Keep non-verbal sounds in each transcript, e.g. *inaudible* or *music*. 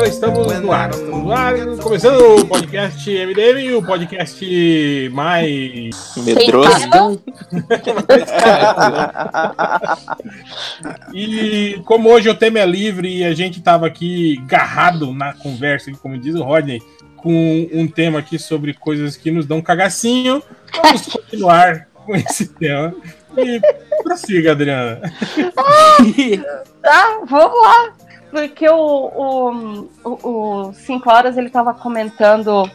Agora estamos no ar. Estamos no ar, começando o podcast MDM, o podcast mais. Medroso. *laughs* E como hoje o tema é livre e a gente estava aqui garrado na conversa, como diz o Rodney, com um tema aqui sobre coisas que nos dão cagacinho, vamos continuar com esse tema. E prossiga, Adriana. Tá, vamos lá. Porque o 5 horas ele tava comentando.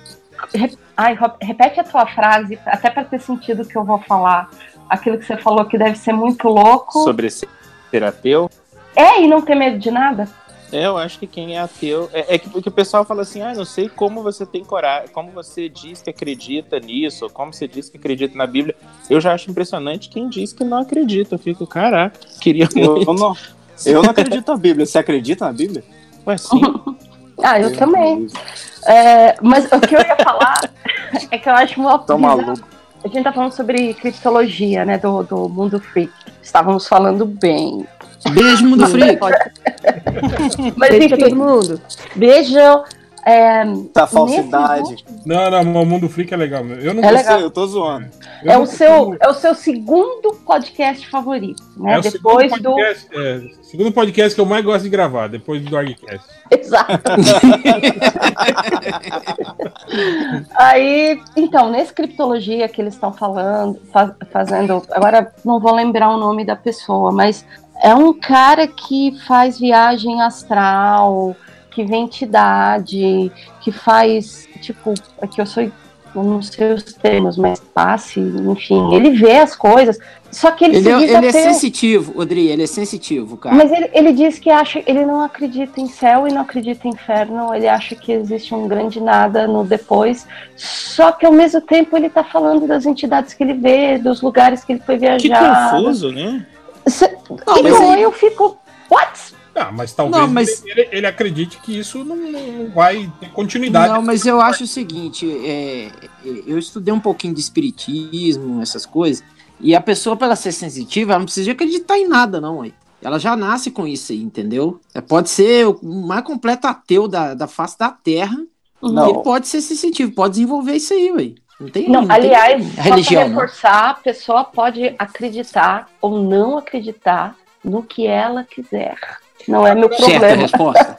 Re- Ai, repete a tua frase, até para ter sentido o que eu vou falar. Aquilo que você falou que deve ser muito louco. sobre ser ateu. É, e não ter medo de nada. É, eu acho que quem é ateu. É, é que, que o pessoal fala assim: ah, não sei como você tem coragem, como você diz que acredita nisso, ou como você diz que acredita na Bíblia. Eu já acho impressionante quem diz que não acredita. Eu fico, caraca, queria Eu muito. não, eu não acredito na Bíblia. Você acredita na Bíblia? Ué, sim. *laughs* Ah, eu também. É, mas o que eu ia falar *laughs* é que eu acho uma Tô bizarro. maluco. A gente tá falando sobre criptologia, né, do, do mundo freak. Estávamos falando bem. Beijo, Mundo *laughs* Freak. Mas Beijo pra todo enfim, mundo. beijo. É, Tá falsidade. Não, não, o Mundo Freak é legal. meu. Eu não É Eu legal. sei, eu tô zoando. eu é, não o seu, é o seu segundo podcast favorito, né? É o Depois segundo do. podcast, é, segundo podcast que eu mais gosto de gravar, depois do Dogcast. *laughs* Exato. Aí, então, nesse criptologia que eles estão falando, fa- fazendo, agora não vou lembrar o nome da pessoa, mas é um cara que faz viagem astral, que vê entidade, que faz, tipo, é que eu sou, eu não sei os termos, mas passe, enfim, ele vê as coisas, só que ele, Ele, se é, ele é sensitivo, Odri, ele é sensitivo, cara. Mas ele, ele diz que acha, ele não acredita em céu e não acredita em inferno, ele acha que existe um grande nada no depois, só que ao mesmo tempo ele tá falando das entidades que ele vê, dos lugares que ele foi Que viajar. confuso, né? Cê- Não, mas então aí- eu fico, what? Ah, mas talvez Não, mas- Ele, ele acredite que isso não, não vai ter continuidade. Não, mas eu acho o seguinte, é, eu estudei um pouquinho de espiritismo, essas coisas, e a pessoa, para ela ser sensitiva, ela não precisa acreditar em nada, não, ué. Ela já nasce com isso aí, entendeu? É, Pode ser o mais completo ateu da, da face da Terra, Não. ele pode ser sensitivo, pode desenvolver isso aí, ué. Não tem Não, não tem aliás, só religião, pra não. reforçar, a pessoa pode acreditar ou não acreditar no que ela quiser. Não é meu Certa problema. resposta.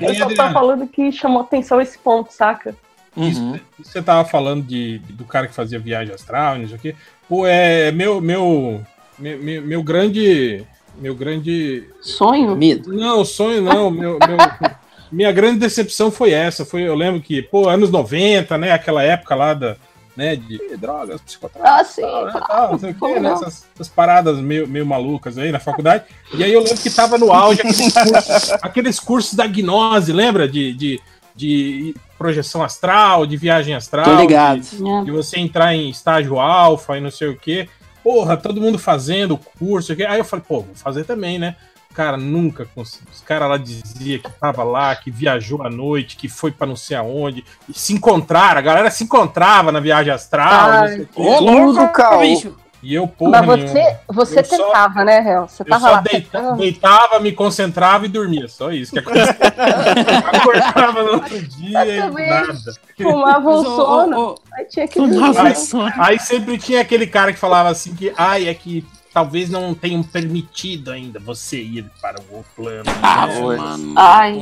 Eu só tô falando que chamou atenção esse ponto, saca? Uhum. Você tava falando de, do cara que fazia viagem astral, e não sei o quê. Pô, é meu, meu, meu, meu, meu grande. Meu grande. Sonho? Medo. Não, sonho não. *laughs* Meu, meu- minha grande decepção foi essa. Foi, eu lembro que, pô, anos 90, né? Aquela época lá da. Né, de drogas, psicotráficos. Ah, sim. tal, né, tal, não sei o quê, né, essas, essas paradas meio, meio malucas aí na faculdade. E aí eu lembro que tava no auge aqueles *laughs* cursos, aqueles cursos da gnose, lembra? De, de, de projeção astral, de viagem astral. Tô ligado. De, de você entrar em estágio alfa e não sei o quê. Porra, todo mundo fazendo o curso. Aí eu falei, pô, vou fazer também, né? Cara, nunca consegui. Os caras lá diziam que tava lá, que viajou à noite, que foi pra não sei aonde. E se encontraram, a galera se encontrava na viagem astral. não sei o quê. Ô, louco, bicho. E eu, porra, Mas nenhuma. você, você Eu só- tentava, né, Réu? Você Eu tava só lá. deita- deitava, me concentrava e dormia. Só isso que acontecia. *laughs* Acordava no outro dia Eu e nada. Fumava um ô, sono, aí tinha que Fumava dormir. sono. Aí sempre tinha aquele cara que falava assim que, ai, é que talvez não tenham permitido ainda você ir para o plano. Ah, mano. Ai.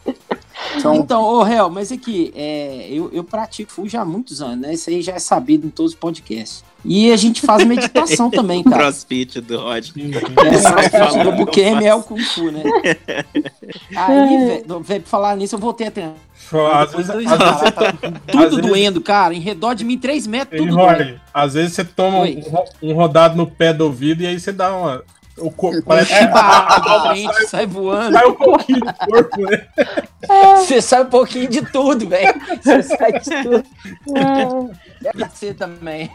*laughs* São Então, ô Réu, mas aqui, é, eu, eu pratico FU já há muitos anos, né? Isso aí já é sabido em todos os podcasts. E a gente faz meditação *laughs* também, cara. Crossfit do Rod. É, o Bukemi é o Kung Fu, né? *laughs* Aí, velho, velho, pra falar nisso, eu voltei a treinar. Às vezes, Dois às vezes às Tudo vezes- doendo, cara. Em redor de mim, 3 metros, tudo. Rory, às vezes você toma um, um rodado no pé do ouvido e aí você dá uma. O corpo parece que Bate pra frente, sai voando. sai um pouquinho do corpo, né? Você sai um pouquinho de tudo, velho. Você sai de tudo. Deve ser também.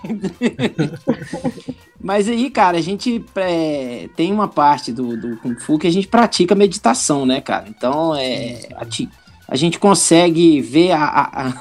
Mas aí, cara, a gente é, tem uma parte do, do Kung Fu que a gente pratica meditação, né, cara? Então, é, a, a gente consegue ver a, a, a,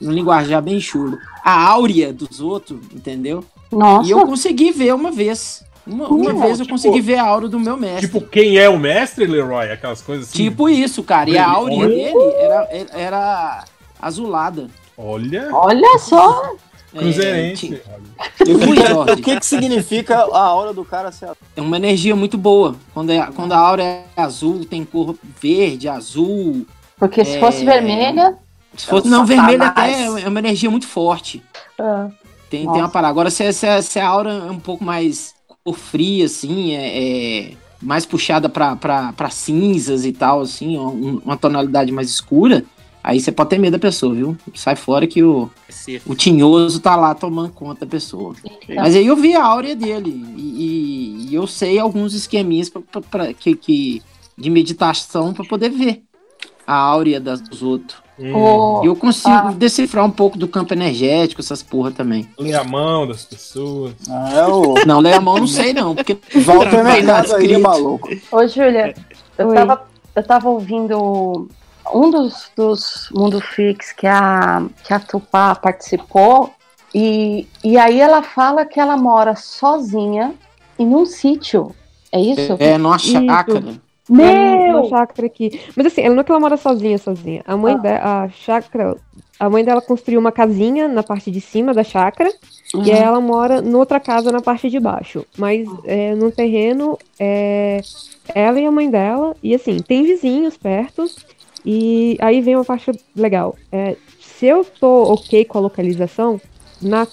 no *laughs* linguajar bem chulo, a áurea dos outros, entendeu? Nossa, E eu consegui ver uma vez. Uma, uma Não, vez eu tipo- consegui ver a aura do meu mestre. Tipo, quem é o mestre, Leroy? Aquelas coisas assim. Tipo isso, cara. E a Olha. dele era, era azulada. Olha, Olha só. É, cruzeirense. ti- Olha. E o Fui, Jorge. o que que significa a aura do cara ser É uma energia muito boa. Quando, é, quando a aura é azul, tem cor verde, azul. Porque se É. fosse vermelha. Se fosse, É não, vermelho até é uma energia muito forte. ah, Tem, Nossa. tem uma parada. Agora, se, a- se, a- se a aura é um pouco mais fria, assim, é, é mais puxada pra cinzas e tal, assim, um- uma tonalidade mais escura, aí você pode ter medo da pessoa, viu? Sai fora que o, o tinhoso tá lá tomando conta da pessoa. Mas aí eu vi a áurea dele e, e- e eu sei alguns esqueminhas pra, pra- pra- que, que, de meditação para poder ver a áurea das- dos outros. Hum, E eu consigo Ah. decifrar um pouco do campo energético, essas porra também. Lê a mão das pessoas. É o Não, ler a mão não sei não, porque tem nada Mercado aí, maluco. Ô, Júlia, eu Oi. tava, eu tava ouvindo um dos, dos Mundo Fix que a, que a Tupá participou, e, e aí ela fala que ela mora sozinha em um sítio. É isso? é numa chácara. Meu! chácara aqui. Mas assim, ela não é que ela mora sozinha, sozinha. A mãe Ah. dela, a chácara, a mãe dela construiu uma casinha na parte de cima da chácara Uhum. e aí ela mora noutra casa na parte de baixo. Mas é, no terreno é ela e a mãe dela. E assim, tem vizinhos perto. E aí vem uma parte legal. É, se eu tô ok com a localização, na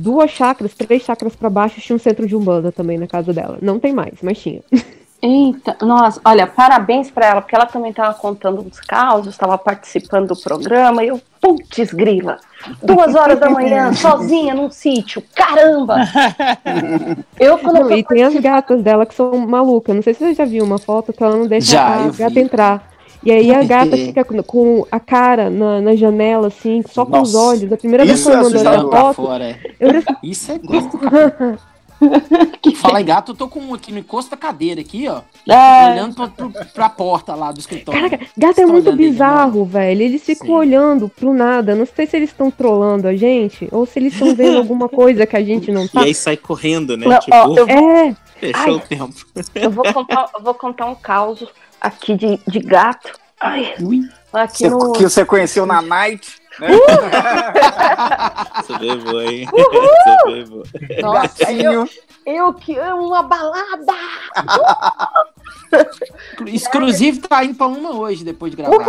duas chácaras, três chácaras pra baixo, tinha um centro de umbanda também na casa dela. Não tem mais, mas tinha. *laughs* Eita, nossa, olha, parabéns pra ela, porque ela também tava contando dos causos, estava participando do programa, e eu, putz, grila, duas horas da manhã, *laughs* sozinha num sítio, caramba! *laughs* Eu, quando eu Não, e tem as gatas dela que são malucas. Não sei se você já viu uma foto que ela não deixa Já, a eu gata vi. entrar. E aí a gata *laughs* fica com- a cara na, na janela, assim, só com os Nossa. olhos. A primeira vez que é ela mandou pra foto, fora, é. eu Isso é gosto. *laughs* Fala em gato, eu tô com um aqui no encosto da cadeira aqui, ó. É. Olhando pra, pro- pra porta lá do escritório. Caraca, gato é muito olhando ele, bizarro, velho. Eles ficam Sim. olhando pro nada. Não sei se eles estão trolando a gente ou se eles estão vendo alguma coisa que a gente não *laughs* E tá. aí sai correndo, né? Não, tipo, ó, eu, É, *laughs* fechou Ai. o tempo. eu vou contar, eu vou contar um caos aqui de, de gato. Ai, Ui. aqui Você, no. que você conheceu na Night. Né? Você vê, boa, hein? Você boa. Nossa, eu, eu que amo uma balada! Exclusive tá indo pra uma hoje, depois de gravar.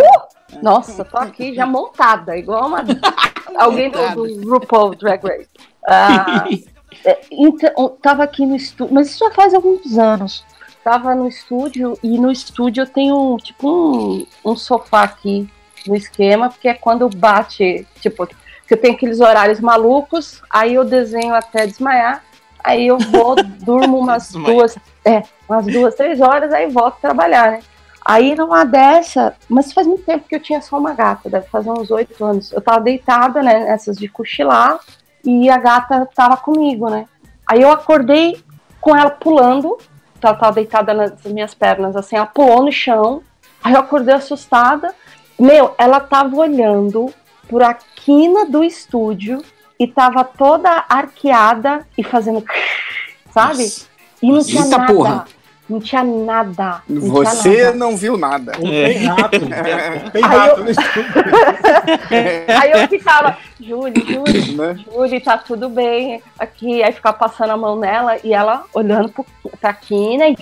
Nossa, tô aqui já montada, igual uma *laughs* alguém do, do RuPaul Drag Race. Ah, *laughs* é, então, tava aqui no estúdio, mas isso já faz alguns anos. Tava no estúdio e no estúdio eu tenho tipo um, um sofá aqui no esquema, porque é quando bate, tipo, você tem aqueles horários malucos, aí eu desenho até desmaiar, aí eu vou, *laughs* durmo umas duas, é, umas duas, três horas, aí volto trabalhar, né? Aí numa dessa, mas faz muito tempo que eu tinha só uma gata, deve fazer uns oito anos. Eu tava deitada, né, nessas de cochilar, e a gata tava comigo, né? Aí eu acordei com ela pulando, ela tava deitada nas minhas pernas, assim, ela pulou no chão. Aí eu acordei assustada. Meu, ela tava olhando por a quina do estúdio e tava toda arqueada e fazendo. *laughs* Sabe? Nossa. E não tinha Eita nada. porra. Não tinha nada. Não tinha Você nada. não viu nada. Tem rato. *laughs* Não tem Aí rato eu- no estúdio. *laughs* Aí eu ficava, Júlia, Júlia, *laughs* Né? Júlia, tá tudo bem aqui. Aí ficava passando a mão nela e ela olhando pro, pra quina e,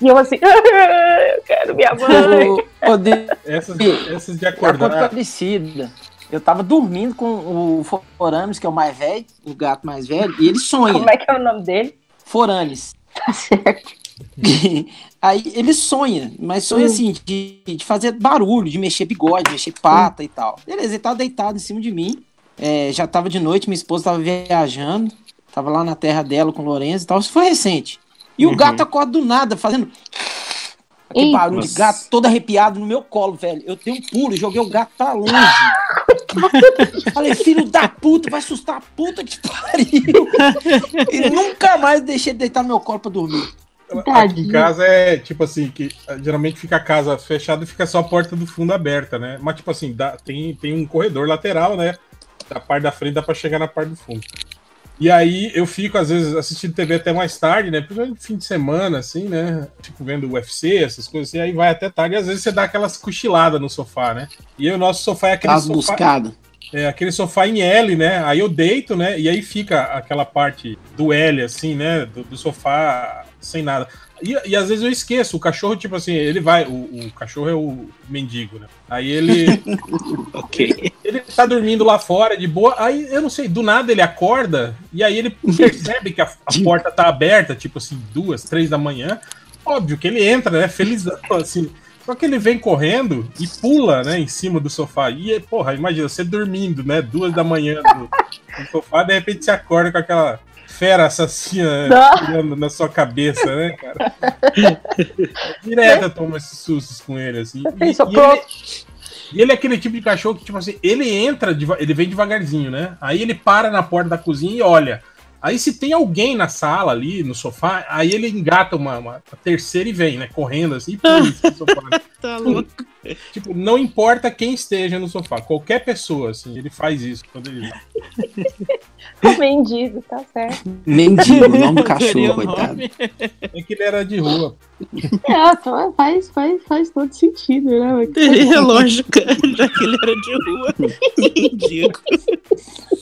e eu assim, eu quero minha mãe. De- Essas, essas de É acordar. parecida. Eu tava dormindo com o Forames, que é o mais velho, o gato mais velho, e ele sonha. Como é que é o nome dele? Foranes. Tá certo. *laughs* Aí ele sonha, mas sonha Hum. assim, de, de fazer barulho, de mexer bigode, mexer pata e tal. Beleza, ele tava deitado em cima de mim. é, já tava de noite, minha esposa tava viajando. Tava lá na terra dela com o Lourenço e tal. Isso foi recente. E o Uhum. gato acorda do nada, fazendo. Aquele barulho de gato todo arrepiado no meu colo, velho. Eu tenho um pulo, joguei o gato pra longe. *laughs* Falei, filho da puta, vai assustar a puta que pariu. *laughs* E nunca mais deixei de deitar no meu colo pra dormir. Aqui em Tadinho. casa é tipo assim, que ah, geralmente fica a casa fechada e fica só a porta do fundo aberta, né? Mas tipo assim, dá, tem, tem um corredor lateral, né? Da parte da frente dá pra chegar na parte do fundo. E aí eu fico, às vezes, assistindo TV até mais tarde, né? Principalmente fim de semana, assim, né? Tipo, vendo UFC, essas coisas assim, aí vai até tarde, e às vezes você dá aquelas cochiladas no sofá, né? E aí o nosso sofá é aquele As sofá. buscadas. É, aquele sofá em L, né? Aí eu deito, né? E aí fica aquela parte do L, assim, né? Do, do sofá sem nada. E, e às vezes eu esqueço, o cachorro, tipo assim, ele vai. O, o cachorro é o mendigo, né? Aí ele. *laughs* Ok. ele tá dormindo lá fora, de boa. Aí eu não sei, do nada ele acorda e aí ele percebe que a, a porta tá aberta, tipo assim, duas, três da manhã. Óbvio que ele entra, né? Felizão, assim. Só que ele vem correndo e pula, né, em cima do sofá. E, porra, imagina, você dormindo, né, duas da manhã no, no sofá, de repente você acorda com aquela fera assassina na sua cabeça, né, cara? *laughs* Direto eu tomo esses sustos com ele, assim. E- e ele- e ele é aquele tipo de cachorro que, tipo assim, ele entra, ele vem devagarzinho, né? Aí ele para na porta da cozinha e olha. Aí se tem alguém na sala ali, no sofá, aí ele engata uma, uma- terceira e vem, né? Correndo assim, e pula do *laughs* sofá. Tá louco. Tipo, não importa quem esteja no sofá, qualquer pessoa, assim, ele faz isso quando ele. *laughs* O *laughs* mendigo, tá certo. Mendigo, o nome *laughs* do Seria cachorro, coitado. É que ele era de rua. É, então faz, faz, faz todo sentido, né? Teria lógica, já que ele era de rua. *laughs* Mendigo.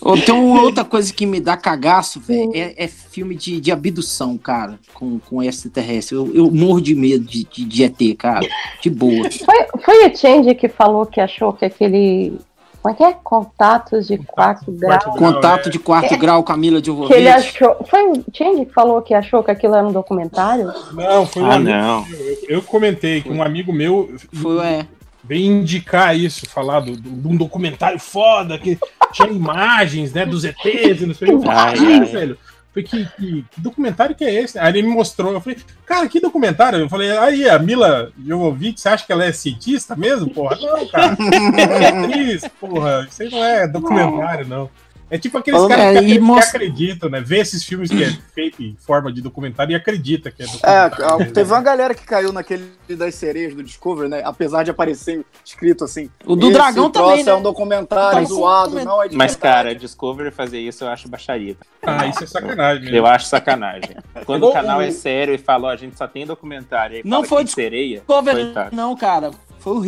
Ô, tem uma outra coisa que me dá cagaço, velho. É, é filme de, de abdução, cara, com, com extraterrestre. Eu, eu morro de medo de, de, de ET, cara. De boa. Foi, foi o Change que falou que achou que aquele. Como é que é? Contatos de quarto grau. Quarto Contato de quarto grau, Camila Que ele achou. Foi o Change que falou que achou que aquilo era um documentário? Não, foi um Ah, amigo não. Eu, eu comentei que um amigo meu Foi, é. veio indicar isso, falar do, do- de um documentário foda, que tinha imagens, né, dos ETs e não sei o que. Eu Ai, falei, "Ih, ai. velho. Falei, que, que, que documentário que é esse? Aí ele me mostrou, eu falei, cara, que documentário? Eu falei, aí, a Mila Jovovich, você acha que ela é cientista mesmo, porra? Não, cara. *laughs* Ela é atriz, porra. Isso aí não é documentário, não. É tipo aqueles Falando- caras é, que, e acreditam- que mostra- acreditam, né? Vê esses filmes que é *clears throat* feito em forma de documentário e acredita que é É, documentário. teve uma galera que caiu naquele das sereias do Discovery, né? Apesar de aparecer escrito assim. O do "Esse dragão também, né? é um documentário Tá zoado, não é de Mas, verdade." cara, Discovery fazer isso eu acho baixaria. Ah, isso é sacanagem mesmo. Eu acho sacanagem. Quando o canal é sério e fala, ó, a gente só tem documentário. Aí Não fala foi que sereia. Discovery, Coitado. não, cara. Foi o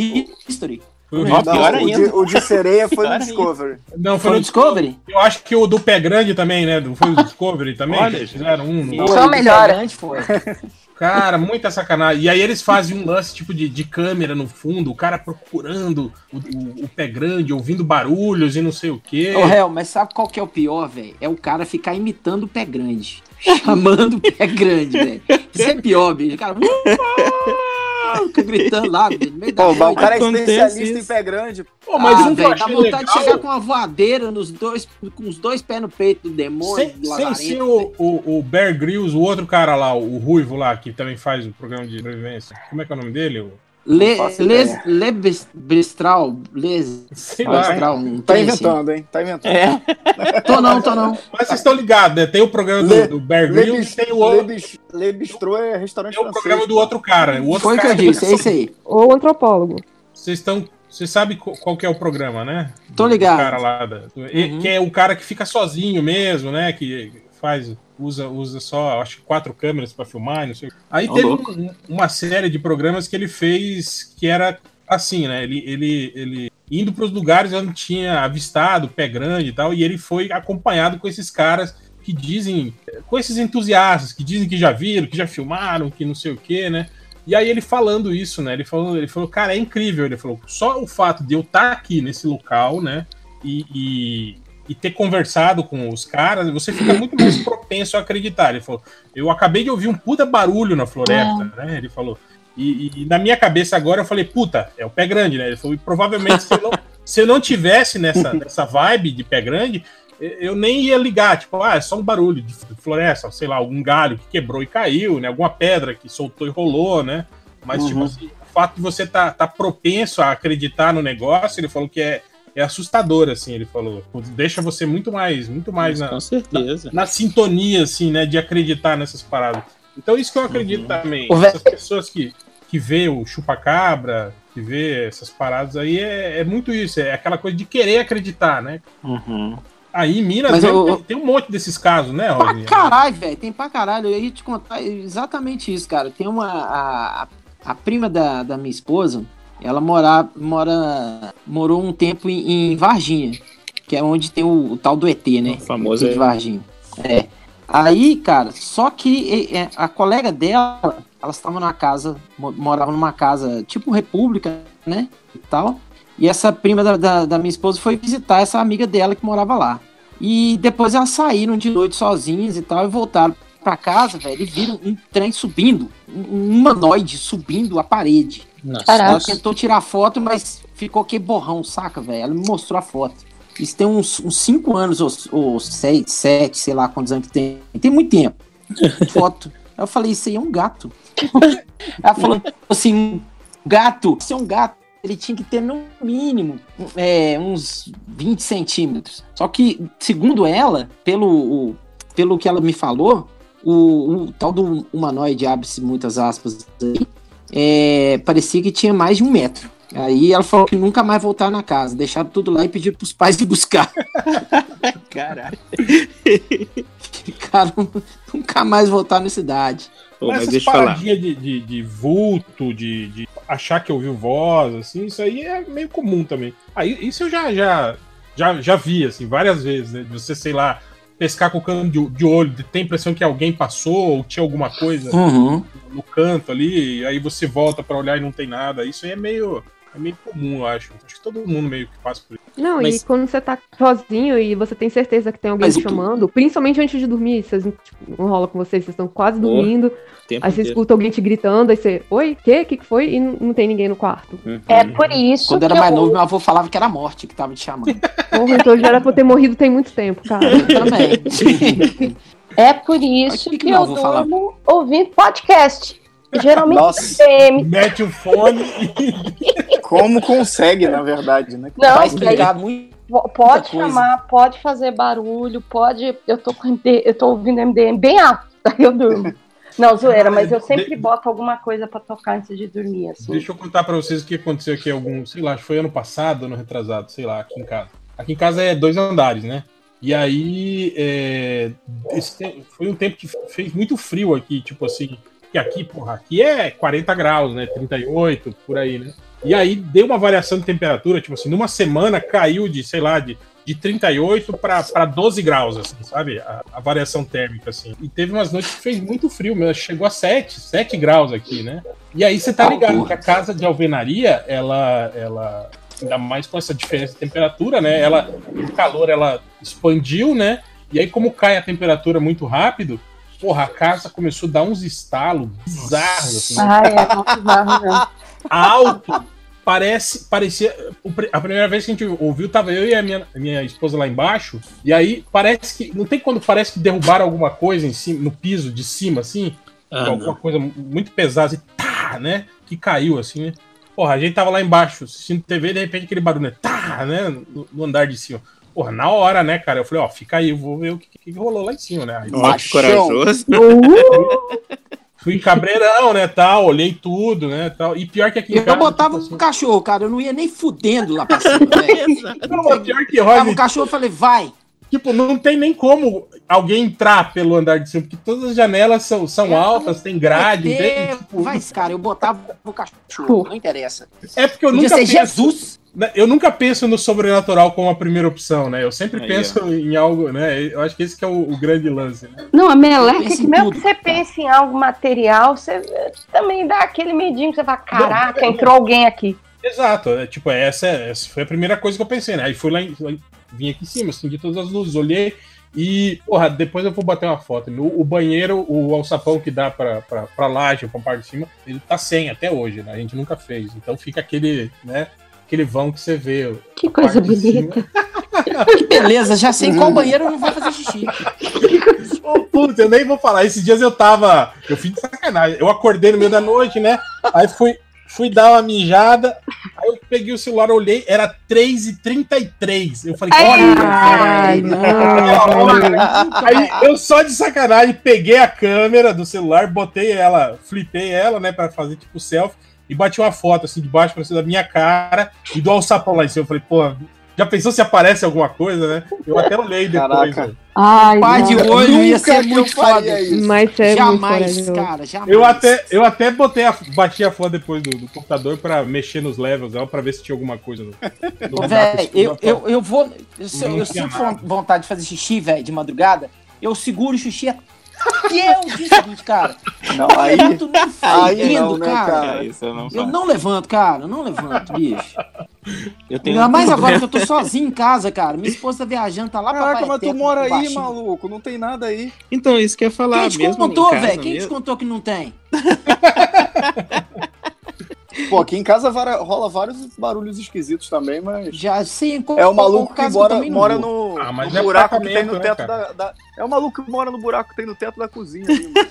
History. Foi o. Não, pior o, de, o de sereia *laughs* foi Pior no ainda. Discovery. Não, foi Foi no o Discovery? Eu acho que o do Pé Grande também, né? Não Foi o Discovery também? Olha, gente. fizeram um. no-. Só Foi, melhora. Grande foi. *laughs* Cara, muita sacanagem. E aí eles fazem um lance tipo de, de câmera no fundo, o cara procurando o, o- o pé grande, ouvindo barulhos e não sei o quê. Ô, réu, mas sabe qual que é o pior, velho? É o cara ficar imitando o pé grande. *laughs* Chamando o pé grande, velho. Isso é pior, bicho. O cara. Fica gritando lá, no meio da Pô, o cara é especialista em isso. pé grande. Pô, mas ah, um velho, dá vontade de chegar legal, com uma voadeira nos dois, com os dois pés no peito do demônio. sem, do sem ser velho. o, o, o Bear Grylls, o outro cara lá, o Ruivo lá, que também faz o programa de sobrevivência. Como é que é o nome dele? O- Le, les, le Bes- Bestral, les. Bestral, um Tá assim. inventando, hein? Tá inventando. É. *laughs* Tô não, tô não. Mas vocês estão ligados, né? Tem o programa do, Le- do Bear Grylls tem o, outro- Lebis- Lebistrô é restaurante tem o francês. programa do outro cara. O outro Foi o que eu disse, é isso aí. Ou antropólogo. Vocês estão. Você sabe qual que é o programa, né? Tô Do ligado. cara lá da- do- Uhum. Que é o cara que fica sozinho mesmo, né? Que faz. Usa, usa só, acho que quatro câmeras para filmar, não sei. Aí teve um- uma série de programas que ele fez que era assim, né? Ele, ele, ele indo para os lugares onde tinha avistado pé grande e tal, e ele foi acompanhado com esses caras que dizem, com esses entusiastas que dizem que já viram, que já filmaram, que não sei o quê, né? E aí ele falando isso, né? Ele falou, ele falou, cara, é incrível. Ele falou, só o fato de eu estar aqui nesse local, né? E, e, e ter conversado com os caras, você fica muito mais propenso a acreditar. Ele falou, eu acabei de ouvir um puta barulho na floresta, né? Ele falou. E, e- e na minha cabeça agora eu falei, puta, é o pé grande, né? Ele falou, e provavelmente se eu não, *laughs* se eu não tivesse nessa, nessa vibe de pé grande, eu- nem ia ligar, tipo, ah, é só um barulho de floresta, sei lá, algum galho que quebrou e caiu, né? Alguma pedra que soltou e rolou, né? Mas, tipo Uhum. assim, o fato de você tá, tá propenso a acreditar no negócio, ele falou que é, é assustador, assim, ele falou. Deixa você muito mais, muito mais na, Com certeza. na sintonia, assim, né, de acreditar nessas paradas. Então, isso que eu acredito Uhum. também. Essas pessoas que, que vê o chupacabra, que vê essas paradas aí, é, é muito isso. É aquela coisa de querer acreditar, né? Uhum. Aí Minas Mas eu- tem, tem um monte desses casos, né, Pra Rosinha? caralho, velho. Tem pra caralho. Eu ia te contar exatamente isso, cara. Tem uma. A, a, a prima da, da minha esposa, ela mora, mora, morou um tempo em, em Varginha, que é onde tem o, o tal do ET, né? O famoso ET de é- Varginha. É. Aí, cara, só que a colega dela, elas estavam numa casa, mo- moravam numa casa tipo república, né? E tal. E essa prima da, da, da minha esposa foi visitar essa amiga dela que morava lá. E depois elas saíram de noite sozinhas e tal e voltaram pra casa, velho, e viram um trem subindo, um um humanoide subindo a parede. Nossa, Caraca. Ela tentou tirar foto, mas ficou que borrão, saca, velho? Ela me mostrou a foto. Isso tem uns 5 anos ou, ou 6, 7, sei lá quantos anos que tem. Tem muito tempo. *laughs* Foto. Aí eu falei, isso aí é um gato. *laughs* Ela falou assim, um gato, isso é um gato. Ele tinha que ter no mínimo é, uns 20 centímetros. Só que, segundo ela, pelo, o- pelo que ela me falou, o, o tal do humanoide, abre-se muitas aspas aí, é, parecia que tinha mais de um metro. Aí ela falou que nunca mais voltar na casa, deixaram tudo lá e pediram pros pais de buscar. *laughs* caralho. Ficaram nunca mais voltar na cidade. Pô, mas deixa eu falar. de, de, de vulto, de, de achar que ouviu voz, assim, isso aí é meio comum também. Aí isso eu já, já, já, já vi, assim, várias vezes, né? De você, sei lá, pescar com o cano de, de olho, ter a impressão que alguém passou ou tinha alguma coisa Uhum. no canto ali, e aí você volta pra olhar e não tem nada. Isso aí é meio, é meio comum, eu acho. Acho que todo mundo meio que passa por isso. Não, Mas- e quando você tá sozinho e você tem certeza que tem alguém Mas chamando, principalmente antes de dormir, vocês tipo, não rola com vocês, vocês estão quase dormindo, Tempo aí você inteiro. escuta alguém te gritando, aí você, oi, quê? O que, que foi? E não, não tem ninguém no quarto. Uhum. É por isso Quando que era mais eu- novo, meu avô falava que era a morte que tava te chamando. *laughs* Porra, então já era pra eu ter morrido tem muito tempo, cara. Eu *laughs* também. É por isso que que, eu durmo ouvindo podcast. Geralmente Nossa. Mete o fone e *laughs* como consegue, na verdade, né? Não, Vai que aí explicar muito. po- pode coisa. chamar, pode fazer barulho, pode. Eu tô com MD, eu tô ouvindo MDM bem alto, *laughs* daí eu durmo. Não, zoeira, mas eu sempre boto alguma coisa pra tocar antes de dormir, assim. Deixa eu contar pra vocês o que aconteceu aqui algum, sei lá, acho que foi ano passado, ano retrasado, sei lá, aqui em casa. Aqui em casa é dois andares, né? E aí é, esse foi um tempo que fez muito frio aqui, tipo assim, que aqui, porra, aqui é 40 graus, né? 38, por aí, né? E aí deu uma variação de temperatura, tipo assim, numa semana caiu de, sei lá, de, de 38 para 12 graus, assim, sabe? A, a variação térmica, assim. E teve umas noites que fez muito frio, mesmo, chegou a 7, 7 graus aqui, né? E aí você tá ligado que a casa de alvenaria, ela, ela, ainda mais com essa diferença de temperatura, né? Ela, o calor, ela expandiu, né? E aí, como cai a temperatura muito rápido, porra, a casa começou a dar uns estalos bizarros, assim, Ai, é muito bizarro, alto. Parece, parecia. A primeira vez que a gente ouviu, tava eu e a minha, a minha esposa lá embaixo. E aí parece que. Não tem quando parece que derrubaram alguma coisa em cima, no piso de cima, assim? Ah, alguma não. coisa muito pesada, assim, tá, né? Que caiu, assim, né? Porra, a gente tava lá embaixo assistindo TV e de repente aquele barulho, né? Tá, né? No, no andar de cima. Porra, na hora, né, cara? Eu falei, ó, fica aí, eu vou ver o que, que rolou lá em cima, né? Aí, Ó, que corajoso. *laughs* *laughs* fui cabreirão, né, tal, olhei tudo, né, tal. E pior que aqui em Eu casa, botava tipo um cachorro, cara. Eu não ia nem fudendo lá pra cima, *laughs* assim, não, pior que Tava Rony, um cachorro, eu falei, vai. tipo, não tem nem como alguém entrar pelo andar de cima, porque todas as janelas são, são altas, tem grade, É, tem, tipo, vai, cara, eu botava o cachorro, não interessa. é porque eu Podia nunca ser penso, Jesus. Né, eu nunca penso no sobrenatural como a primeira opção, né? Eu sempre Aí, penso em algo, né? Eu acho que esse que é o, o grande lance, né? Não, a meleca, Pensa que mesmo tudo. que você pense em algo material, você também dá aquele medinho que você fala, caraca, entrou alguém aqui. Exato, é, tipo, essa, essa foi a primeira coisa que eu pensei, né? Aí fui lá, em- lá em- vim aqui em cima, acendi todas as luzes, olhei e, porra, depois eu vou bater uma foto. O, o banheiro, o alçapão que dá pra, pra, pra laje, pra parte de cima, ele tá sem até hoje, né? A gente nunca fez. Então fica aquele, né? Aquele vão que você vê. Que coisa bonita. Que *laughs* beleza, já sei qual banheiro eu não vou fazer xixi. Ô, *laughs* puta, eu nem vou falar. Esses dias eu tava. Eu fiz de sacanagem. Eu acordei no meio da noite, né? Aí fui, fui dar uma mijada. Aí eu peguei o celular, olhei, era 3h33. Eu falei, olha. Ai, não. Aí eu só de sacanagem peguei a câmera do celular, botei ela, flipei ela, né, pra fazer tipo selfie e bati uma foto assim de baixo pra cima da minha cara e do alçapão lá em cima. Eu falei, pô, Já pensou se aparece alguma coisa, né? Eu até olhei depois. Caraca. né? Ai, Pai de olho ia Nunca ser que eu muito foda. isso. Mas é muito Jamais, corajoso. cara, jamais. Eu até, eu até botei a, bati a foto depois do, do computador pra mexer nos levels dela pra ver se tinha alguma coisa. No, no escuro eu, eu, eu vou. Eu, eu tinha sinto vontade de fazer xixi, velho, de madrugada. Eu seguro o xixi até o dia seguinte, cara. Não, Eu aí, levanto nem não, né, cara. cara? É, isso eu não Eu não levanto, cara. Eu não levanto, bicho. Eu tenho Ainda mais agora que eu tô sozinho em casa, cara. Minha esposa tá viajando, tá lá pra Caraca, mas tu mora aí, baixinho. maluco. Não tem nada aí. Então, isso que eu ia falar. Quem te mesmo contou, velho? Quem te contou que não tem? *laughs* Pô, aqui em casa vara- rola vários barulhos esquisitos também, mas. Já sei em qual É o maluco que mora, não mora vou. no, Ah, mas no é buraco que tem no né, teto cara? da, da- É o maluco que mora no buraco que tem no teto da cozinha. *laughs*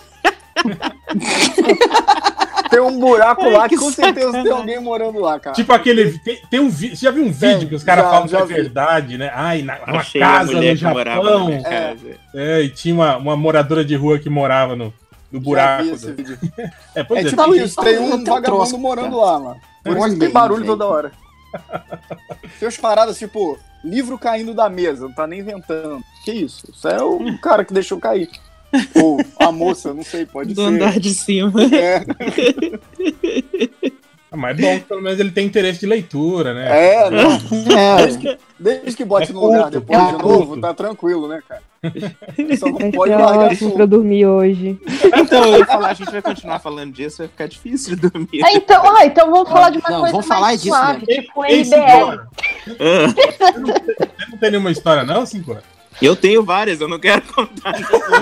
tem um buraco lá que Que com certeza tem alguém morando lá, cara. Tipo aquele. Tem, tem um vi- Você já viu um vídeo Tem, que os caras já- falam que é verdade, né? Ai, na, numa Achei a casa no que Japão. minha casa. É, e tinha uma, uma moradora de rua que morava no, no Já buraco. vi esse do- vídeo. *laughs* É, pois É é. tipo isso, tem um vagabundo troço, morando cara. lá, mano. Por isso tem aí, barulho velho. toda hora. *laughs* Tem umas paradas tipo, livro caindo da mesa, não tá nem inventando. Que isso? Isso é o cara que deixou cair. Ou a moça, não sei, pode Do ser. andar de cima. É, *laughs* Mas é bom que pelo menos ele tem interesse de leitura, né? é, não. É, Desde que, desde que bote É no lugar depois é de novo, tá tranquilo, né, cara? *laughs* Só não pode largar ótimo pra dormir hoje. Então, eu ia falar, a gente vai continuar falando disso, vai ficar difícil de dormir. Ah, então, ah, então vamos falar de uma Não, coisa vamos mais falar disso suave, Ei, tipo ei, MBL. *laughs* Você não tem nenhuma história, não, Sincora? Eu tenho várias, eu não quero contar.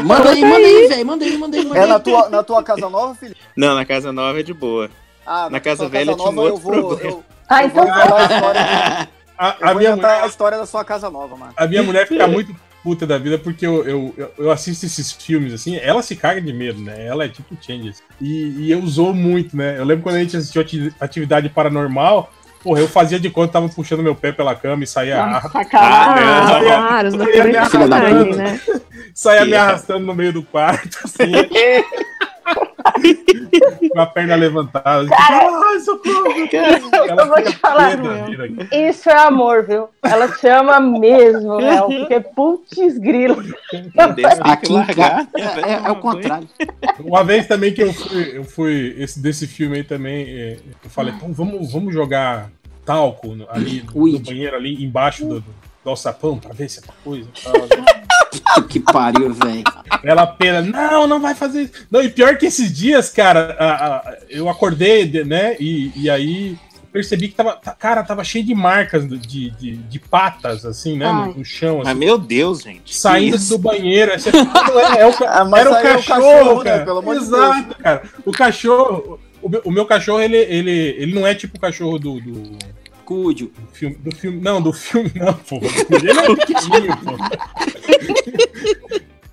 Manda aí, manda aí, velho. Manda aí, manda aí, manda É aí. na tua, na tua casa nova, Felipe? Não, na casa nova é de boa. Ah, Na casa velha tinha um eu vou, problema. eu, Ah, eu vou então inventar a história, *laughs* A, eu a vou minha inventar a mulher, história da sua casa nova, mano. a minha *laughs* mulher fica muito puta da vida porque eu, eu, eu- assisto esses filmes assim, ela se caga de medo, né? Ela é tipo Changes. E, e eu usou muito, né? Eu lembro quando a gente assistiu ati- atividade paranormal, porra, eu fazia de conta tava puxando meu pé pela cama e saía, ah, é. claro, né? saía me arrastando no meio do quarto, assim. *laughs* com a perna levantada. Ai, socorro! eu vou te falar, Isso é amor, viu? Ela te ama mesmo, Léo, porque putz grilo. Aqui largar. é, é- é o contrário. Uma vez também que eu fui, eu fui esse, desse filme aí também, é, eu falei, então vamos, vamos jogar talco no- ali no, no banheiro, ali embaixo do, do, do alçapão, pra ver se é coisa. tal. Puta *laughs* que pariu, velho. Ela pena, não, não vai fazer isso. Não, e pior que esses dias, cara, a- a- eu acordei, de- né, e, e aí percebi que tava, cara, tava cheio de marcas de, de, de patas, assim, né, no, no chão, Mas, assim, meu Deus, gente. saindo do banheiro. Fala, "Não, é, é o, *laughs* Ah, mas era o aí é o cachorro, cachorro, né, cara. pelo amor de Exato, cara. O cachorro, o meu, o meu cachorro, ele, ele, ele não é tipo o cachorro do, do, Cúdio. do filme, do filme. Não, do filme, não, pô. Ele é pequenininho, pô.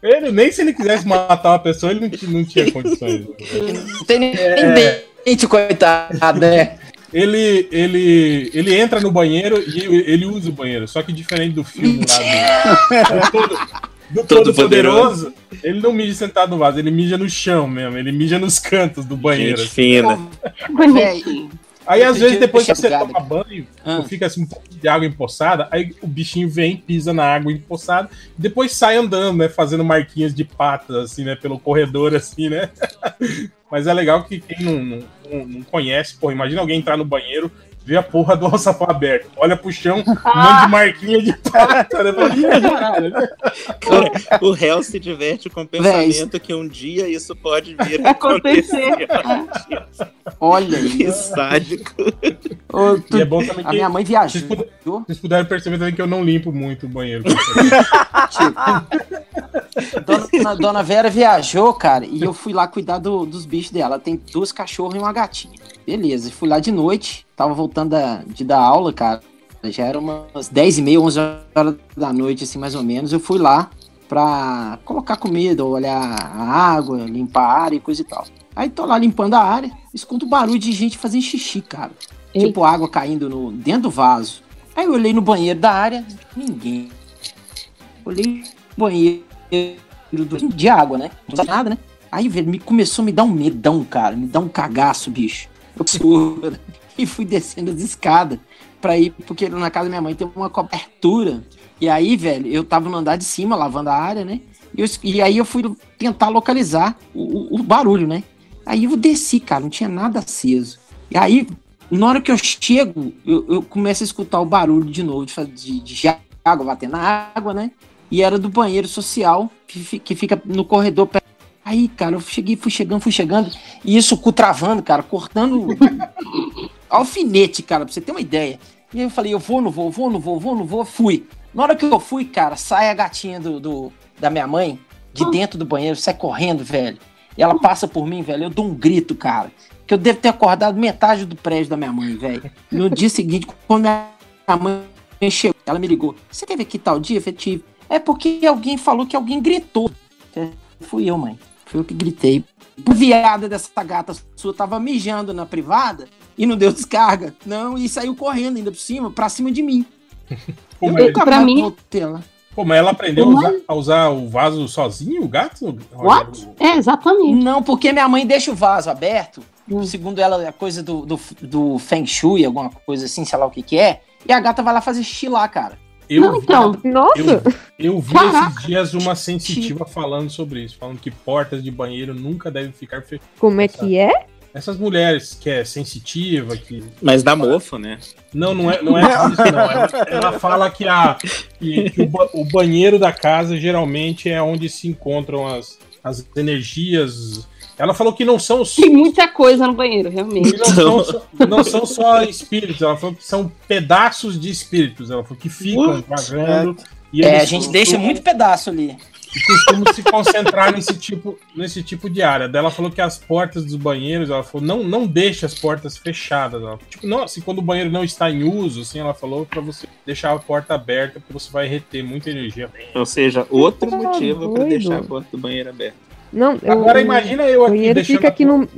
Ele, nem se ele quisesse matar uma pessoa, ele não, tinha- não tinha condições. Não tem nem dente, coitado, né? Ele, ele, ele entra no banheiro e ele, usa o banheiro, só que diferente do filme lá do, do todo, do todo poderoso, ele não mija sentado no vaso, ele mija no chão mesmo, ele mija nos cantos do banheiro. Gente assim. fina. Bonitinho. Aí às vezes depois que você toma banho, Ah. fica assim um pouco de água empoçada, aí o bichinho vem, pisa na água empoçada, e depois sai andando, né, fazendo marquinhas de patas assim, né, pelo corredor *laughs* assim, né? Mas é legal que quem não, não, não- não conhece, pô, imagina alguém entrar no banheiro, ver a porra do alçapão aberto, olha pro chão, *laughs* um monte de marquinha de pata, né? Fala, "Ih, caralho." O réu se diverte com o pensamento que um dia isso pode vir a acontecer. Olha que sádico. Ô, tu- E é bom também A que minha mãe vocês, viajou. puder- vocês puderam perceber também que eu não limpo muito o banheiro. *laughs* Dona, Dona Vera viajou, cara, e eu fui lá cuidar do- dos bichos dela. Ela tem duas cachorras e uma gatinha. Beleza, fui lá de noite, tava voltando da- de dar aula, cara. Já era umas 10 e meia, 11 horas da noite, assim, mais ou menos. Eu fui lá pra colocar comida, olhar a água, limpar a área e coisa e tal. Aí tô lá limpando a área, escuto barulho de gente fazendo xixi, cara. Eita. Tipo água caindo no, dentro do vaso. Aí eu olhei no banheiro da área, ninguém. Olhei no banheiro do- de água, né? Não nada, né? Aí, velho, me começou a me dar um medão, cara. Me dá um cagaço, bicho. Vassoura e fui descendo as escadas pra ir, porque na casa da minha mãe tem uma cobertura. E aí, velho, eu tava no andar de cima, lavando a área, né? E, eu- e aí eu fui tentar localizar o, o- barulho, né? Aí eu desci, cara, não tinha nada aceso. E aí, na hora que eu chego, eu, eu começo a escutar o barulho de novo, de, de, de água batendo na água, né? E era do banheiro social, que, que fica no corredor. Aí, cara, eu cheguei, fui chegando, fui chegando, e isso cu travando, cara, cortando *laughs* alfinete, cara, pra você ter uma ideia. E aí eu falei, eu vou, não vou, vou, não vou, vou, não vou, fui. Na hora que eu fui, cara, sai a gatinha do, do- da minha mãe, de dentro do banheiro, sai correndo, velho. E ela passa por mim, velho, eu dou um grito, cara. Que eu devo ter acordado metade do prédio da minha mãe, velho. No dia seguinte, quando minha mãe chegou, ela me ligou. Você teve aqui tal dia? Eu falei, tive. É porque alguém falou que alguém gritou. Fui eu, mãe. Fui eu que gritei. O viada dessa gata sua tava mijando na privada e não deu descarga. Não, e saiu correndo ainda por cima, pra cima de mim. Pô, eu mas, nunca pra mim- lá. pô, mas ela aprendeu a usar, a usar o vaso sozinho, o gato? What? É, exatamente. Não, porque minha mãe deixa o vaso aberto. Hum. Segundo ela, é coisa do, do, do Feng Shui, alguma coisa assim, sei lá o que que é. E a gata vai lá fazer xixi lá, cara. Eu, Não, vi, então. Nossa! eu, eu vi Caraca. esses dias uma sensitiva falando sobre isso, falando que portas de banheiro nunca devem ficar fechadas. Como é que é? Essas mulheres que é sensitiva, que. Mas dá mofo, né? Não, não é, não é isso, não. Ela, ela fala que, a, que, que o, ba- o banheiro da casa geralmente é onde se encontram as, as energias. Ela falou que não são Tem muita coisa no banheiro, realmente. não, são, só- não são só espíritos, ela falou que são pedaços de espíritos. Ela falou que ficam vagando. E É, a gente costumam- deixa muito pedaço ali. e costumam se concentrar nesse tipo, nesse tipo de área. Daí Ela falou que as portas dos banheiros, ela falou, não, não deixe as portas fechadas. Ela, tipo, não, assim, quando o banheiro não está em uso, assim, ela falou pra você deixar a porta aberta, porque você vai reter muita energia. Ou seja, outro Tá motivo pra doido. deixar a porta do banheiro aberta. Não, eu, Agora eu- imagina eu o aqui banheiro deixando, fica a, aqui por- no.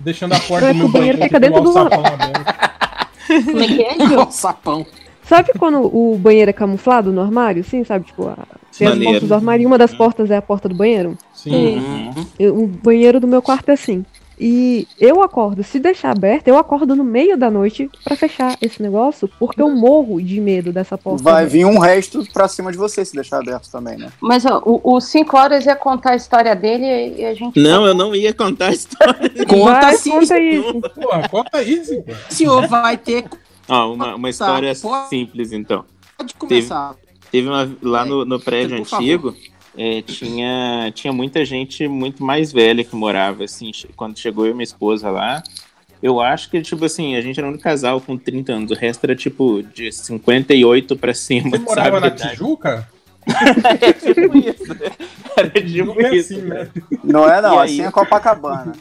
deixando a porta É do que meu o banheiro banheiro fica dentro do- *laughs* aberto. Como é que é, *laughs* Gil? Sapão. Sabe quando o banheiro é camuflado no armário? Sim, sabe? Tipo, a... tem as portas do armário e uma das portas é a porta do banheiro. Sim. Uhum. Eu- o banheiro do meu quarto é assim. E eu acordo, se deixar aberto, eu acordo no meio da noite pra fechar esse negócio, porque eu morro de medo dessa porta. Vai vir um resto pra cima de você se deixar aberto também, né? Mas ó, o, o Cinco Horas ia contar a história dele e a gente. Não, eu não ia contar a história. Conta Vai, sim, conta isso. Porra, conta isso. O senhor vai ter. Ó, uma, uma história pode- simples, então. Pode começar. Teve uma. Lá no, no prédio Por favor. É, tinha, tinha muita gente muito mais velha que morava, assim, quando chegou eu e minha esposa lá. Eu acho que, tipo assim, a gente era um casal com 30 anos, o resto era, tipo, de 58 pra cima, Você morava sabe? na Tijuca? *laughs* É tipo isso. Era tipo Não é isso. assim, né? Não é não, E aí? assim é Copacabana.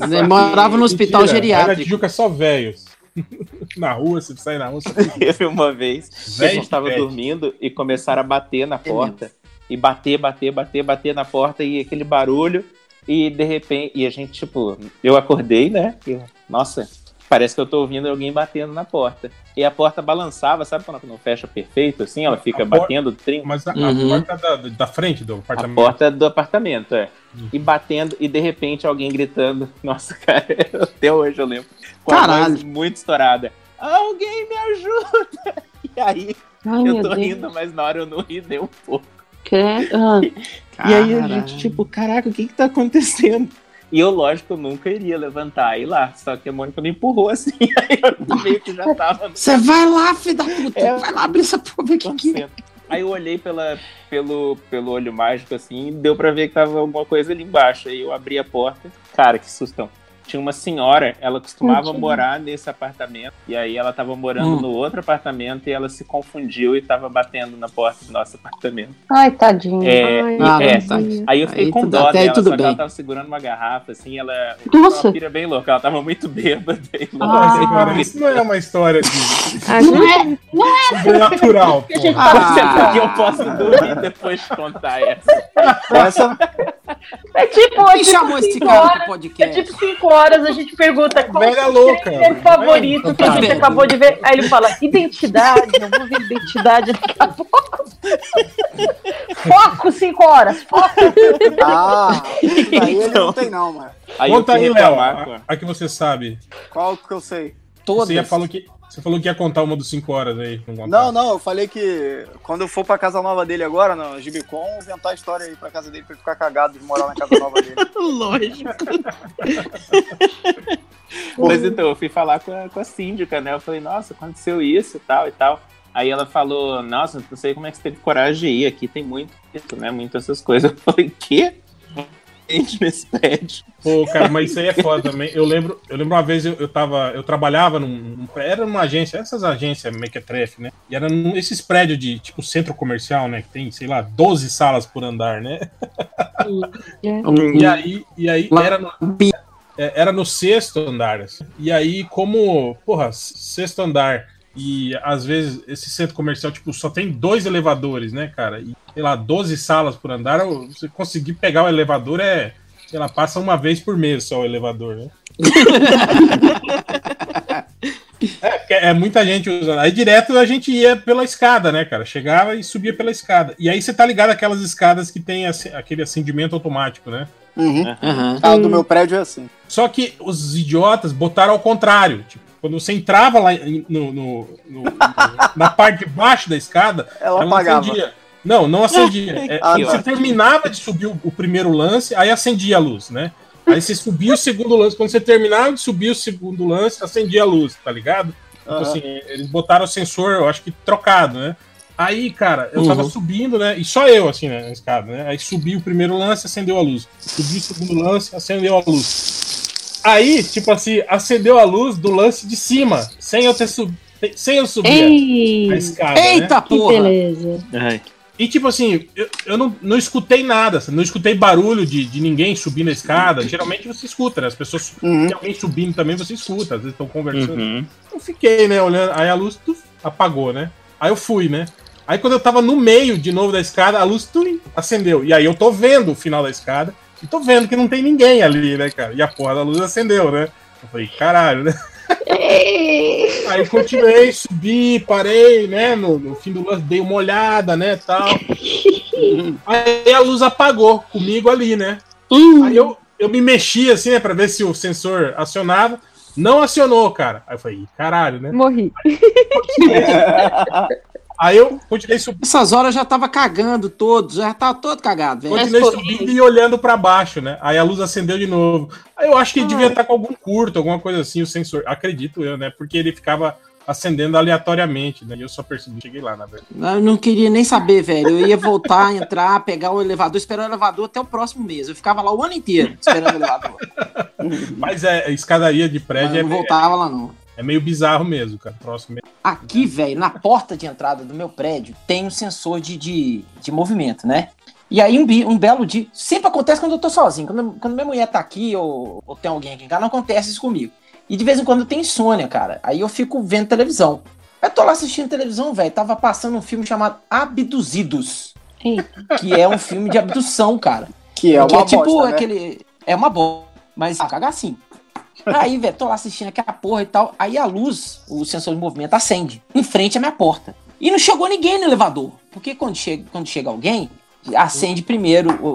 Ele morava no hospital Mentira, geriátrico. Tijuca é só velhos. *laughs* Na rua, se sai na rua, você *laughs* Teve uma vez que a gente tava velho. dormindo e começaram a bater na porta. E bater, bater, bater, bater na porta e aquele barulho. E de repente, e a gente, tipo, eu acordei, né? E, nossa, parece que eu tô ouvindo alguém batendo na porta. E a porta balançava, sabe quando não fecha perfeito, assim? Ela fica A por- batendo, trin... Mas a, a Uhum. porta da, da frente do a apartamento. porta do apartamento, é. Uhum. E batendo, e de repente alguém gritando. *laughs* Nossa, cara, até hoje eu lembro. Com a Caralho. voz muito estourada. Alguém me ajuda! *laughs* E aí, Ai, eu tô Deus. rindo, mas na hora eu não ri nem um pouco. Que... Ah, E aí a gente, tipo, caraca, o que que tá acontecendo? E eu, lógico, nunca iria levantar e ir lá. Só que a Mônica me empurrou assim, *laughs* aí eu meio que já tava no Você vai lá, filho da puta. É. Vai lá abrir essa porra ver o que que é. Aí eu olhei pela, pelo, pelo olho mágico, assim, e deu pra ver que tava alguma coisa ali embaixo. Aí eu abri a porta. Cara, que sustão. Tinha uma senhora, ela costumava Tadinha. morar nesse apartamento, e aí ela tava morando Hum. no outro apartamento e ela se confundiu e tava batendo na porta do nosso apartamento. Ai, tadinho. É, Ai, e- Ah, é, tadinha. Aí eu fiquei Aí com tudo- dó dela, só que ela bem. tava segurando uma garrafa, assim, ela... Nossa. Uma pira bem louca, ela tava muito bêbada. *laughs* Ah. Nossa, cara, louca. isso não é uma história de Ah, Não é, não é sobrenatural, pô. Ah. Porque eu posso dormir depois de contar essa. Essa, É tipo, é Quem tipo chamou esse cara horas, pro é podcast? tipo 5 horas, a gente pergunta qual é o louca. seu favorito que a gente acabou de ver. Aí ele fala, identidade, eu vou ver identidade daqui a pouco. Foco, 5 horas, foco. Ah, *laughs* daí ele Então. não tem não, mano. Aí Conta aí, Léo. A, a que você sabe. Qual que eu sei? Todas. Você, ia, falou que, você falou que ia contar uma dos 5 horas aí. Não. Não, não, eu falei que quando eu for pra casa nova dele agora, no Gibicon, inventar a história aí pra casa dele pra ele ficar cagado de morar na casa nova dele. *laughs* Lógico. *laughs* Mas então, eu fui falar com a, com a síndica, né? Eu falei, nossa, aconteceu isso e tal e tal. Aí ela falou, nossa, não sei como é que você teve coragem de ir, aqui tem muito isso, né? Muito essas coisas. Eu falei, quê? Gente *laughs* nesse prédio. Pô, cara, mas isso aí é foda também. Eu lembro, eu lembro uma vez eu, eu tava. Eu trabalhava num. num- Era numa agência, essas agências mequetrefe, né? E era num, esses prédios de tipo centro comercial, né? Que tem, sei lá, 12 salas por andar, né? E aí, e aí era no, é, era no sexto andar. assim. E aí, como, porra, sexto andar. E às vezes esse centro comercial, tipo, só tem dois elevadores, né, cara? E, sei lá, 12 salas por andar, você conseguir pegar o elevador é, sei lá, passa uma vez por mês só o elevador, né? *laughs* é, é muita gente usando. Aí direto a gente ia pela escada, né, cara? Chegava e subia pela escada. E aí você tá ligado aquelas escadas que tem aquele acendimento automático, né? Uhum. Aham. Ah, o do meu prédio é assim. Só que os idiotas botaram ao contrário. Tipo, quando você entrava lá no, no- no- *laughs* na parte de baixo da escada, Ela ela não apagava. acendia. Não, não acendia. *laughs* É, Ah, você terminava de subir o, o primeiro lance, aí acendia a luz, né? Aí você subia o segundo lance. Quando você terminava de subir o segundo lance, acendia a luz, tá ligado? Tipo Aham. assim, eles botaram o sensor, eu acho que trocado, né? Aí, cara, eu tava Uhum. subindo, né? E só eu, assim, né, na escada, né? Aí subi o primeiro lance, acendeu a luz. Subi o segundo lance, acendeu a luz. Aí, tipo assim, acendeu a luz do lance de cima, sem eu ter subido. Sem eu subir a- a Ei, escada. né? Eita que porra! beleza. E tipo assim, eu, eu não, não escutei nada, assim, não escutei barulho de, de ninguém subindo a escada. Geralmente você escuta, né? As pessoas. Uhum. Alguém subindo também, você escuta, às vezes estão conversando. Uhum. Eu fiquei, né, olhando. Aí a luz tuf, apagou, né? Aí eu fui, né? Aí quando eu tava no meio de novo da escada, a luz tum, acendeu. E aí eu tô vendo o final da escada e tô vendo que não tem ninguém ali, né, cara? E a porra da luz acendeu, né? Eu falei, caralho, né? *laughs* Aí eu continuei, subi, parei, né? No, no fim do lance, dei uma olhada, né? Tal. Aí a luz apagou comigo ali, né? Aí eu, eu me mexi assim, né? Pra ver se o sensor acionava. Não acionou, cara. Aí eu falei, "Ih, caralho, né? Morri. Aí *laughs* eu continuei subindo. Essas horas eu já tava cagando todo, já tava todo cagado, velho. Continuei Mas, subindo e olhando pra baixo, né? Aí a luz acendeu de novo. Aí eu acho que ele devia estar com algum curto, alguma coisa assim, o sensor. Acredito eu, né? Porque ele ficava acendendo aleatoriamente, né? E eu só percebi, cheguei lá, na verdade. Eu não queria nem saber, velho. Eu ia voltar, *laughs* entrar, pegar o elevador, esperar o elevador até o próximo mês. Eu ficava lá o ano inteiro esperando o elevador. *laughs* Mas é, escadaria de Mas prédio eu é, não voltava lá, não. É meio bizarro mesmo, cara. Próximo. Aqui, velho, na porta de entrada do meu prédio, tem um sensor de, de, de movimento, né? E aí, um, um belo dia. Sempre acontece quando eu tô sozinho. Quando, quando minha mulher tá aqui ou, ou tem alguém aqui em casa, não acontece isso comigo. E de vez em quando eu tenho insônia, cara. Aí eu fico vendo televisão. Eu tô lá assistindo televisão, velho. Tava passando um filme chamado Abduzidos. Que é um filme de abdução, cara. Que é que uma é tipo bosta, né? aquele. É uma boa, mas ah, caga assim. Aí, velho, tô lá assistindo aquela porra e tal. Aí a luz, o sensor de movimento, acende em frente à minha porta. E não chegou ninguém no elevador. Porque quando chega, quando chega alguém, acende primeiro o,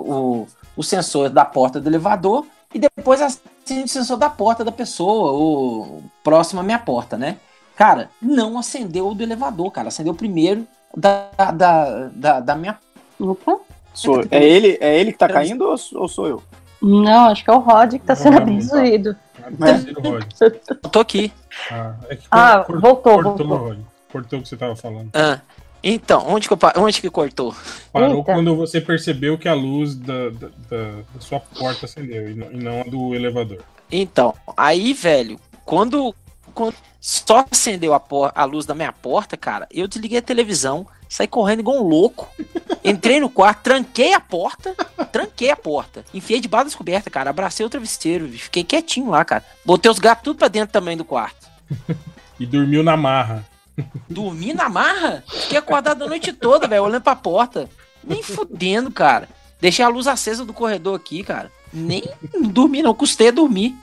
o, o sensor da porta do elevador e depois acende o sensor da porta da pessoa, ou próximo à minha porta, né? Cara, não acendeu o do elevador, cara. Acendeu primeiro da, da, da, da minha Opa. Sou- é, ele, é ele que tá caindo ou, ou sou eu? Não, acho que é o Rod que tá sendo abduzido. Rod. Eu tô aqui. Ah, é que Ah, cor- voltou, cortou, voltou. Cortou o que você tava falando. Ah, então, onde que, eu, pa- onde que cortou? Parou Eita. quando você percebeu que a luz da, da, da- da sua porta acendeu e não, e não a do elevador. Então, aí, velho, quando, quando só acendeu a, por- a luz da minha porta, cara, eu desliguei a televisão, saí correndo igual um louco, entrei no quarto, tranquei a porta, tranquei a porta, enfiei debaixo das cobertas, cara, abracei o travesseiro, fiquei quietinho lá, cara. Botei os gatos tudo pra dentro também do quarto. E dormiu na marra. Dormi na marra? Fiquei acordado a noite toda, velho, olhando pra porta. Nem fudendo, cara. Deixei a luz acesa do corredor aqui, cara. Nem dormi, não. Custei a dormir.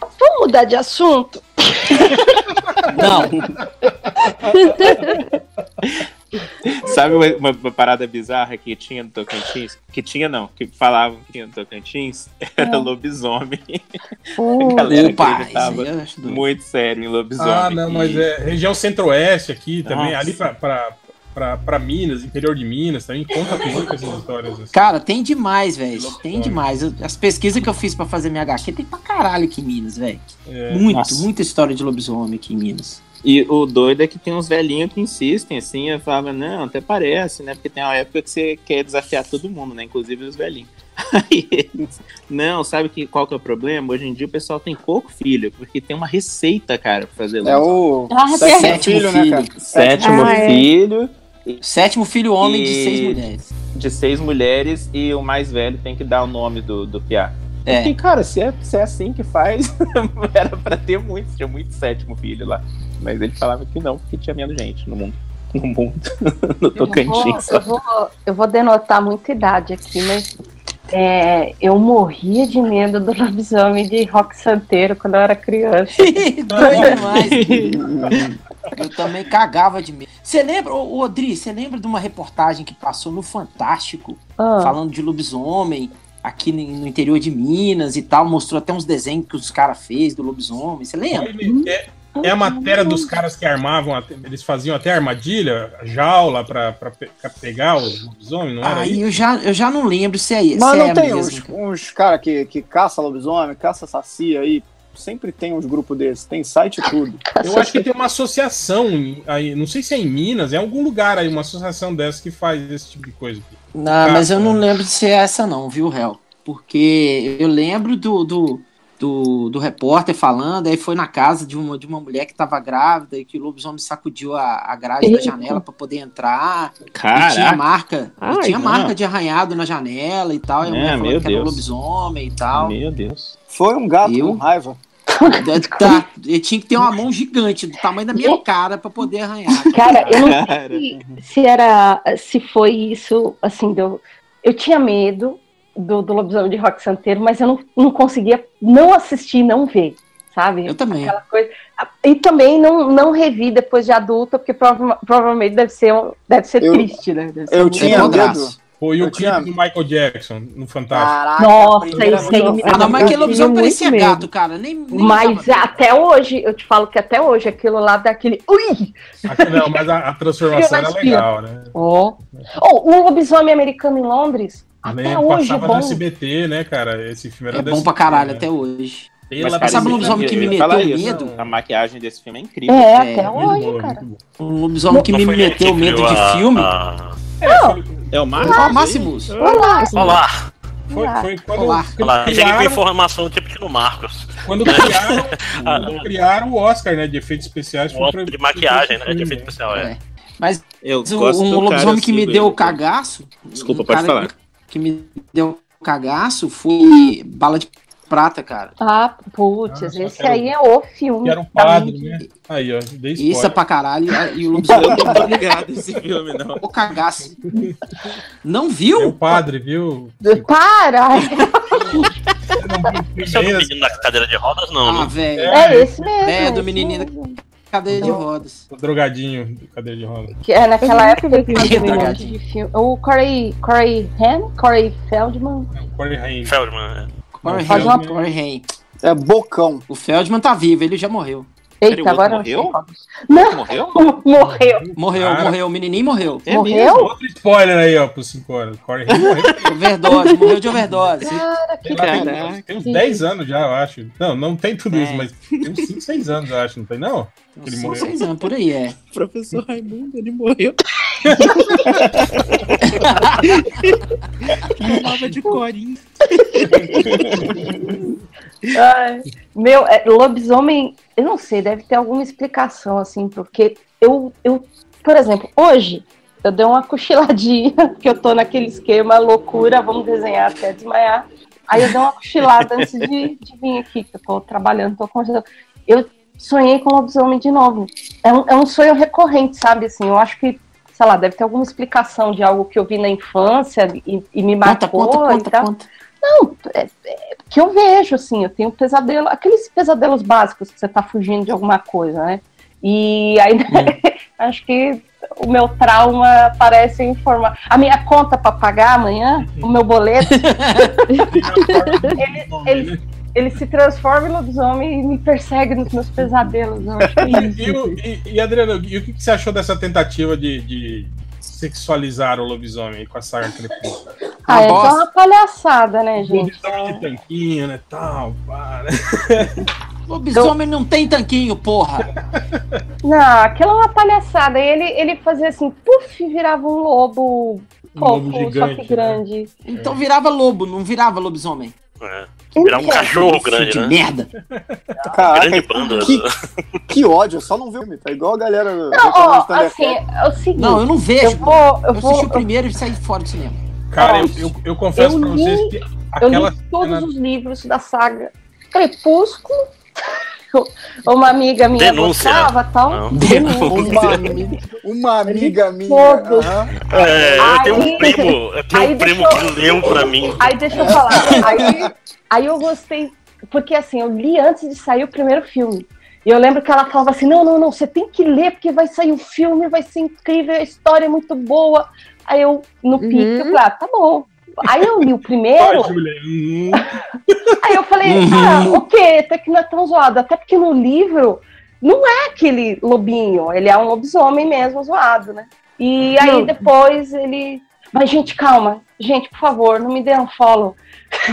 Vamos mudar de assunto? Não. *laughs* *laughs* Sabe uma, uma- uma parada bizarra que tinha no Tocantins? Que tinha não, que falavam que tinha no Tocantins? *laughs* Era Ah. lobisomem. *laughs* Uh, Galera Opa, acreditava. Muito sério em lobisomem. Ah, não, mas E- é região centro-oeste aqui também, Nossa. ali pra, pra, pra, pra Minas, interior de Minas, também conta muito essas histórias. Assim. Cara, tem demais, velho. Tem demais. Eu- As pesquisas que eu fiz pra fazer minha HQ tem pra caralho aqui em Minas, velho. É, Muito, nossa. muita história de lobisomem aqui em Minas. E o doido é que tem uns velhinhos que insistem, assim, eu falava, não, até parece, né? Porque tem uma época que você quer desafiar todo mundo, né? Inclusive os velhinhos. *laughs* Aí eles, não, sabe que, qual que é o problema? Hoje em dia o pessoal tem pouco filho, porque tem uma receita, cara, pra fazer É lobisomem. o Ah, sétimo sétimo filho, né, cara? Sétimo Ah, é. filho Sétimo filho homem de E- seis mulheres. de seis mulheres e o mais velho tem que dar o nome do, do piá. É. E, cara, se é, se é assim que faz, *laughs* era pra ter muito, tinha muito sétimo filho lá. Mas ele falava que não, porque tinha menos gente no mundo. No mundo. *laughs* no Eu vou, Tocantins. eu, vou, eu vou denotar muita idade aqui, mas é, eu morria de medo do lobisomem de rock santeiro quando eu era criança. *laughs* Doido demais. Eu também cagava de medo. Você lembra, ô, ô Odri, você lembra de uma reportagem que passou no Fantástico, Ah, falando de lobisomem aqui no interior de Minas e tal? Mostrou até uns desenhos que os caras fez do lobisomem. Você lembra? É, é a matéria dos caras que armavam, até- eles faziam até armadilha, jaula pra, pra, pra pegar os lobisomens, não era Aí isso? eu já, eu já não lembro se é isso. Mas se não é tem mesmo. uns, uns caras que, que caça lobisomem, caça saci aí. Sempre tem uns grupos desses, tem site e tudo. Eu acho que tem uma associação aí, não sei se é em Minas, é em algum lugar aí, uma associação dessa que faz esse tipo de coisa. Não, mas eu não lembro se é essa não, viu, Réu? Porque eu lembro do, do, do, do repórter falando, aí foi na casa de uma, de uma mulher que tava grávida e que o lobisomem sacudiu a, a grade da Eita. janela pra poder entrar. E tinha Caraca. marca, e Ai, tinha não. marca de arranhado na janela e tal. E a É, mulher falou meu que era um lobisomem e tal. Meu Deus. Foi um gato Eu? com raiva. *laughs* Tá, ele tinha que ter uma mão gigante, do tamanho da minha cara, pra poder arranhar. Cara, eu não sei se, se era, se foi isso, assim, deu, eu tinha medo do, do lobisomem de rock santeiro, mas eu não, não conseguia não assistir, não ver, sabe? Eu também. Aquela coisa. E também não, não revi depois de adulta, porque prova- provavelmente deve ser, deve ser Eu- triste, né? Deve ser eu tinha É, medo. Foi Eu o clipe do Michael Jackson no Fantástico. Caraca, Nossa, isso aí fui- Ah, não, mas aquele lobisomem parecia muito gato, cara. Nem, nem Mas até hoje, eu te falo que até hoje aquilo lá daquele. Ui! Não, mas a, a transformação era legal, né? Ó. Oh, um lobisomem americano em Londres. Até Nem hoje é passava no bom. SBT, né, cara? Esse filme era É bom pra SBT, caralho né? até hoje. Pela Mas, cara, Sabe um lobisomem que me meteu isso, medo? A maquiagem desse filme é incrível. É, É, até Muito hoje, cara. Um lobisomem que Não me meteu medo de filme. a- É o Marcos? Ó, Máximos. Olá! Olá, Foi, foi quando, Olá. olá. Cheguei com criaram, informação tipo no Marcos. quando *laughs* criaram, Ah, quando criaram o Oscar, né, de efeitos especiais. Pra- de maquiagem, né? De efeito especial, é. É. Mas Eu o, gosto um lobisomem que me sigo deu ele. cagaço. Desculpa, um pode falar. Que, que me deu cagaço foi Bala de Prata, cara. Ah, putz, Ah, esse quero- aí é o filme. Que era um padre, né? Aí, ó, dei Isso é pra caralho. E o lobisomem não tô ligado *laughs* esse filme, não. o cagaço. Não É o viu? padre, viu? Para! *laughs* Esse é o do menino da cadeira de rodas, não, Ah, né? velho. É esse mesmo. É, do esse menininho mesmo. Cadeira de rodas. O drogadinho do cadeira de roda. Que é naquela época que fazia *laughs* um monte de filme. O Corey, Corey Haim? Corey Feldman? É o Corey. Feldman, Corey Faz uma- Corey. É bocão. O Feldman tá vivo, ele já morreu. Eita, outro agora não sei morreu? Não, Morreu? *laughs* morreu. Morreu, Cara. morreu. O menininho morreu. É Morreu? Outro spoiler aí, ó, por 5 horas. Corey Haim morreu. *laughs* Overdose, morreu de overdose. Cara, que lá, tem, uns 10 anos já, eu acho. Não, não tem tudo É. isso, mas tem uns 5, 6 anos, eu acho, não tem, não? Ele Cinco, morreu. seis anos, por aí, é. *laughs* Professor Raimundo, ele morreu. De meu, é, lobisomem, eu não sei, deve ter alguma explicação, assim, porque eu, eu, por exemplo, hoje eu dei uma cochiladinha, *laughs* que eu tô naquele esquema loucura, vamos desenhar até desmaiar. Aí eu dei uma cochilada antes de, de vir aqui, que eu tô trabalhando, tô conversando. Eu sonhei com lobisomem de novo. É um, é um sonho recorrente, sabe? Assim, eu acho que sei lá, deve ter alguma explicação de algo que eu vi na infância e, e me Conta, marcou conta, e conta, tal. conta. Não, é- é que eu vejo, assim, eu tenho pesadelo, aqueles pesadelos básicos que você tá fugindo de alguma coisa, né? E aí, *laughs* acho que o meu trauma parece informar. A minha conta para pagar amanhã, o meu boleto, *laughs* ele, ele se transforma em lobisomem e me persegue nos meus pesadelos. É. *laughs* E, o- e, e, Adriano, e o que você achou dessa tentativa de, de sexualizar o lobisomem com a saga Crepúsculo? Ah, é bosta. só uma palhaçada, né, gente? Lobisomem de tanquinho, né, tal, pá, né? *laughs* Lobisomem não tem tanquinho, porra. Não, aquilo é uma palhaçada. Ele, ele fazia assim, puf, virava um lobo Um fofo, lobo só gigante, que né? grande. Então virava lobo, não virava lobisomem. É. Virar um Então, cachorro grande, que né? merda. Caraca, Grande banda. que, que ódio, só não ver o filme. Tá igual a galera. Não, ó, assim, é o seguinte. Não, eu não vejo. eu vou, eu Eu vou, assisti o primeiro e saí fora do cinema. Cara, eu, eu, eu confesso eu pra li- vocês que eu aquela li todos cena- os livros da saga Crepúsculo. *laughs* Uma amiga minha Denúncia. gostava tal. Não. Uma, ami- uma amiga minha. Todos. aham. É, eu tenho Aí- um primo, eu tenho um primo deixou- que leu pra mim. Aí deixa eu falar. Aí, aí eu gostei, porque assim, eu li antes de sair o primeiro filme. E eu lembro que ela falava assim: não, não, não, você tem que ler, porque vai sair o filme, vai ser incrível, a história é muito boa. Aí eu, no pique, eu falei, ah, tá bom. Aí eu li o primeiro, hum, aí eu falei, ah, o quê? Até que não é tão zoado. Até porque no livro não é aquele lobinho, ele é um lobisomem mesmo zoado, né? E aí Não. depois ele. Mas, gente, calma. Gente, por favor, não me dê um follow. *laughs*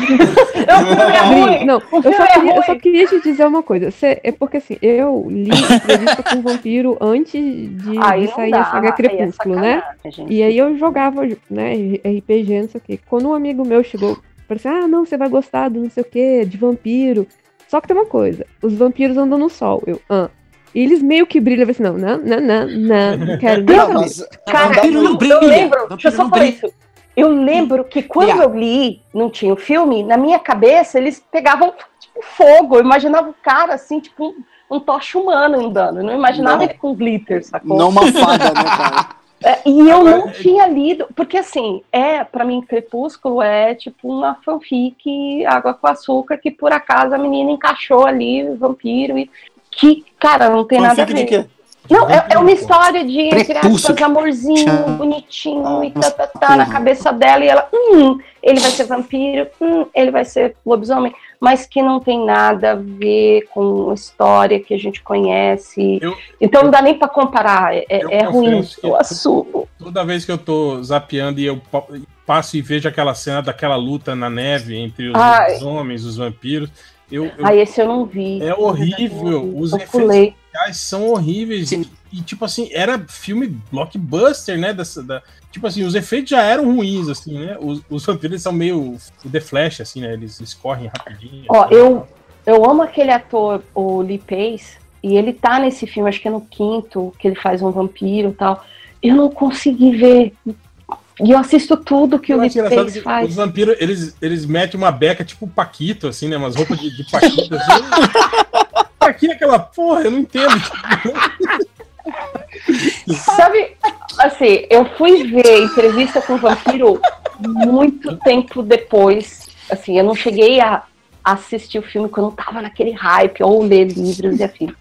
Eu é. Não, eu só, é queria, eu só queria te dizer uma coisa. Você- é porque assim, eu li *laughs* entrevista com o vampiro antes de, Aí de sair dá, a saga é Crepúsculo, né? sacanagem, gente. E aí eu jogava, né, RPG, não sei o quê. Quando um amigo meu chegou, falou assim, ah, não, você vai gostar do não sei o quê, de vampiro. Só que tem uma coisa, os vampiros andam no sol. Eu, ah. E eles meio que brilham, assim, não, não, não, não, não, não *laughs* quero nem Não, mas Cara, eu, não brilha, eu lembro, deixa eu só não falar brilha. isso. Eu lembro que quando Yeah. eu li, não tinha o filme, na minha cabeça eles pegavam tipo fogo. Eu imaginava o cara assim, tipo um, um tocha humano andando. Eu não imaginava Não. ele com glitter, sacou? Não uma *laughs* fada, né, cara? É, e eu não tinha lido, porque assim, é, para mim, Crepúsculo é tipo uma fanfic água com açúcar que por acaso a menina encaixou ali, o vampiro, e que, cara, não tem nada a Fanfic de ver. quê? Não, é, é uma história de entre aspas, amorzinho, bonitinho, e tá, tá, tá, na cabeça dela, e ela, hum, ele vai ser vampiro, hum, ele vai ser lobisomem, mas que não tem nada a ver com a história que a gente conhece. Eu- então não dá nem pra comparar, é, Eu é ruim, eu assumo. toda vez que eu tô zapeando e eu pa- passo e vejo aquela cena daquela luta na neve entre os, Ai. os homens, os vampiros, eu, eu- Aí esse eu não vi. é horrível. Os eu efeitos pulei. são horríveis. Sim. E, tipo assim, era filme blockbuster, né? Dessa, da, tipo assim, os efeitos já eram ruins, assim, né? Os, os vampiros são meio o The Flash, assim, né? Eles, eles correm rapidinho. Ó, assim. eu, eu amo aquele ator, o Lee Pace, e ele tá nesse filme, acho que é no quinto, que ele faz um vampiro e tal. Eu não consegui ver. E eu assisto tudo que Eu o Pace que faz. os vampiros, eles, eles metem uma beca tipo Paquito, assim, né? Umas roupas de, de Paquito, assim. *laughs* pra que aquela porra? Eu não entendo. Sabe, assim, eu fui ver entrevista com o vampiro muito tempo depois. Assim, eu não cheguei a assistir o filme quando eu tava naquele hype, ou ler livros e afim.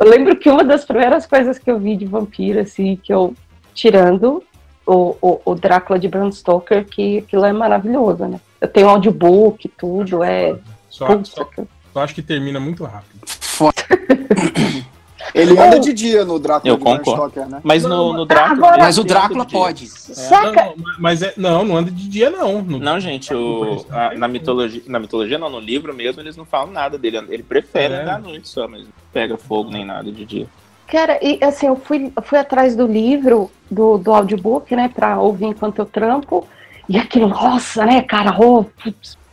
Eu lembro que uma das primeiras coisas que eu vi de vampiro, assim, que eu, tirando o, o, o Drácula de Bram Stoker, que aquilo é maravilhoso, né? Eu tenho audiobook, tudo, é. Só, só, que- só acho que termina muito rápido. Foda. *laughs* Ele anda de dia no Drácula Eu de Bram concordo. Stoker, né? Mas no, no Drácula. Agora- Mas o Drácula pode. Saca? Não, não, mas é, não, não anda de dia, não. No- Não, gente, o, a- na, mitologia, na mitologia, não, no livro mesmo, eles não falam nada dele. Ele prefere É. andar à noite só, mas não pega fogo nem nada de dia. Cara, e assim, eu fui, eu fui atrás do livro, do, do audiobook, né, pra ouvir enquanto eu trampo, e aquilo, nossa, né, cara, oh,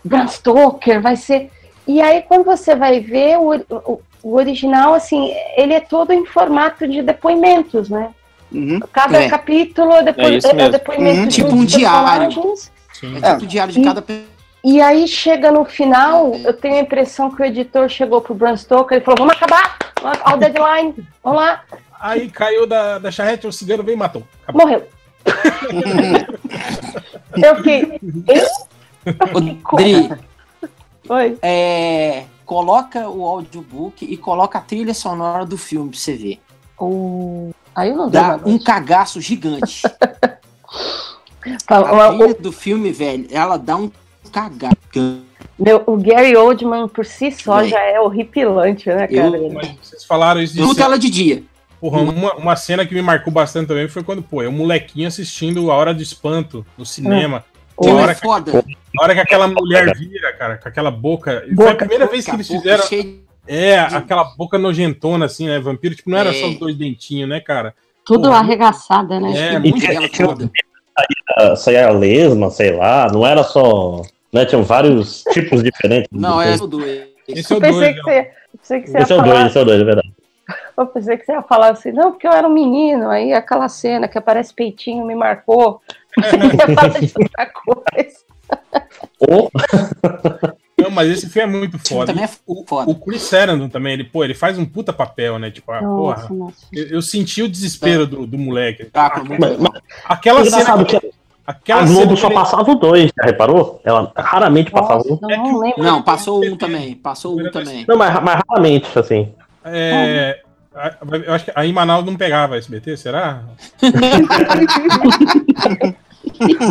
Bram Stoker, vai ser. E aí, quando você vai ver o, o, o original, assim, ele é todo em formato de depoimentos, né? Uhum. Cada É. capítulo é, depo É é- é depoimento Uhum, de tipo um um diário. É tipo o diário de E- cada pessoa. E aí chega no final, eu tenho a impressão que o editor chegou pro Bram Stoker e falou: vamos acabar, ao deadline, vamos lá. Aí caiu da, da charrete, o cigano veio e matou. Acabou. Morreu. *laughs* Eu fiquei. Ô, Dri, Oi. é, coloca o audiobook e coloca a trilha sonora do filme pra você ver. O... Aí eu não Dá dá um cagaço gigante. *laughs* A trilha do filme, velho, ela dá um cagaço. Meu, o Gary Oldman por si só Bem, já é horripilante, né, eu- cara? Mas vocês falaram isso de Tudo ela de dia. Porra, uma, uma cena que me marcou bastante também foi quando, pô, é um molequinho assistindo A Hora do Espanto no cinema. O Na filme hora, é foda. na hora que aquela mulher vira, cara, com aquela boca. Foi a Boca. primeira vez que eles Boca fizeram. É, aquela boca nojentona, assim, né? Vampiro, tipo, não era É. só os dois dentinhos, né, cara? Tudo Porra. arregaçada, né? É, muito tinha- toda. Ah, Saía lesma, sei lá, não era só. Né, tinham vários tipos diferentes. Não, é o. Esse é o Eu pensei dois, que né? você, pensei que você ia Esse é o falar. dois, esse é o dois, é verdade. Eu pensei que você ia falar assim, não, porque eu era um menino, aí aquela cena que aparece peitinho me marcou. *laughs* *laughs* Falar de outra coisa. *laughs* Não, mas esse filme é muito O foda. também é O, foda. o Chris Sarandon também, ele, pô, ele faz um puta papel, né? Tipo, ah, porra. Nossa, nossa. Eu, eu senti o desespero do, do moleque. Ah, Mas- legal. Aquela cena. que Aquela a Globo que só ele- passava o dois, já reparou? Ela raramente passava um. Nossa, É que não. Não, passou um também. Passou um também. Não, mas, mas raramente, assim. É, eu acho que aí em Manaus não pegava SBT, será?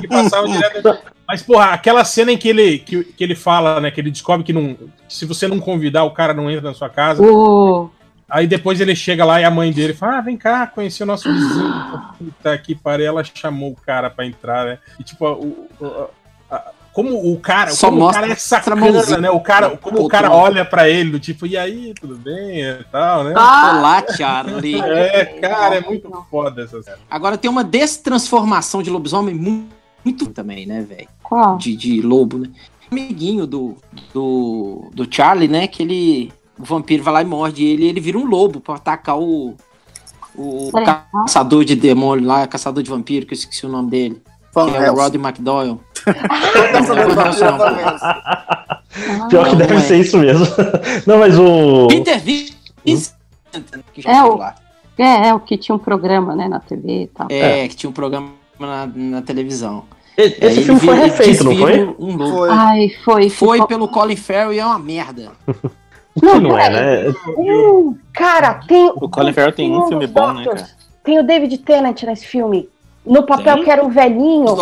Que *laughs* passava direto. Mas, porra, aquela cena em que ele, que, que ele fala, né? Que ele descobre que, não, que se você não convidar, o cara não entra na sua casa. O... Aí depois ele chega lá e a mãe dele fala: Ah, vem cá, conheci o nosso vizinho. Puta que pariu. Ela chamou o cara pra entrar, né? E tipo, o, o- a- como o cara, Só como o mostra cara é sacana, mãozinha. né? O cara, como o cara lado. olha pra ele, do tipo, e aí, tudo bem? E tal, né? Ah, Olá, Charlie. É, cara, é muito foda essa cena. Agora tem uma destransformação de lobisomem mu- muito também, né, velho? qual? De, de lobo, né? Amiguinho do, do, do Charlie, né? Que ele. O vampiro vai lá e morde ele e ele vira um lobo pra atacar o. O caçador de demônio lá, caçador de vampiro, que eu esqueci o nome dele. Van Que é o McDowell. *laughs* Não, vampiro é. Ah, Pior que deve é. ser isso mesmo. *laughs* Não, mas o. Peter Vincent. Que já É, o- lá. É, é, o que tinha um programa, né, na TV e tal. É, que tinha um programa na, na televisão. Esse Aí ele filme foi refeito, não foi? Um, um lobo. Foi. Ai, foi. Foi ficou- pelo Colin Farrell e é uma merda. *laughs* Não, não é, né? Hum, cara, tem. O Colin Farrell tem um filme bom, né, Doctors. cara? Tem o David Tennant nesse filme. No papel Tem? que era um velhinho.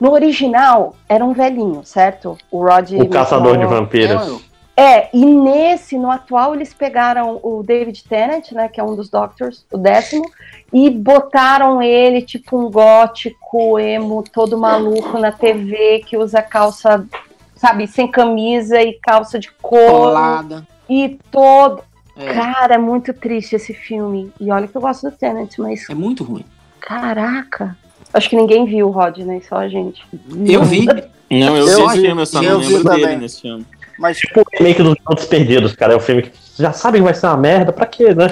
No original, era um velhinho, certo? O Rod. O caçador de vampiros. É, e nesse, no atual, eles pegaram o David Tennant, né, que é um dos Doctors, o décimo, e botaram ele, tipo, um gótico, emo, todo maluco na TV, que usa calça, sabe, sem camisa e calça de couro, Colada. E todo... É, Cara, é muito triste esse filme. E olha que eu gosto do Tennant, mas, é muito ruim. caraca... Acho que ninguém viu o Rod, né, só a gente. Eu vi. Não, eu, Eu vi vi- esse filme, eu só eu não lembro dele também. nesse filme. Mas Tipo o remake dos Perdidos, cara. É um filme que já sabe que vai ser uma merda, pra quê, né?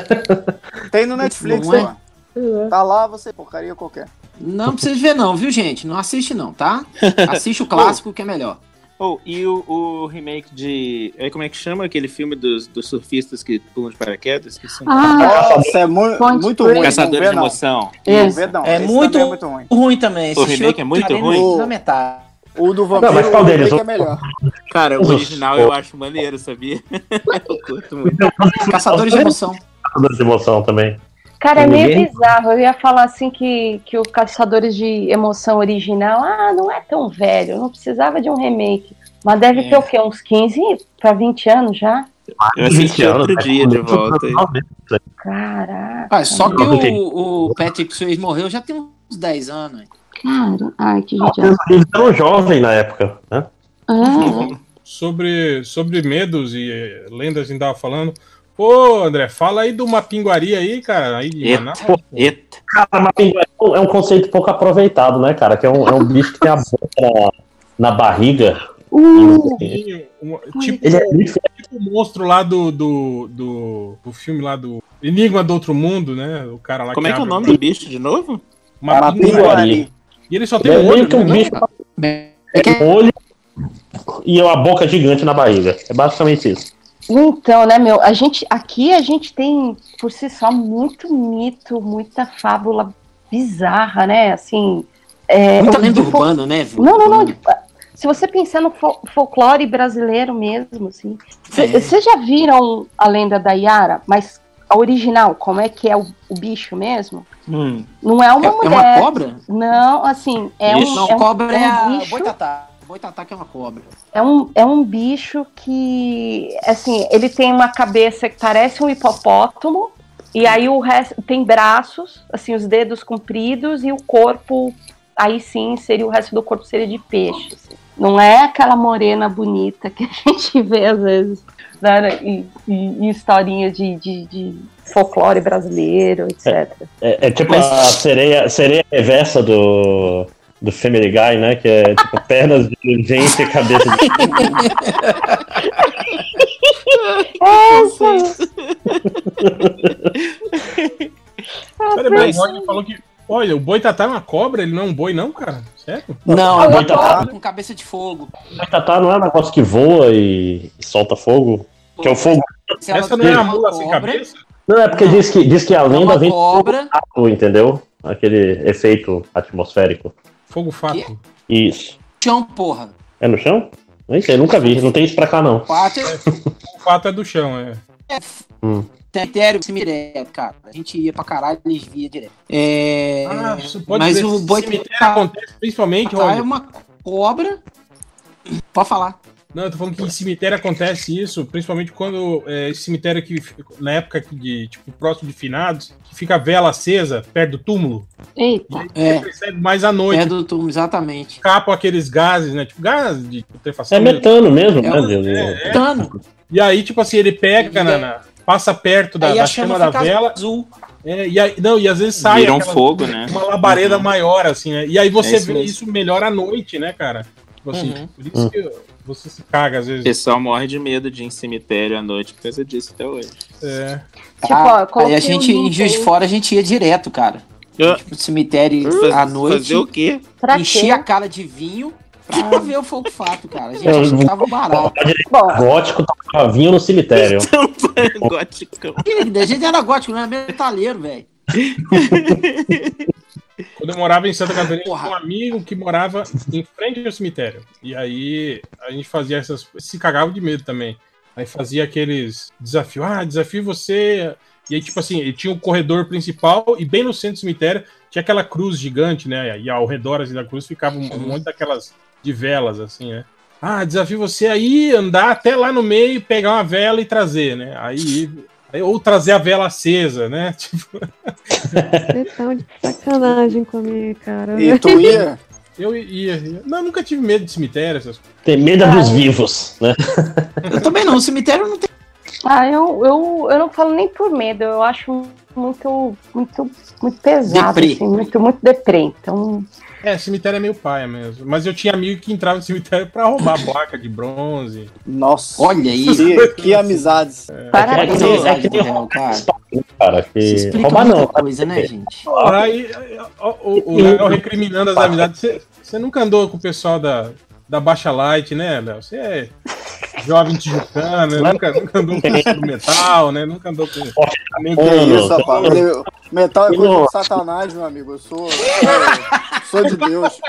*laughs* tem no Netflix, Não é? pô. Tá lá, você porcaria qualquer. Não precisa ver, não, viu, gente? Não assiste, não, tá? *laughs* Assiste o clássico que é melhor. Oh, e o, o remake de. é, Como é que chama aquele filme dos, dos surfistas que pulam de paraquedas? Esqueci o nome. Ah, Nossa, é mu Point muito ruim. Caçadores não de não. emoção. Não não. É Esse muito- é muito ruim. Ruim também. O remake é muito ruim? Na metade. O do vampiro, mas qual o deles? remake é melhor. Cara, o original eu acho maneiro, sabia? *laughs* eu curto muito. Caçadores de emoção. Caçadores de emoção também. Cara, é meio Ninguém- bizarro. Eu ia falar assim que, que o Caçadores de Emoção original, ah, não é tão velho, não precisava de um remake. Mas deve É. ter o quê? Uns 15 para 20 anos já? Eu assisti 20 anos, outro né? dia de volta. Caraca. Ah, só que o, o Patrick Swayze morreu já tem uns 10 anos. Cara, ai, que judiação. Eles eram jovens na época, né? Ah, Sobre, sobre medos e lendas que a gente tava falando. Pô, André, fala aí do Mapinguari aí, cara. Aí de Eita, Manaus. eita. Cara, mas é um conceito pouco aproveitado, né, cara? Que é um, é um bicho que tem a boca na, na barriga. uh, Um- Tipo, Ele é muito tipo o monstro lá do, do, do, do filme lá do Enigma do Outro Mundo, né? O cara lá Como é que é o nome do bicho de novo? Mapinguari. Mapinguari. E ele só Ele tem é um olho, meio que um né? bicho É com um olho e uma boca gigante na barriga. É basicamente isso. Então, né, meu, a gente aqui a gente tem por si só muito mito, muita fábula bizarra, né? Assim, é, Muita lenda urbana, né? Não, não, não. tipo, Se você pensar no fol- folclore brasileiro mesmo, assim, É. vocês já viram a lenda da Yara? Mas a original, como é que é o, o bicho mesmo? Hum. Não é uma É, é mulher. uma cobra? Não, assim, é Isso. um, Não, é um, cobra é, é um a bicho. boitatá. Boitatá que é uma cobra. É um, é um bicho que, assim, ele tem uma cabeça que parece um hipopótamo, e aí o resto tem braços, assim, os dedos compridos, e o corpo, aí sim, seria o resto do corpo seria de peixe. assim. Não é aquela morena bonita que a *laughs* gente vê às vezes né, em, em- em historinhas de, de, de folclore brasileiro, etc. É, é tipo Mas- a sereia, sereia reversa do, do Family Guy, né? Que é tipo *laughs* pernas de gente e cabeça de. Pera, mas o Roger falou que. Olha, o boitatá é uma cobra, ele não é um boi, não, cara? Sério? Não, é Ah, boitatá boitatá. com cabeça de fogo. Boitatá não é um negócio que voa e, e solta fogo? Que é o fogo. Essa não é a uma mula sem cabeça? Não, é porque diz que, diz que a é lenda uma vem do cobra. fogo, entendeu? Aquele efeito atmosférico. Fogo fato. Isso. Chão, porra. É no chão? Nem sei, nunca vi. Não tem isso pra cá, não. Pátio, O fato é do chão, é. cemitério, cemitério, cara. A gente ia pra caralho e eles via direto. É... Ah, isso pode mas ver. o boi cemitério acontece principalmente, é Roger. uma cobra. Pode falar. Não, eu tô falando que em cemitério acontece isso, principalmente quando é, esse cemitério que, na época que de, tipo, próximo de finados, que fica a vela acesa perto do túmulo, Eita. É, você percebe mais à noite, é do túmulo, exatamente. escapam aqueles gases, né? Tipo, gás de putrefação. É mesmo. metano mesmo, É né? um- Deus? é. Tano. E aí, tipo assim, ele pega, na, na- passa perto da, da chama, da vela, azul. é, e aí, não, e às vezes sai Vira um aquela- fogo, né? uma labareda maior, assim, né? E aí você É isso vê mesmo. isso melhor à noite, né, cara? Tipo assim, Uhum. por isso que você se caga às O vezes. pessoal morre de medo de ir em cemitério à noite por causa disso até hoje. É. Tipo, Ah, ó, eu a gente, um em Juiz de. Fora, a gente ia direto, cara. Ah. Tipo, cemitério Faz- à noite. Fazer o quê? Quê? a cara de vinho pra ver o fogo fato, cara. A gente Eu- achava barato. Gótico tava vinho no cemitério. *laughs* Goticão. *laughs* A gente era gótico, não era metaleiro, velho. *laughs* Quando eu morava em Santa Catarina, Porra. tinha um amigo que morava em frente ao cemitério. E aí a gente fazia essas. Se cagava de medo também. Aí fazia aqueles desafios. Ah, desafio você. E aí, tipo assim, ele tinha o corredor principal e bem no centro do cemitério tinha aquela cruz gigante, né? E ao redor assim, da cruz ficava um, um monte daquelas de velas, assim, né? Ah, desafio você aí andar até lá no meio, pegar uma vela e trazer, né? Aí. Ou trazer a vela acesa, né? *laughs* Tipo, Você tá de sacanagem comigo, cara. E tu ia. *laughs* Eu ia. ia. Não, nunca tive medo de cemitério, essas coisas. Tem medo dos vivos, né? Eu também não, o cemitério não tem. ah, eu, eu, eu não falo nem por medo, eu acho muito, muito, muito pesado, assim, muito, muito deprê. Então, É, cemitério é meio paia mesmo. Mas eu tinha amigo que entrava no cemitério pra roubar placa de bronze. Nossa. Olha aí. Que, *laughs* que amizades. parabéns. Essa É que- amizade é que- cara. Cara, que. explica Roubar não. coisa, né, gente? Aí, o, o Léo recriminando as amizades. Você, você nunca andou com o pessoal da, da Baixa Light, né, Léo? Você é jovem tijucano, né? nunca, nunca andou com metal, né? Nunca andou com. Nem Que com isso, rapaz. Metal é coisa de satanás, meu amigo. Eu sou. eu sou de Deus.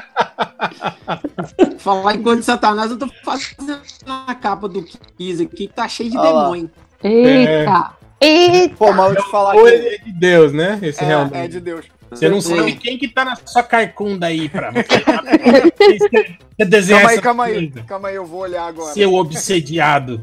Falar em coisa de Satanás, eu tô fazendo a capa do Kiss aqui, que tá cheio de lá. demônio. Eita! Eita! Pô, mas eu te falar que. é de Deus, né? Esse É, realmente. é de Deus. Você não Sim. sabe quem que tá na sua carcunda aí pra *laughs* Você desenha Calma aí, calma aí. Calma aí, eu vou olhar agora. Seu *laughs* obsediado.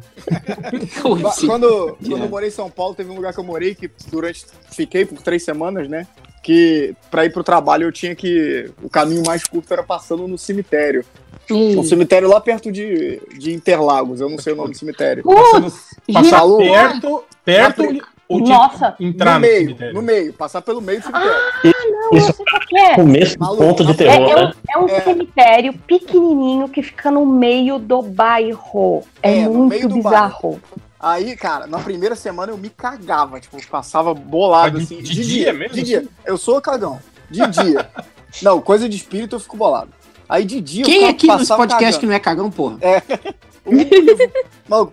Quando, quando eu morei em São Paulo, teve um lugar que eu morei que durante. Fiquei por três semanas, né? Que pra ir pro trabalho eu tinha que. O caminho mais curto era passando no cemitério. Um cemitério lá perto de, de Interlagos, eu não sei o nome do cemitério. Passando, passar perto, perto ou tinha Nossa! que entrar no no, meio, cemitério? no meio, passar pelo meio do cemitério. Não, Isso eu sei o que é. Começo do ponto de é- terror, É, é um, né? é um É. cemitério pequenininho que fica no meio do bairro. É, É, no meio muito do bizarro. Aí, cara, na primeira semana eu me cagava, tipo, passava bolado Ah, de- assim. de dia mesmo, De dia. Eu sou cagão. De dia. *laughs* não, coisa de espírito eu fico bolado. Aí de dia Quem eu aqui nesse passava podcast que não é cagão, porra? *laughs* O Uivo. Mal,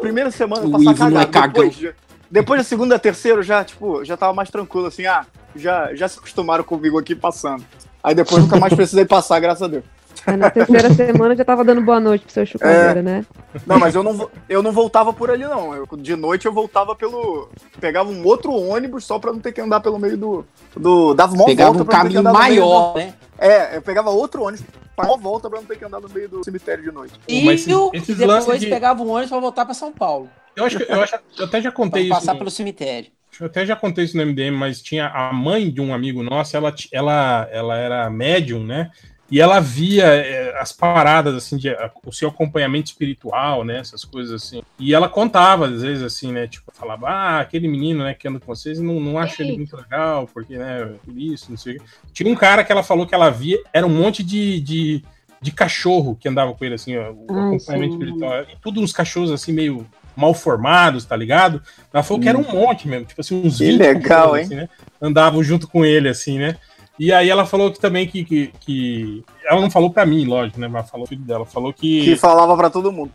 primeira semana O passar Uivo não é cagado. cagão. Depois, depois da segunda, terceira, já, tipo, já tava mais tranquilo, assim, ah, já, já se acostumaram comigo aqui passando. Aí depois nunca mais precisei passar, graças a Deus. Aí na terceira semana já tava dando boa noite pro seu chupadeira, né? Não, mas eu não, eu não voltava por ali, não. Eu- de noite eu voltava pelo. Pegava um outro ônibus só pra não ter que andar pelo meio do. do dava uma Pegava volta um pra não ter que caminho andar no meio maior, do- né? É, eu pegava outro ônibus, uma volta pra não ter que andar no meio do cemitério de noite. Mas E esses- e esses depois de- pegava um ônibus pra voltar pra São Paulo. Eu acho que eu, acho, eu até já Pra contei isso. passar no- pelo cemitério. Eu até já contei isso no MDM, mas tinha a mãe de um amigo nosso, ela, ela, ela era médium, né? E ela via eh, as paradas, assim, de, a- o seu acompanhamento espiritual, né? Essas coisas assim. E ela contava, às vezes, assim, né? Tipo, falava, ah, aquele menino, né, que anda com vocês, não, não acho ele muito legal, porque, né, por isso, não sei o quê. Tinha um cara que ela falou que ela via, era um monte de, de, de cachorro que andava com ele, assim, ó, o Ai, acompanhamento sim. espiritual. E tudo uns cachorros, assim, meio mal formados, tá ligado? Ela falou que era um monte mesmo, tipo assim, uns Que 20 legal, hein? assim, né? Andavam junto com ele, assim, né? E aí ela falou que também que, que, que- Ela não falou pra mim, lógico, né? Mas falou pro filho dela. Falou Que falava pra todo mundo.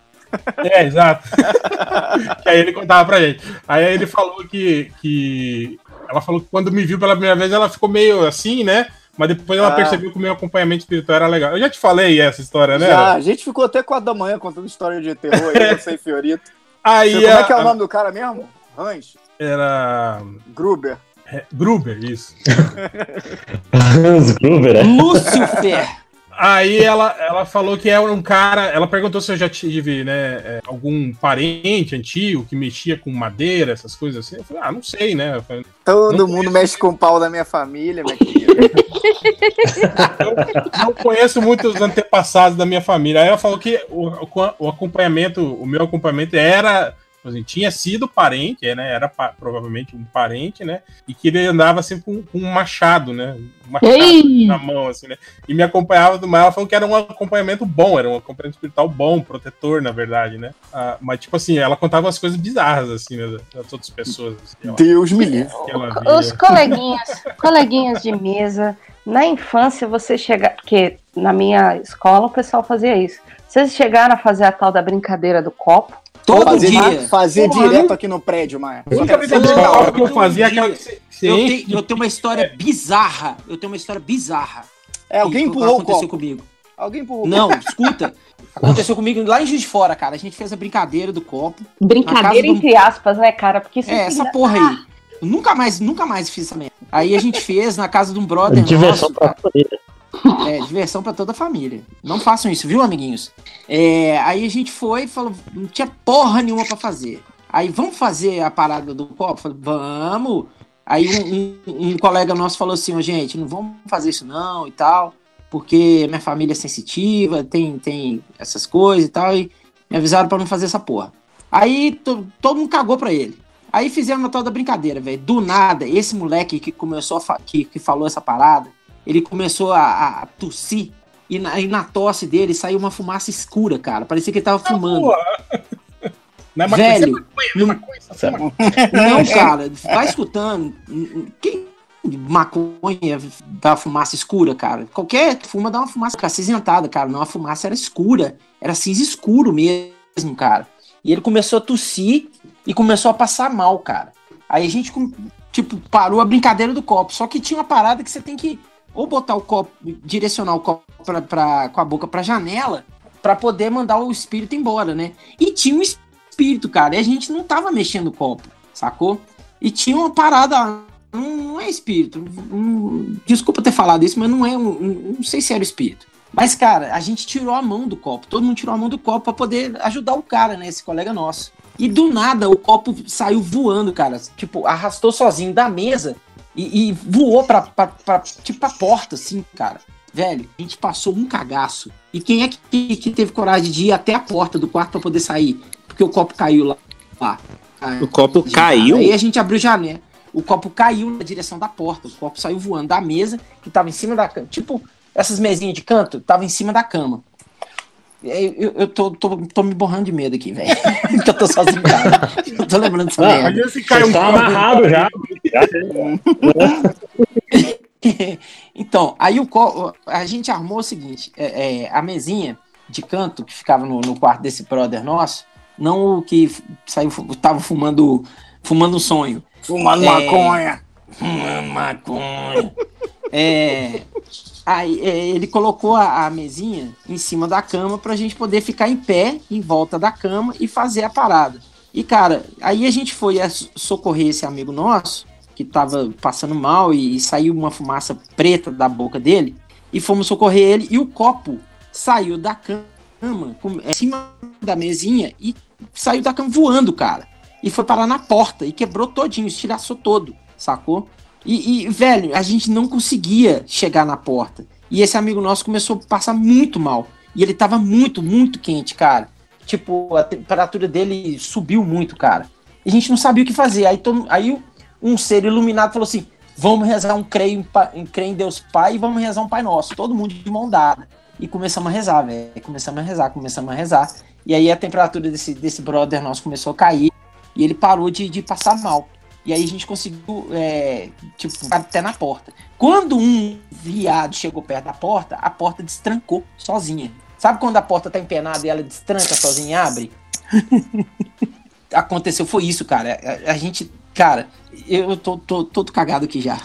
é, exato. *laughs* que aí ele contava pra gente. Aí ele falou que, que. Ela falou que quando me viu pela primeira vez, ela ficou meio assim, né? Mas depois ela Ah. percebeu que o meu acompanhamento espiritual era legal. Eu já te falei essa história, né? Já, a gente ficou até 4 da manhã contando história de terror aí, você e Fiorito. *laughs* Aí Como é a- que é o nome do cara mesmo? Hans Era. Gruber. É, Gruber, isso. Hans Gruber, é? Lúcifer! Aí ela, ela falou que era um cara. Ela perguntou se eu já tive, né, é, algum parente antigo que mexia com madeira, essas coisas assim. Eu falei, ah, não sei, né? Eu falei, Todo mundo mexe com o pau da minha família, minha querida. não conheço muitos antepassados da minha família. Aí ela falou que o- o acompanhamento, o meu acompanhamento era. Assim, tinha sido parente, né? Era pa- provavelmente um parente, né? E que ele andava sempre com, com um machado, né? Um machado Ei! na mão, assim, né? E me acompanhava do mal. Ela falou que era um acompanhamento bom, era um acompanhamento espiritual bom, protetor, na verdade, né? Ah, mas, tipo assim, ela contava as coisas bizarras, assim, né? Das outras pessoas. Assim, ela- Deus me livre. Os coleguinhas, coleguinhas de mesa, na infância você chega, porque na minha escola o pessoal fazia isso. Vocês chegaram a fazer a tal da brincadeira do copo? Todo Fazer, dia. fazer Porra, direto aqui no prédio, Maia. A única brincadeira Todo de copo que eu fazia é aquela Eu tenho, eu tenho uma história bizarra. Eu tenho uma história bizarra. É, alguém empurrou o aconteceu copo. comigo. Alguém empurrou Não, escuta. Aconteceu comigo lá em Juiz de Fora, cara. A gente fez a brincadeira do copo. Brincadeira casa do- entre aspas, né, cara? Porque isso É, essa porra aí. Eu nunca mais, nunca mais fiz essa merda. Aí a gente fez na casa de um brother Diversão nosso, pra família. É, diversão pra toda a família. Não façam isso, viu, amiguinhos? É, aí a gente foi e falou, não tinha porra nenhuma pra fazer. Aí, vamos fazer a parada do copo? Falei, vamos. Aí um, um- um colega nosso falou assim, ó, gente, não vamos fazer isso não e tal, porque minha família é sensitiva, tem, tem essas coisas e tal, e me avisaram pra não fazer essa porra. Aí to- todo mundo cagou pra ele. Aí fizemos a tal da brincadeira, velho. Do nada, esse moleque que começou a que, que falou essa parada, ele começou a, a tossir e na, e na tosse dele saiu uma fumaça escura, cara. Parecia que ele tava fumando. Não é maconha, Velho, é maconha, isso é maconha. Não, cara, vai escutando. Quem maconha dá fumaça escura, cara? Qualquer fuma dá uma fumaça acinzentada, cara. Não, a fumaça era escura. Era cinza escuro mesmo, cara. E ele começou a tossir e começou a passar mal, cara. Aí a gente, tipo, parou a brincadeira do copo. Só que tinha uma parada que você tem que ou botar o copo, direcionar o copo pra, pra- com a boca pra janela pra poder mandar o espírito embora, né? E tinha um espírito, cara. E a gente não tava mexendo o copo, sacou? E tinha uma parada. Não, é espírito. Desculpa ter falado isso, mas não é. um- não sei se era espírito. Mas, cara, a gente tirou a mão do copo. Todo mundo tirou a mão do copo pra poder ajudar o cara, né? Esse colega nosso. E do nada o copo saiu voando, cara. Tipo, arrastou sozinho da mesa e, e voou pra, pra, pra, tipo, pra porta, assim, cara. Velho, a gente passou um cagaço. E quem é que, que teve coragem de ir até a porta do quarto pra poder sair? Porque o copo caiu lá. lá. O copo Gente, caiu? Aí a gente abriu janela. O copo caiu na direção da porta. O copo saiu voando da mesa que tava em cima da cama. Tipo, essas mesinhas de canto tava em cima da cama. Aí, Eu, eu tô, tô, tô me borrando de medo aqui, velho. Porque *laughs* eu tô sozinho em casa. Eu tô lembrando dessa Ah, merda. Cai Você um tá amarrado já. *laughs* então, aí o a gente armou o seguinte: é, é, a mesinha de canto que ficava no, no quarto desse brother nosso, não o que saiu, tava fumando, fumando um sonho. Fumando É. maconha. Fumando maconha. É, aí é, ele colocou a, a mesinha em cima da cama pra gente poder ficar em pé em volta da cama e fazer a parada. E cara, aí a gente foi é, socorrer esse amigo nosso que tava passando mal e, saiu uma fumaça preta da boca dele e fomos socorrer ele e o copo saiu da cama com- em cima da mesinha e saiu da cama voando, cara. E foi parar na porta e quebrou todinho, estilhaçou todo, sacou? E, e, velho, a gente não conseguia chegar na porta. E esse amigo nosso começou a passar muito mal. E ele tava muito, muito quente, cara. Tipo, a temperatura dele subiu muito, cara. E a gente não sabia o que fazer. Aí, aí um ser iluminado falou assim: vamos rezar um creio em, creio em Deus Pai e vamos rezar um Pai Nosso. Todo mundo de mão dada. E começamos a rezar, velho. Começamos a rezar, começamos a rezar. E aí a temperatura desse, desse brother nosso começou a cair. E ele parou de, de passar mal. E aí a gente conseguiu, é, tipo, até na porta. Quando um viado chegou perto da porta, a porta destrancou sozinha. Sabe quando a porta tá empenada e ela destranca sozinha e abre? *laughs* Aconteceu, foi isso, cara. A, a gente, cara, eu tô, tô todo cagado aqui já.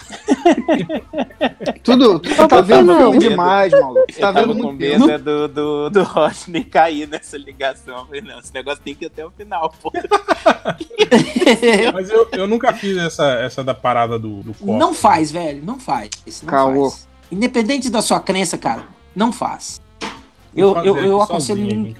Tudo, tu tá Não, vendo não. demais, maluco. Eu tá vendo com muito medo é do, do, do Rodney cair nessa ligação. Eu falei, não, esse negócio tem que ir até o final, pô. Mas eu, eu nunca fiz essa, essa da parada do, do copo. Não faz, velho, não faz. Não Caô. faz. Independente da sua crença, cara, não faz. Eu, eu, eu aconselho. sozinho.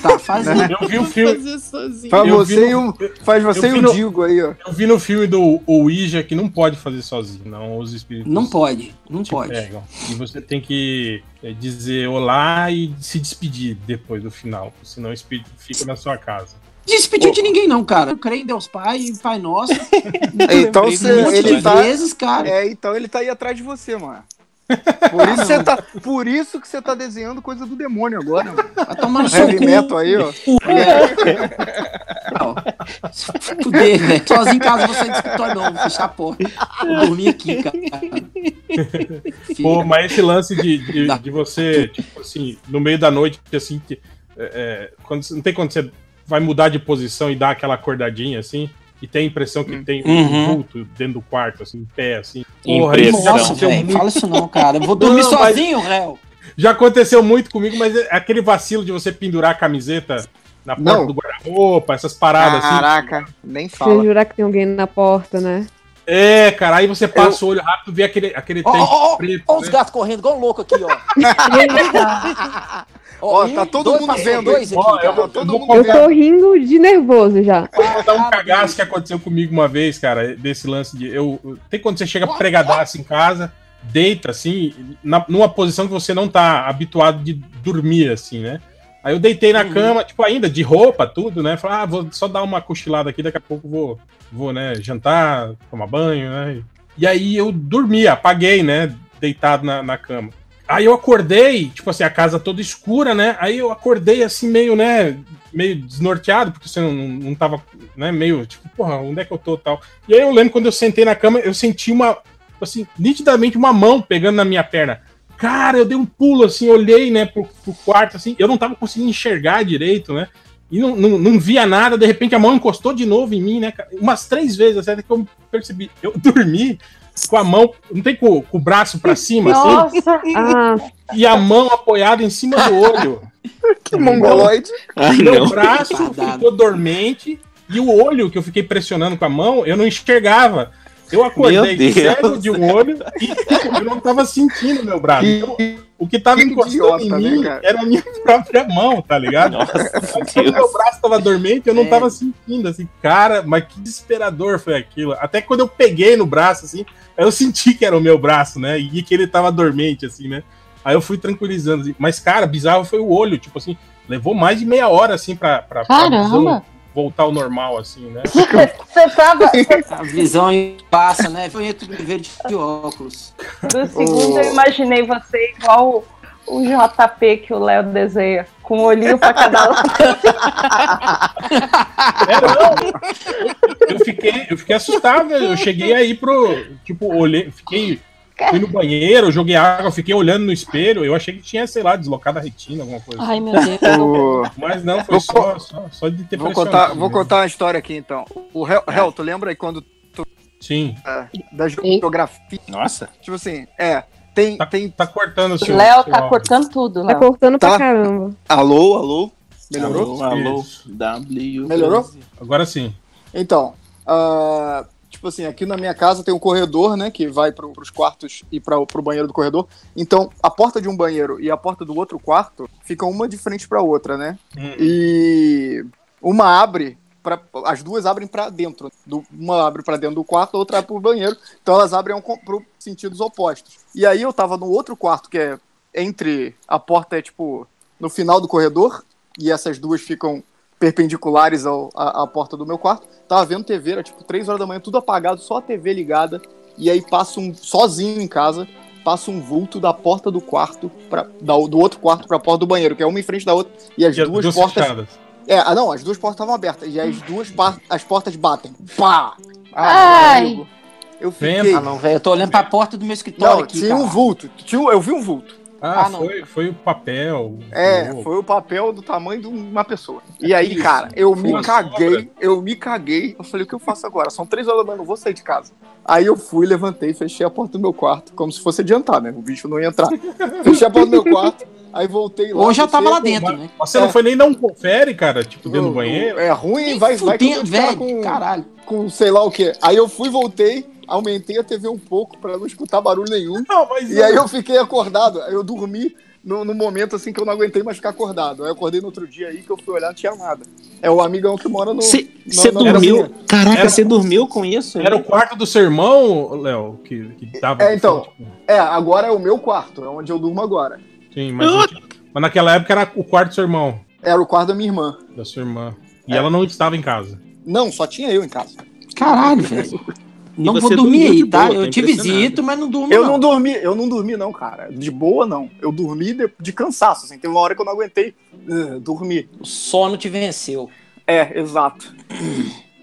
Tá, faz aí. Eu vi o filme, Fazer sozinho. Faz você, e no- um, faz você eu e o no- Digo aí, ó. eu vi no filme do Ouija que não pode fazer sozinho, não os espíritos. Não pode, não pode. pegam. E você tem que é, dizer olá e se despedir depois do final, senão o espírito fica na sua casa. Despediu de ninguém, não, cara. Eu creio em Deus Pai e Pai Nosso. *laughs* Então lembrei você, ele tá, vezes, cara. é, então ele tá aí atrás de você, mano. Por isso, você tá, por isso que você tá desenhando coisa do demônio agora, mano. Vai tomar no seu cu. aí, ó. Fuder, velho. Sozinho em casa você não escritório, não. Vou fechar a porta. Vou dormir aqui, cara. Pô, mas esse lance de, de, de você, tipo assim, no meio da noite, assim, que, é, é, quando, não tem quando você vai mudar de posição e dar aquela acordadinha, assim, e tem a impressão que tem um Uhum. vulto dentro do quarto, assim, em pé, assim. Porra, Impressão. Nossa, velho. muito, Fala isso não, cara. Eu vou dormir Não, mas- sozinho, réu. já aconteceu muito comigo, mas é aquele vacilo de você pendurar a camiseta na porta Não. do guarda-roupa, essas paradas assim. Caraca, nem Você fala. jurar que tem alguém na porta, né? É, cara, aí você passa o olho rápido, vê aquele, aquele tempo ó, ó, preto. os né? gatos correndo, igual um louco aqui, ó. *laughs* Ó, tá todo dois, mundo vendo, dois aqui, eu vou- Tá todo vou mundo Eu vendo. tô rindo de nervoso já. Vou dar um cagaço que aconteceu comigo uma vez, cara, desse lance de. Eu, eu- tem quando você chega pregadaço em casa, deita assim, na- numa posição que você não tá habituado de dormir, assim, né? Aí eu deitei na Uhum. cama, tipo, ainda de roupa, tudo, né? Falei, ah, vou só dar uma cochilada aqui, daqui a pouco vou, vou, né, jantar, tomar banho, né? E aí eu dormi, apaguei, né? Deitado na, na cama. Aí eu acordei, tipo assim, a casa toda escura, né? Aí eu acordei assim, meio, né? Meio desnorteado, porque você não, não tava, né? Meio, tipo, porra, onde é que eu tô tal. E aí eu lembro quando eu sentei na cama, eu senti uma, assim, nitidamente uma mão pegando na minha perna. Cara, eu dei um pulo assim, olhei, né, pro, pro quarto, assim, eu não tava conseguindo enxergar direito, né? E não, não, não via nada, de repente a mão encostou de novo em mim, né? cara? Umas três vezes, assim, até que eu percebi. Eu *laughs* dormi com a mão, não tem com, com o braço pra cima, assim, Nossa, Ah, e a mão apoiada em cima do olho. *laughs* Que mongoloide. Ai, Meu não. braço ficou dormente e o olho que eu fiquei pressionando com a mão, eu não enxergava. Eu acordei cego de um olho e tipo, eu não tava sentindo meu braço. Então, o que tava Que encostando idiota, em né, mim cara? era a minha *laughs* própria mão, tá ligado? Nossa, Quando Deus. meu braço tava dormente, eu não É. tava sentindo, assim, cara, mas que desesperador foi aquilo. Até quando eu peguei no braço, assim, aí eu senti que era o meu braço, né? E que ele tava dormente, assim, né? Aí eu fui tranquilizando. assim. Mas, cara, bizarro foi o olho, tipo assim, levou mais de meia hora, assim, pra, pra, pra visão caramba. Voltar ao normal, assim, né? Você tava. A visão passa, né? Foi entre o ver de óculos. Um segundo eu imaginei você igual o JP que o Léo desenha, com um olhinho pra cada lado. É, não. Eu fiquei, eu fiquei assustado. Eu cheguei aí pro. Tipo, olhei, fiquei fui no banheiro, joguei água, fiquei olhando no espelho, eu achei que tinha, sei lá, deslocado a retina, alguma coisa. Ai, meu Deus. *laughs* O- Mas não, foi só, só, só de ter Vou contar, vou mesmo. contar uma história aqui então. O Hel, Hel, tu lembra aí quando Sim, da geografia? Nossa. Tipo assim, é. Tem, tá, tem. tá cortando o seu. Léo tá áudio. cortando tudo, Tá Léo. cortando Tá. pra caramba. Alô, alô? Melhorou? Alô, alô. W. Melhorou? Agora sim. Então, ah, tipo assim, aqui na minha casa tem um corredor, né, que vai para os quartos e para o banheiro do corredor. Então, a porta de um banheiro e a porta do outro quarto ficam uma de frente para outra, né? Hum. E uma abre para as duas abrem para dentro. Do- uma abre para dentro do quarto, a outra abre para o banheiro. Então elas abrem para sentidos opostos. E aí eu tava no outro quarto que é entre a porta é tipo no final do corredor e essas duas ficam perpendiculares ao, à, à porta do meu quarto. Tava vendo TV, era tipo 3 horas da manhã, tudo apagado, só a TV ligada. E aí passa um, sozinho em casa, passa um vulto da porta do quarto, pra, da- do outro quarto pra porta do banheiro, que é uma em frente da outra. E as E as duas, duas portas. fechadas. É, ah, não, as duas portas estavam abertas. E as duas par- as portas batem. Pá! Ai. amigo, Eu fiquei. Ah, não, velho. Eu tô olhando pra porta do meu escritório Não, aqui, tinha cara. um vulto. Tinha, eu vi um vulto. Ah, Ah, não. foi, foi o papel. É, foi o papel do tamanho de uma pessoa. E aí, cara, eu me caguei, sobra. eu me caguei. Eu falei, o que eu faço agora? São três horas da manhã, não vou sair de casa. Aí eu fui, levantei, fechei a porta do meu quarto, como se fosse adiantar, né? O bicho não ia entrar. *laughs* fechei a porta do meu quarto, aí voltei lá. Ou já tava lá dentro, né? Você não foi nem dar um confere, cara? Tipo, dentro do banheiro? É ruim, vai, vai Fudendo, vou ficar velho. com, Caralho. com sei lá o quê. Aí eu fui, voltei, aumentei a TV um pouco pra não escutar barulho nenhum. *laughs* Não, mas E aí eu fiquei acordado, aí eu dormi no, no momento assim que eu não aguentei mais ficar acordado. Aí eu acordei no outro dia aí que eu fui olhar, não tinha nada. É o amigão que mora no. Você dormiu? Caraca, você dormiu com isso? Era o quarto do seu irmão, Léo, que, que tava. É, então. É, agora é o meu quarto, é onde eu durmo agora. Sim, mas, mas naquela época era o quarto do seu irmão, Era o quarto da minha irmã. da sua irmã. E É. ela não estava em casa. Não, só tinha eu em casa. Caralho, velho. Não vou dormir aí, tá? boa, eu te visito, mas não durmo Eu não. não dormi, eu não dormi, não, cara. De boa, não. Eu dormi de, de cansaço, assim. Tem uma hora que eu não aguentei uh, dormir. O sono te venceu. É, exato.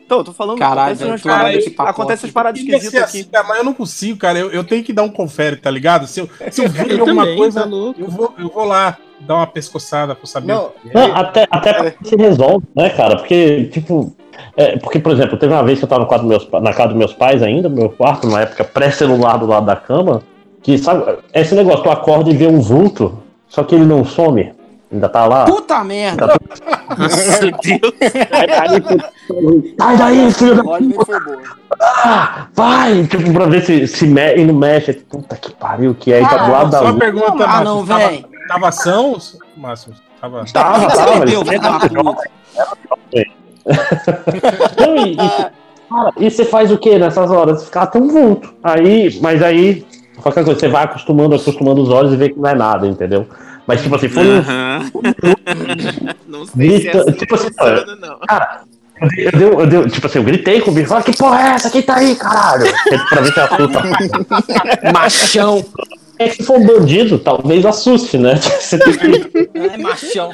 Então, eu tô falando. Caralho, acontece umas velho, paradas, acontece umas paradas esquisitas assim, aqui. cara, mas eu não consigo, cara. Eu, eu tenho que dar um confere, tá ligado? Se eu, se eu ver Eu alguma também, coisa, tá louco. eu, vou, eu vou lá dar uma pescoçada pra saber. Não, é. Não, até, até se resolve, né, cara? Porque, tipo. É, porque, por exemplo, teve uma vez que eu tava no quarto dos meus, pa- na casa dos meus pais ainda, no meu quarto, na época pré-celular do lado da cama, que, sabe, esse negócio, tu acorda e vê um vulto, só que ele não some. Ainda tá lá. Puta merda. Nossa, Deus. Aí, aí, Sai daí, filho da. Ah, vai! Tipo, pra ver se, se me, e não mexe. Puta que pariu, que é. E tá do lado da Só pergunta, Ah, Márcio. não, tava, velho. tava ação, Márcio? Tava. Tava, Você tava. bebeu, ele- filho da puta. *laughs* Não, e, e, cara, e você faz o que nessas horas? Ficar tão vulto. Aí, mas aí, qualquer coisa, você vai acostumando, acostumando os olhos e vê que não é nada, entendeu? Mas, tipo assim, foi um. *laughs* Não sei se é assim tipo assim, não. Eu, dei- eu, dei- tipo assim, eu gritei com o bicho, que porra é essa? Quem tá aí, caralho? pra ver se assusta. *laughs* Machão. É que se for um bandido, talvez assuste, né? Você tem que. É machão.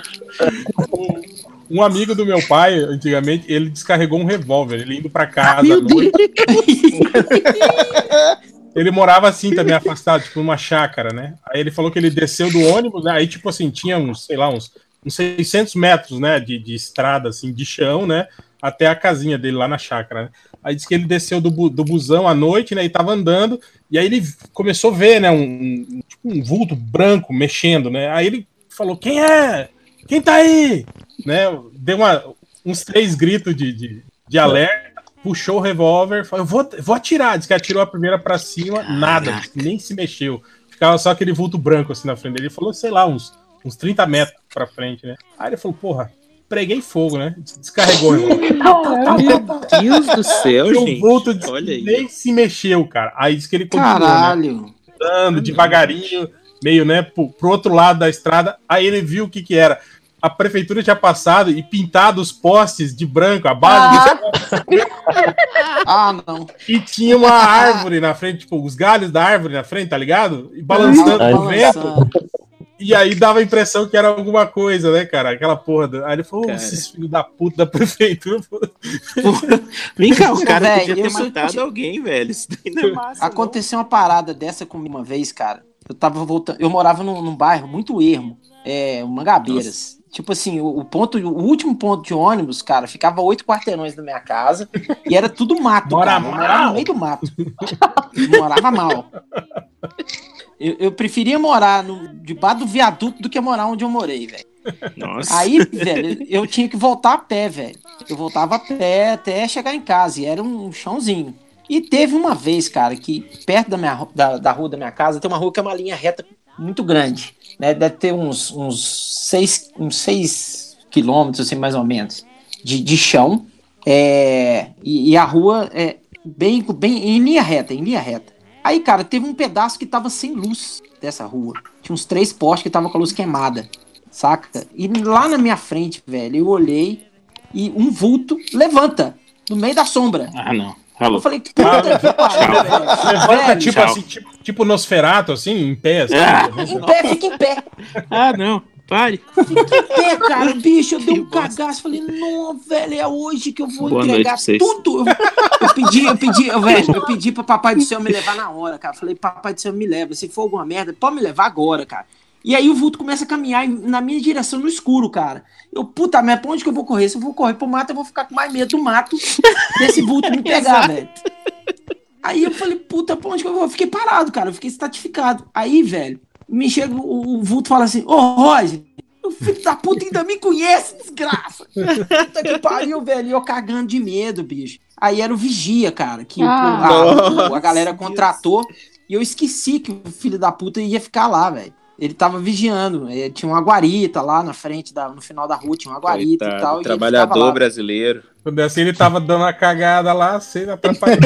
Um amigo do meu pai, antigamente, ele descarregou um revólver, ele indo pra casa. Noite. *laughs* Ele morava assim também, afastado, tipo, numa chácara, né? Aí ele falou que ele desceu do ônibus, né? Aí, tipo assim, tinha uns, sei lá, uns, uns 600 metros, né? De, de estrada, assim, de chão, né? Até a casinha dele lá na chácara, né? Aí disse que ele desceu do, bu- do busão à noite, né? E tava andando, e aí ele começou a ver, né? Um, um, tipo, um vulto branco mexendo, né? Aí ele falou: Quem é? Quem tá aí? Né? Deu uma, uns três gritos de, de, de alerta puxou o revólver, falou, eu vou, vou atirar. Diz que atirou a primeira pra cima, nada, diz que nem se mexeu. Ficava só aquele vulto branco assim na frente dele. Ele falou, sei lá, uns, uns 30 metros pra frente, né? Aí ele falou, porra, preguei fogo, né? Descarregou o. Meu Deus do céu, o gente. vulto diz Olha aí. nem se mexeu, cara. Aí diz que ele continuou, né? Caralho. andando devagarinho, meio, né, pro, pro outro lado da estrada. Aí ele viu o que que era. A prefeitura tinha passado e pintado os postes de branco, a base dos *laughs* Ah, não. E tinha uma árvore na frente, tipo, os galhos da árvore na frente, tá ligado? E balançando Ai, no vento. E aí dava a impressão que era alguma coisa, né, cara? Aquela porra. Do... Aí ele falou, "Ô, Cara. esses filhos da puta da prefeitura. pô." *laughs* Vem cá, o cara Véi, podia ter eu sou- matado alguém, velho. Isso daí não é massa. não. Aconteceu uma parada dessa comigo uma vez, cara. Eu tava voltando. Eu morava num, num bairro muito ermo, é, o Mangabeiras. Tipo assim, o, o ponto, o último ponto de ônibus, cara, ficava oito quarteirões da minha casa e era tudo mato, Mora cara. Eu morava mal. no meio do mato. morava mal. Eu, eu preferia morar no, debaixo do viaduto do que morar onde eu morei, velho. Nossa. Aí, velho, eu tinha que voltar a pé, velho. Eu voltava a pé até chegar em casa, e era um chãozinho. E teve uma vez, cara, que perto da, minha, da, da rua da minha casa tem uma rua que é uma linha reta muito grande. Né? Deve ter uns, uns, seis, uns seis quilômetros, assim, mais ou menos, de, de chão. É, e, e a rua é bem, bem em linha reta, em linha reta. Aí, cara, teve um pedaço que tava sem luz dessa rua. Tinha uns três postes que tava com a luz queimada saca? E lá na minha frente, velho, eu olhei e um vulto levanta no meio da sombra. Ah, não. Falou. Eu falei, puta que pariu. Levanta tipo tchau. assim, tipo, tipo Nosferato, assim, em pé. Assim, Ah. Em pé, fica em pé. Ah, não. Pare. Fica em pé, cara. Bicho, eu *laughs* dei um Que bosta. cagaço. Falei, não, velho, é hoje que eu vou Boa entregar tudo. Eu, eu pedi, eu pedi, eu, velho, eu pedi pra Papai do Céu me levar na hora, cara. Falei, Papai do Céu me leva. Se for alguma merda, pode me levar agora, cara. E aí o vulto começa a caminhar na minha direção no escuro, cara. Eu, puta merda, pra onde que eu vou correr? Se eu vou correr pro mato, eu vou ficar com mais medo do mato *laughs* desse vulto me pegar, velho. Aí eu falei, puta, pra onde que eu vou? Eu fiquei parado, cara. Eu fiquei estatificado. Aí, velho, me chega o, o vulto fala assim: Ô, Roger, o filho da puta ainda me conhece, desgraça. *laughs* Puta que pariu, velho. E eu cagando de medo, bicho. Aí era o vigia, cara, que Ah. a, a galera contratou. E eu esqueci que o filho da puta ia ficar lá, velho. Ele tava vigiando. eh, Tinha uma guarita lá na frente, da, no final da rua, tinha uma guarita e Coitado, tal. e ele trabalhador lá. brasileiro. Quando assim ele tava dando uma cagada lá, sem *laughs* atrapalhar.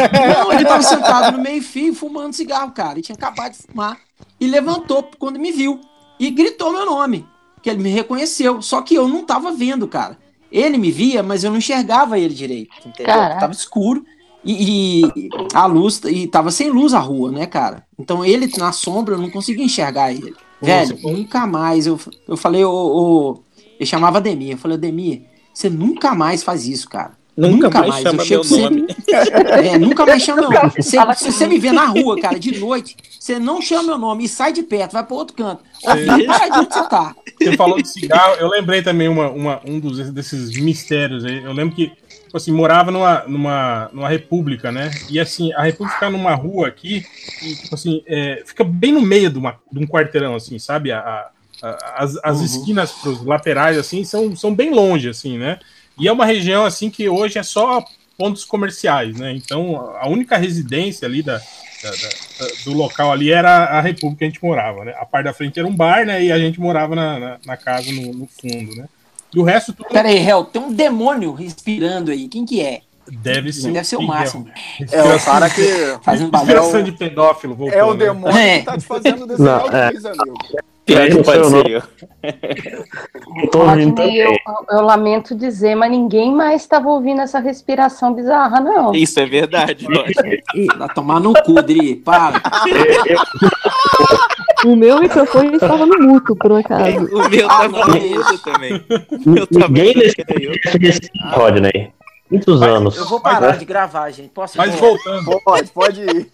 Não, ele tava sentado no meio-fio fumando cigarro, cara. Ele tinha acabado de fumar. E levantou quando me viu. E gritou meu nome. Que ele me reconheceu. Só que eu não tava vendo, cara. Ele me via, mas eu não enxergava ele direito. Entendeu? Caraca. Tava escuro. E, e a luz, e tava sem luz a rua, né, cara? Então ele na sombra, eu não conseguia enxergar ele. Velho, nunca mais. Eu, eu falei, ô, ô, eu chamava Ademir. Eu falei, Ademir, você nunca mais faz isso, cara. Nunca, mais, chama Eu meu chego sempre- nome. *laughs* é, nunca mais chama meu Nunca nome. Se, você me ver na rua, cara, de noite, você não chama meu nome e sai de perto, vai para outro canto. Ou fica paradinho onde você tá. Você falou de cigarro, eu lembrei também uma, uma- um dos, desses mistérios aí. Eu lembro que, tipo assim, morava numa, numa, numa república, né? E assim, a república fica numa rua aqui, e, tipo assim, é, fica bem no meio de, uma, de um quarteirão, assim, sabe? A, a- as as Uhum. esquinas pros laterais, assim, são, são bem longe, assim, né? E é uma região, assim, que hoje é só pontos comerciais, né? Então, a única residência ali da, da- da- da- do local ali era a república que a gente morava, né? A parte da frente era um bar, né? E a gente morava na, na, na casa no, no fundo, né? E o resto tudo Pera aí, Hel, tem um demônio respirando aí. Quem que é? deve ser. Deve ser o máximo. É o cara que. Fazendo barulho. Inspiração de pedófilo, voltou, É o né? demônio É. que tá te fazendo desenhar Não, o é. amigo. É, não pode ser eu. *laughs* Eu, eu lamento dizer, mas ninguém mais estava ouvindo essa respiração bizarra, não. Isso é verdade. *laughs* Vai tomar no cu, Dri. Para. O meu microfone estava no muto, por um acaso. O meu Ah, tava não. mudo também. O meu tava Ninguém nesse que nem eu. podcast Rodney. Muitos anos. Eu vou parar de gravar, gente. Posso ir Mas embora? voltando, Pode, pode ir.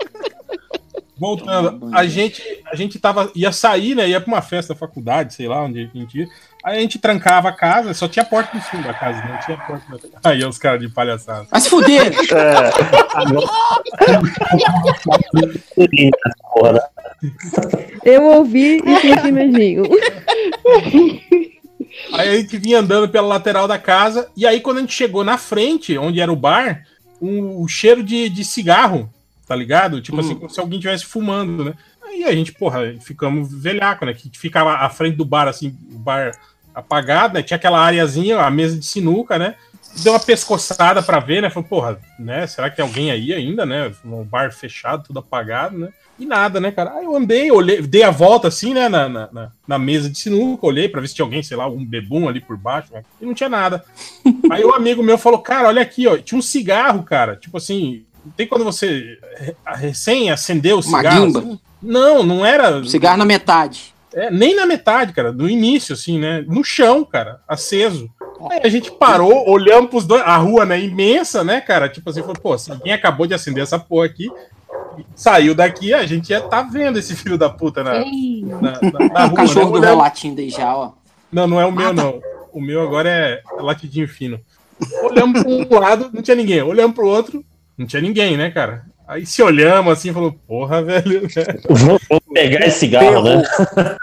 voltando, a gente, a gente tava, ia sair, né? Ia pra uma festa da faculdade, sei lá onde a gente ia. Aí a gente trancava a casa, só tinha porta no fundo da casa, não tinha porta na Aí os caras de palhaçada. Vai se fuder. É, agora- *laughs* né? Eu ouvi e senti medinho. Aí a gente vinha andando pela lateral da casa, e aí quando a gente chegou na frente, onde era o bar, um, o cheiro de, de cigarro, tá ligado? Tipo assim, como se alguém estivesse fumando, né? Aí a gente, porra, ficamos velhaco, né? Que ficava à frente do bar, assim, o bar apagado, né? Tinha aquela areazinha, a mesa de sinuca, né? Deu uma pescoçada pra ver, né? Falei, porra, né? Será que tem alguém aí ainda, né? Um bar fechado, tudo apagado, né? E nada, né, cara? Aí eu andei, olhei, dei a volta assim, né, na, na, na- mesa de sinuca, olhei pra ver se tinha alguém, sei lá, algum bebum ali por baixo, né? e não tinha nada. *laughs* Aí o amigo meu falou, cara, olha aqui, ó, tinha um cigarro, cara, tipo assim, tem quando você re- recém acendeu o cigarro? assim? Não, não era. Cigarro na metade. É, nem na metade, cara, do início, assim, né? No chão, cara, aceso. Aí a gente parou, olhamos pros dois, a rua, né, imensa, né, cara? Tipo assim, falou, pô, se alguém acabou de acender essa porra aqui, saiu daqui, a gente ia tá vendo esse filho da puta na, na, na- na o rua. cachorro né? do Olhamos- relatinho daí já, ó. Não, não é o meu, Ah, tá. não. O meu agora é latidinho fino. Olhamos para um lado, não tinha ninguém. Olhamos pro outro, não tinha ninguém, né, cara? Aí se olhamos assim, falou, porra, velho. né? Vou, vou pegar esse cigarro, né?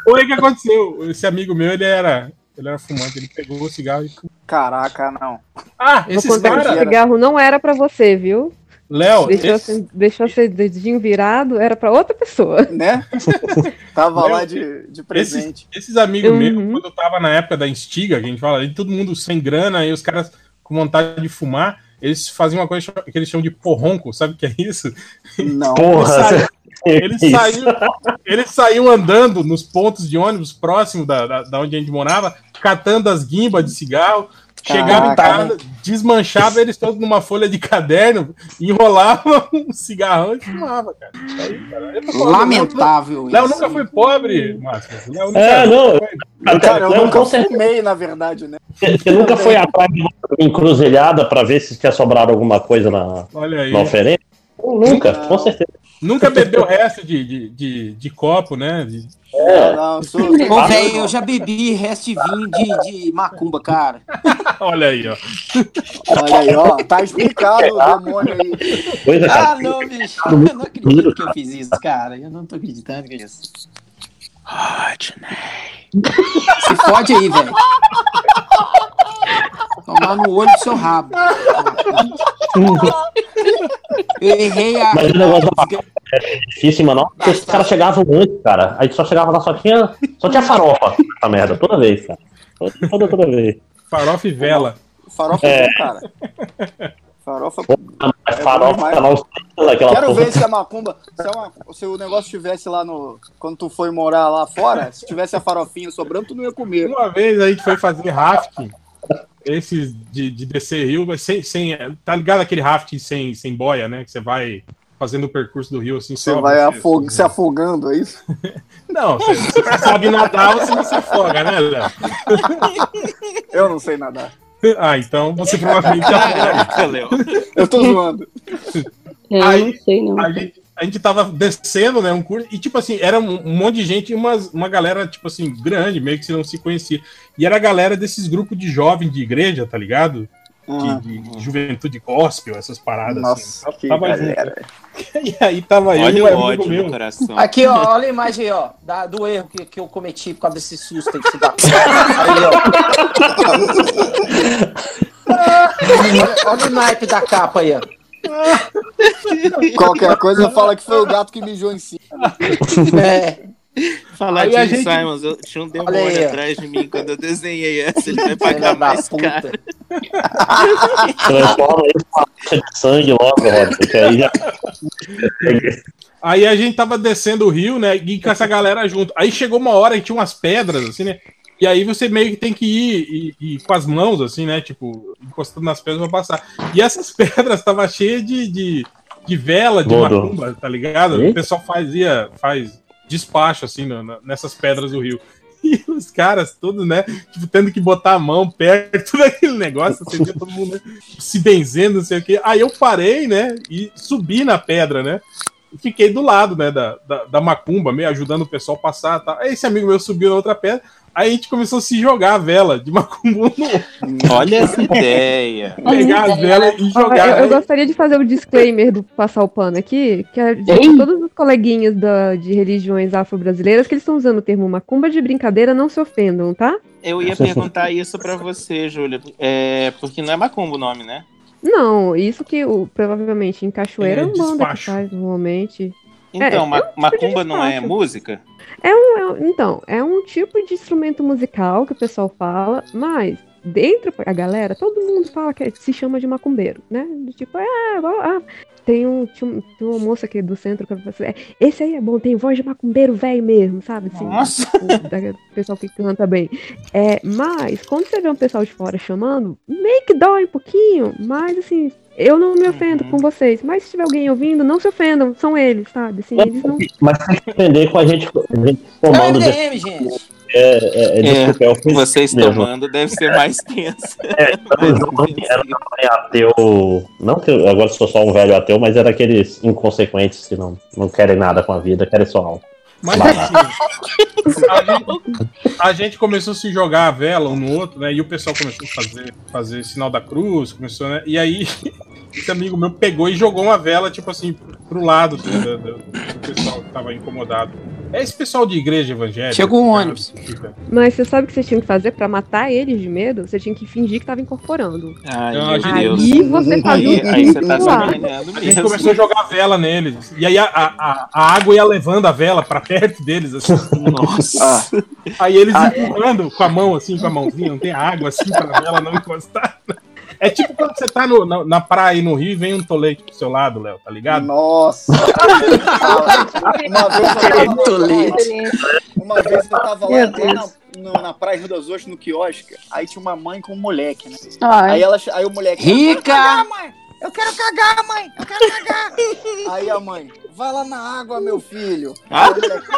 Foi o que aconteceu. Esse amigo meu, ele era, ele era fumante, ele pegou o cigarro e. Caraca, não. Ah, o cigarro não era pra você, viu? Léo, Deixou, esse- assim, deixou ser dedinho virado, era pra outra pessoa. Né? *laughs* Tava lá de, de presente. esses amigos Uhum. meus, quando eu tava na época da Instiga, que a gente fala, aí todo mundo sem grana, e os caras com vontade de fumar, eles faziam uma coisa que eles chamam de porronco, sabe o que é isso? Não. Porra, *laughs* Eles eles saíam andando nos pontos de ônibus próximos da, da, da onde a gente morava, catando as guimbas de cigarro, chegava em casa, desmanchava eles todos numa folha de caderno, *laughs* enrolava um cigarrão e fumava, cara. Aí, cara, falando, Lamentável Léo isso. nunca foi pobre, Márcio. Léo É, não. foi- Cara, eu Léo, nunca fumei, na verdade, né? Você nunca foi atrás de uma encruzilhada pra ver se tinha sobrado alguma coisa na, na oferenda? Nunca, Não. com certeza. Nunca bebeu o resto de, de, de, de copo, né? De- Não, não, eu sou. Ô, velho, eu já bebi resto de vinho de, de macumba, cara. *laughs* Olha aí, ó. Olha aí, ó. Tá explicado o demônio aí. Coisa. Ah, não, bicho. Eu não acredito que eu fiz isso, cara. Eu não tô acreditando que é isso. Se fode aí, velho. Tomar no olho do seu rabo. Eu errei a. Mas o negócio da é difícil, mano. Porque os caras chegavam antes, cara. Aí só chegava lá, só tinha, só tinha farofa. Essa merda, toda vez, cara. Toda, toda vez. Farofa e vela. Farofa é bom, cara. Farofa. Mas É farofa tá lá Quero porra. ver se a macumba. Se, a se o negócio tivesse lá no. Quando tu foi morar lá fora, se tivesse a farofinha sobrando, tu não ia comer. Uma vez a gente foi fazer rafting, esses de, de descer rio, mas sem, sem. Tá ligado aquele rafting sem, sem boia, né? Que você vai fazendo o percurso do rio assim Você vai você, afog- assim, se afogando, é isso? *laughs* Não, você, você sabe nadar, você não se afoga, né, Léo? *laughs* Eu não sei nadar. *laughs* Ah, então você provavelmente já Caraca, Léo. Eu tô zoando. eu Aí- não sei, não. a gente, a gente tava descendo, né, um curso, e tipo assim, era um, um monte de gente e umas, uma galera, tipo assim, grande, meio que você não se conhecia. E era a galera desses grupos de jovens de igreja, tá ligado? Ah, De, de juventude gospel, essas paradas nossa, assim. que Tava galera. junto. *laughs* E aí tava eu e Olha o ódio meu. coração. Aqui, ó, olha a imagem aí, ó, da- do erro que, que eu cometi por causa desse susto aí que você dá. Aí, ó. olha, *laughs* olha o naipe da capa aí, ó. *laughs* Qualquer coisa fala que foi o gato que mijou em cima. É, Falar Aí de gente- Simons, eu tinha um demônio aí, atrás de mim quando eu desenhei essa. Ele *laughs* vai pagar mais puta. caro. Transforma *laughs* de sangue logo, Rob, aí já. Aí a gente tava descendo o rio, né? E com essa galera junto. Aí chegou uma hora que tinha umas pedras, assim, né? E aí você meio que tem que ir, ir- ir com as mãos, assim, né? Tipo, encostando nas pedras pra passar. E essas *laughs* pedras estavam cheias de, de, de vela, de Lodo. macumba, tá ligado? Ih. O pessoal fazia, faz despacho, assim, no- nessas pedras do rio. *laughs* E os caras todos, né? Tipo, tendo que botar a mão perto *laughs* daquele negócio, você via todo mundo né, se benzendo, não sei o quê. Aí eu parei, né? E subi na pedra, né? E fiquei do lado, né, da, da, da macumba, meio ajudando o pessoal a passar. Tá? Aí esse amigo meu subiu na outra pedra, aí a gente começou a se jogar a vela de macumba um no outro, Olha essa ideia. *laughs* pegar as velas e jogar. eu, eu Aí- gostaria de fazer o disclaimer do passar o pano aqui, que é de Ei. todos os coleguinhas da- de religiões afro-brasileiras que eles estão usando o termo macumba de brincadeira, não se ofendam, tá? Eu ia perguntar isso pra você, Júlia. É, porque não é macumba o nome, né? Não, isso que o- provavelmente em Cachoeira É é um banda que despacho. faz normalmente. Então, É, ma- macumba não é música? É um- Então, é um tipo de instrumento musical que o pessoal fala, mas dentro a galera, todo mundo fala que se chama de macumbeiro, né? Tipo, ah, ah, tem, um, um- tem uma moça aqui do centro que fala assim, "É, esse aí é bom, tem voz de macumbeiro velho mesmo, sabe? Assim, Nossa. o- da- pessoal que canta bem. É, mas, quando você vê um pessoal de fora chamando, meio que dói um pouquinho, mas assim, eu não me ofendo com vocês, mas se tiver alguém ouvindo, não se ofendam, são eles, sabe? Assim, eles não. Mas tem que aprender com a gente, a gente É o tomando. de- MDM, gente. É, é, é, desculpa, é ofensivo Vocês mesmo. tomando deve ser mais tenso. *laughs* É, era *laughs* também ateu. Não que eu agora sou só um velho ateu, mas era aqueles inconsequentes que não, não querem nada com a vida, querem só algo. Mas assim, a gente, a gente começou a se jogar a vela um no outro, né? E o pessoal começou a fazer, fazer sinal da cruz, começou, né? E aí, *laughs* esse amigo meu pegou e jogou uma vela, tipo assim, pro lado do, do- do- do pessoal que tava incomodado. É esse pessoal de igreja evangélica. Chegou um cara, ônibus. fica- Mas você sabe o que você tinha que fazer pra matar eles de medo? Você tinha que fingir que tava incorporando. Ai, Não, meu gente, Deus. Aí você fazia Aí, um aí você tá A gente começou a jogar vela neles. E aí a, a, a- água ia levando a vela pra perto deles, assim. Nossa. Aí eles empurrando com a mão, assim, com a mãozinha, não tem água, assim, pra vela não encostar. É tipo quando você tá no- na, na praia e no rio e vem um tolete pro seu lado, Léo, tá ligado? Nossa! uma, vez eu tava, Tolete. uma vez eu tava lá, lá na, no- na Praia Rio das Ostras, no quiosque, aí tinha uma mãe com um moleque, né? Ai, Aí, ela, aí o moleque. Rica! Eu quero cagar, mãe! Eu quero cagar, mãe! Eu quero cagar! Aí a mãe, vai lá na água, meu filho. Aí o moleque,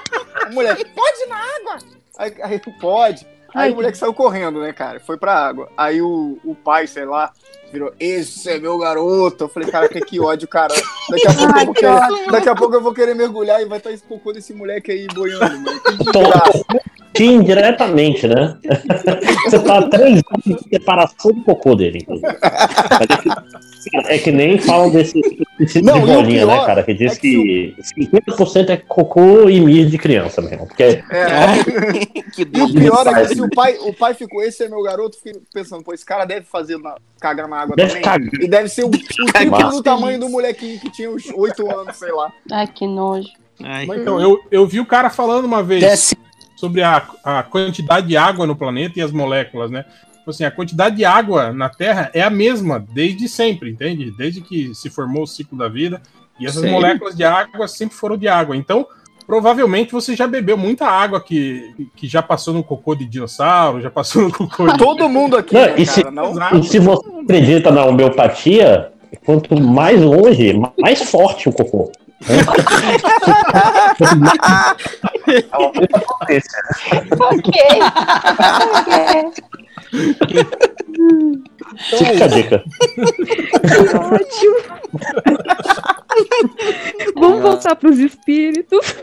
o moleque, pode ir na água? Aí, aí, pode. Aí o moleque saiu correndo, né, cara? Foi pra água. Aí o, o pai, sei lá, virou, esse é meu garoto. Eu falei, cara, que, que ódio, cara. Daqui a, *laughs* pouco eu Ai, vou que querer, daqui a pouco eu vou querer mergulhar e vai estar esse cocô desse moleque aí boiando, mano. Que desgraça. Te indiretamente, né? *laughs* Você tá três anos de separação do cocô dele, *laughs* é que- É nem falam desse, desse Não, de bolinha, né, cara? Que diz é que que 50% é cocô e mijo de criança mesmo. Porque É. *laughs* que E o pior é que se o pai, o pai ficou, esse é meu garoto, fiquei pensando, pô, esse cara deve fazer na, cagar na água Deve também. cagar. E deve ser o, o triplo do tamanho do molequinho que tinha uns 8 anos, sei lá. ai, que nojo. Ai, Mas Então, eu, eu vi o cara falando uma vez Desce. sobre a, a quantidade de água no planeta e as moléculas, né? Tipo Assim, a quantidade de água na Terra é a mesma desde sempre, entende? Desde que se formou o ciclo da vida. E essas moléculas de água sempre foram de água. Então, provavelmente você já bebeu muita água que, que já passou no cocô de dinossauro, já passou no cocô *laughs* de. Todo mundo aqui, Não, né, e se- cara, não? Exato. E se você acredita na homeopatia, quanto mais longe, mais forte o cocô. *laughs* Ok. *laughs* ok. Fica a dica. Que ótimo! Vamos voltar pros espíritos.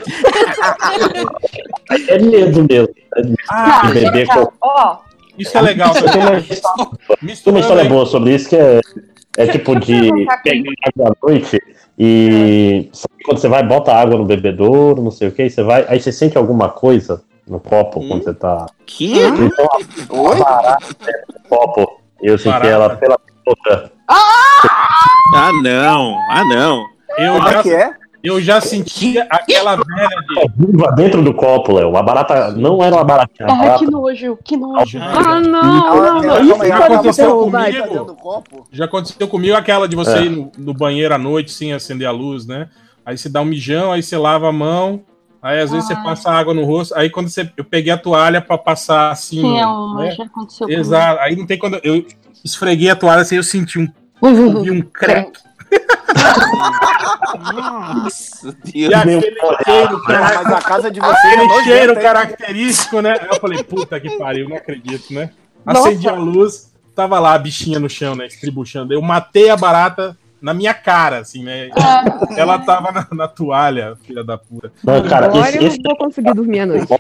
É medo mesmo. É medo Ah, beber cocô. Ó, isso é legal. Tem uma, tem uma história boa sobre isso que é, é tipo de pegar água à noite e sabe quando você vai, bota água no bebedouro, não sei o que, você vai, aí você sente alguma coisa no copo Hum? quando você tá. Que? Então a, a barata dentro do copo, eu senti Barata. ela pela boca. Ah, não. Ah, não. Eu Como é já, que é? eu já sentia aquela velha de. Viva dentro do copo, Léo. A barata não era uma baratinha. Barata que nojo, que nojo. Ah, não, não, não. ela- Isso já aconteceu comigo. tá? Já aconteceu comigo aquela de você É. ir no, no banheiro à noite sem acender a luz, né? Aí você dá um mijão, aí você lava a mão, aí às vezes você passa água no rosto, aí quando você. Eu peguei a toalha pra passar assim. Tinha uma, né? já aconteceu comigo. Exato. Aí não tem quando. Eu esfreguei a toalha assim, eu senti um, Uhum. um crack. Nossa, E Deus. aquele cheiro, cara, mas a casa de vocês é aquele nojenta, cheiro característico, né? Aí eu falei, puta que pariu, não acredito, né? Nossa. Acendi a luz, tava lá a bichinha no chão, né? Estribuchando. Eu matei a barata na minha cara, assim, né? Ah, Ela tava na, na toalha, filha da puta. Não, cara, Agora esse, eu esse não vou conseguir dormir à noite. é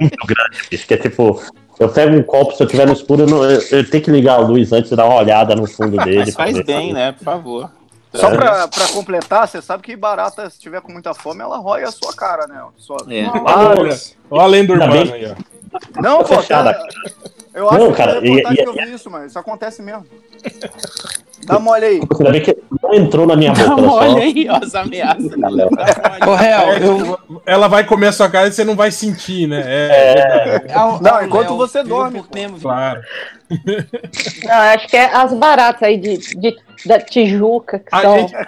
muito grande, bicho, que é tipo. Eu pego um copo, se eu tiver no escuro, eu, não- eu- eu tenho que ligar a luz antes e dar uma olhada no fundo dele. Mas faz ver bem, né? Por favor. Só pra, pra completar, você sabe que barata, se tiver com muita fome, ela rói a sua cara, né? Sua... É. Olha, olha a lenda urbana aí, ó. Não, pô, fechada. Eu acho Não, que cara, é reportagem e- que eu vi isso, mas isso acontece mesmo. Dá uma olha aí. Ainda bem que não entrou na minha boca. Dá uma só- olha aí, ó, as ameaças. Dá uma olha. Ô, Real, É, eu. Ela vai comer a sua cara e você não vai sentir, né? É, verdade, ao- Não, ao enquanto Léo, você dorme, por mesmo, claro. Não, acho que é as baratas aí de, de- da Tijuca, que A são. gente- *laughs*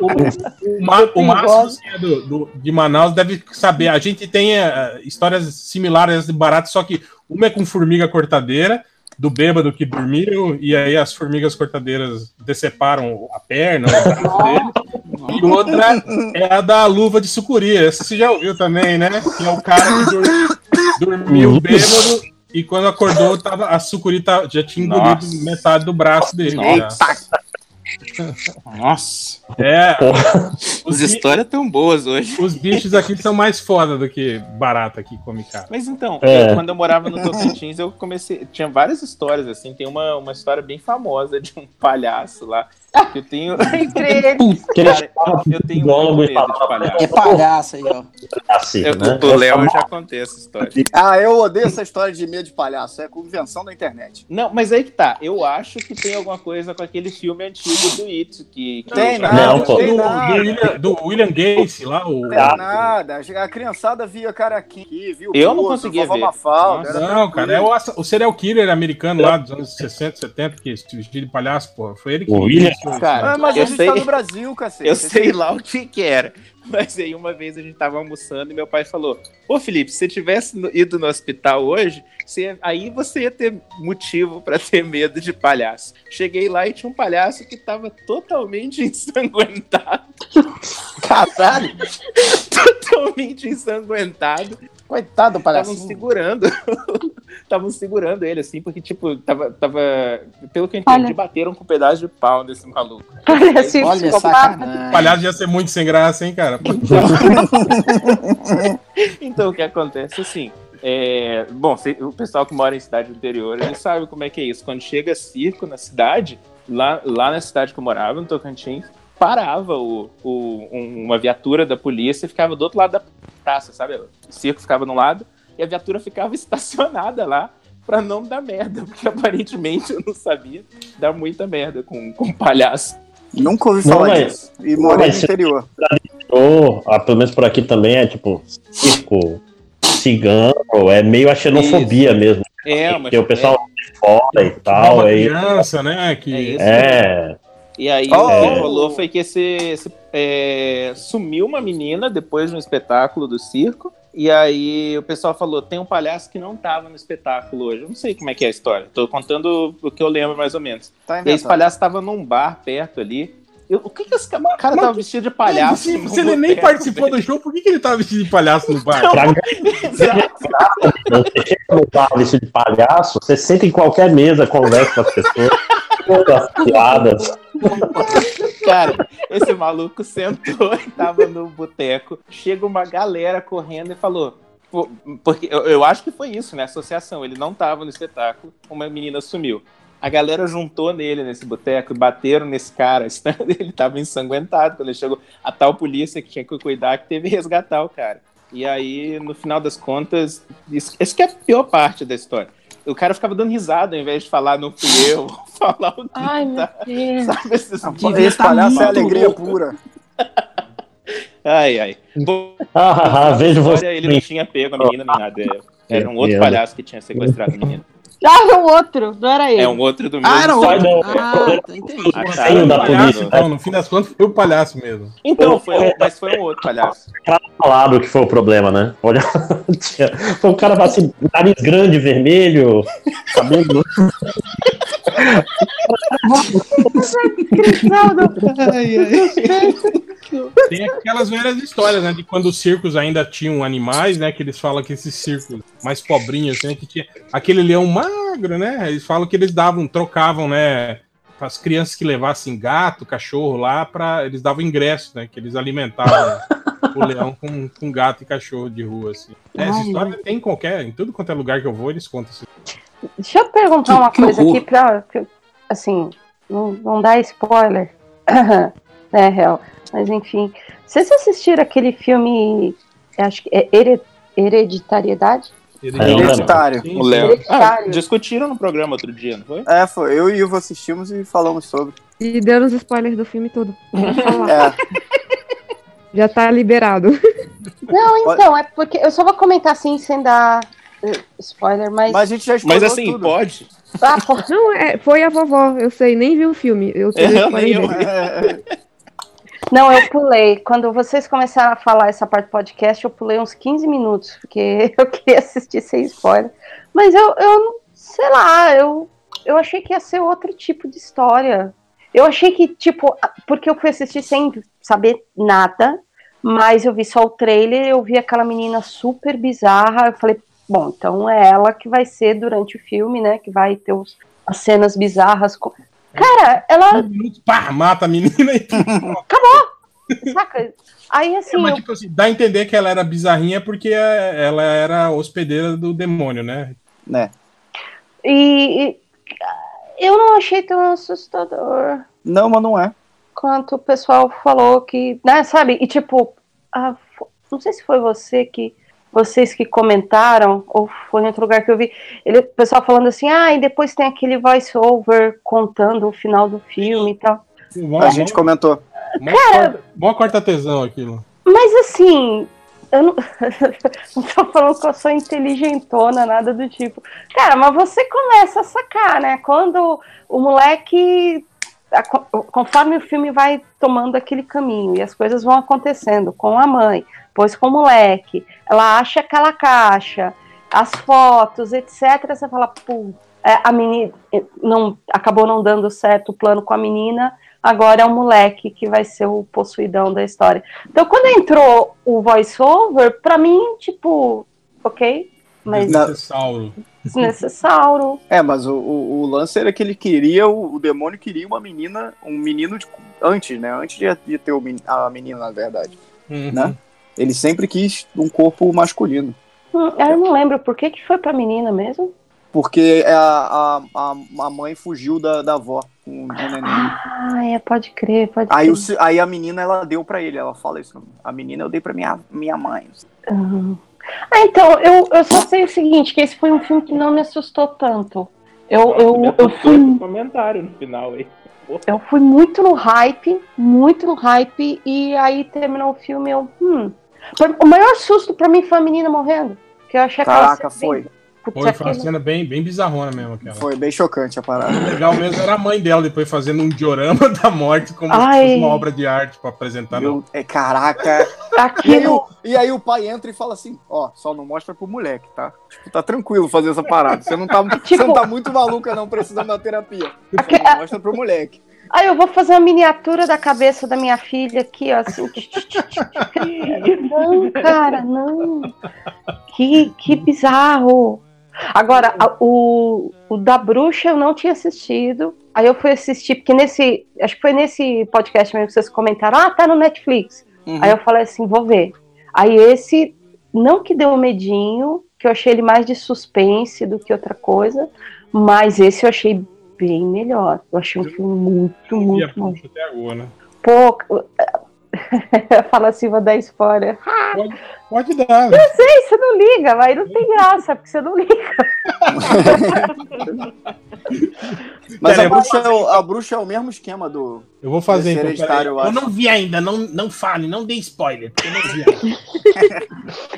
O, o, Ma- o Márcio assim, é do, do- de Manaus deve saber. A gente tem eh, histórias similares de baratas, só que uma é com formiga cortadeira do bêbado que dormiu, e aí as formigas cortadeiras deceparam a perna, o braço dele. E outra é a da luva de sucuri. Essa você já ouviu também, né? Que é o cara que dur- dormiu bêbado e quando acordou, tava, a sucuri tá- já tinha engolido Nossa. metade do braço dele. já. Nossa, É, as os, bi- histórias tão boas hoje. os bichos aqui são mais foda do que barata que come cara. Mas então, É. eu- quando eu morava no Tocantins, eu comecei. Tinha várias histórias, assim. Tem uma, uma história bem famosa de um palhaço lá. *laughs* Eu tenho. Entre *laughs* eles. Cara, eu tenho muito medo de palhaço. É palhaço aí, ó. *laughs* assim, Eu, né? o Léo eu já contei essa história. Ah, eu odeio essa história de medo de palhaço. É convenção da internet. Não, mas aí que tá. Eu acho que tem alguma coisa com aquele filme antigo do It. Que, que Tem nada, Não, pô. tem Do, do nada. William, do William Gacy lá, o. Tem nada. A criançada via cara aqui, viu? Eu não conseguia ver. Mafalda, era Não, cara, é o, o serial killer americano lá dos anos 60, 70, que se vestia de palhaço, porra. Foi ele que. O William? Isso, Cara? Ah, mas Eu a gente sei- tá no Brasil, cacete. Eu sei lá o que que era. Mas aí uma vez a gente tava almoçando e meu pai falou: Ô Felipe, se você tivesse ido no hospital hoje, você- aí você ia ter motivo pra ter medo de palhaço. Cheguei lá e tinha um palhaço que tava totalmente *laughs* ensanguentado. Caralho. totalmente ensanguentado. Coitado do Estavam palhaço. segurando. *laughs* Estavam segurando ele, assim, porque, tipo, tava. tava pelo que eu entendi, Olha. bateram com um pedaço de pau nesse maluco. Parece um Olha, psicopata. O sacanagem. palhaço ia ser muito sem graça, hein, cara? *laughs* Então, o que acontece assim. É, bom, se- o pessoal que mora em cidade do interior, ele sabe como é que é isso. Quando chega circo na cidade, lá, lá na cidade que eu morava, no Tocantins, parava o, o- um- uma viatura da polícia e ficava do outro lado da praça, sabe? O circo ficava de um lado e a viatura ficava *laughs* estacionada lá pra não dar merda, porque aparentemente eu não sabia dar muita merda com, com palhaço. Nunca ouvi Não, falar mas- disso. E morei no interior. Ou, ah, pelo menos por aqui também é tipo circo, cigano, é meio a xenofobia mesmo. É, mas Porque o pessoal de fora e tal, Rouba aí, criança, né? Que... É isso. é, E aí Oh! o que rolou foi que esse, esse, é, sumiu uma menina depois de um espetáculo do circo. E aí o pessoal falou: tem um palhaço que não tava no espetáculo hoje. Eu não sei como é que é a história. Tô contando o que eu lembro mais ou menos. Tá E esse palhaço tava num bar perto ali. Eu- o que que esse cara mas tava vestido de palhaço? se, se ele nem participou velho? do show, por que, que ele tava vestido de palhaço no bar? pra Exato. você chega no bar vestido de palhaço, você senta em qualquer mesa, conversa com as pessoas, as piadas. Cara, esse maluco sentou e tava no boteco. Chega uma galera correndo e falou. Porque eu, eu acho que foi isso, né? Associação. Ele não tava no espetáculo, uma menina sumiu. A galera juntou nele nesse boteco e bateram nesse cara. *laughs* Ele tava ensanguentado quando ele chegou. A tal polícia que tinha que cuidar que teve que resgatar o cara. E aí, no final das contas, isso, essa que é a pior parte da história. O cara ficava dando risada ao invés de falar, não fui eu, *laughs* falar o que Ai, meu tá. Deus. Sabe esses Devia Esse tá palhaço é alegria louco. pura. *laughs* Ai, ai. Bom, Ah, ah, ah, vejo você. ele não tinha pego a menina nem nada. é- Era um outro palhaço que tinha sequestrado a menina. Ah, era o outro, não era ele. É um outro do mesmo. Ah, era Sai outro. do- Ah, tá, entendi. Ah, tá. Saiu da polícia, então, no fim das contas, foi o palhaço mesmo. Então, foi um, mas foi um outro palhaço. falado que foi o problema, né? Olha, tinha- *laughs* foi um cara assim, nariz grande, vermelho, cabelo. *laughs* *laughs* Tem aquelas velhas histórias, né? De quando os circos ainda tinham animais, né? Que eles falam que esses circos mais pobrinhos, né? Que tinha aquele leão magro, né? Eles falam que eles davam, trocavam, né? Para as crianças que levassem gato, cachorro lá, para eles davam ingresso, né? Que eles alimentavam o leão com, com gato e cachorro de rua, assim. É, essa história tem em qualquer, em tudo quanto é lugar que eu vou, eles contam assim. Deixa eu perguntar Que- uma que coisa horror. aqui pra. que- Assim, não, não dá spoiler. *clears throat* né, real. Mas enfim. Vocês assistiram aquele filme. Acho que é Here- Hereditariedade? Hereditário. Sim, O. Léo. Ah, Hereditário. discutiram no programa outro dia, não foi? É, foi. Eu e o Ivo assistimos e falamos sobre. E dando os spoilers do filme todo. *laughs* É, Já tá liberado. Não, então, é porque. Eu só vou comentar assim, sem dar eh, spoiler, mas. mas a gente já Mas assim, tudo. pode. Ah, Não, é, foi a vovó, eu sei, nem vi o filme. Eu É, o spoiler nem eu. Não, eu pulei. Quando vocês começaram a falar essa parte do podcast, eu pulei uns 15 minutos, porque *laughs* eu queria assistir sem spoiler. Mas eu, eu sei lá, eu, eu achei que ia ser outro tipo de história. Eu achei que, tipo, porque eu fui assistir sem saber nada, mas eu vi só o trailer, eu vi aquela menina super bizarra, eu falei, bom, então é ela que vai ser durante o filme, né, que vai ter os, as cenas bizarras. Cara, ela... Pá, mata a menina e... Acabou! Saca? Aí, assim... É, mas, eu- tipo assim, dá a entender que ela era bizarrinha porque é, ela era hospedeira do demônio, né? Né? E, e eu não achei tão assustador Não, mas não é. quanto o pessoal falou que, né, sabe? E tipo, ah, fo- não sei se foi você que vocês que comentaram ou foi em outro lugar que eu vi, ele, o pessoal falando assim, ah, e depois tem aquele voice over contando o final do filme e tal. Mó, A gente comentou. mó, corta, mó corta tesão aquilo. Mas assim, eu não, *laughs* não tô falando que eu sou inteligentona, nada do tipo. Cara, mas você começa a sacar, né? Quando o moleque. Conforme o filme vai tomando aquele caminho e as coisas vão acontecendo com a mãe, depois com o moleque, ela acha aquela caixa, as fotos, etc. Você fala, pô, é, a menina não acabou não dando certo o plano com a menina, agora é o moleque que vai ser o possuidão da história. Então, quando entrou o voice-over, pra mim, tipo, ok, mas Desnecessário. desnecessário. É, mas o, o, o lance era que ele queria, o, o demônio queria uma menina, um menino de- antes, né? Antes de, de ter a menina, na verdade. Uhum. Né? Ele sempre quis um corpo masculino. Hum, eu não lembro por que, que foi pra menina mesmo. Porque a, a, a, a mãe fugiu da, da avó com o neném. Ah, é, pode crer, pode Aí, crer. o, aí a menina, ela deu pra ele, ela fala isso. A menina eu dei pra minha, minha mãe. Aham. Ah, então, eu, eu só sei o seguinte, que esse foi um filme que não me assustou tanto. Eu, eu, Me eu, fui, esse comentário no final aí. eu fui muito no hype, muito no hype, e aí terminou o filme, eu, hum. O maior susto pra mim foi a menina morrendo. Que eu achei Caraca, bem- foi. Putz, Foi, foi uma aquilo- cena bem, bem bizarrona mesmo aquela. Foi bem chocante a parada. O legal mesmo era a mãe dela depois fazendo um diorama *laughs* da morte como Ai. uma obra de arte pra apresentar. Meu, é, caraca. E aí, Aquilo, o, e aí o pai entra e fala assim, ó, só não mostra pro moleque, tá? Tipo, tá tranquilo fazer essa parada. Você não tá, *laughs* você Tipo- não tá muito maluca não, precisando da terapia. Só não mostra pro moleque. Aí eu vou fazer uma miniatura da cabeça da minha filha aqui, ó, assim. *laughs* não, cara, não. Que, que bizarro. Agora, a- o, o da bruxa eu não tinha assistido. Aí eu fui assistir, porque nesse. Acho que foi nesse podcast mesmo que vocês comentaram, ah, tá no Netflix. Uhum. Aí eu falei assim, vou ver. Aí esse, não que deu medinho, que eu achei ele mais de suspense do que outra coisa, mas esse eu achei bem melhor. Eu achei um filme muito, a muito bom. até agora, né? Pô, *laughs* fala assim, vou dar spoiler. Pode, pode dar, né? Sei, você não liga, mas não tem graça, porque você não liga. *laughs* Mas Pera, a eu bruxa, é o, a bruxa é o mesmo esquema do. Eu vou fazer então. hereditário, eu Eu não vi ainda, não, não fale, não dê spoiler, porque eu não vi ainda.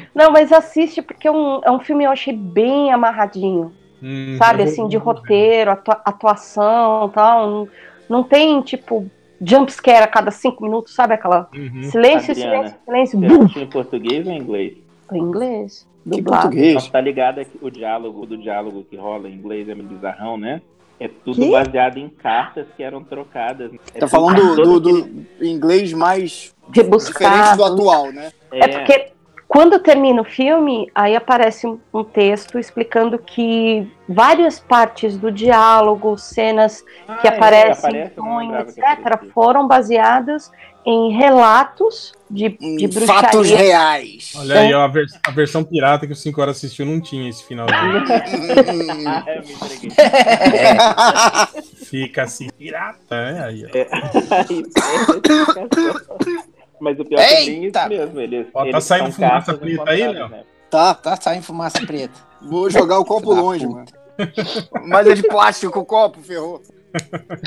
*laughs* Não, mas assiste, porque é um, é um filme que eu achei bem amarradinho. Hum, sabe, assim, de roteiro, atua- atuação tal. Não, não tem, tipo, jumpscare a cada cinco minutos, sabe? Aquela Uhum. silêncio, Adriana, silêncio, silêncio, Você em português ou em inglês? em inglês. Que dublado. português? Tá ligado que o diálogo do diálogo que rola em inglês é meio bizarrão, né? É tudo Que? baseado em cartas que eram trocadas. É Tá falando do, aquele- do inglês mais Rebuscado. diferente do atual, né? É porque quando termina o filme, aí aparece um, texto explicando que várias partes do diálogo, cenas Ah, que é, aparecem aparece, sonho, etc., foram baseadas em relatos de, de bruxaria. fatos reais. Olha aí, ó, a, vers- a versão pirata que o 5 horas assistiu não tinha esse finalzinho. *laughs* Ah, eu me entreguei. Fica assim, pirata, né? Aí, ó. É. *laughs* *laughs* Mas o pior é que é bem Eita! isso mesmo. Eles, Ó, tá saindo fumaça preta aí, Léo? né? tá, Tá saindo fumaça preta. vou jogar o copo longe, puta. mano. Mas é de plástico o copo, ferrou. *laughs*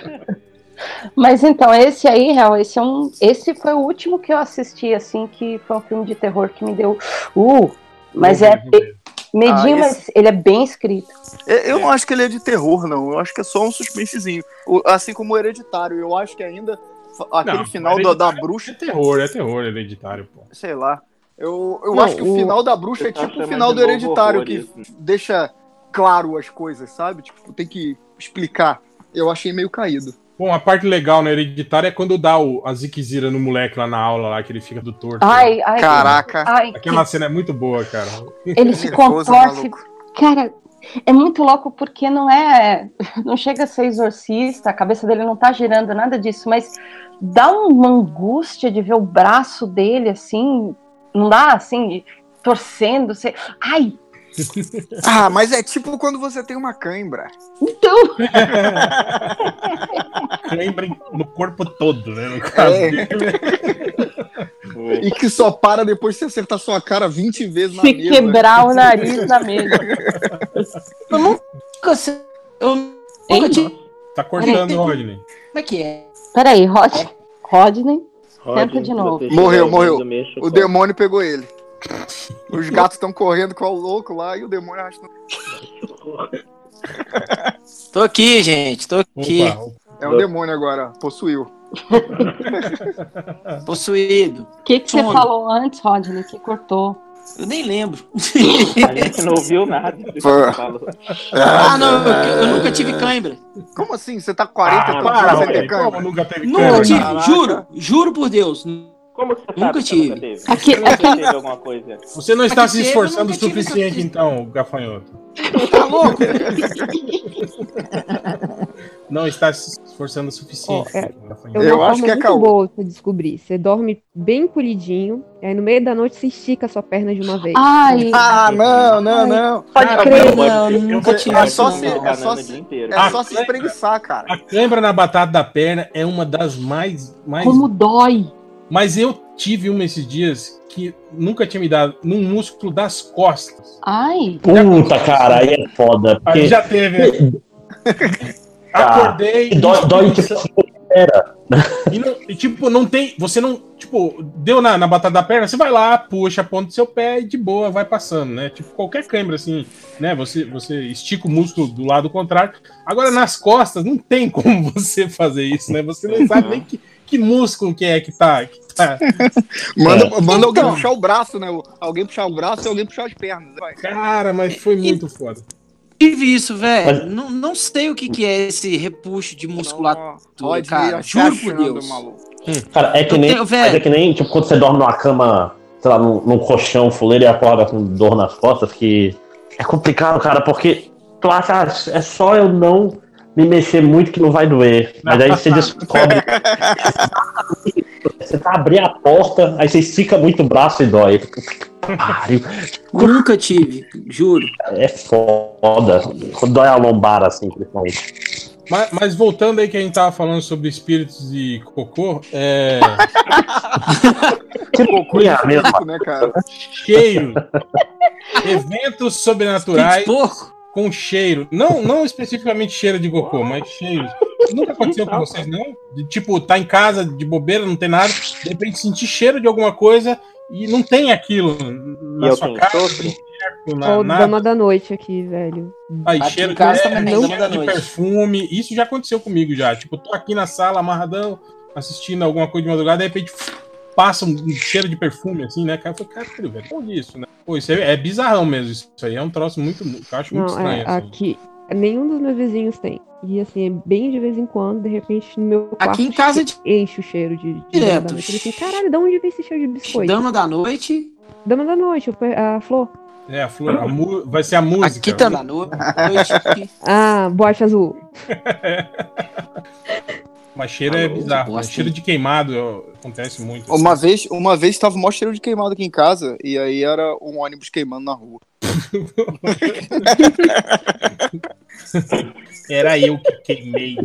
Mas então, esse aí, real, esse é um. Esse foi o último que eu assisti, assim, que foi um filme de terror que me deu. Uh! Mas é ver. medinho, Ah, mas ele é bem escrito. É, Eu não acho que ele é de terror, não. Eu acho que é só um suspensezinho. Assim como o Hereditário. Eu acho que ainda aquele Não, final da, da Hereditário bruxa, É terror, é terror hereditário, pô. sei lá. Eu, eu Não, acho que o o- final da bruxa é tipo o final do Hereditário, horror que isso. deixa claro as coisas, sabe? Tipo, tem que explicar. Eu achei meio caído. Bom, a parte legal na hereditária é quando dá o, a ziquezira no moleque lá na aula, lá, que ele fica do torto. Ai, ai. Caraca. Ai, Aquela cena é muito boa, cara. ele se maluco. Cara, é muito louco porque não é. *laughs* Não chega a ser exorcista, a cabeça dele não tá girando, nada disso, mas dá uma angústia de ver o braço dele assim. Não dá assim, torcendo. Você... Ai! *laughs* Ah, mas é tipo quando você tem uma cãibra. Então! *laughs* Lembra no corpo todo, né? No caso É. E que só para depois de você acertar sua cara 20 vezes na Se mesa. quebrar o nariz *laughs* na mesa. Eu nunca. Eu nunca tive. Tá cortando, Rodney. Como é que é? Peraí, Rod... Rodney. Tenta de novo. Morreu, morreu. O demônio pegou ele. Os gatos estão correndo com o louco lá e o demônio arrastando. Tô aqui, gente. Tô aqui. Opa, É o demônio agora, possuiu. *laughs* Possuído. O que, que você falou antes, Rodney, que cortou? Eu nem lembro. A gente não ouviu nada do que Pô. você falou. ah, não. Eu, eu nunca tive cãibra. Como assim? Você tá com 40 Ah, para, sem ter velho. Como cãibra? nunca teve Nunca câmera? tive. Caraca. Juro. Juro por Deus. Como que você Nunca sabe que tive. nunca teve? Aqui- Você nunca aqui- teve alguma coisa? Você não está Mas se esforçando o nunca suficiente, então, gafanhoto. Tá louco? Não está se esforçando o suficiente. Ó, é- uma Eu acho que é muito boa pra descobrir. Você dorme bem encolhidinho, aí no meio da noite você estica a sua perna de uma vez. Ai, Ah, não, não, não. pode Cara, crer. Não, é isso, só se- é só se-. É Ah, só se espreguiçar, cara. A câimbra na batata da perna é uma das mais. mais... Como dói. Mas eu tive uma esses dias que nunca tinha me dado num músculo das costas. Ai, Puta, cara, aí é foda. Aí Porque já teve. *laughs* Acordei. dói, dói tipo assim, espera. E, não- e, tipo, não tem. Você não. Tipo, deu na, na batata da perna, você vai lá, puxa a ponta do seu pé e de boa vai passando, né? Tipo, qualquer câimbra, assim, né? Você, você estica o músculo do lado contrário. Agora, nas costas, não tem como *laughs* você fazer isso, né? Você não sabe nem que, que músculo que é que tá. Que tá. *laughs* Manda, É. manda alguém Então. puxar o braço, né? Alguém puxar o braço e alguém puxar as pernas. Vai. Cara, mas foi muito foda. Tive isso, velho. Mas- Não, não sei o que, que é esse repuxo de musculatura, Pode cara. Juro por Deus. maluco. Cara, é que Eu nem. tenho- é que nem, tipo, quando você dorme numa cama, sei lá, num, num colchão fuleiro e acorda com dor nas costas, que é complicado, cara, porque tu acha, ah, é só eu não me mexer muito que não vai doer. Mas aí você descobre. *laughs* você tá abrindo a porta, aí você estica muito o braço e dói. Pariu. Nunca tive, juro. É foda. Dói a lombar, assim, principalmente. Mas, mas voltando aí que a gente tava falando sobre espíritos e cocô, é. Cocô mesma. porco, né, cara? cheiro. Eventos sobrenaturais Espírito porco. Com cheiro. Não, não especificamente cheiro de cocô, mas cheiro. Nunca aconteceu com vocês, não? De, tipo, tá em casa de bobeira, não tem nada, de repente sentir cheiro de alguma coisa e não tem aquilo na eu sua casa, na, Ó, nada. Dama da Noite aqui, velho. Aí, Aqui cheiro, casa de, também cheiro da de Noite. perfume. Isso já aconteceu comigo já. Tipo, tô aqui na sala amarradão, assistindo alguma coisa de madrugada, de repente passa um cheiro de perfume, assim, né? Cara, eu falei, caralho, velho, onde isso, né? Pô, isso é, é bizarrão mesmo. Isso aí é um troço muito. que Eu acho muito Não, estranho. é, assim. aqui. Nenhum dos meus vizinhos tem. E assim, é bem de vez em quando, de repente, no meu quarto. Aqui em casa de enche o cheiro de. de Direto. Da Noite. Eu falei assim, caralho, de onde vem esse cheiro de biscoito? Dama da Noite. Dama da Noite, a flor. É, a flor, a mu- vai ser a música. Aqui também. Da noite. Ah, boate azul. *laughs* Mas cheiro é Alô, bizarro. né? Cheiro hein? de queimado acontece muito. Uma vez, uma vez tava mó cheiro de queimado aqui em casa, e aí era um ônibus queimando na rua. *laughs* Era eu que queimei.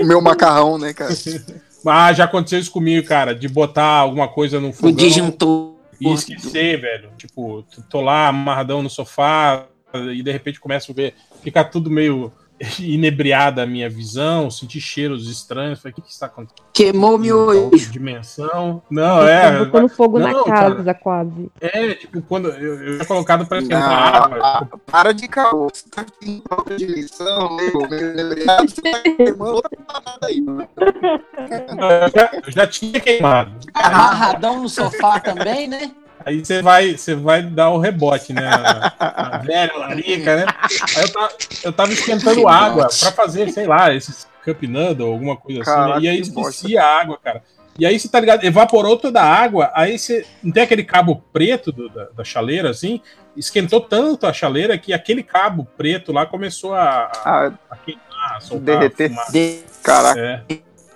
O meu macarrão, né, cara? *laughs* Ah, já aconteceu isso comigo, cara, de botar alguma coisa no O fogão disjuntor. e esquecer, velho. Tipo, tô lá amarradão no sofá e de repente começo a ver, ficar tudo meio inebriada a minha visão, sentir cheiros estranhos. Falei, o que que está acontecendo? Queimou meu Outra dimensão. Não, é. Botando fogo na Não, casa, cara. quase. É, tipo, quando eu, eu tinha colocado pra Não, esquentar água. ah, para de caô. Você tá em de lição, meio, meio inebriado, você tá queimando outra parada aí, mano. Eu já, eu já tinha queimado. Amarradão no sofá também, né? Aí você vai, você vai dar o rebote, né? A, a velha larica, né? Aí eu tava, eu tava esquentando água pra fazer, sei lá, esses cup noodle, alguma coisa assim. Caraca, né? E aí esquecia a água, cara. E aí você tá ligado, evaporou toda a água, aí você não tem aquele cabo preto do- da, da chaleira, assim, esquentou tanto a chaleira que aquele cabo preto lá começou a, a, Ah, a queimar, a soltar Derreter. fumaça. caraca. É.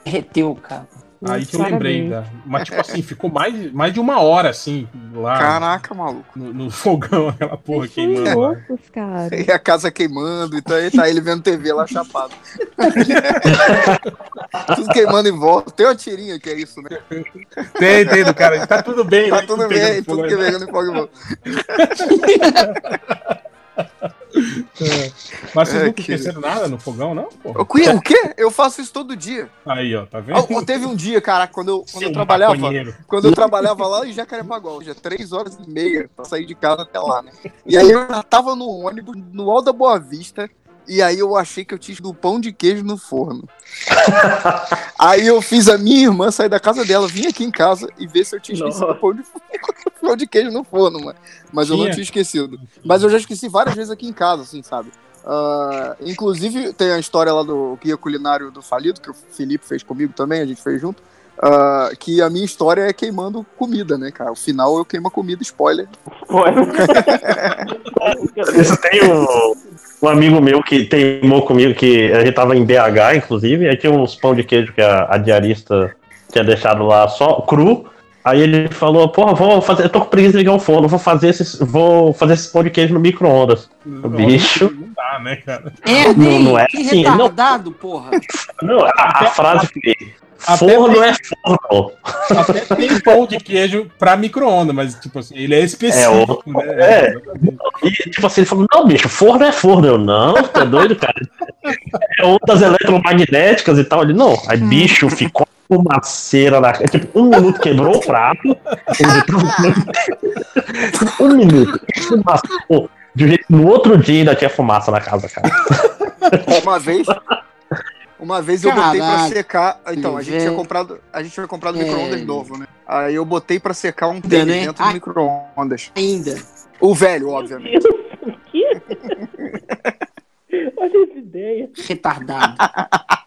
Derreteu, cara. Aí que eu lembrei. Da... Mas, tipo assim, ficou mais, mais de uma hora, assim, lá Caraca, maluco. no, no fogão, aquela porra são queimando. loucos, cara. E a casa queimando, então aí tá ele vendo TV lá chapado. *laughs* tudo queimando em volta. Tem uma tirinha que é isso, né? Tem, tem, do cara. Tá tudo bem, Tá né? tudo bem, tudo que pegando em fogo em volta. *laughs* É. Mas vocês É, nunca que- esqueceram nada no fogão, não? Porra. Ô, Cunha, o quê? Eu faço isso todo dia. Aí, ó, tá vendo? Teve um dia, caraca, quando eu, quando eu trabalhava. maconheiro. Quando eu trabalhava lá em Jacarepaguá, já três horas e meia pra sair de casa até lá, né? E aí eu já tava no ônibus, no Alto da Boa Vista, e aí eu achei que eu tinha do pão de queijo no forno. *laughs* aí eu fiz a minha irmã sair da casa dela, vim aqui em casa e ver se eu tinha esquecido o pão de, *laughs* pão de queijo no forno, mano. Mas eu não Tinha? tinha esquecido. Mas eu já esqueci várias vezes aqui em casa, assim, sabe? Ah, inclusive, tem a história lá do Guia Culinário do Falido, que o Felipe fez comigo também, a gente fez junto. ah, que a minha história é queimando comida, né, cara? O final eu queimo a comida, spoiler. *laughs* Isso tem um, um amigo meu que teimou comigo, que a gente tava em BH, inclusive, aí tinha uns pão de queijo que a, a diarista tinha deixado lá só cru. Aí ele falou, porra, vou fazer, eu tô com preguiça de ligar o forno, vou fazer esses, vou fazer esse pão de queijo no micro-ondas. O bicho. Não dá, né, cara? É, Não, não é que assim, não. retardado, porra. *laughs* Não, a, a frase até forno tem- é forno. Até tem pão de queijo pra micro-ondas, mas, tipo assim, ele é específico, É, né? é. E tipo assim, ele falou, não, bicho, forno é forno. Eu, não, tá doido, cara? É ondas eletromagnéticas e tal. Ele, não. Aí, bicho, ficou uma cera na. Tipo, um minuto quebrou o prato. *laughs* um minuto. Fumaçou. De um jeito, no outro dia ainda tinha fumaça na casa, cara. Uma vez. Uma vez eu botei pra secar. Então, a gente tinha comprado. A gente tinha comprado É. micro-ondas novo, né? Aí eu botei pra secar um tênis né? dentro do Ai. micro-ondas. Ainda. O velho, obviamente. *laughs* Olha essa ideia. Retardado. *laughs*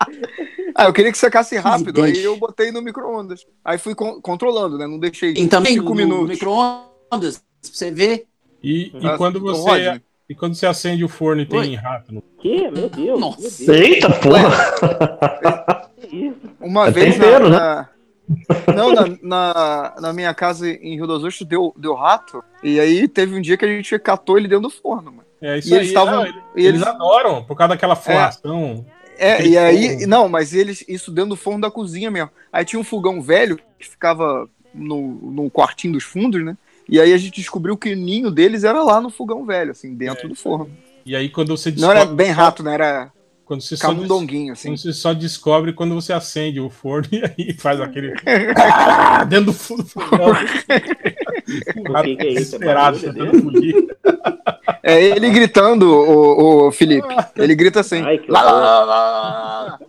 Ah, eu queria que secasse rápido, aí eu botei no micro-ondas. Aí fui con- controlando, né? Não deixei E também cinco no minutos. micro-ondas, pra você ver. E, e Ah, quando você, Rodney. E quando você acende o forno e tem Oi. rato no Que? Meu Deus. Nossa. Meu Deus. Eita, porra! Que isso? Uma É vez tempero, na, na- Não, na, na, na minha casa em Rio das Ostras deu, deu rato. E aí teve um dia que a gente catou ele dentro do forno, mano. É isso E eles aí. estavam- não, ele- E eles eles, adoram, por causa daquela forração. é, aquele e aí. Não, mas eles. Isso dentro do forno da cozinha mesmo. Aí tinha um fogão velho que ficava no, no quartinho dos fundos, né? E aí a gente descobriu que o ninho deles era lá no fogão velho, assim, dentro É. do forno. E aí quando você Não era descobre- bem rato, né? Era Quando você, camundonguinho, assim. quando você só descobre quando você acende o forno *laughs* e aí faz aquele. *laughs* dentro do fogão. *laughs* O que que é isso? É barulho fugir. É ele gritando, o, o Felipe. Ele grita assim. Ai, lá, lá, lá, lá, lá.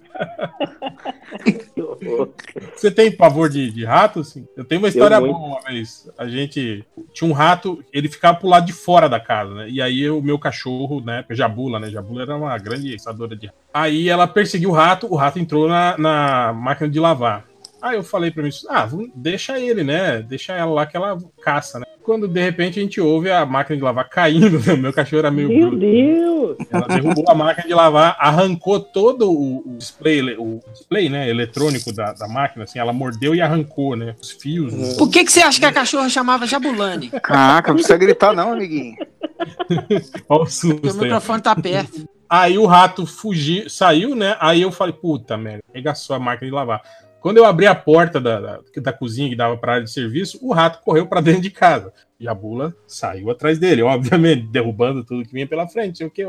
Que horror. Você tem pavor de, de rato, assim? Eu tenho uma história boa uma vez. A gente tinha um rato, ele ficava pro lado de fora da casa, né? E aí o meu cachorro, na época, Jabula, né? Jabula era uma grande caçadora de rato. Aí ela perseguiu o rato, o rato entrou na, na máquina de lavar. Aí eu falei pra mim, ah, vamos- deixa ele, né? Deixa ela lá que ela caça, né? Quando de repente a gente ouve a máquina de lavar caindo, né? meu cachorro era meio Meu bruto. Deus. Ela derrubou a máquina de lavar, arrancou todo o, o display, o display, né, eletrônico da, da máquina, assim, ela mordeu e arrancou, né, os fios. os- Por que, que você acha que a cachorra chamava Jabulani? Caraca, não precisa gritar, não, amiguinho. *laughs* Olha o Porque o susto microfone tá perto. Aí o rato fugiu, saiu, né, aí eu falei, puta merda, regaçou a máquina de lavar. Quando eu abri a porta da, da, da cozinha que dava pra área de serviço, o rato correu pra dentro de casa. E a bula saiu atrás dele, obviamente, *laughs* derrubando tudo que vinha pela frente, sei o que.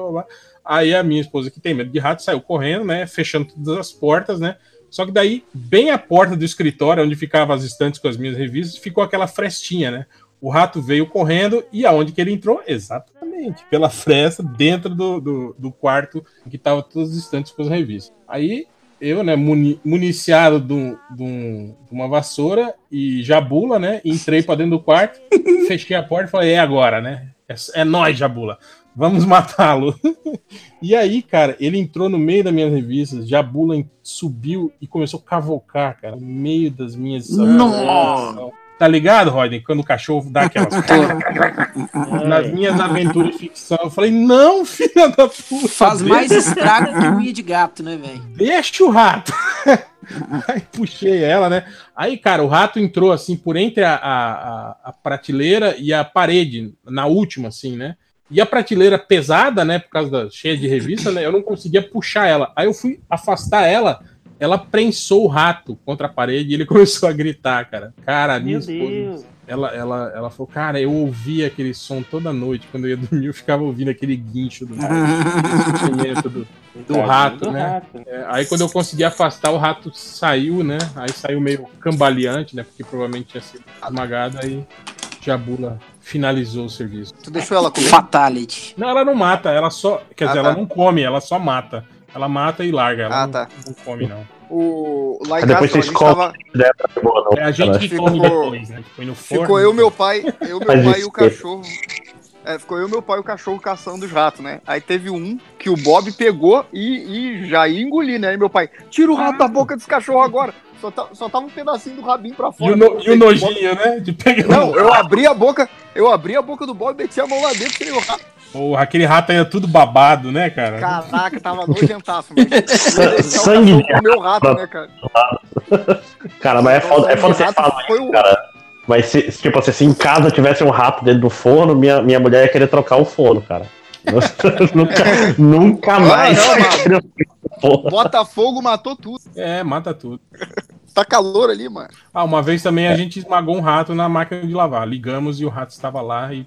Aí a minha esposa, que tem medo de rato, saiu correndo, né, fechando todas as portas, né. Só que daí, bem à porta do escritório, onde ficavam as estantes com as minhas revistas, ficou aquela frestinha, né. O rato veio correndo e aonde que ele entrou? Exatamente, pela fresta, dentro do, do, do quarto que estavam todas as estantes com as revistas. Aí eu, né, muni- municiado de, um- de um- de uma vassoura e jabula, né? Entrei pra dentro do quarto, *laughs* fechei a porta e falei, é agora, né? É, é nós, jabula. Vamos matá-lo. *laughs* e aí, cara, ele entrou no meio das minhas revistas, jabula subiu e começou a cavocar, cara, no meio das minhas. Nossa. Tá ligado, Rodney? Quando o cachorro dá aquelas. *laughs* Nas minhas aventuras de ficção, eu falei, não, *laughs* filha da puta. Faz deixa- mais estrago que unha de gato, né, velho? Deixa o rato. *laughs* Aí puxei ela, né? Aí, cara, o rato entrou assim por entre a, a, a- a prateleira e a parede, na última, assim, né? E a prateleira pesada, né? Por causa da cheia de revista, né? Eu não conseguia puxar ela. Aí eu fui afastar ela, ela prensou o rato contra a parede e ele *laughs* começou a gritar, cara. Cara, minha Meu esposa. Deus. Ela, ela, ela falou, cara, eu ouvia aquele som toda noite. Quando eu ia dormir, eu ficava ouvindo aquele guincho do, sentimento do, *laughs* do rato, né? rato. É, aí quando eu consegui afastar, o rato saiu, né? Aí saiu meio cambaleante, né? Porque provavelmente tinha sido esmagado, aí Jabula finalizou o serviço. Tu deixou ela comer? Fatality. Não, ela não mata, ela só. Quer Ah, dizer, tá. ela não come, ela só mata. Ela mata e larga, ela Ah, não, tá. não come, não. O, lá em Aí casa, depois quando a você gente tava, Boa, não, É a gente que Ficou- come depois, né? No forno. ficou eu, meu pai, eu, meu pai e o cachorro. É, ficou eu, meu pai e o cachorro caçando os ratos, né? Aí teve um que o Bob pegou e, e já ia engolir, né? Aí meu pai, tira o rato da boca desse cachorro agora. Só, tá- só tava um pedacinho do rabinho pra E fora. o, no- né? e o nojinho, né? De pegar. Não, eu abri a boca, eu abri a boca do Bob, meti a mão lá dentro, tirei o rato. Porra, aquele rato aí é tudo babado, né, cara? Caraca, tava nojentaço, mas. eu ia deixar o Sangue o rato, né, cara? Cara, mas é foda, é foda você falar foi isso, o- cara. Mas se, tipo assim, se em casa tivesse um rato dentro do forno, minha, minha mulher ia querer trocar o forno, cara. *laughs* nunca, nunca mais. não, mano. *laughs* Porra. Botafogo matou tudo. É, mata tudo. Tá calor ali, mano. Ah, uma vez também a gente esmagou um rato na máquina de lavar. Ligamos e o rato estava lá e.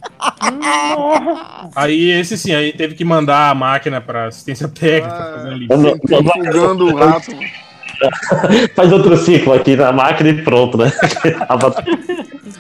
aí esse sim, aí teve que mandar a máquina para assistência técnica Ah, limpeza. não- não- Fugando o rato. *laughs* Faz outro ciclo aqui na máquina e pronto, né?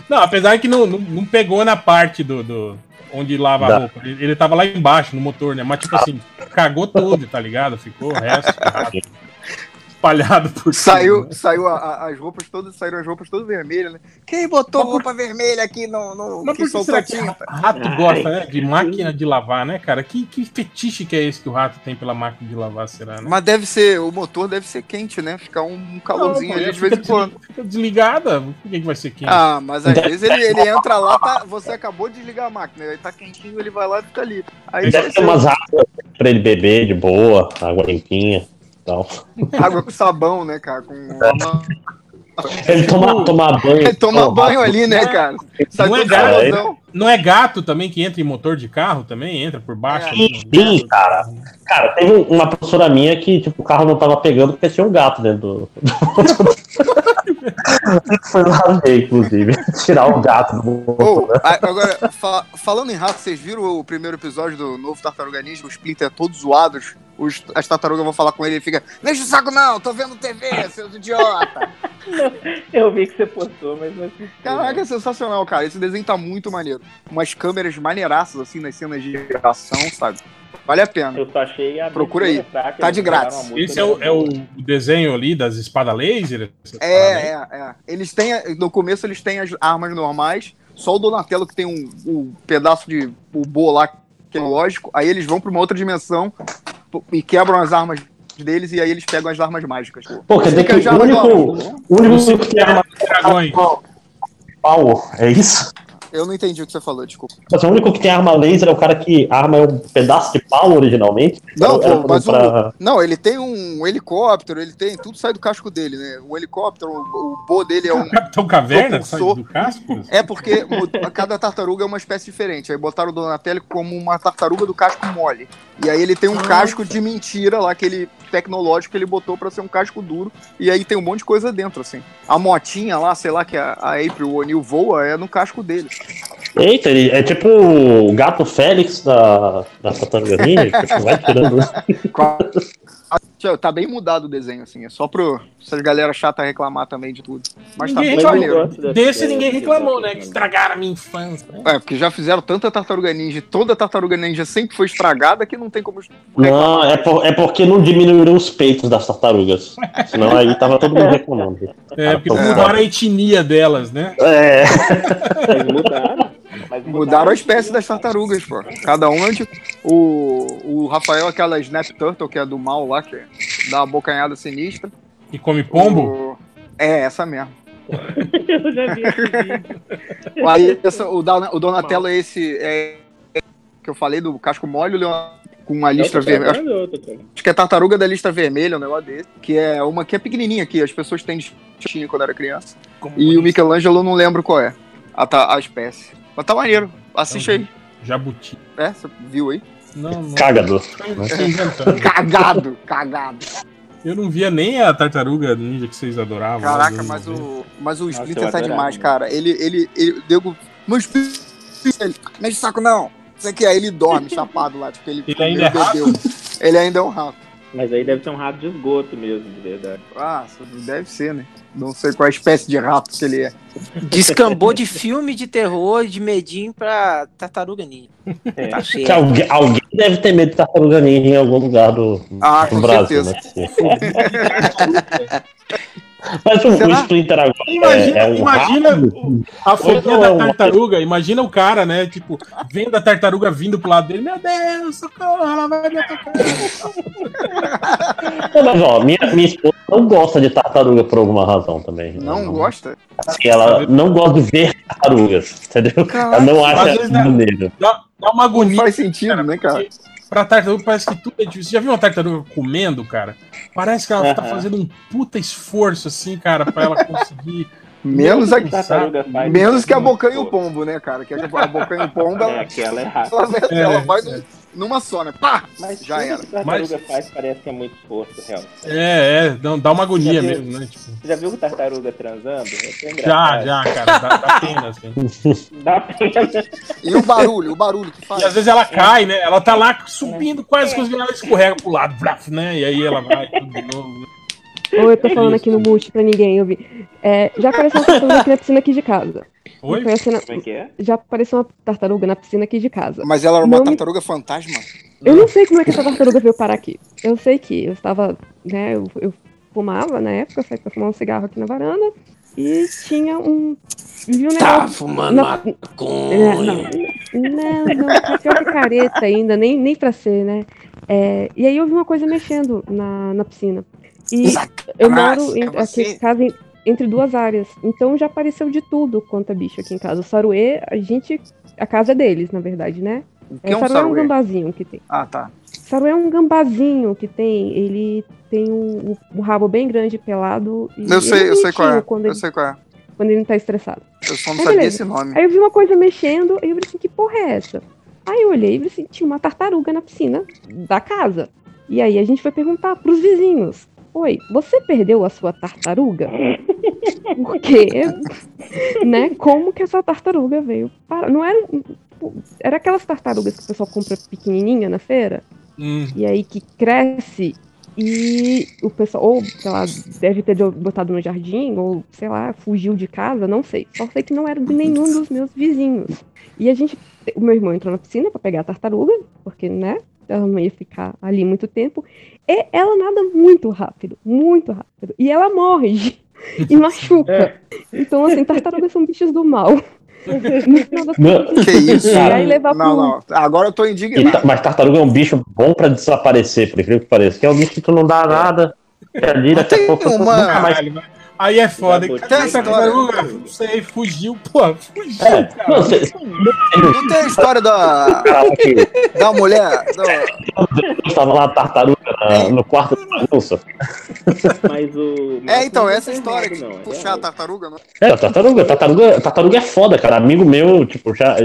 Não, apesar que não, não, não pegou na parte do, do- onde lava a roupa. Ele, ele tava lá embaixo no motor, né? Mas tipo assim, cagou tudo, tá ligado? Ficou o resto *laughs* espalhado por Saiu, né? saiu a- a- as roupas todas, saíram as roupas todas vermelhas, né? Quem botou por- roupa vermelha aqui no, no Mas que por que soltou será que tinta? rato gosta, né? De máquina de lavar, né, cara? Que, que fetiche que é esse que o rato tem pela máquina de lavar, será, né? Mas deve ser, o motor deve ser quente, né? Ficar um calorzinho Não, ali de vez em quando. Fica desligada, por que, que vai ser quente? Ah, mas às vezes ele, ele entra lá, tá, você acabou de desligar a máquina, aí tá quentinho, ele vai lá e fica ali. Aí Deve ter ser umas águas pra ele beber de boa, água limpinha tal. *laughs* água com sabão, né, cara? Com uma... *laughs* Ele toma, tomar banho. Ele toma banho *laughs* ali, né, cara? Sai Não é gato. Não é gato também que entra em motor de carro também? Entra por baixo? É. ali, Sim, cara. Cara, teve um- uma professora minha que tipo, o carro não tava pegando porque tinha um gato dentro do. *laughs* Foi lá ver, inclusive. Tirar o gato do a- agora, fa- falando em rato, vocês viram o primeiro episódio do novo Tartaruga Ninja? O Splinter é todos zoados. Os, as tartarugas vão falar com ele e ele fica: Deixa o saco não, tô vendo TV, seus idiota. *laughs* Eu vi que você postou, mas não assisti. Caraca, é sensacional, cara. Esse desenho tá muito maneiro. Umas câmeras maneiraças, assim, nas cenas de ação, sabe? Vale a pena. Eu só achei a Procura aí. Tá de grátis. Esse é o, é o desenho ali das espadas laser? É, é, é. Eles têm. No começo eles têm as armas normais. Só o Donatello que tem um, um pedaço de o bo lá, que é lógico. Aí eles vão pra uma outra dimensão e quebram as armas deles e aí eles pegam as armas mágicas. Pô, quer dizer que o único, o único que tem arma Dragões. pau, é isso? Eu não entendi o que você falou, desculpa. Mas o único que tem arma laser é o cara que a arma é um pedaço de pau originalmente. Não, Era pô, mas pra- o, não, ele tem um helicóptero, ele tem. Tudo sai do casco dele, né? O helicóptero, o, o bo dele é um. *laughs* Capitão Caverna? Sai do casco? É porque o- cada tartaruga é uma espécie diferente. Aí botaram o Donatello como uma tartaruga do casco mole. E aí ele tem um casco de mentira lá, aquele tecnológico que ele botou pra ser um casco duro. E aí tem um monte de coisa dentro, assim. A motinha lá, sei lá, que a, a April O'Neil voa, é no casco dele. Eita, ele é tipo o gato Félix da, da Tartaruga Ninja, que vai tirando. *laughs* Tio, Tá bem mudado o desenho, assim. É só pro essas galera chata reclamar também de tudo. Mas tá Ninguém bem eu reclamou. maneiro. Desse ninguém eu reclamou, gosto né? Que estragaram a minha infância. né? É, porque já fizeram tanta tartaruga ninja, e toda tartaruga ninja sempre foi estragada que não tem como. Não, é, por- é porque não diminuíram os peitos das tartarugas. Senão aí tava todo mundo reclamando. É, porque É. mudaram a etnia delas, né? É. Mas mudaram. Mas Mudaram a espécie das tartarugas, pô. Cada um é de. O, o Rafael, aquela Snap Turtle, que é do mal lá, que dá uma bocanhada sinistra. Que come pombo. O- É, essa mesmo. *laughs* Eu já vi esse vídeo. Aí, essa- o, Dona- o Donatello é esse. É, que eu falei do casco mole, o Leon- com uma tô vermelha. cara. Acho que é tartaruga da lista vermelha, um negócio desse. Que é uma que é pequenininha aqui, as pessoas têm de tinha quando era criança. E o Michelangelo eu não lembro qual é a, a espécie. Mas tá maneiro. Assiste aí. Jabuti. É, você viu aí? Não, não. Inventando. *laughs* Cagado, cagado. Eu não via nem a tartaruga ninja que vocês adoravam. Caraca, mas o, mas o Splinter tá adorava, demais, cara. Ele, ele, ele deu. Meu Splinter, ele, mexe o saco não. Isso aqui, aí ele dorme chapado lá, tipo, ele, Ele ainda é bebeu. Ele ainda é um rato. Mas aí deve ser um rato de esgoto mesmo, de verdade. Ah, deve ser, né? Não sei qual espécie de rato que ele é. Descambou de filme de terror, de medinho pra tartaruga ninja. É. Tá cheio. Alguém, alguém deve ter medo de tartaruga ninja em algum lugar do, Ah, do com Brasil, certeza. né? *laughs* *laughs* Mas o, o? Splinter agora Imagina, é, é um imagina a fobia da não, tartaruga. Imagina o cara, né? Tipo, vendo a tartaruga vindo pro lado dele. Meu Deus, socorro, ela vai me atacar. Não, mas ó, minha, minha esposa não gosta de tartaruga por alguma razão também. Não Ela gosta? Assim, ela não gosta de ver tartarugas, entendeu? Caraca, ela não acha né? maneiro. Dá, dá uma Não agonia. faz sentido, né, cara? porque Pra tartaruga parece que tudo é difícil. Você já viu uma tartaruga comendo, cara? Parece que ela tá Aham. fazendo um puta esforço, assim, cara, pra ela conseguir. *laughs* Menos, a, Tartaruga faz menos que a muito bocanha e o pombo, né, cara? Que a bocanha e o pombo, *laughs* É, ela, aquela é *laughs* rata. ela, É, ela vai é. Num- numa só, né? Pá! Mas Já era. que tartaruga faz parece que é muito esforço, real. É, é, dá, dá uma agonia viu? mesmo, né? Tipo, Você já viu tartaruga transando? É já, já, cara, dá, dá pena, assim. *laughs* Dá pena. E o barulho, o barulho que faz. E às vezes ela cai, né? Ela tá lá subindo, quase conseguindo, ela escorrega pro lado, né? E aí ela vai tudo de novo. né? Ou eu tô falando aqui no mute pra ninguém ouvir. É, já apareceu uma tartaruga aqui na piscina aqui de casa. Oi? Na- Como é que é? já apareceu uma tartaruga na piscina aqui de casa. Mas ela era uma Não me- tartaruga fantasma? Eu não sei como é que essa tartaruga veio parar aqui. Eu sei que eu estava, né, eu, eu fumava na época, saí pra fumar um cigarro aqui na varanda e tinha um. Vi um Tá negócio. fumando na- maconha. É, não, não, não, pior que careta ainda, nem, nem pra ser, né? É, e aí eu vi uma coisa mexendo na, na piscina. E eu moro em, é aqui em casa em- entre duas áreas, então já apareceu de tudo quanto é bicho aqui em casa. O saruê, a gente. A casa é deles, na verdade, né? O que é um saruê é um saruê? gambazinho que tem. Ah, tá. Saruê é um gambazinho que tem. Ele tem um, um rabo bem grande, pelado. E Eu sei, é eu sei qual é. Eu ele, sei qual é. quando ele não tá estressado. Eu só não sabia beleza. esse nome. Aí eu vi uma coisa mexendo, aí eu falei assim, que porra é essa? Aí eu olhei e falei assim, tinha uma tartaruga na piscina da casa. E aí a gente foi perguntar pros vizinhos. Oi, você perdeu a sua tartaruga? *laughs* Por quê? né? Como que essa tartaruga veio parar? Não era... Era aquelas tartarugas que o pessoal compra pequenininha na feira? Hum, E aí que cresce e o pessoal, ou, sei lá, deve ter botado no jardim, ou, sei lá, fugiu de casa, não sei. Só sei que não era de nenhum dos meus vizinhos. E a gente, o meu irmão entrou na piscina pra pegar a tartaruga, porque, né, ela não ia ficar ali muito tempo. E ela nada muito rápido, muito rápido. E ela morre *laughs* e machuca. Então, assim, tartarugas são bichos do mal. *laughs* Não. Que isso? Não, pro- não. Agora eu tô indignado. ta- mas tartaruga é um bicho bom pra desaparecer, por incrível que pareça. Que é um bicho que tu não dá nada. É ali, daqui a pouco uma- nunca mais. Aí é foda. Tem Cara, essa tartaruga, história. não sei, fugiu, pô, fugiu, É, cara. não, Não tem a história da, da mulher. da- estava lá a tartaruga na- no quarto da bagunça. Mas o. mas É, então, essa tá história errado, que não, é puxar a tartaruga, não. É, a tartaruga, tartaruga, tartaruga é foda, cara. Amigo meu, tipo, já.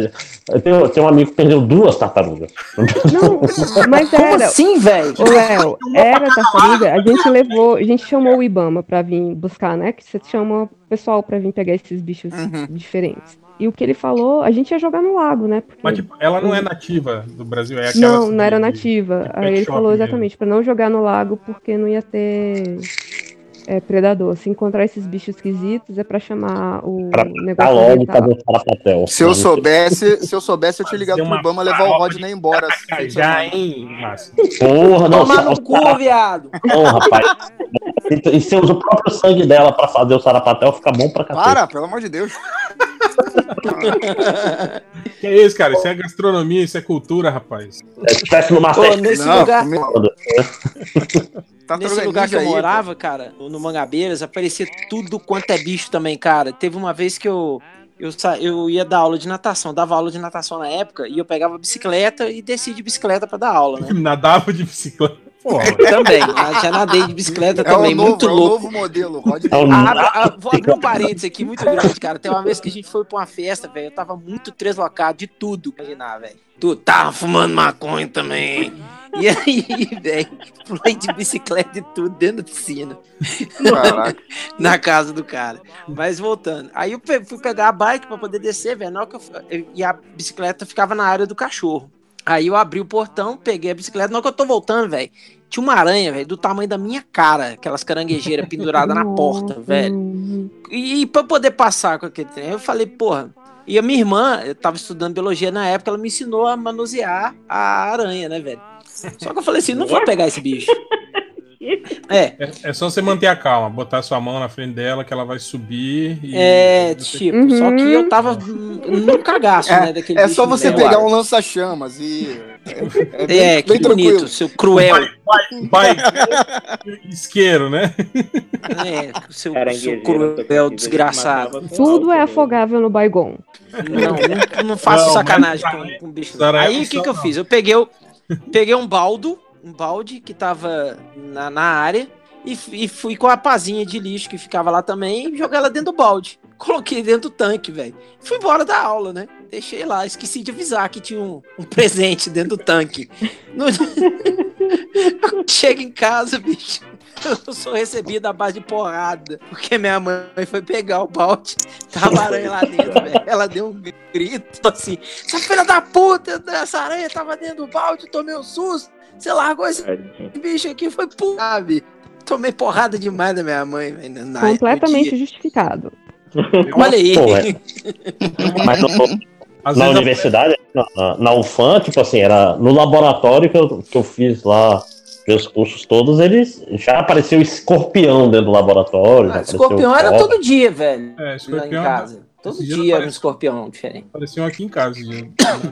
Eu tenho, eu tenho um amigo que perdeu duas tartarugas. Não, mas Como era. assim, velho? Léo, era tartaruga, a gente levou, a gente chamou o Ibama pra vir buscar, né? Que você chama o pessoal pra vir pegar esses bichos Uhum. diferentes. E o que ele falou, a gente ia jogar no lago, né? Porque... Mas, tipo, ela não é nativa do Brasil, é aquela. Não, não era de- nativa. de Aí ele falou exatamente, pra não jogar no lago porque não ia ter é, predador. Se encontrar esses bichos esquisitos é pra chamar o Pra negócio Tá logo fazer o papel. Se eu soubesse, se eu soubesse, eu tinha ligado pro uma Ibama levar o Rodney embora. de Já, hein, Márcio? Porra, não. Tomar só- no cu, viado. Não, rapaz. E, se usa o próprio sangue dela pra fazer o sarapatel, fica bom pra cacete. Para, pelo amor de Deus. Que é isso, cara? Isso é gastronomia, isso é cultura, rapaz. É, se tivesse no Pô, nesse Não, lugar, Tartaruga nesse lugar que eu aí, morava, cara, no Mangabeiras, aparecia tudo quanto é bicho também, cara. Teve uma vez que eu, eu, sa- eu ia dar aula de natação, dava aula de natação na época, e eu pegava a bicicleta e descia de bicicleta pra dar aula, né? *laughs* Nadava de bicicleta. Porra, *laughs* Também, já nadei de bicicleta É também, novo, muito é o louco. novo modelo, Rodney. É o Ah, ah, vou abrir um parênteses aqui muito grande, cara. Tem uma vez que a gente foi pra uma festa, velho. Eu tava muito deslocado de tudo. Imaginar, velho. Tu tava fumando maconha também. E aí, *laughs* velho, pulei de bicicleta e tudo dentro da piscina. Caraca. *laughs* na casa do cara. Mas voltando. Aí eu fui pegar a bike pra poder descer, velho. E a bicicleta ficava na área do cachorro. Aí eu abri o portão, peguei a bicicleta. Na hora que eu tô voltando, velho, tinha uma aranha, velho, do tamanho da minha cara. Aquelas caranguejeiras penduradas na porta, velho. E, e pra eu poder passar com aquele trem, eu falei, porra. E a minha irmã, eu tava estudando biologia na época, ela me ensinou a manusear a aranha, né, velho? Só que eu falei assim, não vou pegar esse bicho. *laughs* *laughs* É, é, é só você manter a calma, botar sua mão na frente dela que ela vai subir e. é, tipo, Uhum. só que eu tava no cagaço, né, daquele É só você pegar ar. um lança-chamas e. É, bem- É, que bem bonito, tranquilo. seu cruel. Vai, isqueiro, né? É, seu, seu cruel desgraçado. Tudo é afogável no Baigon. Não, não, não faço Não, sacanagem com, com bicho. Aí o que, que eu fiz? Eu peguei, o- peguei um baldo, um balde que tava na, na área e, e fui com a pazinha de lixo que ficava lá também e joguei ela dentro do balde. *laughs* Coloquei dentro do tanque, velho. Fui embora da aula, né? Deixei lá, esqueci de avisar que tinha um, um presente dentro do tanque. No... *laughs* Chega em casa, bicho. Eu sou recebido à base de porrada. Porque minha mãe foi pegar o balde, tava a aranha lá dentro, velho. Ela deu um grito assim: Essa filha da puta, essa aranha tava dentro do balde, tomei um susto. Você largou esse bicho aqui, foi pô, sabe? Tomei porrada demais da minha mãe, velho. na- Completamente justificado. *laughs* Olha aí. Pô, é. *laughs* Mas no- Às na universidade, na, na- UFAM, tipo assim, era no laboratório que eu, que eu fiz lá, meus cursos todos, eles já apareceu escorpião dentro do laboratório. Ah, escorpião era cobra. todo dia, velho. É, Lá em escorpião. casa. Todo dia era um escorpião diferente. Apareceu aqui em casa, gente.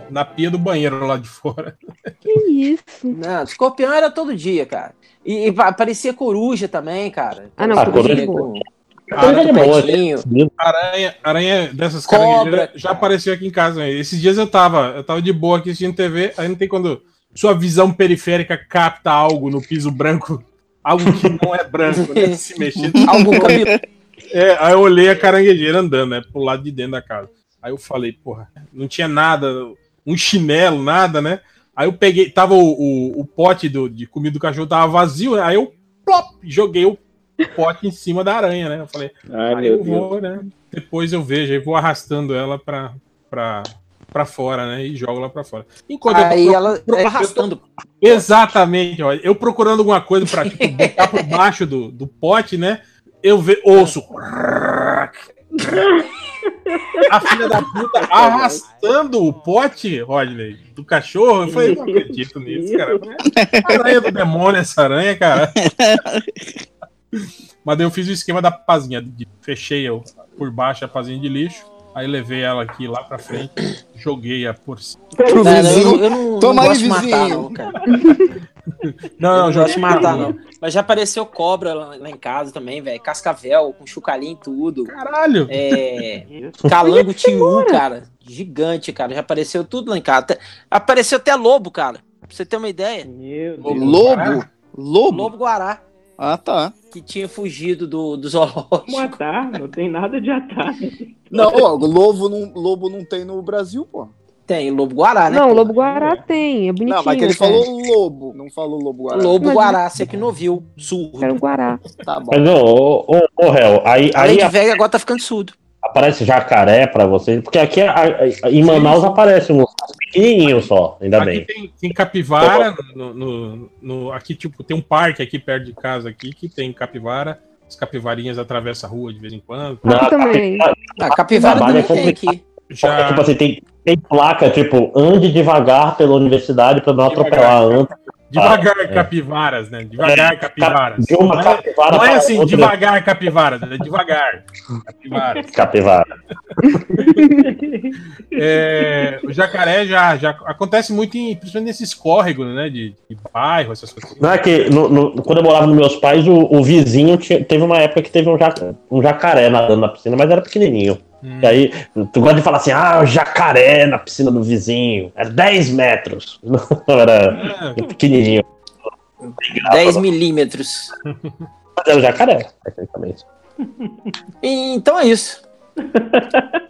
na pia do banheiro lá de fora. Que isso? Não, escorpião era todo dia, cara. E, e pa- parecia coruja também, cara. Ah, não, Ah, coruja coruja é Coruja é. Aranha, aranha dessas caranguejeiras já apareceu aqui em casa. né? Esses dias eu tava, eu tava de boa aqui assistindo TV, aí não tem quando sua visão periférica capta algo no piso branco, algo que não é branco, né? Se mexendo. *laughs* Algum cabelo. É, aí eu olhei a caranguejeira andando, né? Pro lado de dentro da casa. Aí eu falei, porra, não tinha nada, um chinelo, nada, né? Aí eu peguei, tava o, o, o pote do, de comida do cachorro tava vazio, né? Aí eu plop, joguei o pote em cima da aranha, né? Eu falei, Ai, aí eu Deus. vou, né? Depois eu vejo, aí vou arrastando ela pra, pra, pra fora, né? E jogo lá pra fora. Enquanto Aí eu tô ela é, arrastando. Exatamente, olha. Eu procurando alguma coisa pra tipo, botar por baixo do, do pote, né? Eu ve, ouço. A filha da puta *laughs* arrastando o pote, Rodney, do cachorro. Eu falei, não acredito nisso, cara. Aranha do demônio, essa aranha, cara. Mas daí eu fiz o esquema da pazinha. Fechei eu por baixo a pazinha de lixo. Aí levei ela aqui lá pra frente, joguei-a por cima. Pro eu, vizinho. não- eu não, Toma não aí, de matar, vizinho. não, cara. Não, não, não gosto de matar, não. Mas já apareceu cobra lá, lá em casa também, velho. Cascavel, com chucalinho e tudo. Caralho! É, calango tiu, cara. Gigante, cara. Já apareceu tudo lá em casa. Até- apareceu até lobo, cara. Pra você ter uma ideia. Meu Deus. Lobo? Lobo? Lobo guará. Ah, tá. Que tinha fugido do, do zoológico. Atar? Não tem nada de atar. Não, ó, lobo não, lobo não tem no Brasil, pô. Tem lobo guará, né? Não, lobo guará tem, é bonitinho. Não, mas que ele até. falou lobo, não falou lobo guará. Lobo Mas- guará, você que não ouviu. Surdo. Era o guará. Tá bom. Mas, ô, ô, ô, réu, aí, Além aí de a, velho, agora tá ficando surdo. a Aparece jacaré pra vocês? Porque aqui a- a- em Manaus aparece um pequenininho só, ainda Aqui bem. tem, tem capivara, no, no- no- aqui tipo tem um parque aqui perto de casa aqui que tem capivara. As capivarinhas atravessam a rua de vez em quando. Não, Aqui também. Ah, capivara Trabalho é também tem complicado. aqui. Já Tipo assim, tem, tem placa, tipo, ande devagar pela universidade pra não atropelar antes. devagar é. capivaras, né? Devagar capivaras. De uma Não é- capivara Não é assim, outra. devagar capivaras, é devagar. Capivaras. Capivara. *laughs* É, o jacaré já, já acontece muito, em, principalmente nesses córregos, né? De, de bairro, essas coisas. Não é que no- no- quando eu morava com meus pais, o, o vizinho tinha- teve uma época que teve um, jaca- um jacaré nadando na piscina, mas era pequenininho. Hum. E aí, tu gosta de falar assim, ah, o jacaré na piscina do vizinho. Era 10 metros. Não, *laughs* era É, pequenininho. 10 milímetros. Mas era o jacaré, tecnicamente. Então é isso. *laughs*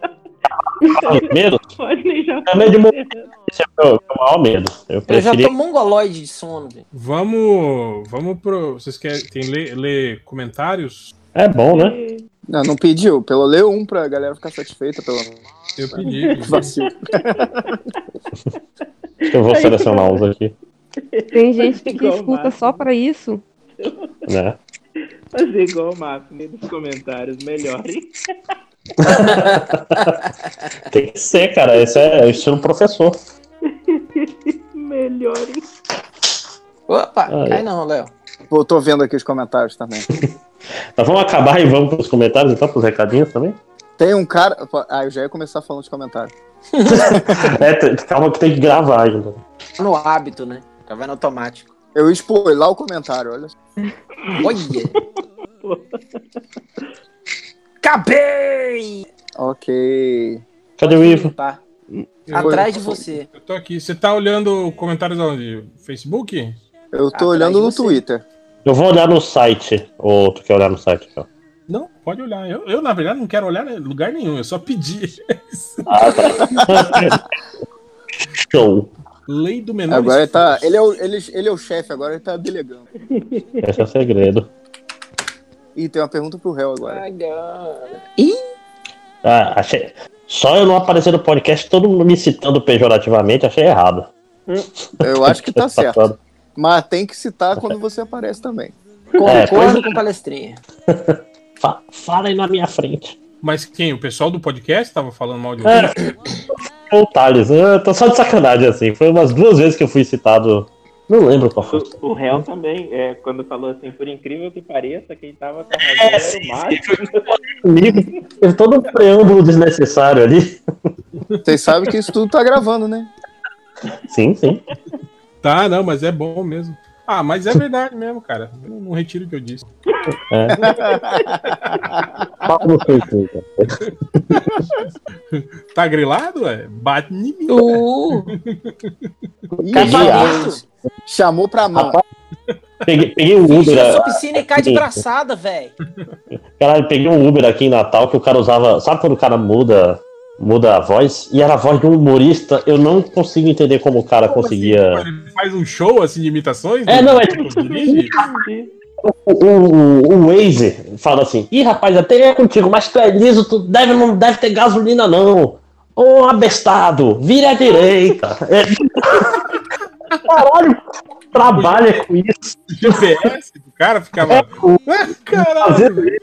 Medo? Pode nem já. É medo de morrer. Esse é o meu, meu maior medo. Eu Eu já preferia. tô mongoloide de sono, velho. Vamos, vamos pro. Vocês querem ler, ler comentários? É bom, né? Não, não pediu. Pelo ler um pra galera ficar satisfeita, pelo Eu pedi. vacilo. Acho *laughs* que eu vou selecionar uns aqui, Tem gente que escuta só pra isso. né? Fazer igual o Márcio, meio dos comentários, melhorem. *laughs* Tem que ser, cara. Esse é o estilo professor. Melhorem. Opa, é. cai não, Léo. Pô, tô vendo aqui os comentários também. Mas vamos acabar e vamos pros comentários, então, pros recadinhos também? Tem um cara. Ah, eu já ia começar falando de comentários. *laughs* É, calma que tem que gravar ainda. No hábito, né? Tá vendo automático. Eu ia spoiler o comentário, olha. Olha. *laughs* Acabei! Ok. Cadê o Ivo? Tá. Atrás de você. Eu tô aqui. Você tá olhando comentários aonde? Facebook? Eu tô Atrás olhando no você. Twitter. Eu vou olhar no site. Ou tu quer olhar no site? Então? Não, pode olhar. Eu, eu, na verdade, não quero olhar em lugar nenhum. Eu só pedi. Ah, tá. *laughs* Show. Lei do menor Agora ele tá. Ele é o, ele, ele é o chefe, agora ele tá delegando. Esse é o segredo. Ih, tem uma pergunta pro réu agora. Ih, Ah, achei... Só eu não aparecer no podcast, todo mundo me citando pejorativamente, achei errado. Eu acho que tá *laughs* certo. Mas tem que citar quando você aparece também. É, concordo pois- com palestrinha. *laughs* Fa- fala aí na minha frente. Mas quem? O pessoal do podcast tava falando mal de É. você? Ô, Thales, eu tô só de sacanagem, assim. Foi umas duas vezes que eu fui citado. Não lembro qual foi. O, o réu também, é, quando falou assim, por incrível que pareça, quem tava com a É, sim, o. Comigo, teve todo um preâmbulo desnecessário ali. Vocês sabem que isso tudo tá gravando, né? Sim, sim. Tá, não, mas é bom mesmo. Ah, mas é verdade mesmo, cara. Eu não retiro o que eu disse. É. Facebook. Tá grilado, é? Bate em mim. Uh, chamou pra mão. Peguei, peguei um Uber. a sua piscina e cai de braçada, velho. Caralho, peguei um Uber aqui em Natal que o cara usava. Sabe quando o cara muda, muda a voz? E era a voz de um humorista. Eu não consigo entender como o cara conseguia. Ele faz um show assim de imitações? É, não, é Dirige? *laughs* O, o, o Waze fala assim: Ih, rapaz, até é contigo, mas tu é liso, tu deve, não deve ter gasolina, não. Ô, abestado, vire à direita. *laughs* É... Caralho, trabalha com isso. GPS do cara ficava. Ah, *laughs* Caralho!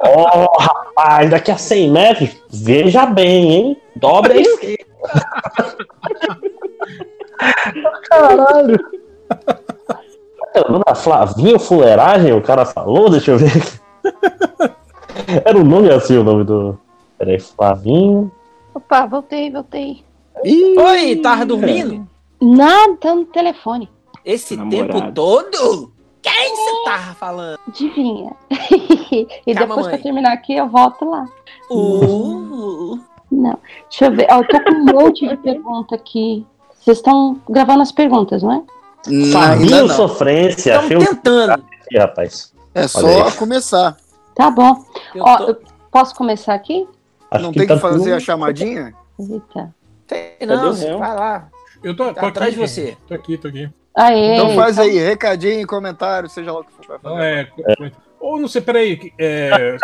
Ó, rapaz, daqui a 100 metros, veja bem, hein? Dobre a esquerda. Caralho. Dona Flavinho Fuleiragem, o cara falou, deixa eu ver aqui. Era um nome assim o nome do. Peraí, Flavinho. Opa, voltei, voltei. Oi, tava dormindo? Nada no telefone. Esse Namorado. tempo todo? Quem você tava falando? Adivinha. *laughs* e Calma, depois que mãe. eu terminar aqui, eu volto lá. Uh, Não. Deixa eu ver. Ó, eu tô com um monte de *laughs* pergunta aqui. Vocês estão gravando as perguntas, não é? Não, Fabinho não. Sofrência. estamos um tentando. aqui, rapaz. É só começar. Tá bom. Eu Ó, tô... eu posso começar aqui? Acho não que tem tá que fazer tudo- a chamadinha? Eita. Tem, não, vai lá. Eu tô, tô Tá atrás aqui, de você. Tô aqui, tô aqui. Aê. Então faz aí, recadinho, comentário, seja lá o que for. É, co- Ou não sei, peraí. é,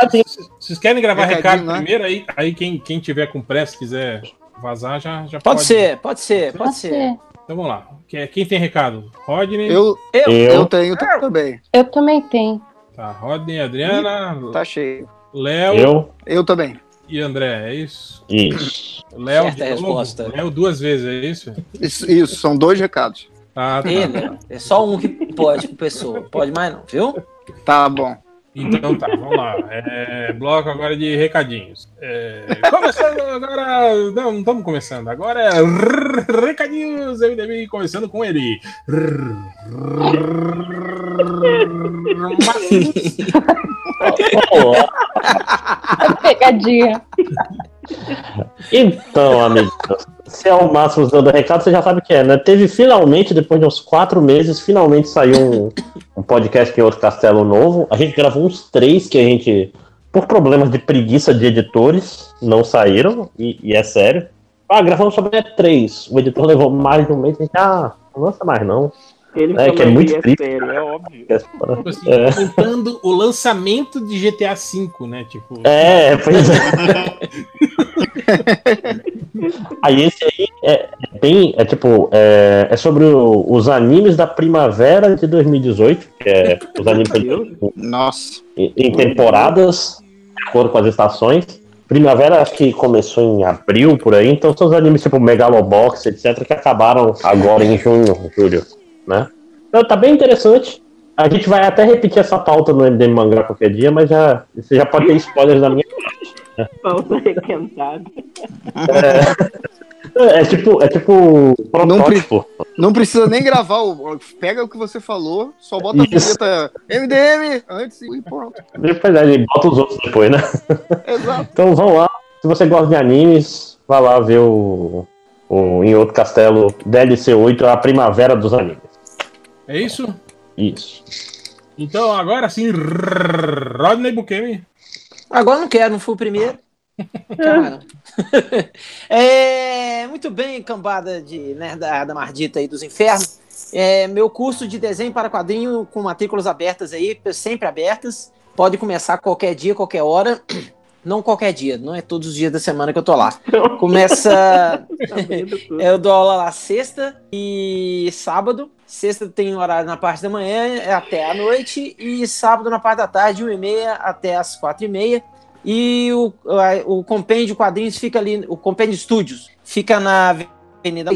vocês querem gravar Recadinho, recado né? primeiro? Aí, aí quem, quem tiver com pressa, quiser vazar, já, já Pode ser, pode ser, pode Pode ser. ser. Então vamos lá. Quem, quem tem recado? Rodney? Eu, Eu, Eu. eu tenho também. Eu também tenho. Tá, Rodney, Adriana, Tá cheio. Léo Eu? Eu também. e André, é isso? Isso. Léo Certa de novo? resposta. Léo duas vezes, é isso? Isso, isso, são dois recados. Ah, tá. Ele, é só um que pode por pessoa. Pode mais não, viu? Tá bom. Então tá, vamos lá. É, bloco agora de recadinhos. É, começando agora. Não, não estamos começando. Agora é recadinhos MDB, começando com ele. *laughs* Pegadinha. Então, amigos, se é o Márcio dando recado, você já sabe o que é, né? Teve finalmente, depois de uns quatro meses, finalmente saiu um, um podcast em outro castelo novo. A gente gravou uns três que a gente, por problemas de preguiça de editores, não saíram, e, e é sério. Ah, gravamos sobre três. O editor levou mais de um mês e a gente, ah, não lança mais não. Ele É, que é muito é triste. sério, é óbvio. tipo assim, É. comentando o lançamento de GTA V, né? Tipo, É, pois é. *laughs* aí esse aí é, é bem, é tipo, é, é sobre o- os animes da primavera de 2018, que é os animes Nossa. em, em temporadas, de acordo com as estações. Primavera acho que começou em abril, por aí, então são os animes tipo Megalobox, etc, que acabaram agora em junho, julho, né? Então tá bem interessante. A gente vai até repetir essa pauta no MDM Mangá qualquer dia, mas já, você já pode ter spoilers da minha Falta requentada. É, é tipo, é tipo protótipo. Não precisa nem gravar. O, pega o que você falou, só bota a Isso. vinheta MDM antes e pronto. A bota os outros depois, né? Exato. Então vão lá. Se você gosta de animes, vá lá ver o, o em outro castelo DLC 8, a primavera dos animes. É isso? Isso. Então agora sim, Rodney Bukemi. Agora não quero, não fui o primeiro. *laughs* Cara. *laughs* É, muito bem, cambada de nerdada mardita aí dos infernos. É, meu curso de desenho para quadrinho com matrículas abertas aí, sempre abertas. Pode começar qualquer dia, qualquer hora. *clears throat* Não qualquer dia, não é todos os dias da semana que eu tô lá. *laughs* Começa. Eu dou aula lá sexta e sábado. Sexta tem horário na parte da manhã até a noite. E sábado na parte da tarde, 1h30 até as 4h30. E o, o Compêndio Quadrinhos fica ali, o Compêndio Studios, fica na Avenida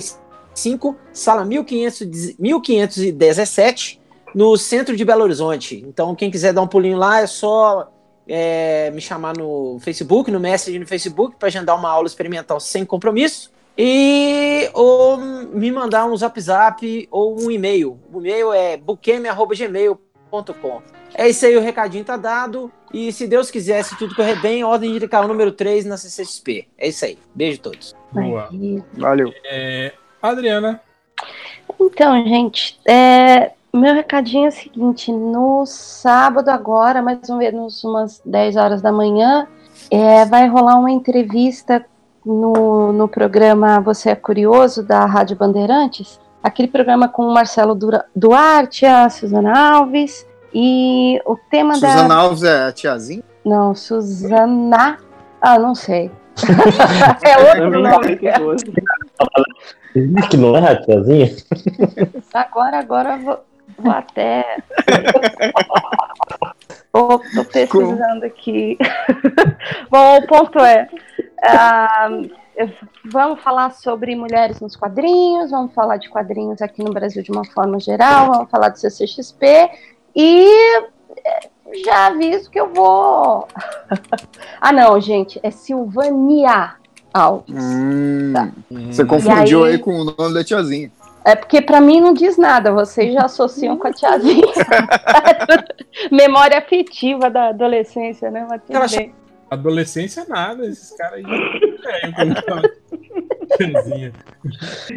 5, sala 1500 1517, no centro de Belo Horizonte. Então, quem quiser dar um pulinho lá, é só é, me chamar no Facebook, no Messenger no Facebook, para agendar uma aula experimental sem compromisso. E ou me mandar um zap zap ou um e-mail. O e-mail é buqueme.gmail.com. É isso aí, o recadinho tá dado. E se Deus quiser, se tudo correr bem, ordem de carro número 3 na CCXP. É isso aí. Beijo a todos. Boa. Valeu. É, Adriana. Então, gente, é, meu recadinho é o seguinte: no sábado, agora, mais ou menos umas 10 horas da manhã, é, vai rolar uma entrevista no, no programa Você é Curioso, da Rádio Bandeirantes. Aquele programa com o Marcelo Duarte, a Suzana Alves. E o tema Suzana da. Alves é a tiazinha? Não, Suzana. Ah, não sei. *laughs* é outro nome. que. Que não é a tiazinha? Agora, agora eu vou, vou até. *laughs* Tô, tô pesquisando aqui. *laughs* Bom, o ponto é. eu- vamos falar sobre mulheres nos quadrinhos, vamos falar de quadrinhos aqui no Brasil de uma forma geral, vamos falar do CCXP e eh, já aviso que eu vou. *laughs* ah, não, gente, é Silvania Alves. Hum, Tá. Você confundiu aí- aí... com o nome da tiazinha. É porque pra mim não diz nada, vocês já associam com a tiazinha. *laughs* Memória afetiva da adolescência, né? Ela bem. Adolescência nada, esses caras aí. É.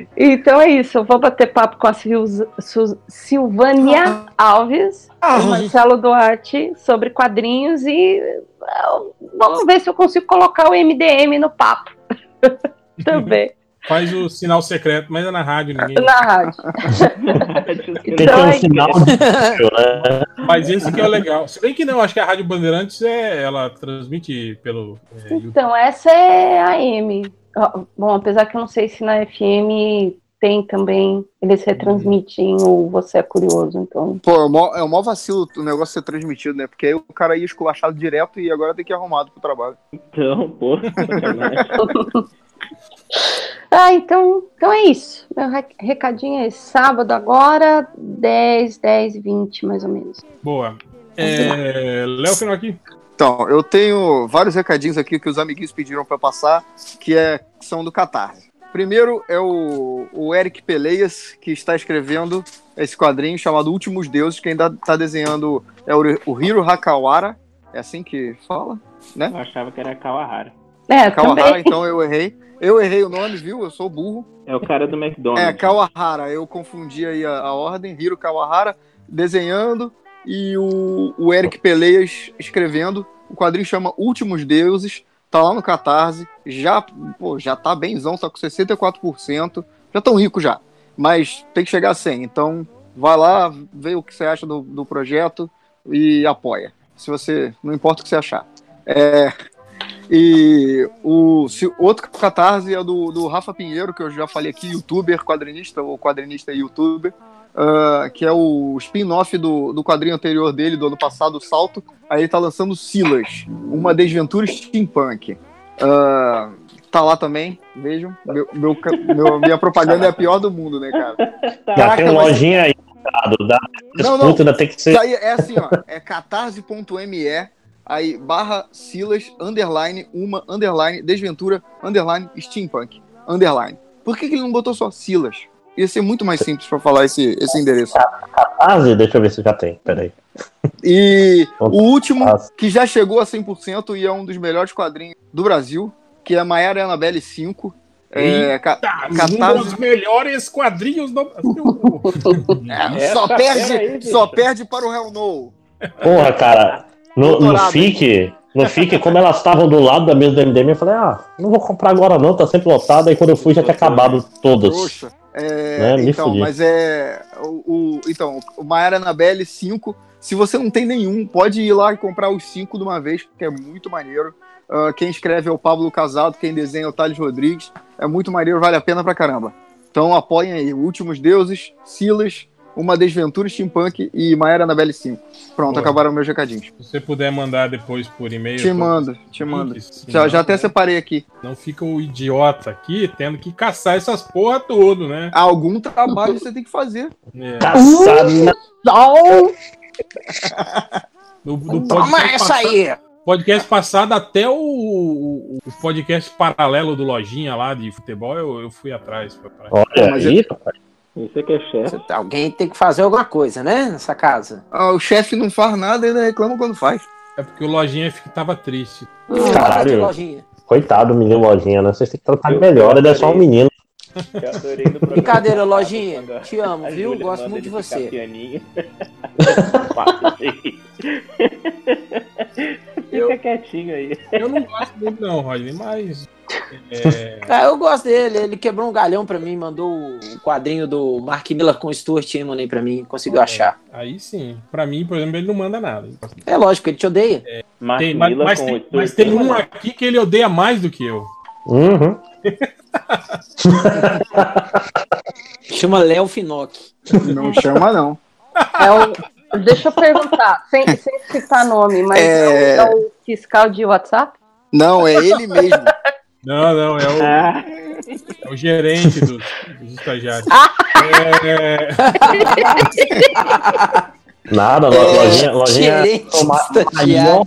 *laughs* Então é isso, eu vou bater papo com a Sil- Su- Silvânia Alves, Ah, o Marcelo Duarte, sobre quadrinhos e ah, vamos ver se eu consigo colocar o MDM no papo *laughs* também. Faz o sinal secreto, mas é na rádio, ninguém. Na rádio. Tem que ter Então um é sinal de *laughs* né? Mas esse que é o legal. Se bem que não, acho que a Rádio Bandeirantes é, ela transmite pelo é, YouTube. Então, essa é a M. Bom, apesar que eu não sei se na FM tem também, eles retransmitem o Você é Curioso, então. Pô, é o maior, é o maior vacilo o negócio ser transmitido, né? Porque aí o cara ia esculachado direto e agora tem que ir arrumado pro trabalho. Então, pô. *laughs* Ah, então, então é isso. Meu re- recadinho é esse. sábado agora, 10, 10, 20 mais ou menos. Boa. É, Léo Final aqui. Então, eu tenho vários recadinhos aqui que os amiguinhos pediram pra passar, que, é, que são do Catarse. Primeiro é o, o Eric Peleias, que está escrevendo esse quadrinho chamado Últimos Deuses, que ainda está desenhando é o, o Hiro Hakawara, é assim que fala? Eu achava que era Kawahara. É, Kawahara, também. então eu errei. Eu errei o nome, viu? Eu sou burro. É o cara do McDonald's. É, Kawahara, eu confundi aí a, a ordem, Hiro Kawahara desenhando e o, o Eric Peleias escrevendo. O quadrinho chama Últimos Deuses, tá lá no Catarse, já, pô, já tá benzão, tá com 64%, já tão rico já, mas tem que chegar a 100, então vai lá, vê o que você acha do, do projeto e apoia, se você, não importa o que você achar. É, e o se- outro catarse é do, do Rafa Pinheiro, que eu já falei aqui, youtuber, quadrinista, ou quadrinista e youtuber, ah, que é o spin-off do, do quadrinho anterior dele, do ano passado, o Salto. Aí ele tá lançando Silas, uma desventura steampunk. Ah, tá lá também, vejam. Meu, meu meu- minha propaganda é a pior do mundo, né, cara? Já Caraca, tem mas- lojinha aí, cara, da Não, não. tem que ser. Aí é assim, ó. É catarse.me, aí barra Silas, underline, uma, underline, desventura, underline, steampunk, underline. Por que, que ele não botou só Silas? Ia ser muito mais simples pra falar esse, esse endereço. Catarse, deixa eu ver se já tem, peraí. E *laughs* o último, que já chegou a 100% e é um dos melhores quadrinhos do Brasil, que é Maiara Annabelle 5. É, Tá, um dos melhores quadrinhos do Brasil. *laughs* É, só, perde, aí, só perde para o Hell No. Porra, cara, no, no FIC, no FIC, como elas estavam do lado da mesa do MDM, eu falei, ah, não vou comprar agora não, tá sempre lotado. Aí quando eu fui já tinha acabado todas. Trouxa. É, Né, então, fudi. mas é. O, o- então, o Maiara Annabelle 5. Se você não tem nenhum, pode ir lá e comprar os cinco de uma vez, porque é muito maneiro. Ah, quem escreve é o Pablo Casado, quem desenha é o Thales Rodrigues. É muito maneiro, vale a pena pra caramba. Então apoiem aí. Últimos Deuses, Silas, Uma Desventura Steampunk e Maiara Annabelle 5. Pronto, Boa. acabaram meus recadinhos. Se você puder mandar depois por e-mail. Te mando, te mando. Já, já até separei aqui. Não fica o idiota aqui tendo que caçar essas porra tudo, né? Algum trabalho você tem que fazer. É. Caçado na *laughs* Do, do Toma podcast essa passado- aí! Podcast passado até o, o- o podcast paralelo do Lojinha lá de futebol, eu, eu fui atrás. pra- pra- Olha Mas aí, rapaz. Isso é que é chefe. Alguém tem que fazer alguma coisa, né? Nessa casa. Ah, o chefe não faz nada e ainda reclama quando faz. É porque o Lojinha tava triste. Caralho. De lojinha. Coitado do menino Lojinha, né? Vocês têm que tratar ele melhor, ele é só um menino. Eu adorei no programa. Brincadeira, lojinha. Te amo, a viu? Júlia Gosto muito de ele você. *laughs* pianinho. Fica quietinho aí. Eu não gosto muito, não, Rodney, mas. é, *laughs* Ah, eu gosto dele. Ele quebrou um galhão pra mim, mandou o quadrinho do Mark Miller com o Stuart Immonen pra mim, conseguiu achar. aí sim. Pra mim, por exemplo, ele não manda nada. É lógico, ele te odeia. Mark Tem, mas, Miller mas com tem, o Stuart mas tem um aqui que ele odeia mais do que eu. Uhum. *laughs* Chama Léo Finock. Não chama, não. É o, deixa eu perguntar, *laughs* sem, sem citar nome, mas É. é, o, é o fiscal de WhatsApp? Não, é ele mesmo. Não, não, é o, Ah, é o gerente dos, dos estagiários. É, *laughs* Nada, lo- É, lojinha, lojinha. gerente o ma- estagiário.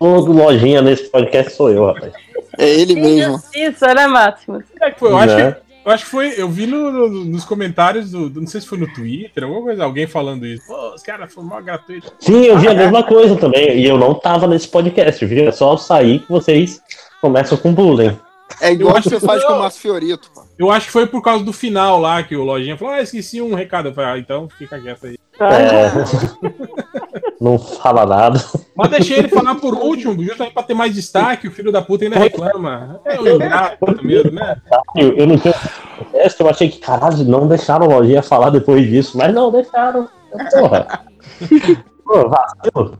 do lojinha nesse podcast sou eu, rapaz. É ele mesmo. Injustiça, né, Máximo? é que foi, eu, acho Né? que, eu acho que foi. Eu vi no- no- nos comentários do, do- Não sei se foi no Twitter, alguma coisa, alguém falando isso. Pô, os caras foram mó gratuito. Sim, eu vi a mesma coisa também. E eu não tava nesse podcast, viu? É só eu sair que vocês começam com bullying. É igual Eu acho você que faz não. com o Márcio Fiorito. pô. Eu acho que foi por causa do final lá que o Lojinha falou: Ah, esqueci um recado. Eu falei, ah, então fica quieto aí. É. *laughs* não fala nada. Mas deixei ele falar por último, justamente pra ter mais destaque. O filho da puta ainda reclama. É um ingrato mesmo, né? Eu, não podcast, eu achei que, caralho, não deixaram o Lojinha falar depois disso, mas não, deixaram. Porra. Pô, vacilo.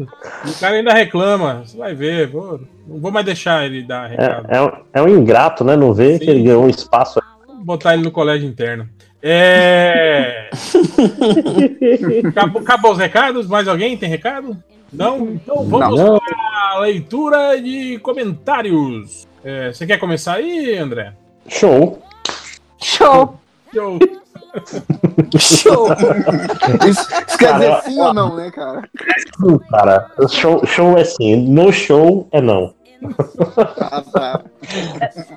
O cara ainda reclama. Você vai ver. Vou, não vou mais deixar ele dar recado. É, é, um, é um ingrato, né? Não ver Sim. que ele ganhou um espaço. Vou botar ele no colégio interno. É. *laughs* acabou, acabou os recados? Mais alguém tem recado? Não? Então vamos Não. para a leitura de comentários. É, você quer começar aí, André? Show. Show! Eu- Show! *laughs* Isso, isso quer dizer sim ou não, né, cara? Hum, Cara, show, show é sim. No show é não. Ah, tá.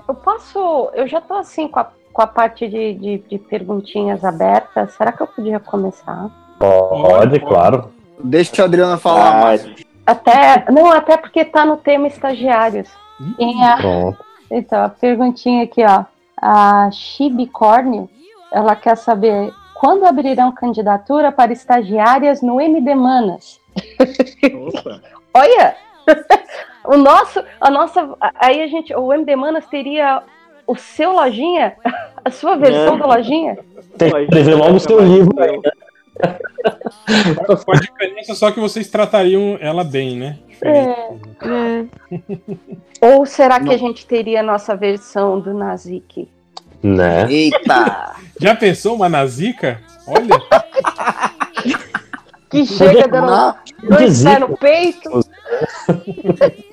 Eu posso. Eu já tô assim com a, com a parte de, de, de perguntinhas abertas. Será que eu podia começar? Pode, pode. claro. Deixa a Adriana falar mais. Até. Não, até porque tá no tema estagiários. Quem é? Pronto. Então, a perguntinha aqui, ó. A Chibicórnio, ela quer saber quando abrirão candidatura para estagiárias no MD Manas? Opa. *laughs* Olha! *laughs* o nosso, a nossa. Aí a gente. O MD Manas teria o seu lojinha? *laughs* A sua versão É. da lojinha? Tem que escrever logo o seu livro né? Pode diferença só que vocês tratariam ela bem, né? É. É. Ou será que a gente teria a nossa versão do Nazik? Né? Eita! Já pensou uma nazica? Olha, *laughs* Que chega dando Na- dois pés no peito. *laughs*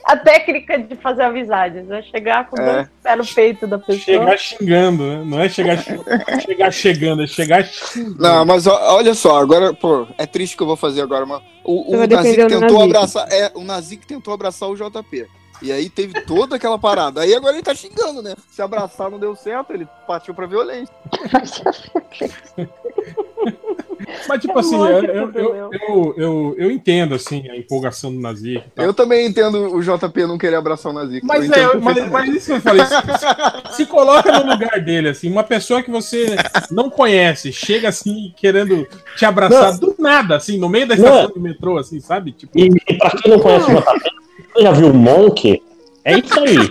a técnica de fazer amizades, é chegar com É. dois pés no peito da pessoa. chegar xingando, né? Não é chegar, chegar chegando, é chegar xingando. Não, mas ó, olha só, agora, pô, é triste que eu vou fazer agora, mas o, o vai Nazik tentou abraçar. É, o Nazik tentou abraçar o JP. E aí teve toda aquela parada. Aí agora ele tá xingando, né? Se abraçar não deu certo, ele partiu pra violência. *laughs* Mas, tipo É assim, eu, eu, eu, eu, eu- eu entendo, assim, a empolgação do Nazik. Eu também entendo o JP não querer abraçar o Nazik. Mas, é, mas, isso que eu falei, se, se coloca no lugar dele, assim, uma pessoa que você não conhece, chega assim, querendo te abraçar do nada, assim, no meio da Não. estação do metrô, assim, sabe? Tipo, E, e pra quem não conhece o JP, você já viu o Monk? É isso aí. *laughs*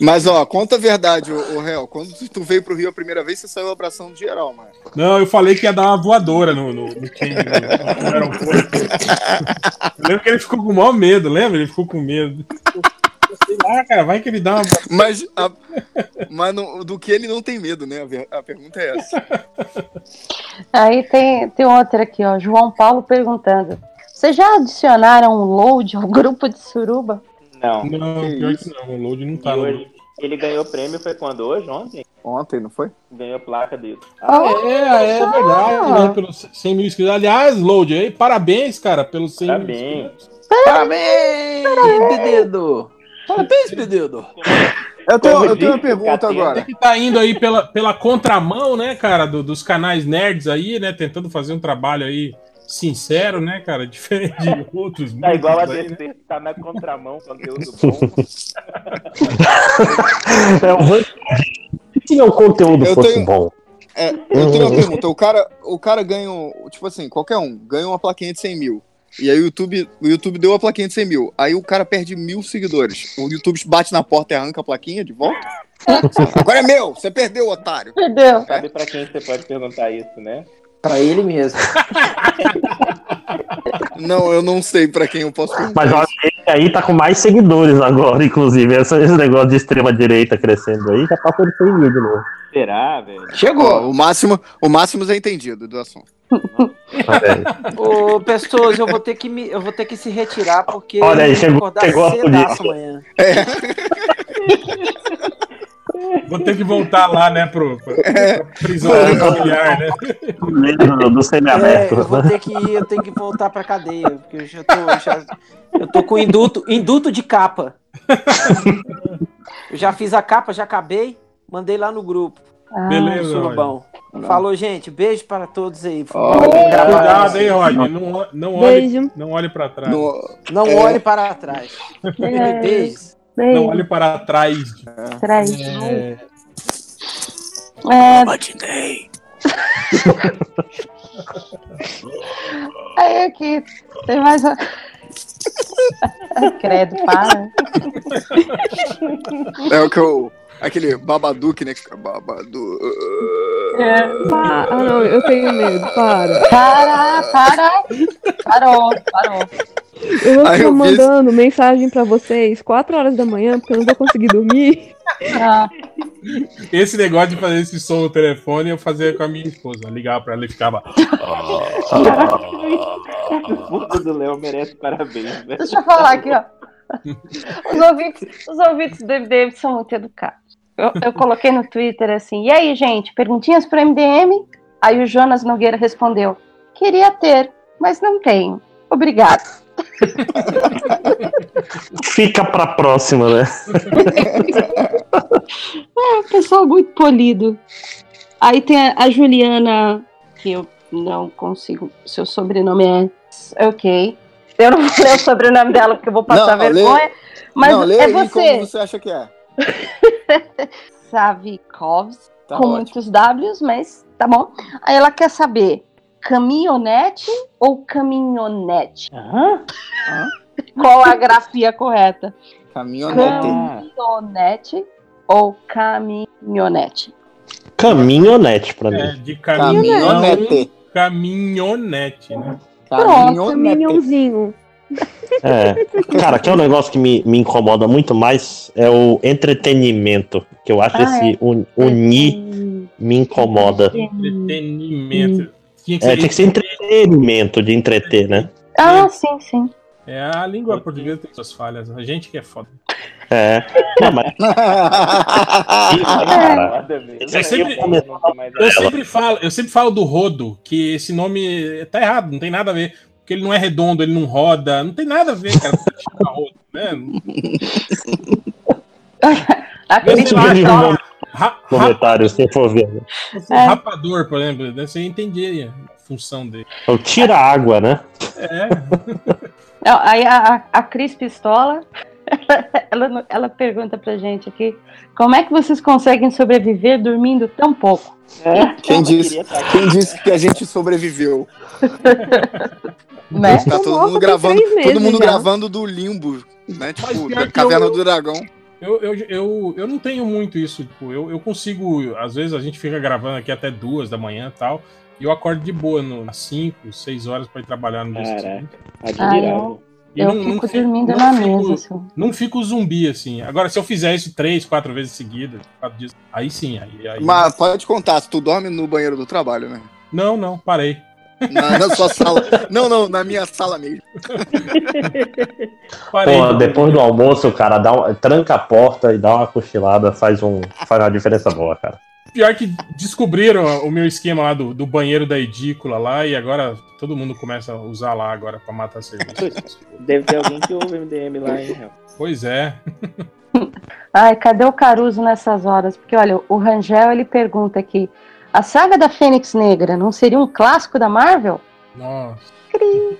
Mas ó, conta a verdade, ô, ô réu. Quando tu- veio pro Rio a primeira vez, você saiu abraçando geral, mano. não, eu falei que ia dar uma voadora no, no, no King, no, no aeroporto. Eu lembro que ele ficou com o maior medo, lembra? Ele ficou com medo. Sei lá, cara, vai que ele dá uma. Mas, a- mas não- do que ele não tem medo, né? A pergunta é essa. Aí tem, tem outra aqui, ó. João Paulo perguntando. Vocês já adicionaram um load ao grupo de suruba? Não. Não, Que pior isso? que não, o load não tá no. hoje, ele ganhou prêmio, foi quando? Hoje? Ontem? Ontem, não foi? Ganhou placa dele. Ah, é, é verdade, né? Pelos 100 mil inscritos. Aliás, Load, aí, parabéns, cara, pelos 100 mil Parabéns. inscritos. Parabéns, pedido! Parabéns, pedido! Eu tenho, eu tenho uma pergunta agora. Que tá indo aí pela, pela contramão, né, cara, do- dos canais nerds aí, né? Tentando fazer um trabalho aí sincero, né, cara? *laughs* Diferente de outros. Tá igual a aí, né? DC, tá na contramão, conteúdo *laughs* bom. É o Se o conteúdo Eu fosse tenho- bom. É, eu tenho uma *laughs* pergunta. O cara, o cara ganha, um- tipo assim, qualquer um, ganha uma plaquinha de 100 mil. E aí o YouTube, o YouTube deu a plaquinha de 100 mil. Aí o cara perde mil seguidores. O YouTube bate na porta e arranca a plaquinha de volta. Agora é meu, você perdeu, otário. Perdeu. Sabe pra quem você pode perguntar isso, né? Pra ele mesmo. *laughs* Não, eu não sei pra quem eu posso perguntar. Mas olha, esse aí tá com mais seguidores agora, inclusive. Esse negócio de extrema direita crescendo aí já passou de 100 mil de novo. Será, velho? Ó, o máximo, o máximo é entendido do assunto. É. *laughs* Ô, pessoas, eu vou ter que me, eu vou ter que se retirar porque Olha aí, eu vou chegou- acordar chegou a polícia. amanhã. *laughs* Vou ter que voltar lá, né, pro, pra, É. pra prisão familiar, né? Do, do É, semi-aberto. eu vou ter que ir, eu tenho que voltar pra cadeia, porque eu já tô, já- eu tô com induto, induto de capa. Eu já fiz a capa, já acabei, mandei lá no grupo. Ah, Beleza, Surubão. Falou, gente. Beijo para todos aí. Cuidado, hein, Rodney. Não, não, olhe, Beijo. não olhe pra trás. No- Não É. olhe para trás. É. Beijos. Não olhe para trás. Traz. É, É, *laughs* aí aqui, tem mais uma. *laughs* Credo, para. É o que eu, Aquele Babadook, né? Babadu. Pa- Ah, não, eu tenho medo, para. Para, para. Parou, parou. Eu ficar eu vi- mandando mensagem pra vocês 4 horas da manhã, porque eu não vou conseguir dormir. Ah, Esse negócio de fazer esse som no telefone eu fazia com a minha esposa. Ligava pra ela e ficava. *laughs* O fundo do Léo merece parabéns, né? deixa eu falar aqui, ó. Os ouvintes, os ouvintes do MDM são muito educados. Eu, eu coloquei no Twitter assim, e aí, gente, perguntinhas pro MDM? Aí o Jonas Nogueira respondeu, queria ter, mas não tenho. Obrigado. *laughs* Fica pra próxima, né? *laughs* É, pessoal muito polido. Aí tem a, Juliana, que eu não consigo. Seu sobrenome é. Ok. Eu não vou ler o sobrenome dela porque eu vou passar Não, lê- vergonha. Mas Não, lê é você, como você acha que é. *laughs* Savikovs, Tá com ótimo. muitos Ws, mas tá bom. Aí ela quer saber: caminhonete ou caminhonete? *laughs* Qual a grafia correta? Caminhonete. Caminhonete ou caminhonete? Caminhonete pra mim. É, de caminhão. Caminhonete. Caminhonete, né? Caminhonete. Caminhãozinho. É. Cara, que é um negócio que me, me incomoda muito mais é o entretenimento. Que eu acho Ah, esse un- unir me incomoda. Entretenimento. Tinha que É, ser tinha que ser entretenimento de entreter, né? Ah, sim, sim. É, a língua portuguesa tem suas falhas. A gente que é foda. É. Não, mas mesmo. *laughs* Eu sempre- Eu sempre falo, eu sempre falo do rodo, que esse nome tá errado, não tem nada a ver. Porque ele não é redondo, ele não roda, não tem nada a ver, cara. Chamar rodo, né? *laughs* A crítica lá. Ra- ra- comentário, se for ver. É. Rapador, por exemplo, né? você entendia a função dele. Então, tira a água, né? É, Não, aí a, a, a Cris Pistola, *laughs* ela, ela pergunta pra gente aqui, como é que vocês conseguem sobreviver dormindo tão pouco? Quem Eu disse, aqui. quem disse que a gente sobreviveu? Né? Tá todo mundo gravando, todo mundo já. gravando do limbo, né? Tipo, da caverna eu- do dragão. eu, eu, eu, eu não tenho muito isso. Tipo, eu, eu consigo. Às vezes a gente fica gravando aqui até duas da manhã e tal. E eu acordo de boa, no, às 5, 6 horas pra ir trabalhar no dia seguinte. Ah, admirável. E eu não- fico não fico- dormindo não na fico- mesa. Assim. Não fico zumbi, assim. Agora, se eu fizer isso três, quatro vezes seguidas, quatro dias, aí sim. Aí, aí... Mas pode contar, se tu dorme no banheiro do trabalho, né? Não, não, parei. Na, na sua sala. Não, não, na minha sala mesmo. *laughs* Parei. Pô, depois do almoço, cara, dá um- tranca a porta e dá uma cochilada, faz, um, faz uma diferença boa, cara. Pior que descobriram o meu esquema lá do, do banheiro da edícula lá e agora todo mundo começa a usar lá agora pra matar serviço. Deve ter alguém que ouve MDM lá, hein, Real? pois é. *laughs* Ai, cadê o Caruso nessas horas? Porque, olha, o Rangel, ele pergunta aqui, a saga da Fênix Negra não seria um clássico da Marvel? Nossa. *laughs*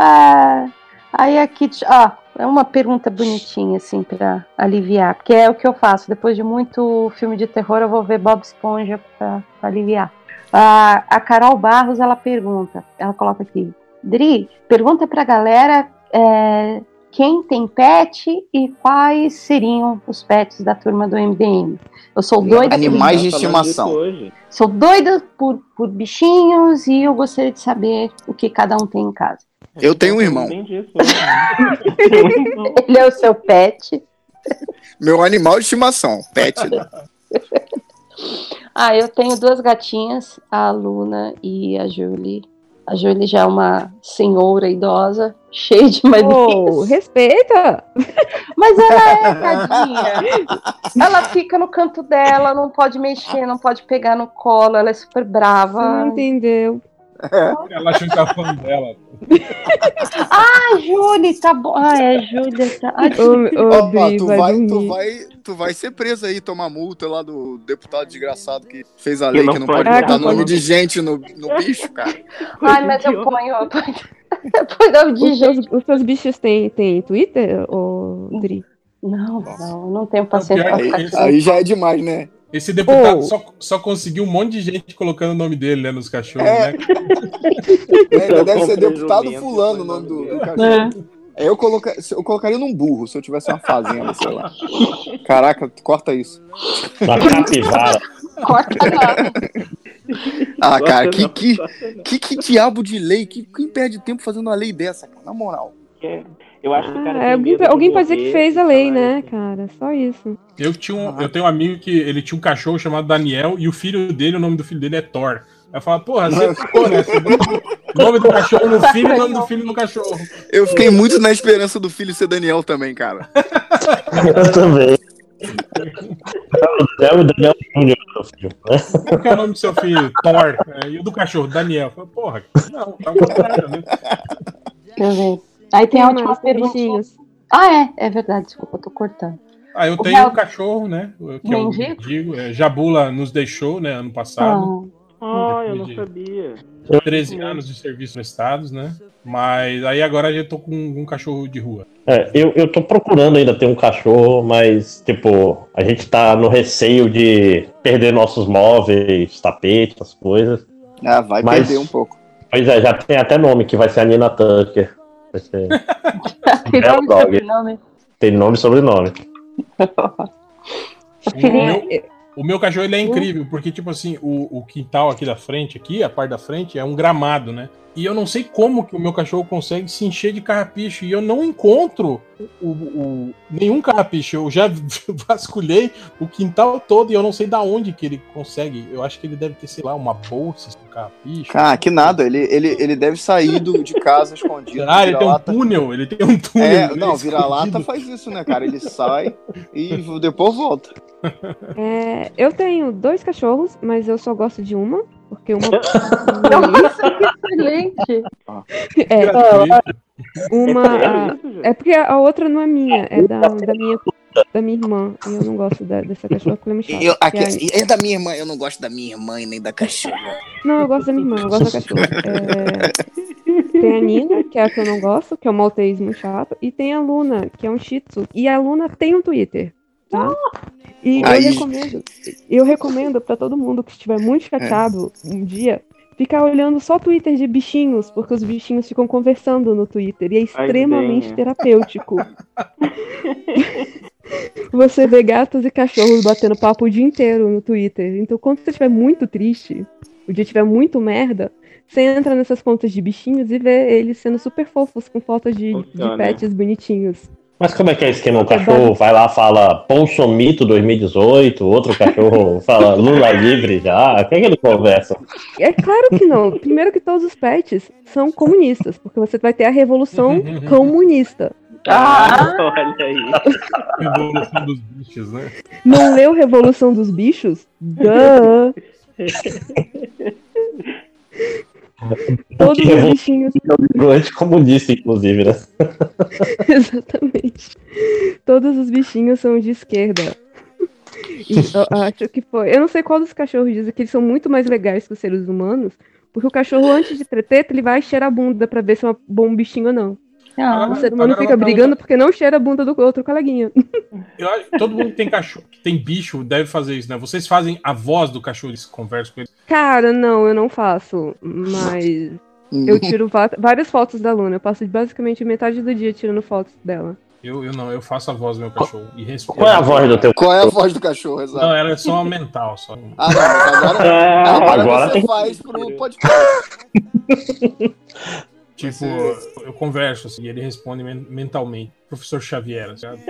Ah, aí aqui, ó, é uma pergunta bonitinha, assim, pra aliviar, porque é o que eu faço. Depois de muito filme de terror, eu vou ver Bob Esponja pra, pra aliviar. Ah, a Carol Barros, ela pergunta, ela coloca aqui, Dri, pergunta pra galera é, quem tem pet e quais seriam os pets da turma do MDM. Eu sou doida por Animais de disso estimação. Sou doida por, por bichinhos e eu gostaria de saber o que cada um tem em casa. Eu tenho um irmão. Né? *laughs* Ele é o seu pet. Meu animal de estimação, pet. né? *laughs* Ah, eu tenho duas gatinhas, a Luna e a Julie. A Julie já é uma senhora idosa, *laughs* cheia de manias. respeita! Mas ela é, tadinha. Ela fica no canto dela, não pode mexer, não pode pegar no colo, ela é super brava. Não entendeu. Ela achou que tá falando dela. *laughs* Ah, Julie, tá bom. Ah, é, Júlia. Tá... Ô, ô, Dri, tu, vai vai, tu, vai, tu vai ser preso aí, tomar multa lá do deputado desgraçado que fez a lei não que não pode pode botar nome de gente no, no bicho, cara. Ai, mas eu ponho. Eu ponho, eu ponho nome de Os seus, gente. os seus bichos têm, têm Twitter, ô Dri? Não, não, eu não tenho paciência é aqui. Aí já é demais, né? Esse deputado Oh. só, só conseguiu um monte de gente colocando o nome dele, né, nos cachorros, É. né? *laughs* Ainda deve ser Compra deputado fulano o põe nome do, do É. cachorro. Eu, coloca... eu colocaria num burro se eu tivesse uma fazenda, sei lá. Caraca, corta isso. Uma capivara. *laughs* Corta. Ah, cara, que, que, que, que diabo de lei? Que, quem perde tempo fazendo uma lei dessa, cara? Na moral. É, Eu acho que o cara Ah, alguém alguém pode dizer que fez a lei, né, isso. cara? Só isso. Eu, tinha um, eu tenho um amigo que ele tinha um cachorro chamado Daniel e o filho dele, o nome do filho dele é Thor. Aí eu falo, porra, você ficou, né? O nome do cachorro no filho e o nome do filho no cachorro. Eu fiquei muito na esperança do filho ser Daniel também, cara. Eu também. É o Daniel Júnior, meu filho. Qual que é o nome do seu filho? Thor. É, e o do cachorro, Daniel. Porra, não, tá ao contrário, né? Aí tem a Quem última tem pergunta. bichinhos? Ah, é. É verdade, desculpa, eu tô cortando. Ah, eu O tenho Real- um cachorro, né? Que eu Mendigo? digo. É, Jabula nos deixou, né? Ano passado. Ah, eu Depois não sabia. 13 anos de serviço prestados, né? Mas aí agora eu tô com um cachorro de rua. É, eu, eu tô procurando ainda ter um cachorro, mas, tipo, a gente tá no receio de perder nossos móveis, tapetes, essas coisas. Ah, vai Mas- perder um pouco. Pois é, já tem até nome, que vai ser a Nina Tucker. Ser- *laughs* Tem e dog. sobrenome? Tem nome e sobrenome. *laughs* O meu, o meu cachorro ele é incrível, porque, tipo assim, o, o quintal aqui da frente, aqui, a parte da frente, é um gramado, né? E eu não sei como que o meu cachorro consegue se encher de carrapicho. E eu não encontro o, o- nenhum carrapicho. Eu já *laughs* vasculhei o quintal todo e eu não sei da onde que ele consegue. Eu acho que ele deve ter, sei lá, uma bolsa com carrapicho. Ah, que nada. Ele, ele, ele deve sair do, de casa escondido. Ah, ele tem um túnel, ele tem um túnel. É, né, não, vira-lata faz isso, né, cara? Ele sai e depois volta. É, eu tenho dois cachorros, mas eu só gosto de uma, porque uma. *laughs* Excelente. é, uma. É a- sério isso, gente? É porque a outra não é minha, é da, da minha da minha irmã. E eu não gosto da- dessa cachorra porque ela é muito chata. Eu, Que aqui, é- é da minha irmã, eu não gosto da minha irmã e nem da cachorra. Não, eu gosto da minha irmã, eu gosto da cachorra. É, Tem a Nina, que é a que eu não gosto, que é um maltês muito chato. E tem a Luna, que é um shih tzu. E a Luna tem um Twitter, tá? E Aí. eu recomendo, eu recomendo pra todo mundo que estiver muito chateado um dia, ficar olhando só Twitter de bichinhos, porque os bichinhos ficam conversando no Twitter. E é extremamente venha. terapêutico. *laughs* Você vê gatos e cachorros batendo papo o dia inteiro no Twitter. Então, quando você estiver muito triste, o dia estiver muito merda, você entra nessas contas de bichinhos e vê eles sendo super fofos com fotos de, de pets bonitinhos. Mas como é que é o esquema? O cachorro vai lá, fala Bolsomito 2018, outro cachorro fala Lula livre já. O que é que ele conversa? É claro que não. Primeiro que todos os pets são comunistas, porque você vai ter a revolução *laughs* comunista. Ah, *laughs* Olha aí. Revolução dos bichos, né? Não leu Revolução dos Bichos? Duh. *laughs* Todos os bichinhos livro anticomunista, inclusive, né? *laughs* Exatamente. Todos os bichinhos são de esquerda. E eu acho que foi. Eu não sei qual dos cachorros dizem que eles são muito mais legais que os seres humanos, porque o cachorro, antes de treteta, ele vai cheirar a bunda pra ver se é um bom bichinho ou não. Ah. O ser humano Agora fica vou brigando porque não cheira a bunda do outro coleguinha. Eu todo mundo que tem cachorro, que tem bicho, deve fazer isso, né? Vocês fazem a voz do cachorro, eles conversam com ele. Cara, não, eu não faço. Mas eu *laughs* tiro várias fotos da Luna. Eu passo basicamente metade do dia tirando fotos dela. Eu, eu não, eu faço a voz do meu cachorro. E respondo. Qual é a voz do teu Qual é a voz do cachorro, exato? Não, ela é só mental, só. Ah, não, agora, Ah, *laughs* agora, agora você tem- faz pro podcast. *laughs* Tipo, eu converso assim, e ele responde men- mentalmente. Professor Xavier, sabe? *laughs*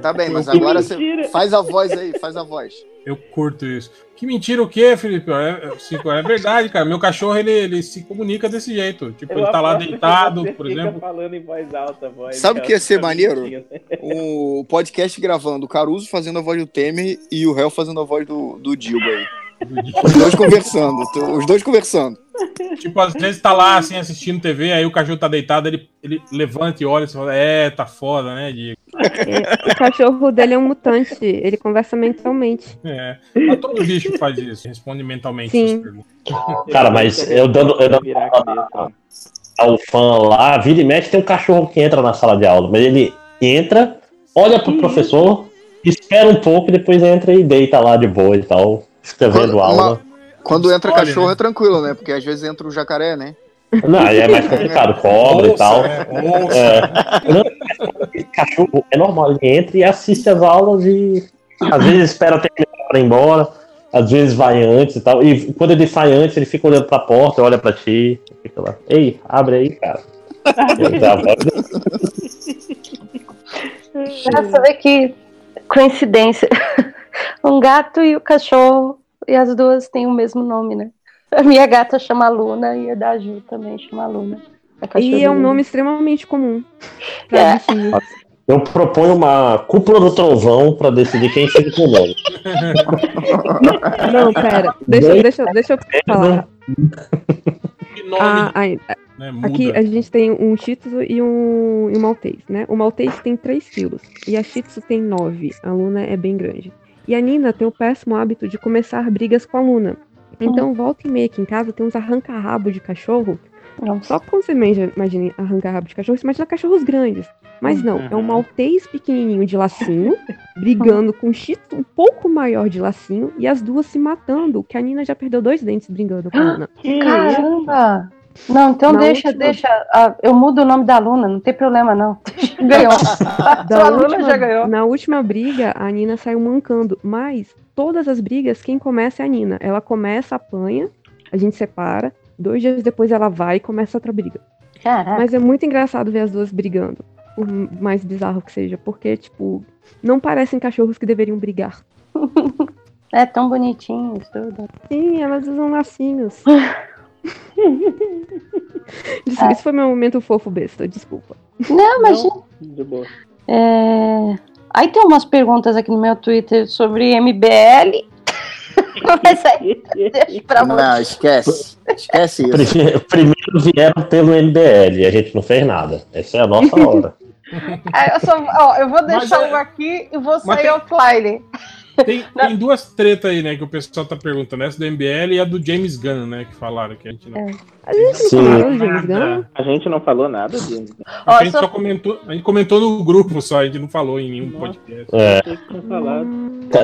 Tá bem, mas Que agora você faz a voz aí, faz a voz. Eu curto isso. Que mentira o quê, Felipe? É, é, é verdade, cara. Meu cachorro, ele, ele se comunica desse jeito. Tipo, ele tá lá deitado, por exemplo. falando em voz alta, voz Sabe o que ia ser maneiro? mentindo. O podcast gravando, o Caruso fazendo a voz do Temer e o réu fazendo a voz do, do Dilma aí. Os dois conversando, os dois conversando. Tipo, às vezes tá lá, assim, assistindo TV, aí o cachorro tá deitado, ele, ele levanta e olha e fala, é, tá foda, né, Diego? É, o cachorro dele é um mutante. Ele conversa mentalmente. É. Mas todo bicho faz isso, responde mentalmente Sim. Cara, mas eu dando, eu dando Virar a cabeça. ao fã lá, vira e mexe, tem um cachorro que entra na sala de aula, mas ele entra, olha pro professor, espera um pouco e depois entra e deita lá de boa e tal, escrevendo Uma- aula. Quando entra cachorro né? é tranquilo, né? Porque às vezes entra o jacaré, né? Não, aí é mais complicado, *laughs* cobra e tal. Ouça. É. Não, esse cachorro é normal, ele entra e assiste as aulas e às vezes espera terminar para ir embora, às vezes vai antes e tal. E quando ele sai antes, ele fica olhando pra porta, olha pra ti, fica lá. Ei, abre aí, cara. Ele a. Nossa, vê que coincidência. *laughs* Um gato e o cachorro, e as duas têm o mesmo nome, né? *laughs* A minha gata chama Luna e a da Ju também chama Luna. A E é um nome extremamente comum. É. Eu proponho uma cúpula do trovão pra decidir quem fica com o nome. *laughs* Não, pera. Deixa, deixa, deixa eu falar. Que nome, A- a- né? Aqui a gente tem um Shih Tzu e um, e um Maltese, né? O Maltese tem 3 quilos e a Shih Tzu tem 9. A Luna é bem grande. E a Nina tem o péssimo hábito de começar brigas com a Luna. Então, volta e meia aqui em casa tem uns arranca-rabo de cachorro. Nossa. Só quando você imagina, arranca-rabo de cachorro, você imagina cachorros grandes. Mas não, é um Maltese pequenininho de lacinho, *laughs* brigando com um Tzu um pouco maior de lacinho e as duas se matando, que a Nina já perdeu dois dentes brigando com a Luna. *gasps* Caramba! Não, então Na deixa, última- deixa. ah, eu mudo o nome da Luna, não tem problema, não. *laughs* Ganhou. A *laughs* Da Luna última- já ganhou. Na última briga, a Nina saiu mancando, mas todas as brigas, quem começa é a Nina. Ela começa, apanha, a gente separa, dois dias depois ela vai e começa outra briga. Caraca. Mas é muito engraçado ver as duas brigando, por mais bizarro que seja, porque, tipo, não parecem cachorros que deveriam brigar. *laughs* É tão bonitinho tudo. Sim, elas usam lacinhos. Isso, É. isso foi meu momento fofo besta, desculpa. Não, mas. De boa. É... Aí tem umas perguntas aqui no meu Twitter sobre MBL. *laughs* mas aí deixa pra você. Não, esquece. Esquece isso. Primeiro, primeiro vieram pelo MBL, a gente não fez nada. Essa é a nossa hora. *laughs* Aí eu, só, ó, eu vou deixar Mas é- um aqui e vou sair tem- offline. Tem, *laughs* tem duas tretas aí, né, que o pessoal tá perguntando. Essa do MBL e a do James Gunn, né, que falaram que a gente não... É. A gente Sim. não falou, James Gunn. Nada. A gente não falou nada disso. Ó, a gente só- só comentou, a gente comentou no grupo só, a gente não falou em nenhum podcast. É,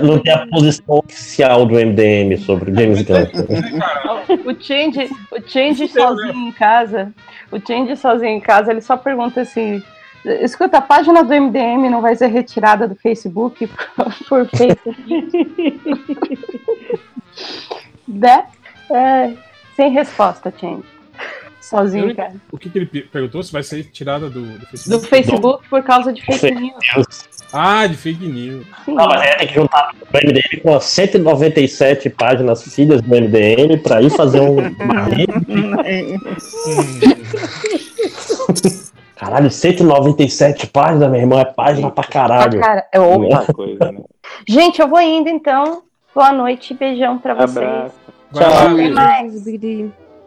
não tem a posição oficial do MDM sobre o James Gunn. *laughs* O Change, o Change Fudeu, sozinho em casa, o Change sozinho em casa, ele só pergunta assim: escuta, a página do MDM não vai ser retirada do Facebook *laughs* por fake *laughs* né? É, sem resposta, Change. Sozinho em casa. O que, que ele pe- perguntou? Se vai ser tirada do, do Do Facebook? Facebook por causa de fake news. Ah, de fake news. Sim. Não, mas é, tem que juntar o MDM com as 197 páginas filhas do MDM pra ir fazer um. *laughs* Caralho, 197 páginas, meu irmão, é página pra caralho. cara, é. Muita coisa, né? Gente, eu vou indo então. Boa noite, beijão pra vocês. Abraço. Lá, Até mais.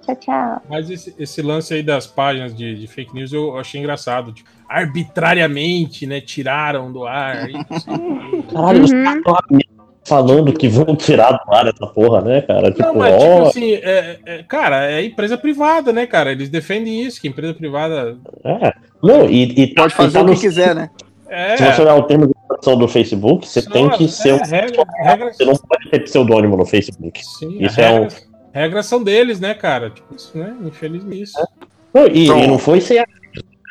Tchau, tchau. Mas esse, esse lance aí das páginas de, de fake news eu achei engraçado. Tipo, arbitrariamente, né? Tiraram do ar. Isso. *laughs* Caralho, Uhum. Falando que vão tirar do ar essa porra, né, cara? Tipo, Não, mas tipo ó, assim, é, é- cara, é empresa privada, né, cara? Eles defendem isso, que empresa privada. é. Não, e, e Pode fazer o então, que quiser, né? É, Se você olhar o termo de educação do Facebook, você São tem que as- ser um. é, regra- regras- Você não pode ter pseudônimo no Facebook. sim, Isso as é um- regras, são deles, né, cara? Tipo, isso, né? Infelizmente. Isso. Não, e, Então- e não foi sem a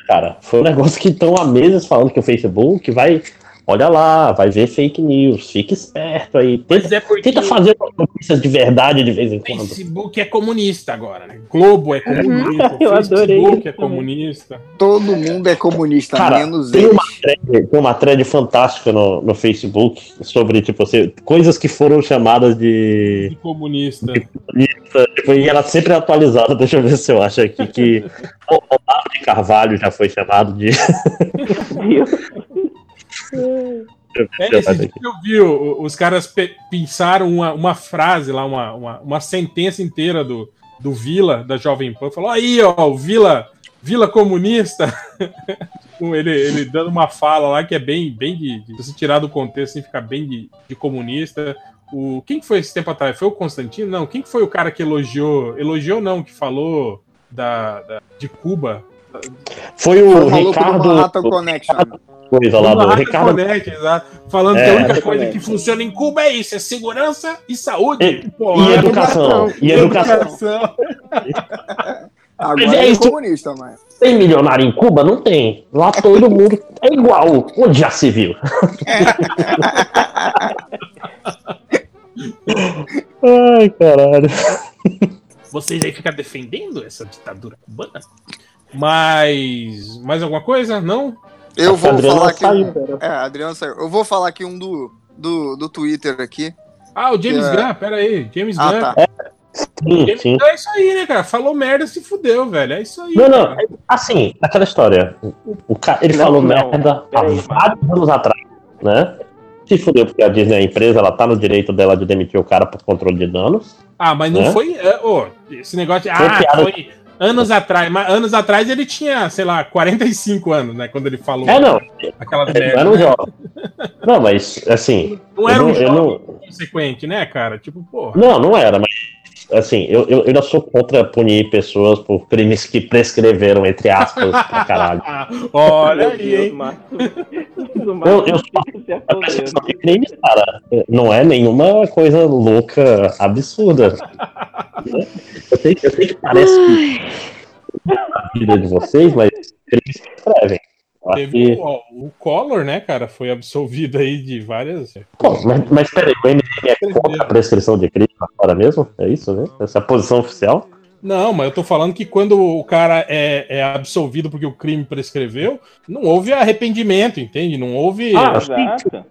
cara. Foi um negócio que estão há meses falando que o Facebook vai. Olha lá, vai ver fake news, fica esperto aí. Tenta, é tenta fazer notícias de verdade de vez em quando. Facebook é comunista agora, né? Globo é comunista, *laughs* Eu adorei Facebook isso é comunista. Todo mundo é comunista, Cara, menos tem eles. uma thread, tem uma thread fantástica no, no Facebook sobre, tipo, você, coisas que foram chamadas de. De comunista. Tipo, e ela sempre é atualizada, *laughs* deixa eu ver se eu acho aqui que o *laughs* Olavo de Carvalho já foi chamado de. É, esse dia eu vi, os caras pe- pensaram uma, uma frase lá, uma, uma, uma sentença inteira do, do Vila, da Jovem Pan. Falou, aí, ó, o Vila, Vila comunista. Com *laughs* ele, ele dando uma fala lá que é bem, bem de, de se tirar do contexto, assim, fica bem de, de comunista. O, quem que foi esse tempo atrás? Foi o Constantino? Não, quem que foi o cara que elogiou, elogiou não, que falou da, da- de Cuba? Foi o Foi Ricardo. Connection. Coisa lá do Ricardo. Connect, exato. Falando É, que a única coisa que funciona em Cuba é isso, é segurança e saúde. E- Pô, E é educação. E educação. *laughs* Agora Mas é ele é isso. comunista, mas. Tem milionário em Cuba? Não tem. Lá todo *laughs* mundo é igual. Onde já se viu? *laughs* Ai, caralho. Vocês aí ficam defendendo essa ditadura cubana? Mas. Mais alguma coisa? Não? Eu vou Adriano falar aqui. saiu, É, Adriano saiu. Eu vou falar aqui um do, do, do Twitter aqui. Ah, o James É. Gunn, pera aí. James Ah, Gunn. tá. Sim, James sim. Gunn é isso aí, né, cara? Falou merda, se fudeu, velho. É isso aí. Não, não. cara. Assim, aquela história. O, o cara, ele Não, falou não. merda há vários anos atrás, né? Se fudeu porque a Disney é a empresa, ela tá no direito dela de demitir o cara por controle de danos. Ah, mas não Né? foi. é, ô, esse negócio de. Foi ah, piada. foi anos atrás. Mas anos atrás ele tinha, sei lá, 45 anos, né? Quando ele falou É, não. aquela Ele merda. não era um né? jovem. Não, mas, assim. Não era um eu jovem consequente, né, cara? Tipo, porra. Não, não era, mas assim, eu, eu, eu ainda sou contra punir pessoas por crimes que prescreveram, entre aspas, pra caralho. *laughs* Olha aí, hein? *laughs* Eu, eu afogando. prescrição de crimes, cara, não é nenhuma coisa louca, absurda. *laughs* Eu sei, eu sei que parece que a vida de vocês, mas crimes se escrevem. Teve que- o, o Collor, né, cara? Foi absolvido aí de várias. Pô, mas, mas peraí, o MDM é contra a prescrição de crime agora mesmo? É isso, né? Essa é a posição oficial? Não, mas eu tô falando que quando o cara é, é absolvido porque o crime prescreveu, não houve arrependimento, entende? Não houve. Ah, Exato.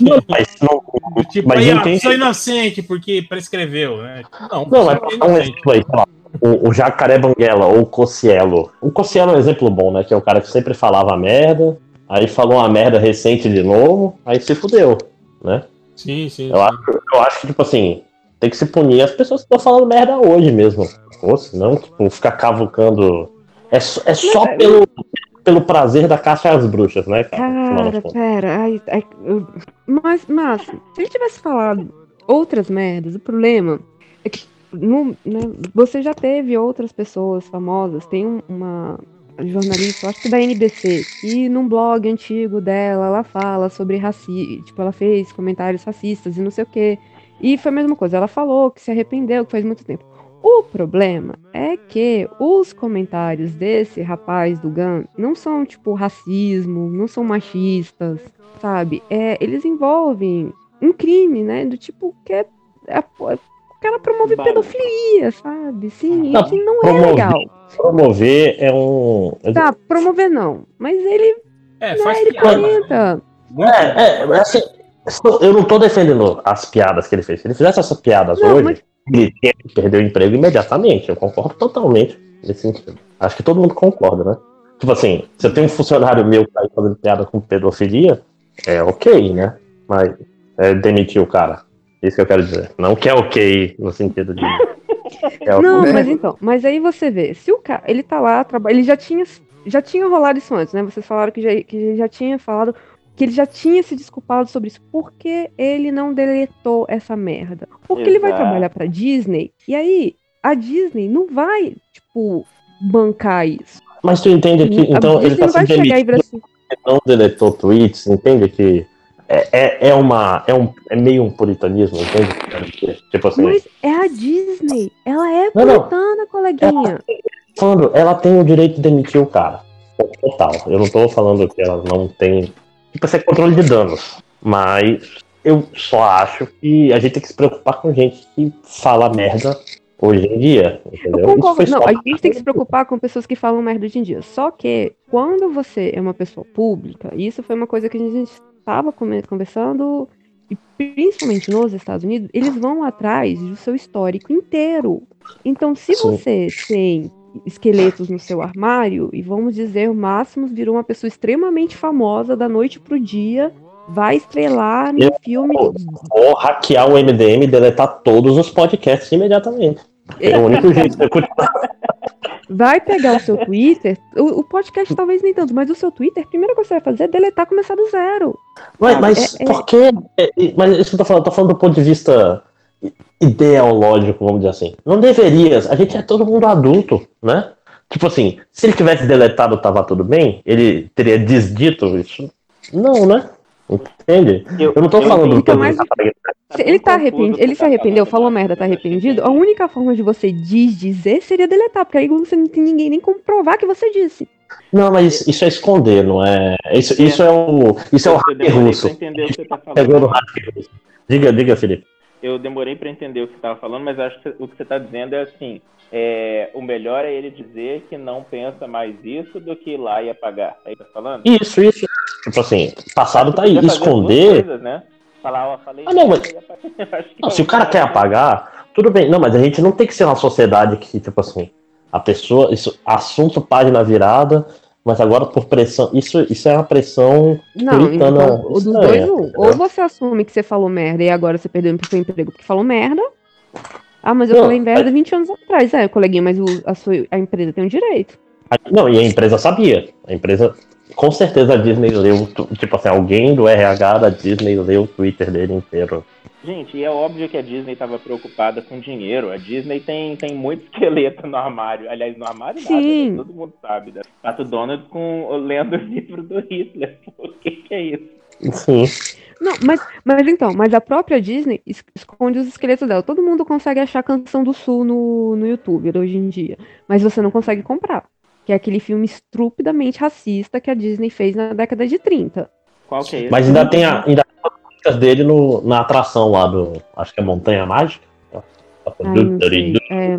Não, mas não. tipo, mas aí, ó, entende- sou inocente porque prescreveu, né? Não, Não, mas é pra dar um exemplo aí, sei lá, o, o Jacaré Banguela ou o Cossielo. O Cossielo é um exemplo bom, né? Que é o cara que sempre falava merda, aí falou uma merda recente de novo, aí se fudeu, né? Sim, sim. Eu acho, eu acho que, tipo assim, tem que se punir as pessoas que estão falando merda hoje mesmo. Ou senão, tipo, ficar cavucando. É, só- é só pelo, pelo prazer da caça às bruxas, né, cara? Cara, pera. Ai, ai, eu- Mas, mas, se ele tivesse falado outras merdas, o problema é que no- né, você já teve outras pessoas famosas. Tem um- uma jornalista, acho que da NBC, que num blog antigo dela, ela fala sobre racismo. Tipo, ela fez comentários racistas e não sei o quê. E foi a mesma coisa. Ela falou que se arrependeu, que faz muito tempo. O problema é que os comentários desse rapaz do GAN não são, tipo, racismo, não são machistas, sabe? É, eles envolvem um crime, né? Do tipo que é. é- o cara promove Bárbaro. pedofilia, sabe? Sim, Não, que não é promover- legal. Promover é um. Tá, promover não. Mas ele, É, né, faz ele piada. comenta. É, é, assim, eu não tô defendendo as piadas que ele fez. Se ele fizesse essas piadas Não, hoje, mas- ele perder o emprego imediatamente. Eu concordo totalmente nesse sentido. Acho que todo mundo concorda, né? Tipo assim, se eu tenho um funcionário meu que tá aí fazendo piada com pedofilia, é ok, né? Mas é demitir o cara. Isso que eu quero dizer. Não que é ok no sentido de. *laughs* É ok. Não, mas então, mas aí você vê, se o cara, ele tá lá, ele já tinha, já tinha rolado isso antes, né? Vocês falaram que já, que já tinha falado, que ele já tinha se desculpado sobre isso. Por que ele não deletou essa merda? Porque ele vai Exato. trabalhar pra Disney, e aí a Disney não vai, tipo, bancar isso. Mas tu entende que. A Então ele tá não se demitindo assim, não deletou tweets, entende que. É, é, é uma. É, um, é meio um puritanismo, entende? Tipo assim. mas é a Disney, ela é Não, não. puritana, coleguinha. falando, ela tem o direito de demitir o cara. Total. Eu não tô falando que ela não tem. Tipo, isso é controle de danos. Mas eu só acho que a gente tem que se preocupar com gente que fala merda hoje em dia. Entendeu? Concordo. Não, a gente tem que se preocupar com pessoas que falam merda hoje em dia. Só que quando você é uma pessoa pública, isso foi uma coisa que a gente estava conversando, e principalmente nos Estados Unidos, eles vão atrás do seu histórico inteiro. Então, se Sim. você tem esqueletos no seu armário, e vamos dizer, o Máximos virou uma pessoa extremamente famosa da noite pro dia, vai estrelar no Eu- filme. Vou hackear o MDM e deletar todos os podcasts imediatamente. É o único *laughs* jeito de eu continuar. Vai pegar o seu Twitter, o, o podcast talvez nem tanto, mas o seu Twitter, a primeira coisa que você vai fazer é deletar, começar do zero. Mas, Sabe? mas É- é- por que. é, é, Mas isso que eu tô falando, tô falando do ponto de vista ideológico, vamos dizer assim. Não deveria. A gente é todo mundo adulto, né? Tipo assim, se ele tivesse deletado tava tudo bem, ele teria desdito isso? Não, né? Entende? Eu, não tô eu falando fica que mais- Se ele tá arrependido, ele se arrependeu, falou merda, tá arrependido, a única forma de você desdizer seria deletar, porque aí você não tem ninguém nem comprovar que você disse. Não, mas isso é esconder, não é? Isso, É. isso é o. Isso é o Eu hacker russo. tá. Pegou no hacker russo. Diga, diga, Felipe. Eu demorei pra entender o que você tava falando, mas acho que o que você tá dizendo é assim: é, o melhor é ele dizer que não pensa mais isso do que ir lá e apagar. Aí tá falando? Isso, isso. Tipo assim, passado tá aí. Esconder. coisas, né? Falar, ó, falei Ah, não, mas- *laughs* Não, é se o cara quer apagar, tudo bem. Não, mas a gente não tem que ser uma sociedade que, tipo assim, a pessoa. Isso, assunto página virada, mas agora por pressão. Isso, isso é uma pressão Não, puritana então, o dos estranha, dois, um. Ou você assume que você falou merda e agora você perdeu o seu emprego porque falou merda. Ah, mas eu Não, falei merda 20 anos atrás. É, coleguinha, mas o- a, sua, a empresa tem um direito. Não, e a empresa sabia. A empresa. Com certeza a Disney leu, tipo assim, alguém do RH da Disney leu o Twitter dele inteiro. Gente, e é óbvio que a Disney estava preocupada com dinheiro. A Disney tem, tem muito *laughs* esqueleto no armário. Aliás, no armário Sim. nada, né? todo mundo sabe. Né? Pato Donald com, lendo *laughs* o livro do Hitler. O que, que é isso? Sim. Não, mas, mas então, mas a própria Disney es- esconde os esqueletos dela. Todo mundo consegue achar Canção do Sul no, no YouTube hoje em dia. Mas você não consegue comprar. Que é aquele filme estupidamente racista que a Disney fez na década de 30. Qual que é esse? Mas ainda tem, a, ainda músicas dele no, na atração lá do. Acho que é Montanha Mágica. É,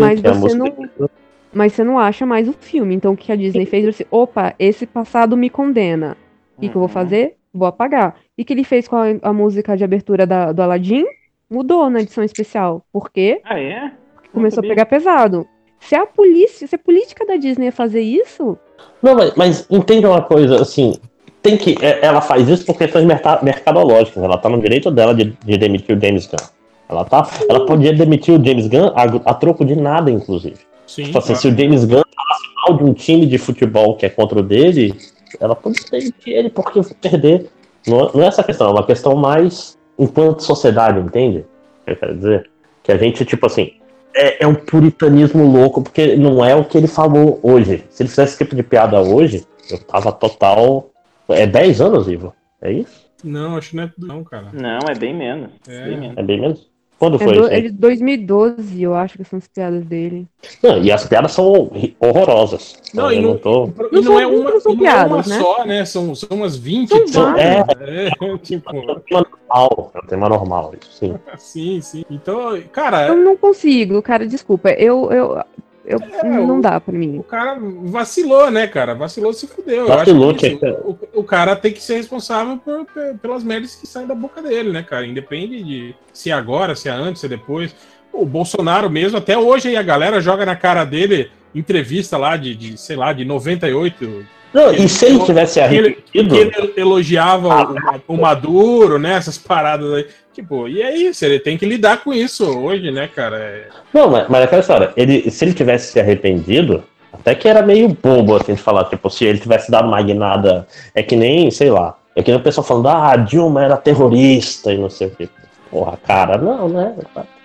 Mas é você música não- dele. mas você não acha mais o filme. Então o que a Disney fez? Disse, opa, esse passado me condena. O que, que eu vou Uhum. fazer? Vou apagar. E o que ele fez com a, a música de abertura da- do Aladdin? Mudou na edição especial. Por quê? Ah, é? Começou a pegar pesado. Se a polícia, se a política da Disney ia fazer isso, Não, mas, mas entenda uma coisa, assim. Tem que. é- Ela faz isso por questões merca- mercadológicas. Ela tá no direito dela de, de demitir o James Gunn. Ela, tá, ela podia demitir o James Gunn a, a troco de nada, inclusive. Sim, Tipo assim, claro. se o James Gunn falasse mal de um time de futebol que é contra o dele, ela poderia demitir ele porque perder. Não, não é essa questão, é uma questão mais enquanto sociedade, entende? Que eu quero dizer? Que a gente, tipo assim, é, é um puritanismo louco, porque não é o que ele falou hoje. Se ele fizesse esse tipo de piada hoje, eu tava total. É 10 anos, Ivo? É isso? Não, acho que não é tudo, não, cara. Não, é bem menos. É. Bem menos. É bem menos? Quando é, foi do- isso é de 2012, eu acho que são as piadas dele. Não, e as piadas são horrorosas. Não, eu e não, não tô. e Não não é uma, não e não é uma piadas, né? só, né? São, são umas 20. São tipo, várias. é, *laughs* tipo, É um tema normal, é um tema normal, isso sim. *laughs* sim, sim. Então, cara, Eu não consigo, cara, desculpa. Eu, eu, eu É, não o- dá pra mim. o cara vacilou, né, cara? Vacilou, se fudeu. Vacilou, Eu acho que isso, o, o cara tem que ser responsável por- pe- pelas merdas que saem da boca dele, né, cara? Independe de se é agora, se é antes, se é depois. O Bolsonaro mesmo, até hoje aí a galera joga na cara dele entrevista lá de, de sei lá, de 98, Não, e se ele tivesse que ele, arrependido, ele elogiava o, Ma- o Maduro, né? Essas paradas aí. Tipo, e é isso, ele tem que lidar com isso hoje, né, cara? É- Não, mas, mas aquela história, ele, se ele tivesse se arrependido, até que era meio bobo assim de falar, tipo, se ele tivesse dado uma guinada, é que nem, sei lá, é que nem o pessoal falando, ah, a Dilma era terrorista e não sei o que. Porra, cara, não, né?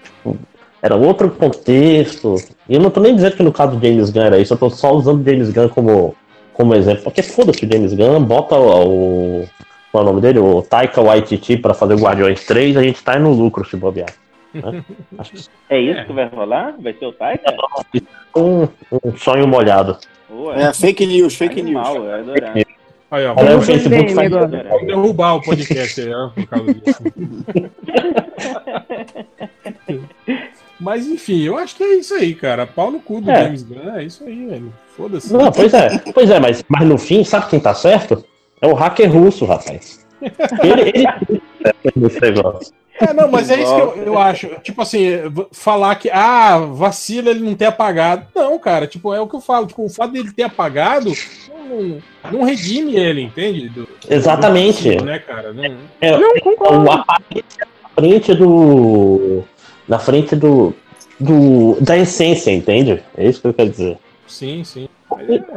Tipo, era outro contexto. E eu não tô nem dizendo que no caso do James Gunn era isso, eu tô só usando o James Gunn como, como exemplo, porque foda-se o James Gunn, bota o. Qual é o nome dele? O Taika Waititi pra fazer o Guardiões 3, a gente tá no lucro se bobear. né? *laughs* É isso É. que vai rolar? Vai ser o Taika? um, um sonho molhado. Boa. É, fake news, fake news. Animal, eu adorar. Aí, ó, Olha, o Facebook faz. vamos derrubar o podcast aí, ó, por causa disso. *laughs* *laughs* Mas enfim, eu acho que é isso aí, cara. Pau no cu do É. James Gunn, é isso aí, velho. Foda-se. Não, pois é, pois é, mas, mas no fim, sabe quem tá certo? É o hacker russo, rapaz. Ele, ele. *laughs* É, não, mas é isso que eu, eu acho. Tipo assim, falar que, ah, vacila ele não ter apagado. Não, cara, tipo, é o que eu falo. Tipo, o fato dele ter apagado não, não redime ele, entende? Do- Exatamente. do- né, cara? Não, É, Não, o concordo. na frente do. Na frente do. do da essência, entende? É isso que eu quero dizer. sim, sim.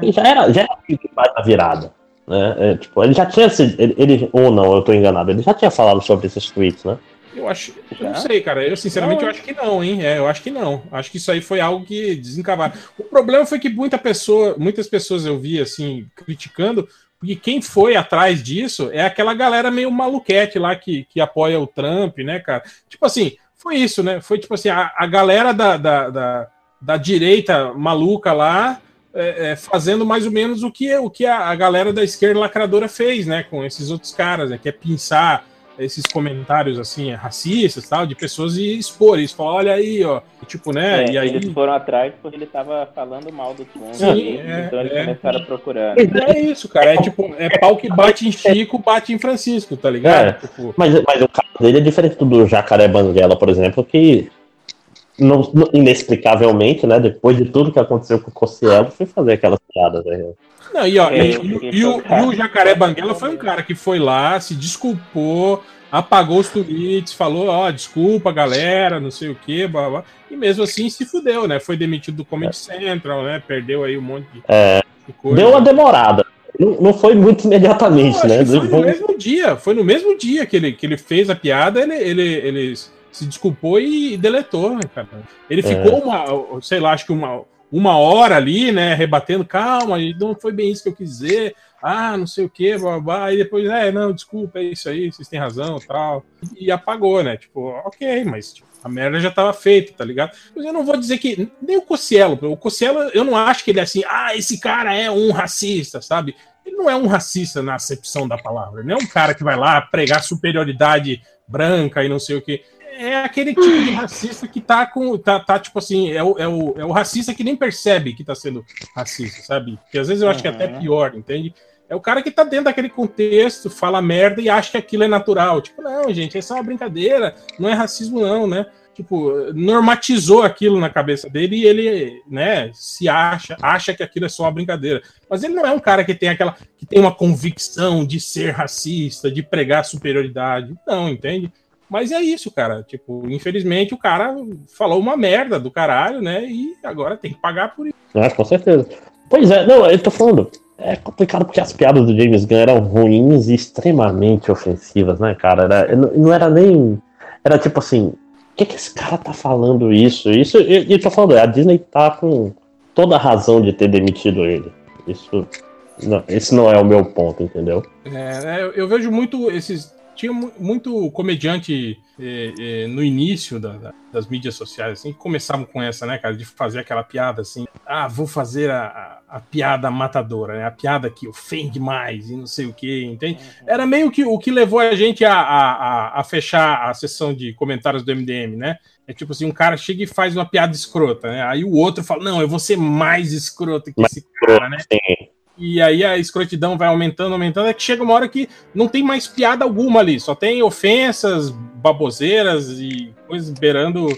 E já era, já era o que faz a virada. Né? É, tipo, ele já tinha. se- Ele, ele- ou não, eu tô enganado, ele já tinha falado sobre esses tweets, né? Eu acho. Eu não sei, cara. Eu, sinceramente, eu acho que não, hein? É, eu acho que não. Acho que isso aí foi algo que desencavaram. O problema foi que muita pessoa, muitas pessoas eu vi, assim, criticando, Porque quem foi atrás disso é aquela galera meio maluquete lá que, que apoia o Trump, né, cara? Tipo assim, foi isso, né? Foi tipo assim, a, a galera da, da, da, da direita maluca lá é, é, fazendo mais ou menos o que, o que a, a, galera da esquerda lacradora fez, né? Com esses outros caras, né? Que é pensar esses comentários assim, racistas tal, de pessoas e expor isso. Falar, olha aí, ó. Tipo, né? É, e aí... Eles foram atrás porque ele tava falando mal do Trump. Sim, é, então eles é. começaram a procurar. É isso, cara. É tipo, é pau que bate em Chico, bate em Francisco, tá ligado? É, Tipo, Mas, mas o caso dele é diferente do Jacaré Banguela, por exemplo, que não- não- inexplicavelmente, né, depois de tudo que aconteceu com o Cossielo, foi fazer aquelas piadas. Né? Não, e, ó, É, e, e o, e o Jacaré Banguela foi um cara que foi lá, se desculpou, apagou os tweets, falou, ó, desculpa, galera, não sei o quê, blá, blá, e mesmo assim se fudeu, né? Foi demitido do Comedy Central, né? Perdeu aí um monte de, É, coisa. deu uma demorada. Não, não foi muito imediatamente, né? foi no mesmo dia, foi no mesmo dia que ele, que ele fez a piada, ele, ele, ele se desculpou e deletou, né, cara? Ele É. ficou uma, sei lá, acho que uma, uma hora ali, né, rebatendo, calma, não foi bem isso que eu quis dizer, ah, não sei o que, blá, e depois, é, não, desculpa, é isso aí, vocês têm razão, tal, e apagou, né, tipo, ok, mas tipo, a merda já tava feita, tá ligado? Mas eu não vou dizer que, nem o Cossielo, o Cossielo, eu não acho que ele é assim, ah, esse cara é um racista, sabe? Ele não é um racista na acepção da palavra, não é um cara que vai lá pregar superioridade branca e não sei o que. É aquele tipo de racista que tá com. Tá, tá tipo assim, é o, é, o, é o racista que nem percebe que tá sendo racista, sabe? Porque às vezes eu acho que é até pior, entende? É o cara que tá dentro daquele contexto, fala merda e acha que aquilo é natural. Tipo, não, gente, é uma brincadeira, não é racismo, não, né? Tipo, normatizou aquilo na cabeça dele e ele, né, se acha, acha que aquilo é só uma brincadeira. Mas ele não é um cara que tem aquela, que tem uma convicção de ser racista, de pregar superioridade. Não, entende? Mas é isso, cara. Tipo, infelizmente o cara falou uma merda do caralho, né? E agora tem que pagar por isso. Ah, com certeza. Pois é, não, eu tô falando. É complicado porque as piadas do James Gunn eram ruins e extremamente ofensivas, né, cara? Era, não era nem. Era tipo assim, o que, que esse cara tá falando isso? Isso, e eu tô falando, a Disney tá com toda a razão de ter demitido ele. Isso. Não, esse não é o meu ponto, entendeu? É, eu, eu vejo muito esses. Tinha mu- muito comediante eh, eh, no início da- da- das mídias sociais, assim, que começavam com essa, né, cara, de fazer aquela piada assim, ah, vou fazer a, a- a piada matadora, né, a piada que ofende mais e não sei o que, entende? Era meio que o que levou a gente a, a, a- a fechar a sessão de comentários do MDM, né? É tipo assim, um cara chega e faz uma piada escrota, né? Aí o outro fala, não, eu vou ser mais escroto que Mais esse cara, né? Sim. E aí a escrotidão vai aumentando, aumentando, é que chega uma hora que não tem mais piada alguma ali, só tem ofensas, baboseiras e coisas beirando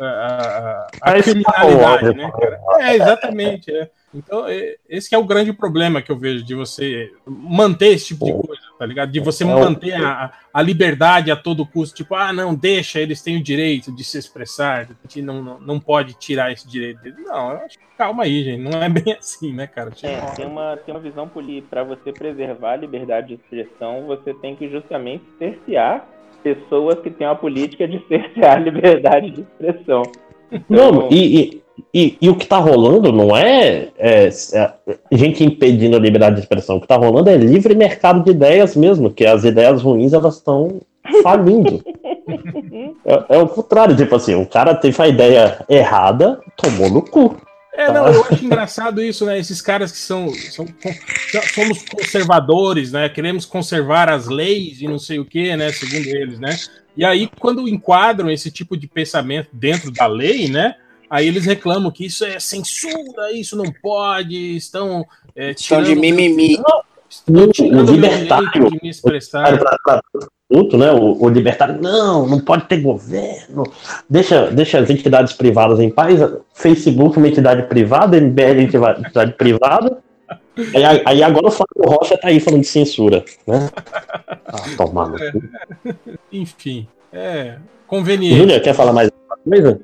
a, a, a Aí fica criminalidade, né, cara? É, exatamente. É. Então, esse que é o grande problema que eu vejo de você manter esse tipo de coisa, tá ligado? De você É manter a, a liberdade a todo custo, tipo, ah, não, deixa, eles têm o direito de se expressar, a gente não, não, não pode tirar esse direito deles. Não, eu acho que calma aí, gente, não é *laughs* bem assim, né, cara? Uma É, tem uma, tem uma visão política. Para você preservar a liberdade de expressão, você tem que justamente cercear pessoas que têm uma política de *laughs* cercear a liberdade de expressão. Então, Não, e, e, e, e o que tá rolando não é, é, é gente impedindo a liberdade de expressão. O que tá rolando é livre mercado de ideias mesmo, que as ideias ruins elas estão falindo. *laughs* é, é o contrário, tipo assim, o cara teve a ideia errada, tomou no cu. É, não, eu acho engraçado isso, né? Esses caras que são, são somos conservadores, né? Queremos conservar as leis e não sei o que, né? Segundo eles, né? E aí, quando enquadram esse tipo de pensamento dentro da lei, né? Aí eles reclamam que isso é censura, isso não pode, estão é, Estão de mimimi. estão tirando O meu libertário, de me expressar. Pra- pra- puto, né? O, o libertário, não, não pode ter governo. Deixa, deixa as entidades privadas em paz. Facebook, uma entidade privada, MBL, entidade entidade privada. Aí, aí agora o Fábio Rocha tá aí falando de censura, né? *laughs* Ah, tomar cu. Enfim, é conveniente. Júlia, quer falar mais alguma coisa?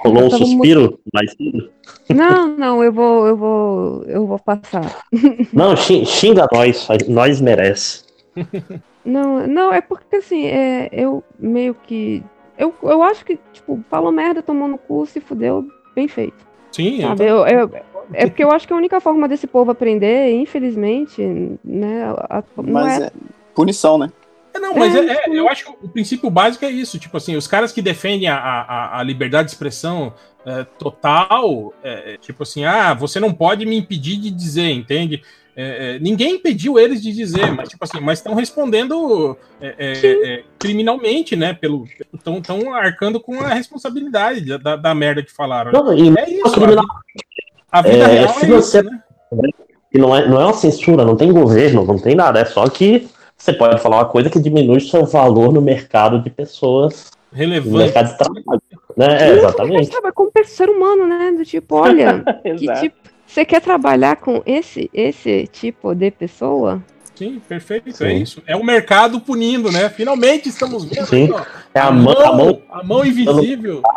Rolou um suspiro mais cedo? Não, não, eu vou, eu vou, eu vou passar. *laughs* Não, xi- xinga nós, nós merece. *laughs* Não, não, é porque assim, é, eu meio que. Eu, eu acho que, tipo, falou merda, tomou no cu, se fudeu, bem feito. Sim, Sabe, eu, eu- é porque eu acho que a única forma desse povo aprender, infelizmente, né, a- não Mas é, é punição, né? É, não, mas É, é- é- eu acho que o princípio básico é isso. Tipo assim, os caras que defendem a, a, a liberdade de expressão é, total, é, é, tipo assim, ah, você não pode me impedir de dizer, entende? É, é, ninguém impediu eles de dizer, mas tipo assim, mas estão respondendo é, é, é, criminalmente, né? Pelo estão arcando com a responsabilidade da, da, da merda que falaram. né? Não, e É isso. criminal- A, vi- a vida É, real é isso, financeiro- né? E não é, não é uma censura, não tem governo, não tem nada. É só que você pode falar uma coisa que diminui o seu valor no mercado de pessoas, no Relevante. mercado de trabalho. Né? É, exatamente. sabe, como ser humano, né? Do tipo, olha, *laughs* que tipo, você quer trabalhar com esse, esse tipo de pessoa? Sim, perfeito. É Sim. isso. É o mercado punindo, né? Finalmente estamos vendo. Sim. ó, É a mão, a mão a mão invisível. *laughs*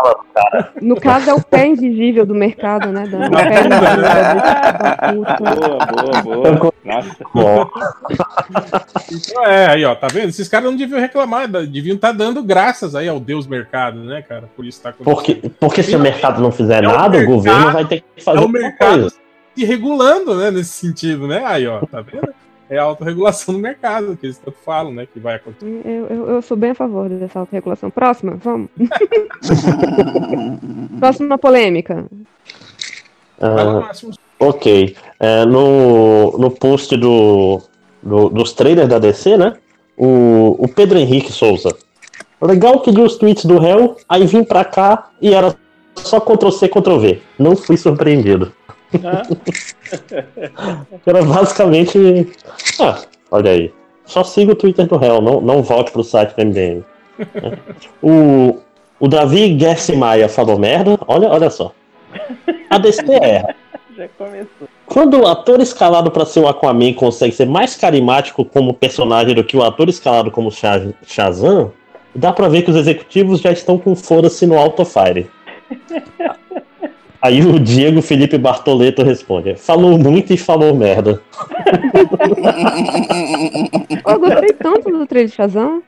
No caso, é o pé invisível do mercado, né? Da, o Da pé bunda, invisível da puta. Boa, boa, boa. Nossa. Ó, Então, é, aí, ó, tá vendo? Esses caras não deviam reclamar, deviam estar dando graças aí ao Deus mercado, né, cara? Por isso tá acontecendo. porque, porque se o mercado não fizer É o nada, o mercado- governo vai ter que É fazer o alguma mercado coisa. se regulando, né, nesse sentido, né? Aí, ó, tá vendo? É a autorregulação do mercado, que eles tanto falam, né, que vai acontecer. Eu, eu, eu sou bem a favor dessa autorregulação. Próxima, vamos. *laughs* Próxima polêmica. Máximo. ok. É, no, no post do, do- dos trailers da DC, né? O, o Pedro Henrique Souza. Legal que li os tweets do réu, aí vim pra cá e era só Ctrl-C, Ctrl-V. Não fui surpreendido. Ah, *laughs* Era basicamente. Ah, olha aí. Só siga o Twitter do réu, não, não volte pro site do MDM. *laughs* o, o Davi Gersi Maia falou merda. Olha, olha só. A DC *laughs* erra. já começou. Quando o ator escalado para ser o Aquaman consegue ser mais carismático como personagem do que o ator escalado como Sha- Shazam, dá pra ver que os executivos já estão com foda-se no Autofire. Aí o Diego Felipe Bartoleto responde: falou muito e falou merda. *laughs* Eu gostei tanto do trailer de Shazam.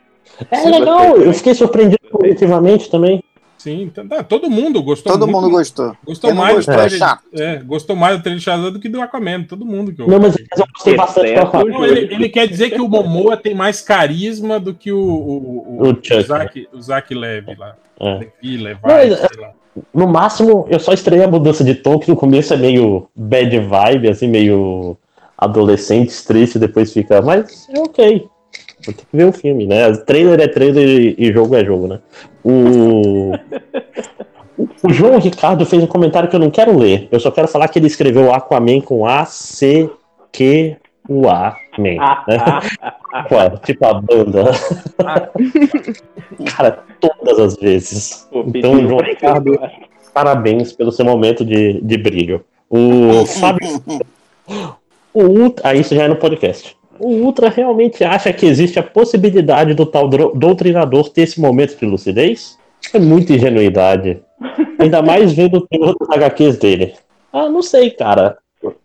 É legal, eu fiquei surpreendido positivamente também. Sim, tá- todo mundo gostou Todo muito. mundo gostou. Gostou Quem mais gostou do é trailer- chato. é, gostou mais do trailer de Shazam do que do Aquaman, todo mundo que eu Não, mas eu gostei bastante do Exceto Aquaman. Não, ele, ele quer dizer que o Momoa tem mais carisma do que o, o, o, O o Zack Levy lá. É. Levi, Levi, Mas, sei lá. No máximo, eu só estranhei a mudança de tom, que no começo é meio bad vibe, assim, meio adolescente, triste, depois fica. Mas é ok. Vou ter que ver o filme, né? Trailer é trailer e- jogo é jogo, né? O. O João Ricardo fez um comentário que eu não quero ler. Eu só quero falar que ele escreveu Aquaman com A-C-Q-U-A. Man, né? *laughs* Ué, tipo a banda. *laughs* Cara, todas as vezes. Pô, Então, João Ricardo, parabéns pelo seu momento de, de brilho. O Fábio. *laughs* O Ultra, ah, isso já é no podcast. O Ultra realmente acha que existe a possibilidade do tal doutrinador ter esse momento de lucidez? É muita ingenuidade. Ainda mais vendo o teor HQs dele. Ah, não sei, cara.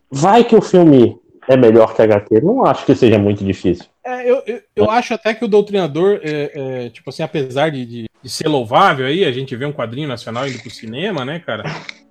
Vai que o filme é melhor que HQ. Não acho que seja muito difícil. É, eu, eu, eu acho até que o Doutrinador, é, é, tipo assim, apesar de, de, de ser louvável aí, a gente vê um quadrinho nacional indo pro cinema, né, cara?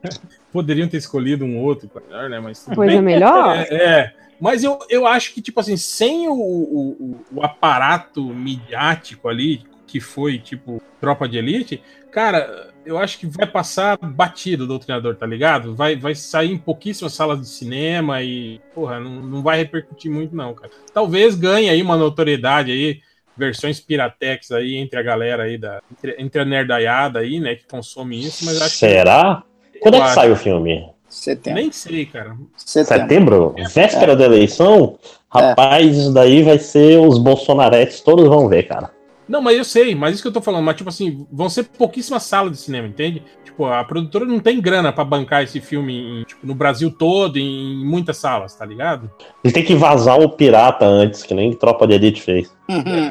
*laughs* Poderiam ter escolhido um outro, melhor, né? Mas Coisa bem. melhor? É, é. mas eu, eu acho que, tipo assim, sem o, o, o- o aparato midiático ali, que foi, tipo, Tropa de Elite, cara, eu acho que vai passar batido o Doutrinador, tá ligado? Vai, vai sair em pouquíssimas salas de cinema e, porra, não, não vai repercutir muito, não, cara. Talvez ganhe aí uma notoriedade aí, versões piratex aí entre a galera aí da. Entre, entre a nerdaiada aí, né, que consome isso, mas acho que. Será? Quando é que acho. sai o filme? Setembro. Nem sei, cara. Setembro. Setembro? Véspera da eleição? Rapaz, isso daí vai ser os bolsonaretes, todos vão ver, cara. Não, mas eu sei, mas isso que eu tô falando, mas tipo assim, vão ser pouquíssimas salas de cinema, entende? Tipo, a produtora não tem grana pra bancar esse filme em, tipo, no Brasil todo, em muitas salas, tá ligado? Ele tem que vazar o pirata antes, que nem Tropa de Elite fez.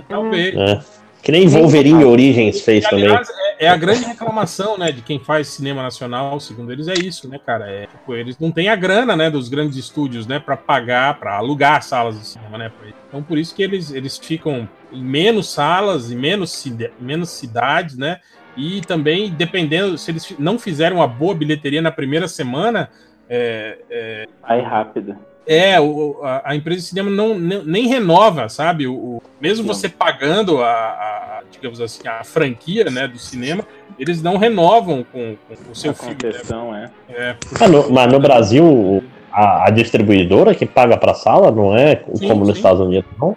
Talvez. né? Que nem Wolverine Origins fez E, também. aliás, é, é a grande reclamação, né, de quem faz cinema nacional, segundo eles, é isso, né, cara? É, tipo, eles não têm a grana, né, dos grandes estúdios, né, para pagar, para alugar salas de cinema, né? Então, por isso que eles, eles ficam em menos salas, em menos, cida- menos cidades, né? E também, dependendo, se eles não fizerem uma boa bilheteria na primeira semana, é, é, Aí rápido. É, o- a, a empresa de cinema não, nem, nem renova, sabe? O, o- mesmo você pagando a, a- digamos assim, a franquia né, do cinema, eles não renovam com, com o seu A filme. concessão, é. É, Mas no, mas no Brasil, a, a distribuidora que paga pra sala não é Sim, como nos sim. Estados Unidos, não?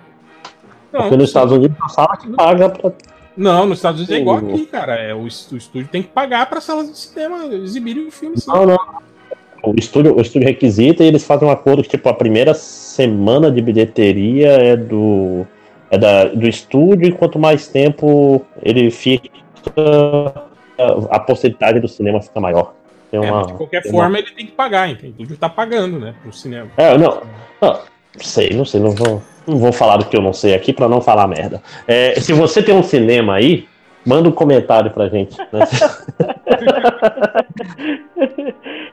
não, Porque nos Estados Unidos a sala que paga pra. não, nos Estados Unidos é igual aqui, cara. É, o, est- o estúdio tem que pagar para salas de cinema exibirem o filme. Sim. Não, não. O estúdio, o estúdio requisita e eles fazem um acordo que, tipo, a primeira semana de bilheteria é do. É da, do estúdio, e quanto mais tempo ele fica, a porcentagem do cinema fica maior. É, uma, mas de qualquer tem uma- forma, ele tem que pagar, então o estúdio tá pagando, né, pro cinema. É, não, não. Sei, não sei, não vou, não vou falar do que eu não sei aqui pra não falar merda. É, se você tem um cinema aí, manda um comentário pra gente. né? *laughs*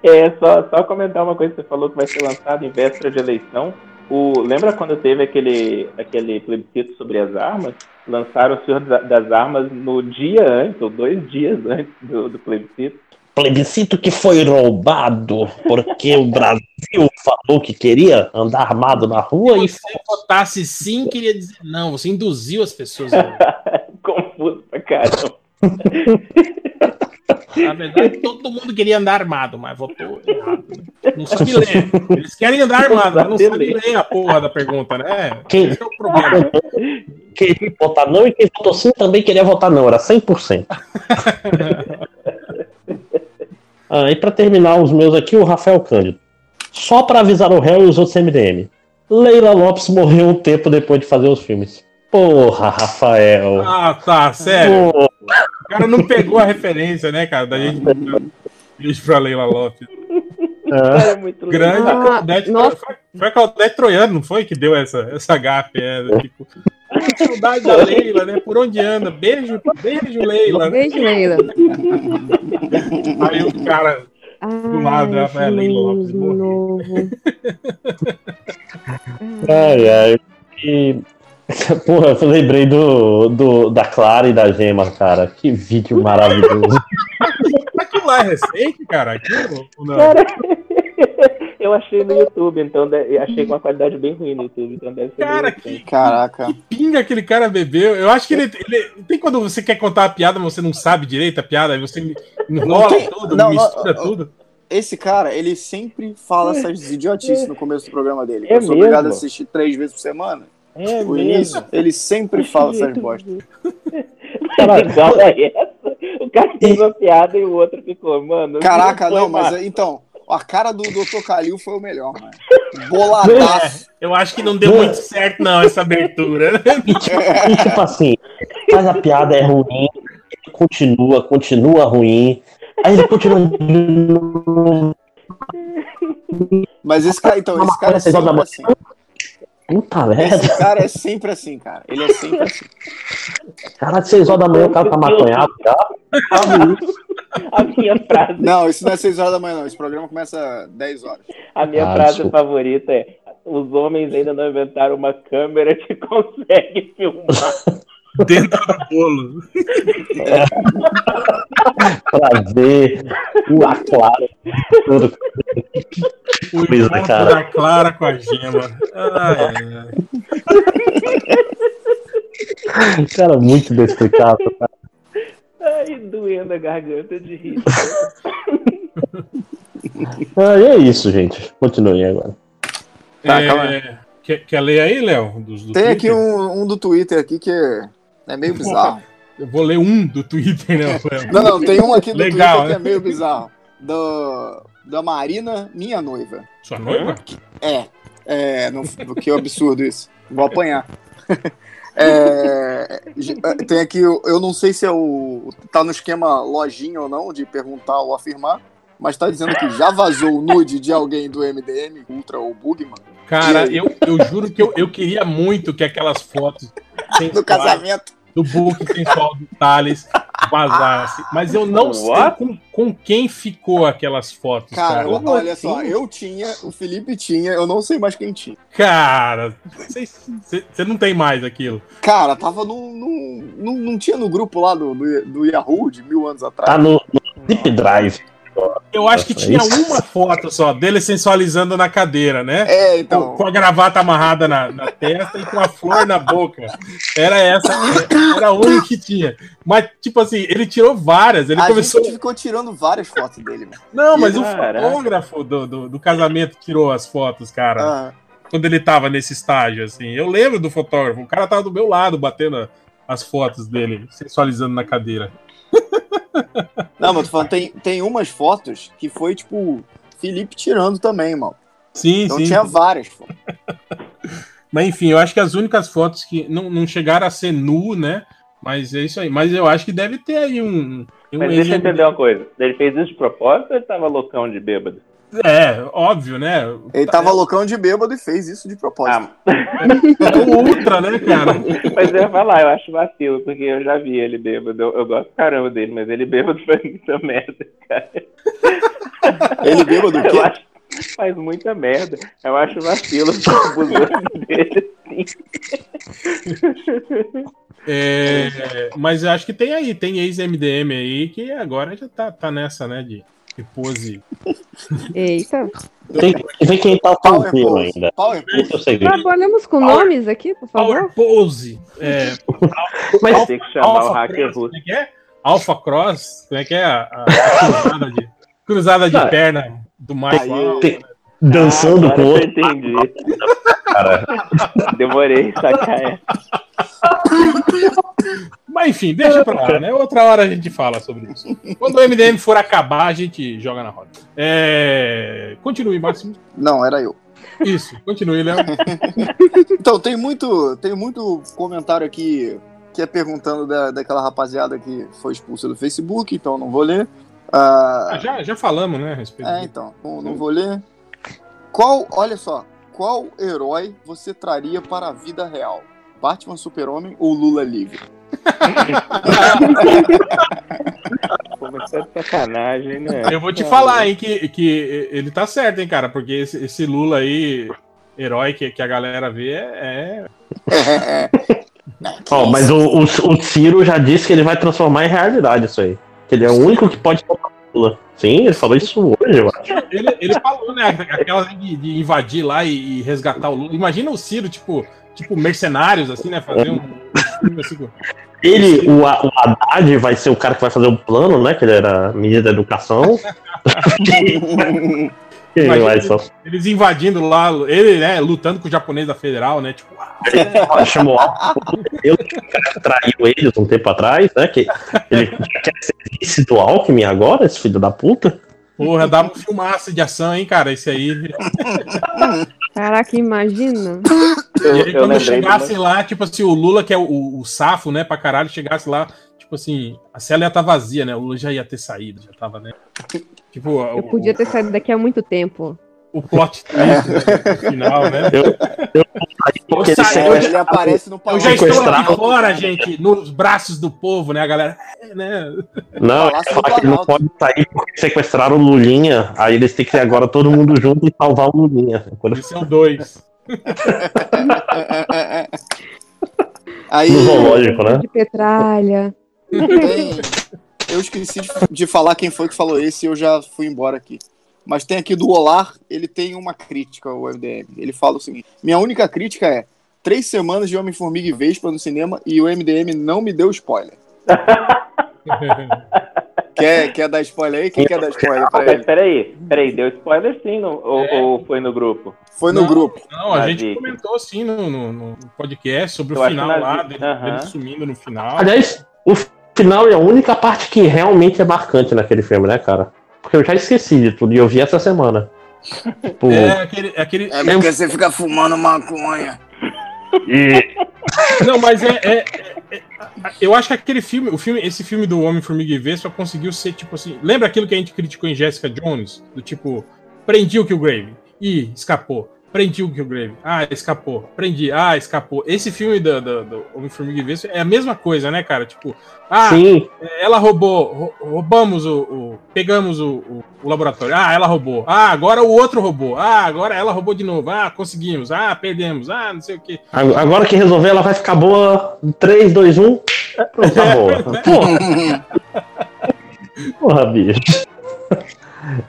É, só, só comentar uma coisa que você falou que vai ser lançado em véspera de eleição. O, lembra quando teve aquele, aquele plebiscito sobre as armas? Lançaram o Senhor da- das Armas no dia antes, ou dois dias antes do, do plebiscito. Plebiscito que foi roubado porque o Brasil falou que queria andar armado na rua e Se você votasse sim, queria dizer não. Você induziu as pessoas. *laughs* Confuso pra caramba. Na verdade, todo mundo queria andar armado, mas votou errado. né? Não sabe ler. Eles querem andar armado, mas não sabem ler a porra da pergunta, né? Quem- Esse é o problema. queria votar não e quem votou sim também queria votar não, era 100%. *laughs* ah, e pra terminar os meus aqui, o Rafael Cândido. Só pra avisar o réu e os outros MDM. Leila Lopes morreu um tempo depois de fazer os filmes. Porra, Rafael. Ah, tá, sério. Pô, O cara não pegou a referência, né, cara? Da gente. Beijo pra Leila Lopes. é. É muito Grande legal. Ah, Claudete. nossa. Foi, foi a Claudete Troiano, não foi? Que deu essa, essa gafe. É, tipo, "Ah, saudade da Leila, né? Por onde anda? Beijo, beijo, Leila. Beijo, Leila. Aí o cara. Do lado, Ai, Rafael Leila Lopes novo. Ai, ai. E... *laughs* Porra, eu lembrei do, do, da Clara e da Gema, cara. Que vídeo maravilhoso. Aquilo lá é recente, cara? Aquilo? Não? Cara, *laughs* eu achei no YouTube, então de- achei com uma qualidade bem ruim no YouTube, então deve ser Cara, que. Caraca. pinga aquele cara bebeu. Eu acho que ele, ele- Tem quando você quer contar a piada, mas você não sabe direito a piada, aí você enrola tem- tudo, não, mistura não, tudo. Esse cara, ele sempre fala essas idiotices no começo do programa dele. É eu sou obrigado a mesmo? assistir três vezes por semana. É O mesmo. início, ele sempre fala essas bostas. Igual a essa. O cara fez uma piada e o outro ficou, mano. Caraca, foi não, mas massa. então, a cara do Dr. Kalil foi o melhor, mano. Boladaço. Eu acho que não deu muito certo, não, essa abertura. né? E tipo, e, tipo assim, mas a piada é ruim, ele continua, continua ruim. Aí ele continua. Mas esse cara, então, esse cara é assim. Puta merda. Esse cara é sempre assim, cara. Ele é sempre assim. Caralho, seis horas da manhã o cara tá maconhado já. A minha frase, Não, isso não é 6 horas da manhã, não. Esse programa começa às 10 horas. a minha Ah, frase desculpa. favorita é: os homens ainda não inventaram uma câmera que *laughs* consegue filmar. *laughs* Dentro do bolo. *laughs* pra ver o a Clara. Tudo. O Coisa, encontro cara. da Clara com a gema. Ai, ai. Cara, muito inexplicável. cara. Ai, doendo a garganta de rir. *laughs* Ah, e é isso, gente. Continuem agora. Tá, É, calma quer, quer ler aí, Léo? Tem Twitter? aqui um, um do Twitter aqui que é, é meio bizarro. Eu vou ler um do Twitter, né? Não, não, tem um aqui do Legal, Twitter que né? é meio bizarro. Do, da Marina, minha noiva. Sua noiva? É, é, não, que absurdo isso. Vou apanhar. *laughs* É, tem aqui, eu não sei se é o. tá no esquema lojinha ou não, de perguntar ou afirmar, mas tá dizendo que já vazou o nude de alguém do MDM, Ultra ou Bugman, Cara, eu, eu juro que eu, eu queria muito que aquelas fotos *laughs* do casamento. Do book sensual do Thales vazasse. Mas eu não sei What? com, com quem ficou aquelas fotos, Cara, cara. olha só, eu tinha, o Felipe tinha, eu não sei mais quem tinha. Cara, você não tem mais aquilo. Cara, tava num. num- num- não tinha no grupo lá do, do, do Yahoo de mil anos atrás. Tá no, no Zip Drive. Eu acho que Nossa, tinha isso. uma foto só dele sensualizando na cadeira, né? É, então. com a gravata amarrada na, na testa e com a flor na boca. Era essa, era a única que tinha. Mas, tipo assim, ele tirou várias. Ele a começou. gente ficou tirando várias fotos dele, mano. Não, mas o Caraca. fotógrafo do, do, do casamento tirou as fotos, cara. Ah, Quando ele tava nesse estágio, assim. Eu lembro do fotógrafo. O cara tava do meu lado, batendo as fotos dele, sensualizando na cadeira. Não, mas tô falando, tem, tem umas fotos que foi, tipo, Felipe tirando também, mano. Sim, Então sim. tinha várias fotos. *laughs* Mas enfim, eu acho que as únicas fotos que não, não chegaram a ser nu, né? Mas é isso aí. Mas eu acho que deve ter aí um. um Mas deixa eu entender uma coisa. Ele fez isso de propósito ou ele tava loucão de bêbado? É, óbvio, né? Ele tava loucão de bêbado e fez isso de propósito. Ah, É o Ultra, né, cara? mas eu ia falar, eu acho vacilo, porque eu já vi ele bêbado. Eu, eu gosto caramba dele, mas ele bêbado faz muita merda, cara. Ele bêbado o Eu quê? acho faz muita merda. Eu acho vacilo abusando dele assim. É, mas eu acho que tem aí, tem ex-MDM aí que agora já tá, tá nessa, né? De, de pose. Eita. Tem que quem tá Power solteiro pose. ainda. Power pose. É o segredo. Trabalhamos com Power- nomes aqui, por favor. Power pose. É, *laughs* Mas Tem que chamar o Alpha hacker Cross, russo. como é que é? Alpha Cross, como é que é? A, a- a cruzada de, cruzada de perna do Michael. tem- né? Dançando Ah, com agora outro eu entendi. cara. Demorei, sacar essa. Mas enfim, deixa pra lá, né? Outra hora a gente fala sobre isso. Quando o MDM for acabar, a gente joga na roda. É... Continue, Máximo. Não, era eu. Isso, continue, Léo. Então, tem muito, tem muito comentário aqui que é perguntando da, daquela rapaziada que foi expulsa do Facebook, então não vou ler. Ah, Ah, já, já falamos, né? A respeito é, então, não, não vou ler. Qual, olha só, qual herói você traria para a vida real? Batman Super-Homem ou Lula livre? Começou de sacanagem, né? Eu vou te falar, hein, que, que ele tá certo, hein, cara, porque esse, esse Lula aí, herói que, que a galera vê, é. Ó, mas o, o, o Ciro já disse que ele vai transformar em realidade isso aí. Que ele é o único que pode. Sim, ele falou isso hoje, eu acho. Ele, ele falou, né? Aquela de, de invadir lá e, e resgatar o Lula. Imagina o Ciro, tipo, tipo mercenários, assim, né? Fazer um, assim. Ele, o, o Haddad vai ser o cara que vai fazer o plano, né? Que ele era ministro da educação. *laughs* ele Imagina vai só. Eles invadindo lá, ele, né, lutando com o japonês da federal, né? Tipo, ah, chamou eu que o cara que traiu eles um tempo atrás, né? Que ele quer ser vice do Alckmin agora, esse filho da puta. porra, dava um filmaço de ação, hein, cara? Esse aí. Caraca, imagina. Eu, e aí, eu quando chegasse de lá, tipo assim, o Lula, que é o, o safo, né, pra caralho, chegasse lá, tipo assim, a cela ia estar vazia, né? O Lula já ia ter saído, já tava, né? Tipo, Eu o, podia ter saído daqui há muito tempo. o plot twist né, no *laughs* final, né? Ele sa- quer- eu Ele aparece no Eu já palácio. estou aqui fora, gente, nos braços do povo, né? A galera, é, né? Não, Palácio ele fala do que ele não pode sair porque sequestraram o Lulinha. Aí eles têm que ser agora todo mundo junto e salvar o Lulinha. Quando Esse é o 2. *laughs* Aí no zoológico, né? De petralha. tem. Eu esqueci de, de falar quem foi que falou esse e eu já fui embora aqui. Mas tem aqui do Olar, ele tem uma crítica ao MDM. Ele fala o seguinte: Minha única crítica é três semanas de Homem-Formiga e Vespa no cinema e o MDM não me deu spoiler. *laughs* Quer, quer dar spoiler aí? Quem quer dar spoiler pra ele? peraí, peraí, deu spoiler sim, no, ou, É. ou foi no grupo? Foi no Não. grupo. Não, a Na gente dica. comentou assim no, no- no podcast sobre Eu o final na lá, dele, Aham. dele sumindo no final. Aliás, o final é a única parte que realmente é marcante naquele filme, né, cara? Porque eu já esqueci de tudo e eu vi essa semana. *laughs* Tipo, É aquele. é aquele É porque você fica fumando maconha. Não, mas é, é- é- é- Eu acho que aquele filme, o filme, esse filme do Homem-Formiga e Vespa conseguiu ser tipo assim. Lembra aquilo que a gente criticou em Jessica Jones? Do tipo, prendi o Killgrave e escapou. Prendi o Killgrave. Ah, escapou. Prendi. Ah, escapou. Esse filme do, do, do Homem-Formiga Vespa é a mesma coisa, né, cara? Tipo, ah, Sim. ela roubou. rou- Roubamos o. o- pegamos o, o- o laboratório. Ah, ela roubou. Ah, agora o outro roubou. Ah, agora ela roubou de novo. Ah, conseguimos. Ah, perdemos. Ah, não sei o quê. Ag- Agora que resolver, ela vai ficar boa. 3, 2, 1. Pronto, tá boa. *laughs* Porra, porra, bicho.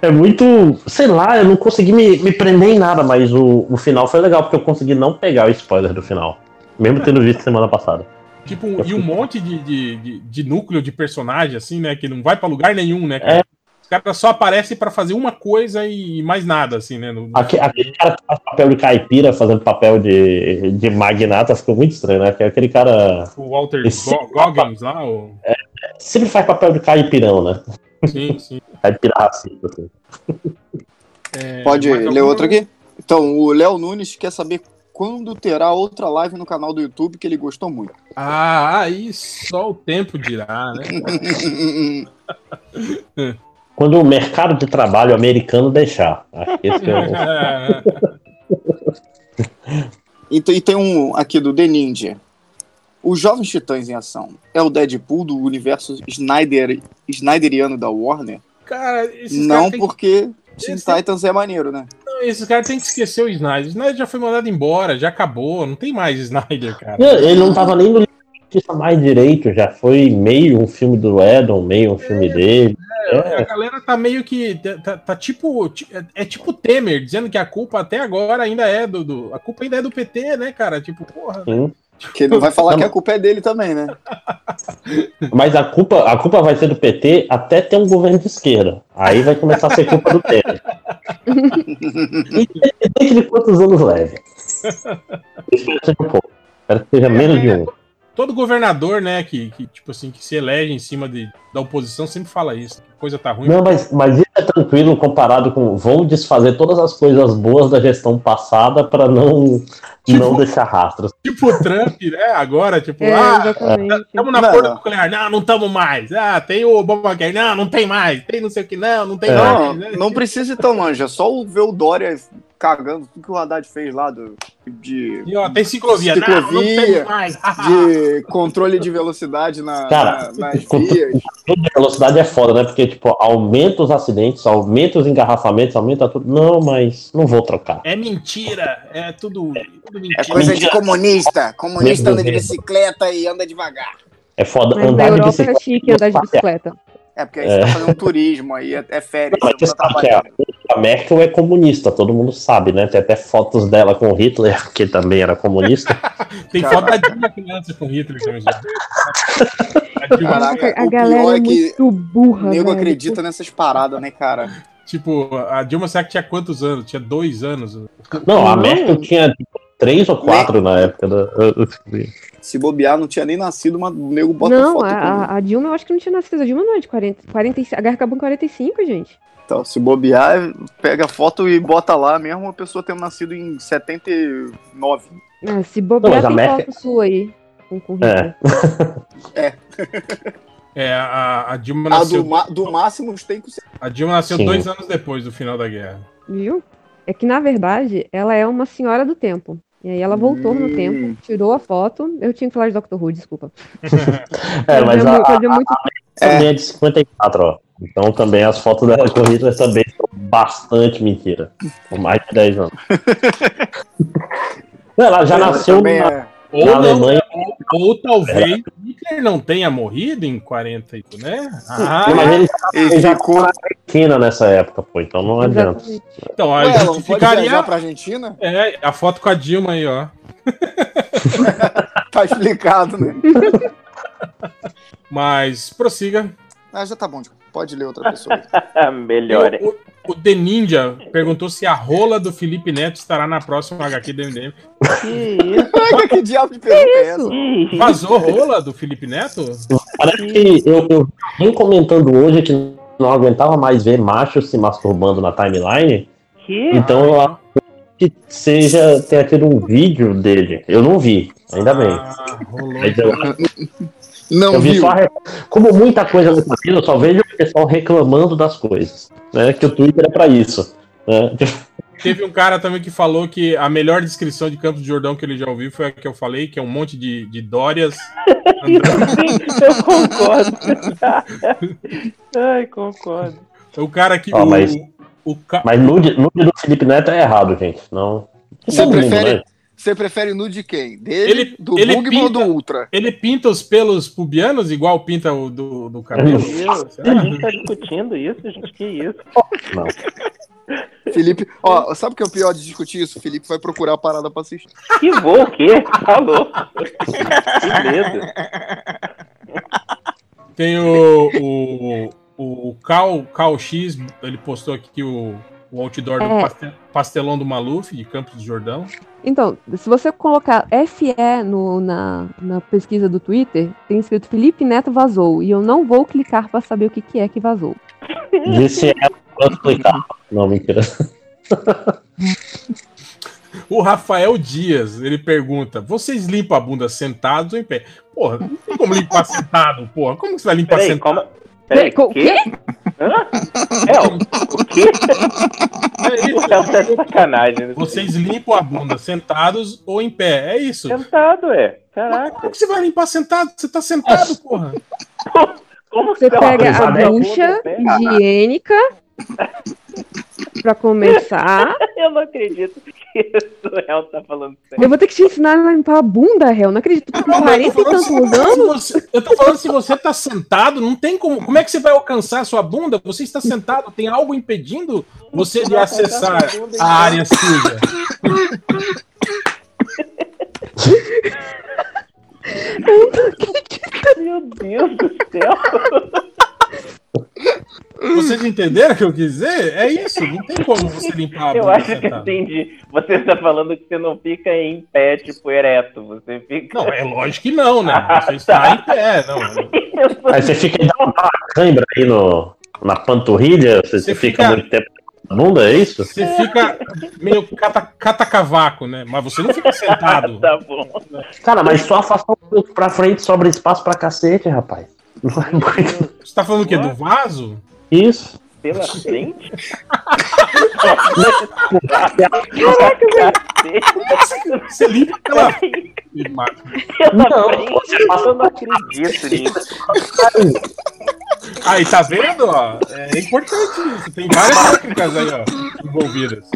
É muito. Sei lá, eu não consegui me, me prender em nada, mas o, o final foi legal, porque eu consegui não pegar o spoiler do final. Mesmo tendo visto semana passada. Tipo, e um monte de, de, de, de núcleo de personagem, assim, né? Que não vai pra lugar nenhum, né? cara? É. Os caras só aparecem pra fazer uma coisa e mais nada, assim, né? No- Aque- Aquele cara que faz papel de caipira fazendo papel de, de magnata ficou muito estranho, né? Porque aquele cara O Walter Goggins lá, o... sempre faz papel de caipirão, né? Sim, sim. Caipira racista, assim. É, Pode ler outro aqui? Então, o Léo Nunes quer saber quando terá outra live no canal do YouTube que ele gostou muito. Ah, aí só o tempo dirá, né? *laughs* Quando o mercado de trabalho americano deixar. Acho que esse é o... *laughs* E, te- e tem um aqui do The Ninja. Os Jovens Titãs em Ação é o Deadpool do universo Snyder, Snyderiano da Warner? Cara, esses Não, porque Teen Esse- Titans é maneiro, né? que- esses caras têm que esquecer o Snyder. O Snyder já foi mandado embora, já acabou, não tem mais Snyder, cara. Ele não tava nem no Justiça mais direito, já foi meio um filme do Edon, meio um filme dele. A galera tá meio que. Tá, tá- tá tipo. ti- É, é tipo Temer, dizendo que a culpa até agora ainda é do, do- A culpa ainda é do PT, né, cara? Tipo, porra. Sim. Que ele não vai falar Não. que a culpa é dele também, né? Mas a culpa, a culpa vai ser do PT até ter um governo de esquerda. Aí vai começar a ser culpa do Temer. Independente de quantos anos leve. Espero que seja um pouco. Espero que seja menos de um. Todo governador, né, que, que, tipo assim, que se elege em cima de, da oposição sempre fala isso. Que coisa tá ruim. Não, mas, mas isso é tranquilo comparado com vamos desfazer todas as coisas boas da gestão passada para não, Tipo- não deixar rastros. Tipo o Trump, né? Agora, tipo, É, ah, estamos na Não, porta não. nuclear. Não, não estamos mais. Ah, tem o Obamacare. Não, não tem mais. Tem não sei o que. Não, não tem É. mais. Não, né? não precisa ir tão longe, é só o- ver o Dória cagando tudo que o Haddad fez lá do, de, E, ó, tem ciclovia. Não, não Ciclovia, temos mais. *laughs* de controle de velocidade na, Cara, na- nas vias. A velocidade é foda, né? Porque, tipo, aumenta os acidentes, aumenta os engarrafamentos, aumenta tudo. Não, mas não vou trocar. É mentira. É tudo, tudo É mentira. coisa de comunista. Comunista Meu anda de bicicleta e anda devagar. É foda Mas na andar de Europa é bicicleta. chique andar de bicicleta. É, porque aí você tá fazendo um turismo aí, é, é férias, Mas não tá sabe que a, Merkel é comunista, todo mundo sabe, né? Tem até fotos dela com Hitler, *laughs* que também era comunista. *laughs* Tem foto da Dilma criança com Hitler também. Caraca, a o galera pior é é que muito burra, O nego velho. acredita nessas paradas, né, cara? tipo, a Dilma será que tinha quantos anos? Tinha dois anos. Não, a. Merkel tinha tipo, três ou quatro na época da. Se bobear, não tinha nem nascido, mas o nego bota Não, foto a, com a- a Dilma eu acho que não tinha nascido. A Dilma não é de 40, 45. A Guerra acabou em 45, gente. Então, se bobear, pega a foto e bota lá mesmo a pessoa tendo nascido em 79. É, se bobear, a tem Merkel- foto sua aí. Com, com É. Hitler. É, a, a Dilma A nasceu, do, ma- do máximo tem que a Dilma nasceu Sim. dois anos depois do final da guerra. Viu? É que, na verdade, ela é uma senhora do tempo. E aí ela voltou no Hum. tempo, tirou a foto. Eu tinha que falar de Doctor Who, desculpa. *laughs* É, mas fazia, a, mu- fazia muito também é de 54, ó. Então também as fotos dela com Hitler também são bastante mentira. Com mais de 10 anos. *laughs* Não, Ela já nasceu Também na, é. Ou, na não, Alemanha. ou, ou talvez Hitler não tenha morrido em 48, né? Ah, Mas ele, Ele ele já ficou. na Argentina nessa época, pô. Então não adianta. Então, a Ué, justificaria. viajar pra Argentina? É, a foto com a Dilma aí, ó. *laughs* Tá explicado, né? Mas prossiga. Ah, já tá bom, Diego. Pode ler outra pessoa. *laughs* Melhor. O, o, o The Ninja perguntou se a rola do Felipe Neto estará na próxima HQ do MDM. Que *laughs* que diabo de pergunta é essa? Vazou rola do Felipe Neto? Parece que eu, eu vim comentando hoje que não aguentava mais ver machos se masturbando na timeline. Que? Então eu acho que seja tenha tido um vídeo dele. Eu não vi, ainda bem. Ah, rolou. *laughs* Não eu vi viu? só como muita coisa no Twitter, eu só vejo o pessoal reclamando das coisas, né? Que o Twitter é pra isso. Né? *laughs* teve um cara também que falou que a melhor descrição de Campos de Jordão que ele já ouviu foi a que eu falei, que é um monte de, de Dórias. *laughs* eu concordo. *laughs* Ai, concordo. O cara que. Ó, o, mas- o ca- Mas nude, nude do Felipe Neto é errado, gente. Não. Você Não, prefere, né? Você prefere nude de quem? Dele, Ele- do ele Bugman ou do pinta- Ultra? Ele pinta os pelos pubianos igual pinta o do, do cabelo? Meu Deus, a gente tá discutindo isso, gente, que isso? Não. Felipe, ó, sabe o que é o pior de discutir isso? O Felipe vai procurar a parada pra assistir. Que vou o quê? Falou. Que medo. Tem o, o, o Cal, Cal X, ele postou aqui que o, o outdoor do É. pastel- pastelão do Maluf, de Campos do Jordão. Então, se você colocar FE no, na, na pesquisa do Twitter, tem escrito Felipe Neto vazou. E eu não vou clicar pra saber o que, que é que vazou. Disse ela quando explicar. Não, mentira. O Rafael Dias, ele pergunta: vocês limpam a bunda sentados ou em pé? Porra, não tem como limpar sentado, porra. Como que você vai limpar Peraí, sentado? como. Peraí, o quê? Hã? É, o, quê? É isso. Tá de sacanagem. né? Vocês limpam a bunda sentados ou em pé? É isso. Sentado, é. Mas Caraca. como que você vai limpar sentado? Você tá sentado, porra. Como Você pega a bucha higiênica pra começar. *laughs* Eu não acredito que o Léo tá falando sério. Eu vou ter que te ensinar a limpar a bunda, réu. Não acredito. Tu com Não, mas eu 40 tô e falando tantos se- se anos. você- Eu tô falando se você tá sentado, não tem como. Como é que você vai alcançar a sua bunda? Você está sentado, tem algo impedindo você de acessar a área suja. *laughs* Meu Deus do céu. Vocês entenderam o que eu quis dizer? É isso, não tem como você limpar a Eu bunda acho que eu entendi. Você está falando que você não fica em pé, tipo, ereto. Você fica. Não, é lógico que não, né? Ah, Você está em pé, não. *laughs* Aí você fica dá uma cãibra aí no, na panturrilha, você, Você você fica, fica- muito tempo na bunda, é isso? Você fica meio cata, catacavaco, né? Mas você não fica sentado. *laughs* tá bom. Cara, mas só afastar um pouco pra frente sobra espaço pra cacete, rapaz. Não é muito Você tá falando o quê? Do vaso? isso. Pela frente? *laughs* Você limpa pela. *laughs* Não, frente? você passa Eu não acredito nisso. Aí, tá vendo? Ó? É importante isso. Tem várias técnicas aí, ó, envolvidas.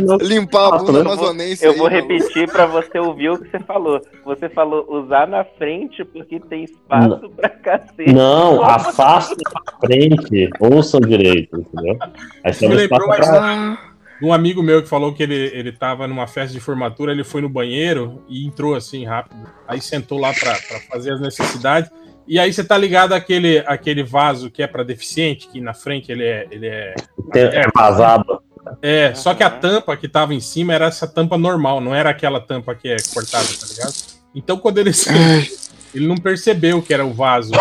não. Limpar a Nossa, bunda eu vou- amazonense. Eu aí, vou maluco. repetir pra você ouvir o que você falou. Você falou usar na frente porque tem espaço pra cacete. Não, afasta pra frente. Ouçam direito, entendeu? Aí Você me lembrou uma pra... um amigo meu que falou que ele, ele tava numa festa de formatura, ele foi no banheiro e entrou assim rápido. Aí sentou lá pra, pra fazer as necessidades. E aí você tá ligado àquele, àquele vaso que é pra deficiente, que na frente ele é. Ele é, É vazado. é, só que a tampa que tava em cima era essa tampa normal, não era aquela tampa que é cortada, tá ligado? Então quando ele *laughs* ele não percebeu que era o vaso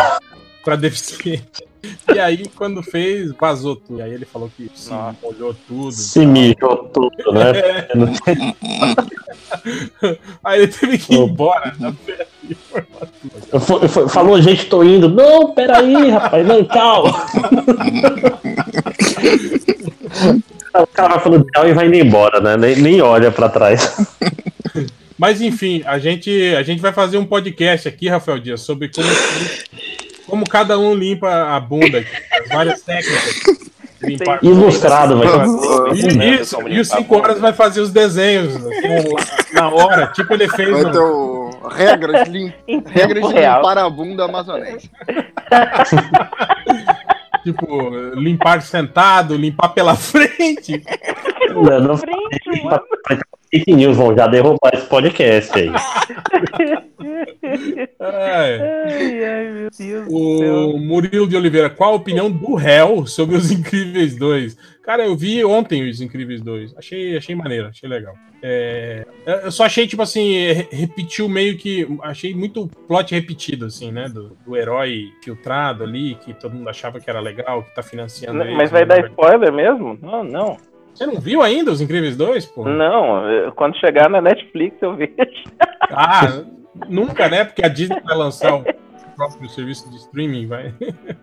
pra deficiente. E aí, quando fez, vazou tudo. E aí ele falou que se Nossa. molhou tudo. Se mijou tudo, né? É. *laughs* Aí ele teve que ir embora da fo- Falou, gente, tô indo. Não, peraí, rapaz, não, calma. *laughs* o cara vai falando tchau e vai indo embora, né? Nem, nem olha pra trás. Mas enfim, a gente, a gente vai fazer um podcast aqui, Rafael Dias, sobre como, *laughs* como cada um limpa a bunda, várias técnicas. limpar. Ilustrado, vai. E, isso, e os 5 horas vai fazer os desenhos assim, na hora, tipo ele fez. Vai no- ter o... regras, lim... *laughs* Regras de real. limpar a bunda amazonense. *laughs* Tipo, limpar sentado, limpar pela frente. Não, não Frente, mano. Fake news vão já derrubar esse podcast aí. Ai, ai, meu Deus do céu. O Murilo de Oliveira, qual a opinião do réu sobre os *laughs* Incríveis 2? Cara, eu vi ontem os Incríveis 2. Achei, achei maneiro, achei legal. É, eu só achei, tipo assim, re- repetiu meio que. Achei muito plot repetido, assim, né? Do, do herói filtrado ali, que todo mundo achava que era legal, que tá financiando Não, eles, Mas vai né? dar spoiler mesmo? Não, não. Você não viu ainda os Incríveis 2, pô? Não, eu- quando chegar na Netflix eu vejo. *laughs* Ah, nunca, né? Porque a Disney vai lançar o próprio serviço de streaming, vai.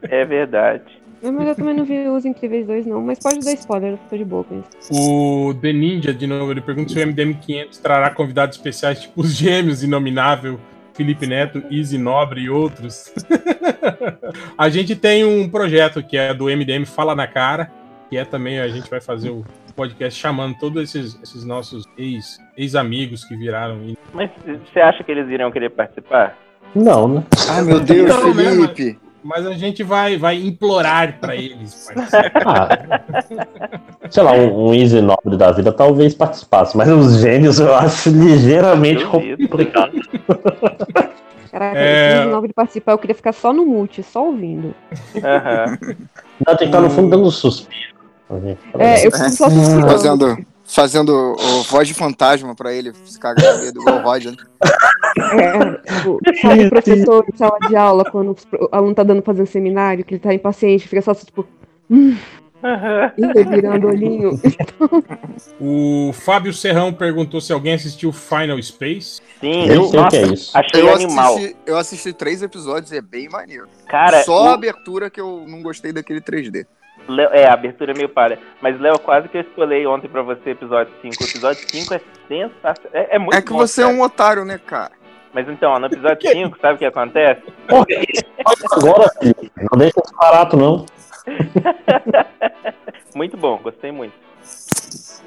É verdade. Não, mas eu também não vi os Incríveis 2, não. Mas pode dar spoiler, eu tô de boa com isso. O The Ninja, de novo, ele pergunta se o MDM 500 trará convidados especiais, tipo os gêmeos, Inominável, Felipe Neto, Easy Nobre e outros. *laughs* a gente tem um projeto que é do MDM Fala na Cara, que é também, a gente vai fazer o podcast chamando todos esses, esses nossos ex- ex-amigos que viraram. Mas você acha que eles iriam querer participar? Não, né? Ai, meu Deus, Não, né, Felipe. Mas a gente vai, vai implorar pra eles. *laughs* Ah, sei lá, um, um Easy Nobre da vida talvez participasse, mas os gênios eu acho ligeiramente complicado. Caraca, É. é... novo de participar, eu queria ficar só no mute, só ouvindo. Aham. Não, tem que estar no fundo dando suspiro. É, eu fico só. *laughs* Fazendo, fazendo o voz de fantasma pra ele se cagar medo, igual o Roger. né? É, tipo, sabe o professor em sala de aula, quando o aluno tá dando fazendo seminário, que ele tá impaciente, fica só tipo. Hum, virando o olhinho. *laughs* O Fábio Serrão perguntou se alguém assistiu Final Space. Sim, Eu sei o nossa, que é isso. achei Eu animal. assisti, eu assisti três episódios e é bem maneiro. Cara, Só o- a abertura que eu não gostei daquele 3D. Léo- é, a abertura é meio palha. Mas, Léo, quase que eu escolhi ontem pra você episódio 5. O episódio 5 é sensacional. É, é muito É que bom, você é cara. um otário, né, cara? Mas então, ó, no episódio *laughs* 5, sabe o que acontece? Agora, Felipe, não deixa esse barato, não. *laughs* Muito bom, gostei muito.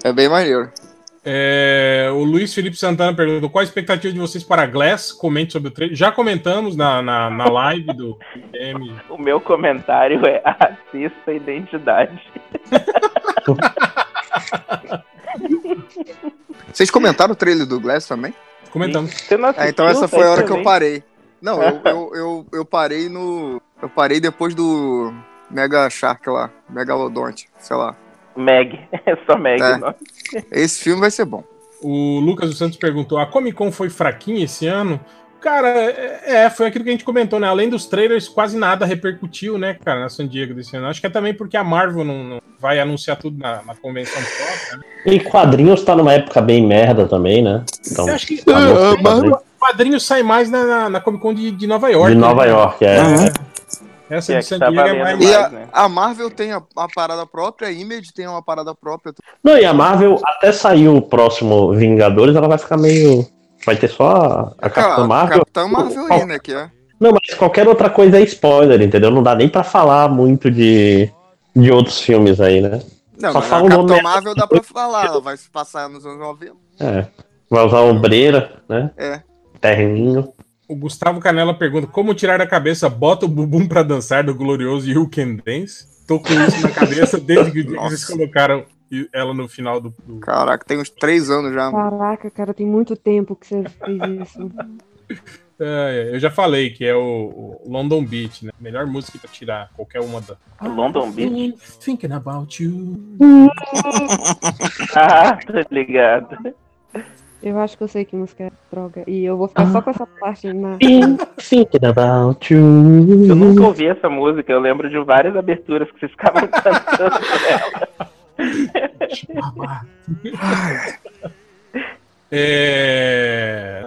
É bem maneiro. É, o Luiz Felipe Santana perguntou qual a expectativa de vocês para Glass. Comente sobre o trailer. Já comentamos na, na, na live do M. O meu comentário é assista a identidade. Vocês comentaram o trailer do Glass também? Comentamos. Você não É, então assistiu? essa foi a hora que eu também? parei. Não, eu, *laughs* eu, eu, eu parei no. Eu parei depois do Mega Shark lá. Megalodonte, sei lá. Meg. *laughs* É só Meg. É. Esse filme vai ser bom. O Lucas dos Santos perguntou: a Comic Con foi fraquinha esse ano? Cara, é, é, foi aquilo que a gente comentou, né? Além dos trailers, quase nada repercutiu, né, cara, na San Diego desse ano. Acho que é também porque a Marvel não, não vai anunciar tudo na, na convenção própria. Né? E quadrinhos tá numa época bem merda também, né? Então, Eu acho que tá bom, ah, quadrinhos. o quadrinho sai mais na, na, na Comic Con de, de Nova York. de Nova né? York, é. Essa é de tá Diego é mais. E mais, a, né? a Marvel tem a, a parada própria, a Image tem uma parada própria. Não, e a Marvel, até sair o próximo Vingadores, ela vai ficar meio. Vai ter só a, a Capitã Ah, Marvel. Capitã Marvel aí, né? Que é. Não, mas qualquer outra coisa é spoiler, entendeu? Não dá nem pra falar muito de, de outros filmes aí, né? Não, Só mas fala a Capitã nome. Marvel dá pra falar, ela vai se passar nos anos 90. É. Vai usar ombreira, né? É. Terninho. O Gustavo Canela pergunta: como tirar da cabeça bota o bumbum pra dançar do glorioso You Can Dance? Tô com isso na cabeça desde que *laughs* eles colocaram ela no final do. do- Caraca, tem uns três anos já. mano. Caraca, cara, tem muito tempo que você fez isso. *laughs* É, eu já falei que é o, o London Beat, né? Melhor música pra tirar qualquer uma da. London Beach. Thinking about you. *laughs* Ah, tô ligado. Eu acho que eu sei que música é droga. E eu vou ficar só com essa parte na. Thinking about Eu you. nunca ouvi essa música, eu lembro de várias aberturas que vocês ficavam *laughs* cantando ela. *laughs* É...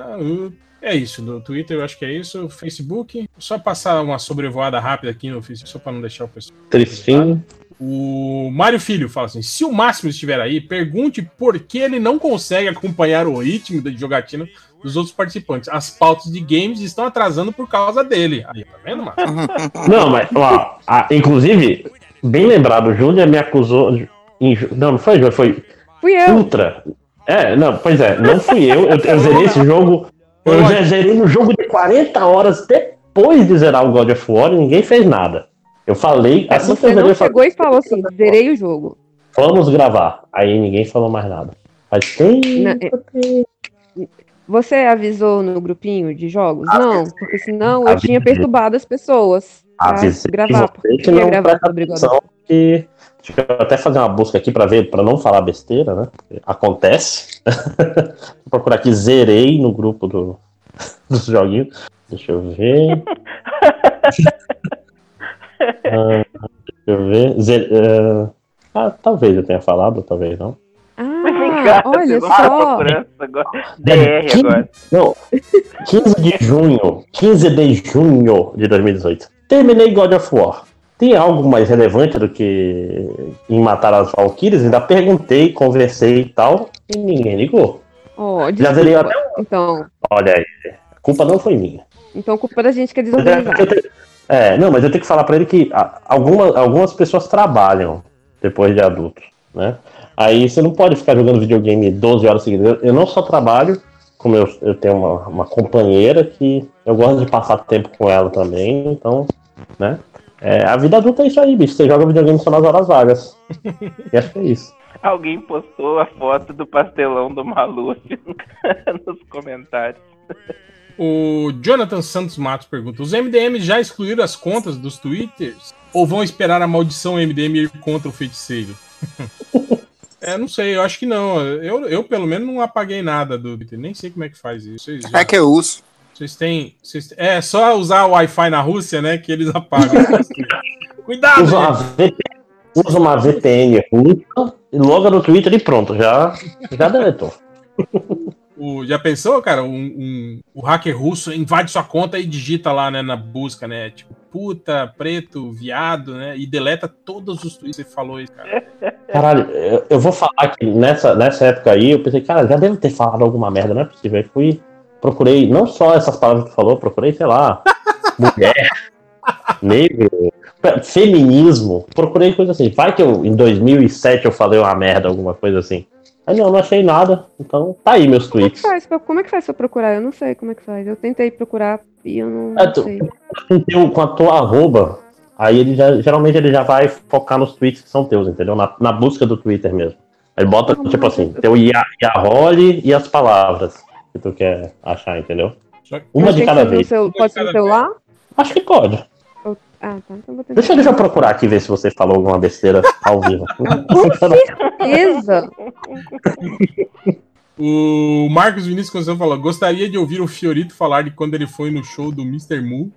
é isso, no Twitter eu acho que é isso. Facebook, só passar uma sobrevoada rápida aqui no Facebook, só pra não deixar o pessoal. Tristinho. O Mário Filho fala assim: se o Máximo estiver aí, pergunte por que ele não consegue acompanhar o ritmo da jogatina dos outros participantes. As pautas de games estão atrasando por causa dele. Aí, tá vendo, Máximo? *laughs* Não, mas, ó, a- inclusive, bem lembrado, o Júnior me acusou. em não, não foi Júnior, foi Fui eu! Ultra. É, não, pois é, não fui eu. Eu, eu zerei esse jogo. Eu já zerei no jogo de 40 horas depois de zerar o God of War e ninguém fez nada. Eu falei, assim que Você não chegou e falou assim, zerei o jogo. vamos gravar. Aí ninguém falou mais nada. Tempo. Na- é- Você avisou no grupinho de jogos? Não, porque senão eu Avisei. tinha perturbado as pessoas Avisei gravar. Porque que não gravar atenção que Deixa eu até fazer uma busca aqui pra ver, pra não falar besteira, né? Acontece. *laughs* Vou procurar aqui, zerei no grupo do, *laughs* dos joguinhos. Deixa eu ver. *laughs* Ah, deixa eu ver. Zer- ah, ah, talvez eu tenha falado, talvez não. Vem cá, Ah, olha só. Agora. DR agora. Não, 15 de junho. 15 de junho de 2018. Terminei God of War. tem algo mais relevante do que em matar as Valkyries? Ainda perguntei, conversei e tal, e ninguém ligou. Oh, Já zerei até Então, Olha aí, a culpa não foi minha. então a culpa é da gente que é é, eu te- é, não, mas eu tenho que falar pra ele que alguma, algumas pessoas trabalham depois de adultos, né? Aí você não pode ficar jogando videogame 12 horas seguidas. Eu, eu não só trabalho, como eu, eu tenho uma, uma companheira que eu gosto de passar tempo com ela também, então, né? É, a vida adulta é isso aí, bicho. Você joga videogame só nas horas vagas. *laughs* e acho que é isso. Alguém postou a foto do pastelão do Maluf *laughs* nos comentários. O Jonathan Santos Matos pergunta: os MDMs já excluíram as contas dos Twitters? Ou vão esperar a maldição MDM ir contra o feiticeiro? *laughs* é, não sei, eu acho que não. Eu, eu pelo menos, não apaguei nada do Twitter. Nem sei como é que faz isso. Vocês, já- É que eu uso. vocês têm. Vocês, é só usar o Wi-Fi na Rússia, né? Que eles apagam. *laughs* Cuidado! Usa uma. VPN, usa uma VPN russa e loga no Twitter e pronto, já, já deletou. *laughs* O- já pensou, cara? Um, um- o hacker russo invade sua conta e digita lá, né, na busca, né? Tipo, puta, preto, viado, né? E deleta todos os tweets que você falou isso, cara. *laughs* Caralho, eu, eu vou falar que nessa, nessa época aí, eu pensei, cara, já deve ter falado alguma merda, não é possível. Aí fui, procurei, não só essas palavras que falou, procurei, sei lá, *laughs* mulher, negro, feminismo, procurei coisa assim. Vai que eu, em 2007 eu falei uma merda, alguma coisa assim. Aí não, não achei nada, então tá aí meus Como é, que tweets. faz como é que faz pra procurar? Eu não sei como é que faz. Eu tentei procurar e eu não, É, não tu- sei. Com, teu, com a tua arroba, aí ele já, geralmente ele já vai focar nos tweets que são teus, entendeu? Na, na busca do Twitter mesmo. Ele bota, Ah, tipo assim, eu- teu Ia- Yarole e as palavras que tu quer achar, entendeu? Uma de cada vez. seu- pode ser no celular? Acho que pode. Ah, tá. Então. Deixa, deixa eu procurar aqui ver se você falou alguma besteira ao vivo. *laughs* Com certeza. O Marcos Vinícius Conceição falou: gostaria de ouvir o Fiorito falar de quando ele foi no show do Mr. Mu.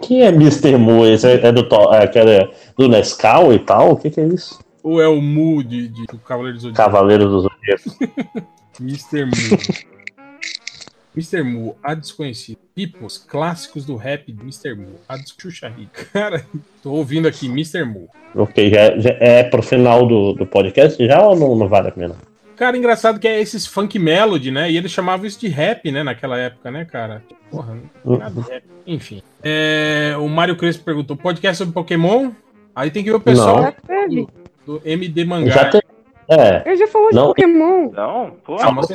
Quem é Mr. Mu? Esse é é do, é, do Nescau e tal? O que, que é isso? Ou é o Mu de, de do Cavaleiro do Zodíaco? Cavaleiro dos Zodíaco. *laughs* Mr. Mu. Mr. Mu, a desconhecida. Pipos, clássicos do rap de Mr. Mu. A Xuxa Rica. Cara, tô ouvindo aqui Mr. Mu. Ok, já, já é pro final do, do podcast já ou não, não vale a pena? Cara, engraçado que é esses funk melody, né? E eles chamavam isso de rap, né? Naquela época, né, cara? Porra, não tem nada de rap. Enfim. É, o Mário Crespo perguntou: podcast sobre Pokémon? Aí tem que ver o pessoal teve. do MD Mangá. Já tem. É. Eu já falou Não. de Pokémon. Não, pô. Ah, mas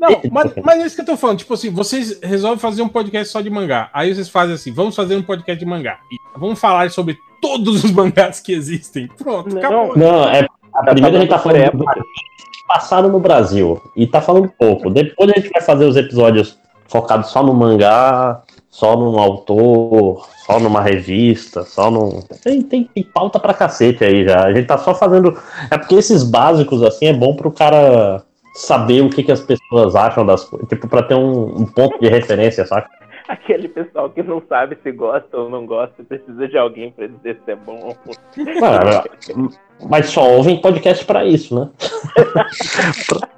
Não, mas, mas é isso que eu tô falando. Tipo assim, vocês resolvem fazer um podcast só de mangá. Aí vocês fazem assim: vamos fazer um podcast de mangá. E vamos falar sobre todos os *laughs* mangás que existem. Pronto, Não. acabou. Não, é. A primeira a gente tá falando do que passaram no Brasil. E tá falando pouco. Depois a gente vai fazer os episódios focados só no mangá, só num autor, só numa revista, só num. Tem, tem, tem pauta pra cacete aí já. A gente tá só fazendo. É porque esses básicos, assim, é bom pro cara saber o que, que as pessoas acham das coisas. Tipo, pra ter um, um ponto de referência, saca? *laughs* Aquele pessoal que não sabe se gosta ou não gosta, precisa de alguém pra dizer se é bom ou ruim. Mas só ouvem podcast pra isso, né? Pra *laughs*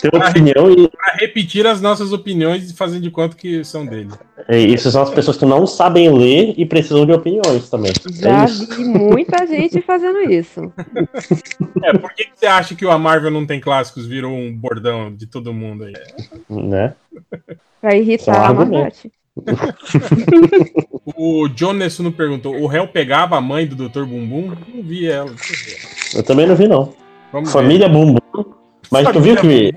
ter opinião e Pra repetir as nossas opiniões e fazer de conta que são dele. Isso são as pessoas que não sabem ler e precisam de opiniões também. Já é isso. vi muita gente fazendo isso. *laughs* É, por que, você acha que o A Marvel não tem clássicos virou um bordão de todo mundo aí? Né? Pra irritar a. Marvete. *laughs* O John Nessuno perguntou: o réu pegava a mãe do Dr. Bumbum? Não vi ela. deixa eu ver. Eu também não vi, não. Vamos Família Bumbum. Mas tu viu que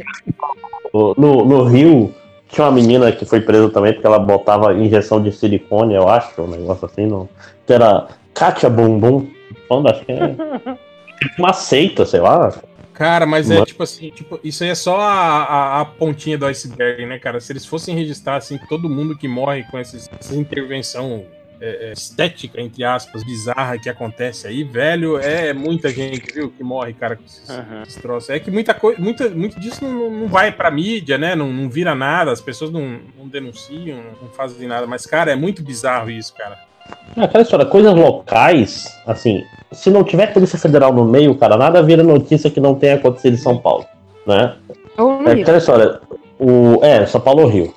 no, no Rio tinha uma menina que foi presa também porque ela botava injeção de silicone, eu acho, um negócio assim, não. Que era Katia Bumbum. Falando, acho que é. *laughs* Uma seita, sei lá. Cara, mas é tipo assim, tipo, isso aí é só a, a, a pontinha do iceberg, né, cara? Se eles fossem registrar assim todo mundo que morre com esses, essa intervenção é, é, estética, entre aspas, bizarra que acontece aí, velho, é muita gente, viu, que morre, cara, com esses, Uhum. esses troços. É que muita coisa, muita, muito disso não, não vai pra mídia, né? Não, não vira nada, as pessoas não, não denunciam, não fazem nada. Mas, cara, é muito bizarro isso, cara. É Aquela história, coisas locais, assim, se não tiver Polícia Federal no meio, cara, nada vira notícia que não tenha acontecido em São Paulo, né? Ou no É Rio. aquela história, o, é, São Paulo ou Rio.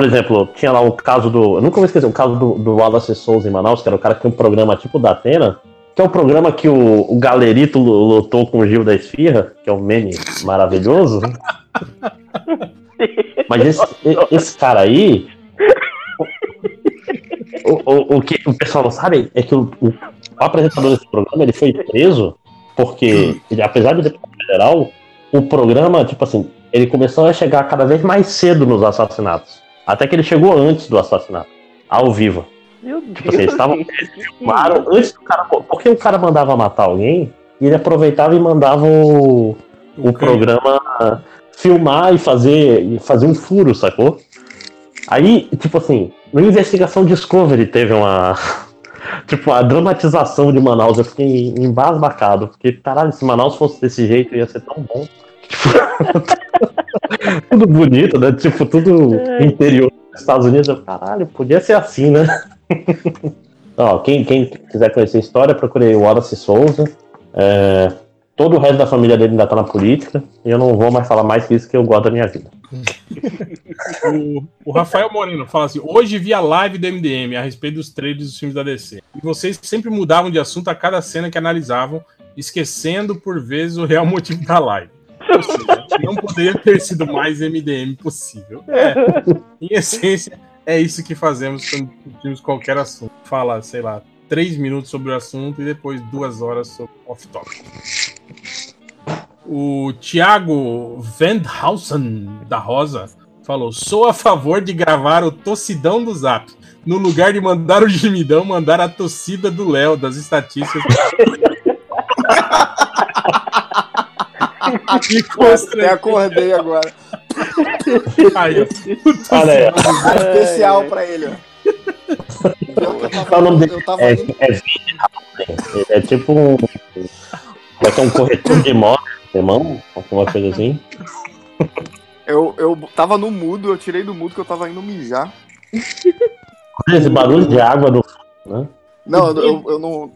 Por exemplo, tinha lá o caso do. Eu nunca vou esquecer o caso do, do Wallace Souza em Manaus, que era o cara que tem um programa tipo da Atena, que é um programa que o, o Galerito lutou com o Gil da Esfirra, que é um meme maravilhoso. *laughs* Mas esse, esse cara aí. O, o, o, que o pessoal não sabe é que o, o, o apresentador desse programa ele foi preso porque, ele, apesar de deputado federal, o programa, tipo assim, ele começou a chegar cada vez mais cedo nos assassinatos. Até que ele chegou antes do assassinato, ao vivo. Meu Deus. Tipo assim, eles estavam filmaram antes do cara. Porque o cara mandava matar alguém e ele aproveitava e mandava o, o programa filmar e fazer, e fazer um furo, sacou? Aí, tipo assim, no Investigação Discovery teve uma. *laughs* Tipo, a dramatização de Manaus, eu fiquei embasbacado. Porque, caralho, se Manaus fosse desse jeito, ia ser tão bom. *laughs* Tipo, tudo bonito, né? Tipo, tudo interior dos Estados Unidos. Eu, caralho, podia ser assim, né? *laughs* Ó, quem, quem quiser conhecer a história, procurei o Wallace Souza. É, todo o resto da família dele ainda tá na política. E eu não vou mais falar mais que isso, que eu gosto da minha vida. *laughs* O, o Rafael Moreno fala assim: hoje vi a live do MDM a respeito dos trailers dos filmes da DC. E vocês sempre mudavam de assunto a cada cena que analisavam, esquecendo por vezes o real motivo da live. Ou seja, não poderia ter sido mais MDM possível. É, em essência, é isso que fazemos quando discutimos qualquer assunto. Fala, sei lá, três minutos sobre o assunto e depois duas horas sobre off-topic. O Thiago Vendhausen da Rosa falou: sou a favor de gravar o tossidão do Zap. No lugar de mandar o gemidão, mandar a tossida do Léo, das estatísticas. *laughs* *laughs* que Até acordei agora. Aí. Olha aí. Especial pra ele, ó. Eu tava- Qual o nome dele? Tava É, indo- é, Ele é tipo um. Vai ser um corretor de imóvel, irmão? Alguma coisa assim. Eu, eu tava no mudo, eu tirei do mudo que eu tava indo mijar. Esse barulho de água no. Né? Não, eu, eu- eu não.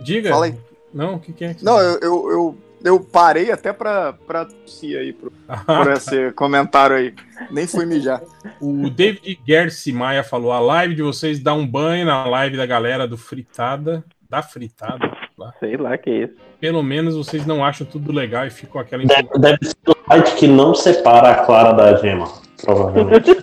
Diga. Fala aí. Não, o que, que é? que Não, eu, eu, eu, eu parei até pra, pra tossir aí, pro, por *laughs* esse comentário aí. Nem fui mijar. O David Gersi Maia falou: a live de vocês dá um banho na live da galera do Fritada. Da Fritada. lá. Sei lá que é isso. Pelo menos vocês não acham tudo legal e ficam aquela Deve, deve ser o site que não separa a clara da gema. Provavelmente. *laughs*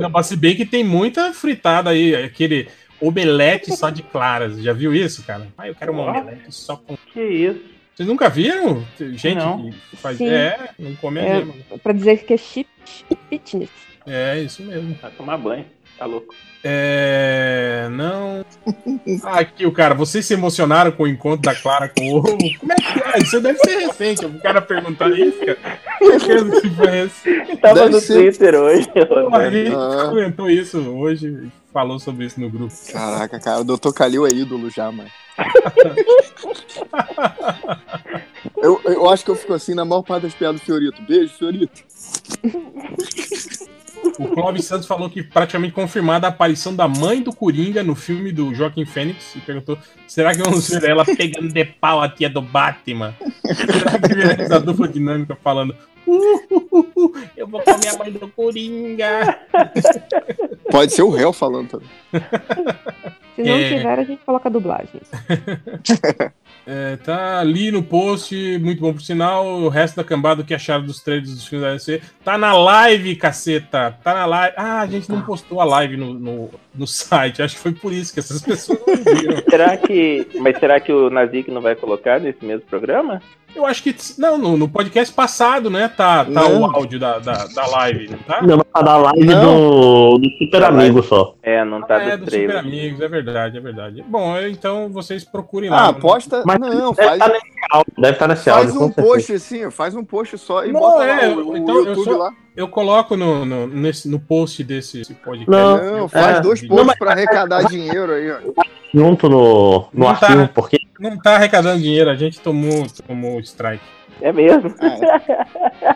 Não, mas se bem que tem muita fritada aí, aquele omelete só de claras. Já viu isso, cara? Ah, eu quero uma omelete só com. Que isso? Vocês nunca viram? Gente Não. que faz. Sim. É, não come a É, gema. pra dizer que é chip fitness. É, isso mesmo. Vai tomar banho. Tá louco. É. Não. Ah, aqui o cara, vocês se emocionaram com o encontro da Clara com o ovo? Como é que é? Isso deve ser recente. O cara perguntar isso, cara. Certeza que foi recente. Tava Deve no ser. Twitter hoje. A gente Ah. comentou isso hoje e falou sobre isso no grupo. Caraca, cara, o Dr. Calil é ídolo já, mano. *laughs* Eu, eu acho que eu fico assim na maior parte das piadas do Fiorito. Beijo, Fiorito. O Clóvis Santos falou que praticamente confirmada a aparição da mãe do Coringa no filme do Joaquim Fênix e perguntou: será que vamos ver ela pegando de pau a tia do Batman? será que veremos a dupla dinâmica falando? "Uh, uh, uh, uh, eu vou comer a mãe do Coringa. Pode ser o réu falando também. Se não É. tiver, a gente coloca a dublagem. *laughs* É, tá ali no post, muito bom por sinal. O resto da cambada que acharam dos trailers dos filmes da DC tá na live, caceta. Tá na live. Ah, a gente não postou a live no, no, no site. Acho que foi por isso que essas pessoas não viram. *laughs* Será que. Mas será que o Nazik não vai colocar nesse mesmo programa? Eu acho que. Não, no, no podcast passado, né? Tá, tá Não. o áudio da, da, da live, não tá? Não, tá na live do, do Super Amigo só. É, não tá é, do do Super. Amigos, é verdade, é verdade. Bom, então vocês procurem lá. Ah, né? posta. Mas Não, deve faz, estar nesse áudio. Deve estar nesse faz áudio. com um post assim, faz um post só e Não, bota é, lá o, o então eu YouTube só- lá. Eu coloco no, no, nesse, no post desse podcast. Não, Não, faz é. dois Não, posts mas- pra arrecadar dinheiro aí, ó. Junto no, no Não tá, arquivo, né? porque Não tá arrecadando dinheiro, a gente tomou, tomou strike. É mesmo.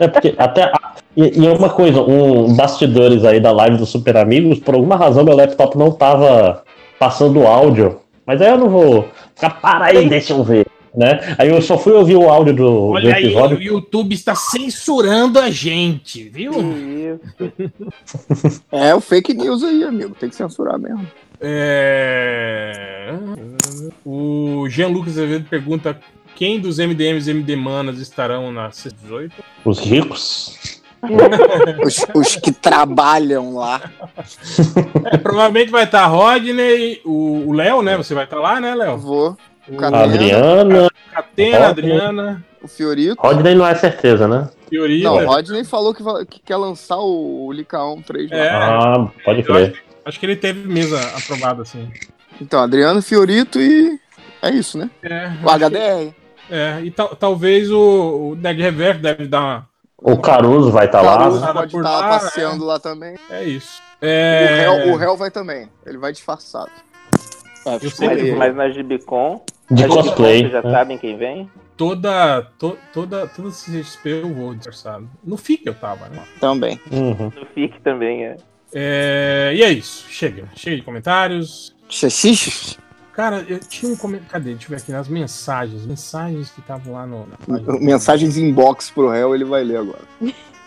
É porque até. E, e uma coisa, um bastidores aí da live do Super Amigos, por alguma razão meu laptop não tava passando áudio. Mas aí eu não vou ficar, para aí, deixa eu ver. Né? Aí eu só fui ouvir o áudio do, do Olha aí, episódio. o YouTube está censurando a gente, viu? Isso. É o fake news aí, amigo. Tem que censurar mesmo. É... O Jean Lucas Azevedo pergunta quem dos MDMs e MD Manas estarão na C18? Os ricos. *laughs* Os, os que trabalham lá. É, provavelmente vai estar Rodney, o o Léo, né? Você vai estar lá, né, Léo? Vou. O Catena. Adriana. Catena, Rodney. Adriana, O Fiorito. Rodney não é certeza, né? Fiorita. Não, o Rodney falou que, vai- que quer lançar o, Licaon 3 lá. É. Ah, pode crer. Acho que ele teve mesa aprovada, assim. Então, Adriano, Fiorito e. É isso, né? É, O HDR. é e tal- talvez o, o Ned Reverso deve dar uma. O Caruso vai estar lá. Caruso Nada pode estar lá, passeando lá também. É isso. O, É, réu, o réu vai também. Ele vai disfarçado. É, sempre Mas, mas na Gibicon, De cosplay. vocês já né? sabem quem vem? toda, to, toda, toda CXP eu vou disfarçado. No FIC eu tava, né? Também. Uhum. No FIC também, é. É, e é isso. Chega. Chega de comentários. Xixi. Cara, eu tinha um comentário. Cadê? Deixa eu ver aqui nas mensagens. Mensagens que estavam lá no. Mensagens inbox pro réu, ele vai ler agora.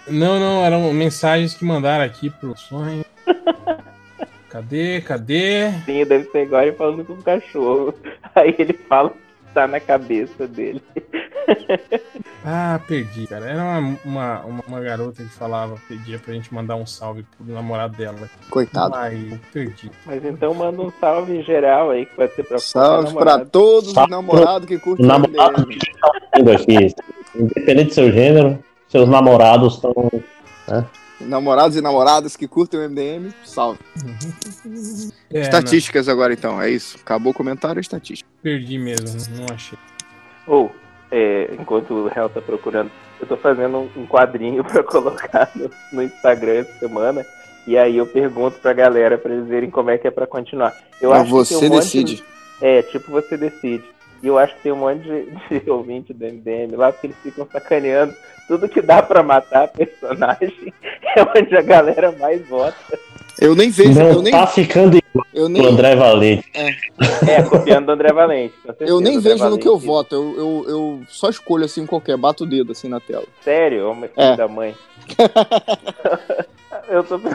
Não, não, eram mensagens que mandaram aqui pro sonho. *laughs* Cadê? Cadê? Sim, deve ser igual ele falando com o cachorro. *laughs* Aí ele fala que tá na cabeça dele. *laughs* Ah, perdi, cara. Era uma, uma, uma, uma garota que falava, pedia pra gente mandar um salve pro namorado dela. Coitado. Ai, eu perdi. Mas então manda um salve geral aí que vai ser pra Salve pra todos os namorados que curtem o Namorado que tá ouvindo aqui. Independente do seu gênero, seus namorados estão. Namorados e namoradas que curtem o MDM, salve. *laughs* É, Estatísticas agora então, é isso. Acabou o comentário, estatística. não, perdi mesmo, não achei. Ou, é, enquanto o réu tá procurando, eu tô fazendo um, quadrinho *laughs* pra colocar no, no Instagram essa semana. E aí eu pergunto pra galera pra eles verem como é que é pra continuar. Eu Mas acho que você tem um decide. de- É, tipo, você decide. E eu acho que tem um monte de, de *laughs* ouvinte do MDM lá, porque eles ficam sacaneando. Tudo que dá pra matar personagem *laughs* é onde a galera mais vota. Eu nem vejo, eu Não nem, tá ficando igual eu o nem, André Valente. É, copiando do André Valente. eu nem vejo no que eu Valente. voto. Eu, eu, eu só escolho assim qualquer, bato o dedo assim na tela. Sério? Ô, meu filho É. da mãe. *laughs* eu tô. *laughs*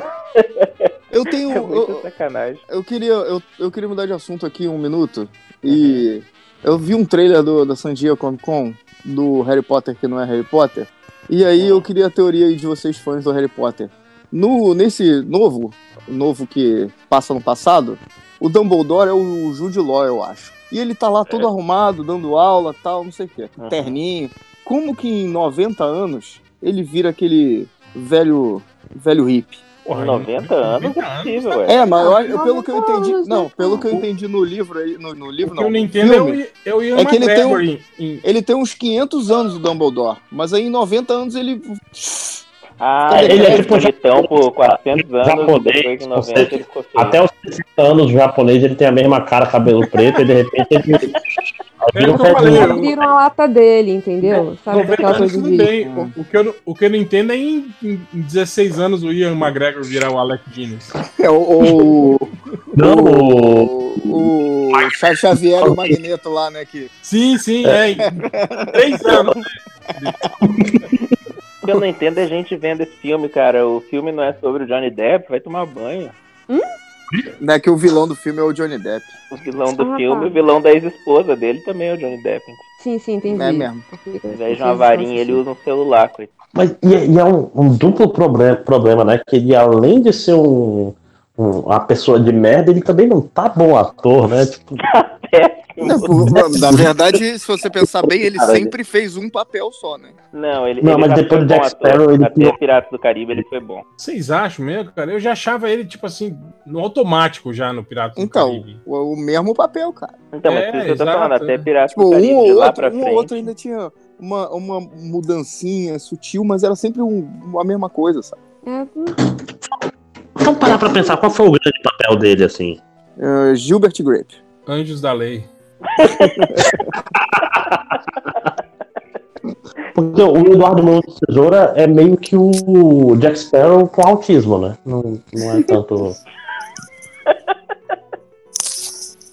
Eu tenho. É eu, sacanagem. eu queria, eu, eu queria mudar de assunto aqui um minuto. E eu vi um trailer do, da San Diego Comic Con do Harry Potter que não é Harry Potter. E aí eu queria a teoria aí de vocês fãs do Harry Potter. No, nesse novo, novo que passa no passado, o Dumbledore é o Jude Law, eu acho. E ele tá lá todo arrumado, dando aula tal, não sei o quê. Uhum. Terninho. Como que em 90 anos ele vira aquele velho velho hippie? Em 90 anos é possível, ué. É, mas pelo que eu 90 entendi. anos, Não, pelo que eu entendi no livro aí. No, no livro O que não. eu não entendo é o, filme, é o Ian É que ele tem um- em- Ele tem uns 500 anos, o Dumbledore. Mas aí em 90 anos ele. Ah, Ele ele é é tipo bonitão por 400 anos, japonês, depois de 90 você- ele ficou feio. Até os 60 anos, o japonês ele tem a mesma cara, cabelo preto, e de repente ele. É um eu falei, Abriram a lata dele, entendeu? Sabe 90 aquela coisa de. bem. O, o que eu, não- o que eu não entendo é em, em 16 anos o Ian McGregor virar o Alec Guinness. É o. o Não, o- o, o Charles Xavier e o Magneto lá, né? Que... Sim, sim, é. Em 3 anos. *laughs* O que eu não entendo é a gente vendo esse filme, cara. O filme não é sobre o Johnny Depp, vai tomar banho. Né, que o vilão do filme é o Johnny Depp. O vilão do Ah, filme, tá. o vilão da ex-esposa dele também é o Johnny Depp. Sim, sim, entendi. É mesmo. Ao invés de uma varinha, ele usa um celular, coitado. Mas e, é- e é um, um duplo problema, problema, né? Que ele, além de ser um, um- uma pessoa de merda, ele também não tá bom ator, né? Tipo, *laughs* Não, por- na verdade, se você pensar bem, ele sempre fez um papel só, né? Não, ele, Não, ele mas depois do Jack. Sparrow, ele Até Piratas do Caribe ele foi bom. Vocês acham mesmo, cara? Eu já achava ele, tipo assim, no automático já no Piratas do Então, Caribe. o, o mesmo papel, cara. Então, mas É, isso que eu tô exato, falando, até. Piratas Tipo, do Caribe um de ou lá outro, pra um ou frente. outro ainda tinha uma, uma mudancinha sutil, mas era sempre um- a mesma coisa, sabe? É, vamos parar pra pensar qual foi o grande papel dele, assim. Uh, Gilbert Grape. Anjos da Lei. *laughs* Porque o Eduardo Mão de Tesoura é meio que o Jack Sparrow com autismo, né? Não, não é tanto.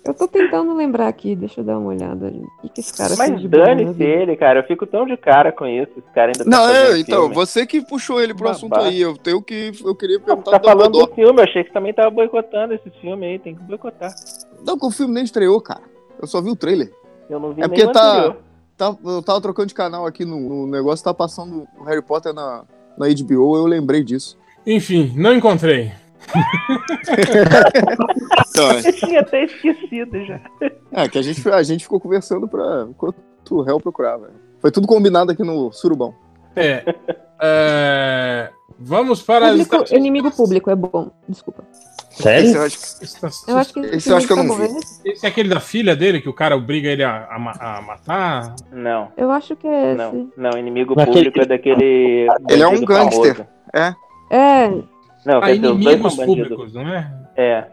Eu tô tentando lembrar aqui, deixa eu dar uma olhada. O que, que esse cara Mas dane-se ele, cara. Eu fico tão de cara com isso. Esse cara ainda tá Não, é, então, filme. você que puxou ele pro Babaca. assunto aí. Eu tenho que. Eu queria perguntar Tá do falando do filme, eu achei que também tava boicotando esse filme aí, tem que boicotar. Não, que o filme nem estreou, cara. Eu só vi o trailer. Eu não vi É porque o tá, tá. Eu tava trocando de canal aqui no, no negócio, tá passando o Harry Potter na, na HBO, eu lembrei disso. Enfim, não encontrei. *laughs* Então, é. Eu tinha até esquecido já. É, que a gente, a gente ficou conversando pra, enquanto o réu procurava. Foi tudo combinado aqui no Surubão. É. *laughs* é, Vamos para as Público, estatísticas. inimigo público, é bom. Desculpa. Esse Sério? eu acho que- Estatísticas. Eu acho que Esse eu acho que eu não tá vi. bom, né? Esse é aquele da filha dele, que o cara obriga ele a, a a matar? Não, Eu acho que é esse. não, não. Inimigo Naquele- público é daquele. Ele é um gangster. famoso. É, Não, Ah, quer dizer, os dois inimigos públicos, não é? É,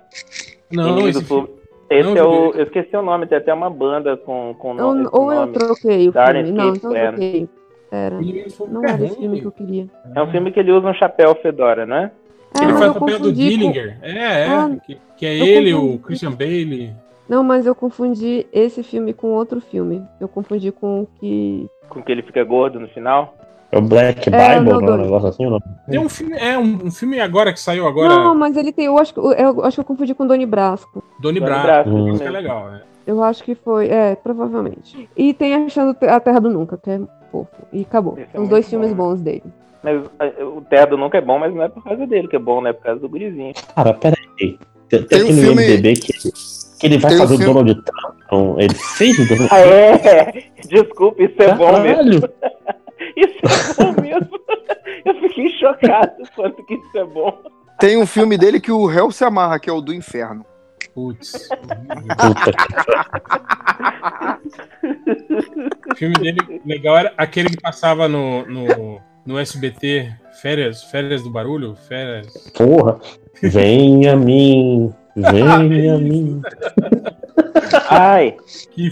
Não, inimigos esse filme. públicos. Esse Não, é o. Eu esqueci o nome, tem até uma banda com, com nome. esse ou eu troquei o Darn filme. Não, então eu troquei. Era. Não é era esse ruim. filme que eu queria. É um filme que ele usa um chapéu fedora, né? É, Ele mas faz eu o papel do confundi com- Dillinger. É, é. Ah, que, que é ele, confundi. o Christian Bale. Não, mas eu confundi esse filme com outro filme. Eu confundi com o que. Com que ele fica gordo no final. É o Black É, Bible, não, não, é um negócio assim ou não? Tem um filme, é um, um filme agora que saiu agora, Não, mas ele tem. Eu acho, que- eu acho que eu confundi com Doni Brasco. Doni Doni Brasco. Brasco, Hum. Que é legal, né? Eu acho que foi. É, provavelmente. E tem Achando a Terra do Nunca, que é fofo. E acabou. Esse é Os dois bom, filmes né? bons dele. Mas eh, o Terra nunca é bom, mas não é por causa dele que é bom, né? É por causa do gurizinho. Cara, peraí. Tem, tem Tem um aqui no filme- IMDB que, que ele vai tem um fazer o filme- Donald Trump. Então, ele fez o Donald Ah, é? Desculpa, isso é bom mesmo. Caralho! *laughs* Isso é bom mesmo. Eu fiquei chocado quanto que isso é bom. Tem um filme dele que o réu se amarra, que é o do inferno. Putz. *laughs* O filme dele legal era aquele que passava no, no, no SBT, Férias, Férias do Barulho, Férias. porra. Vem a mim. Vem a *laughs* mim. Ai,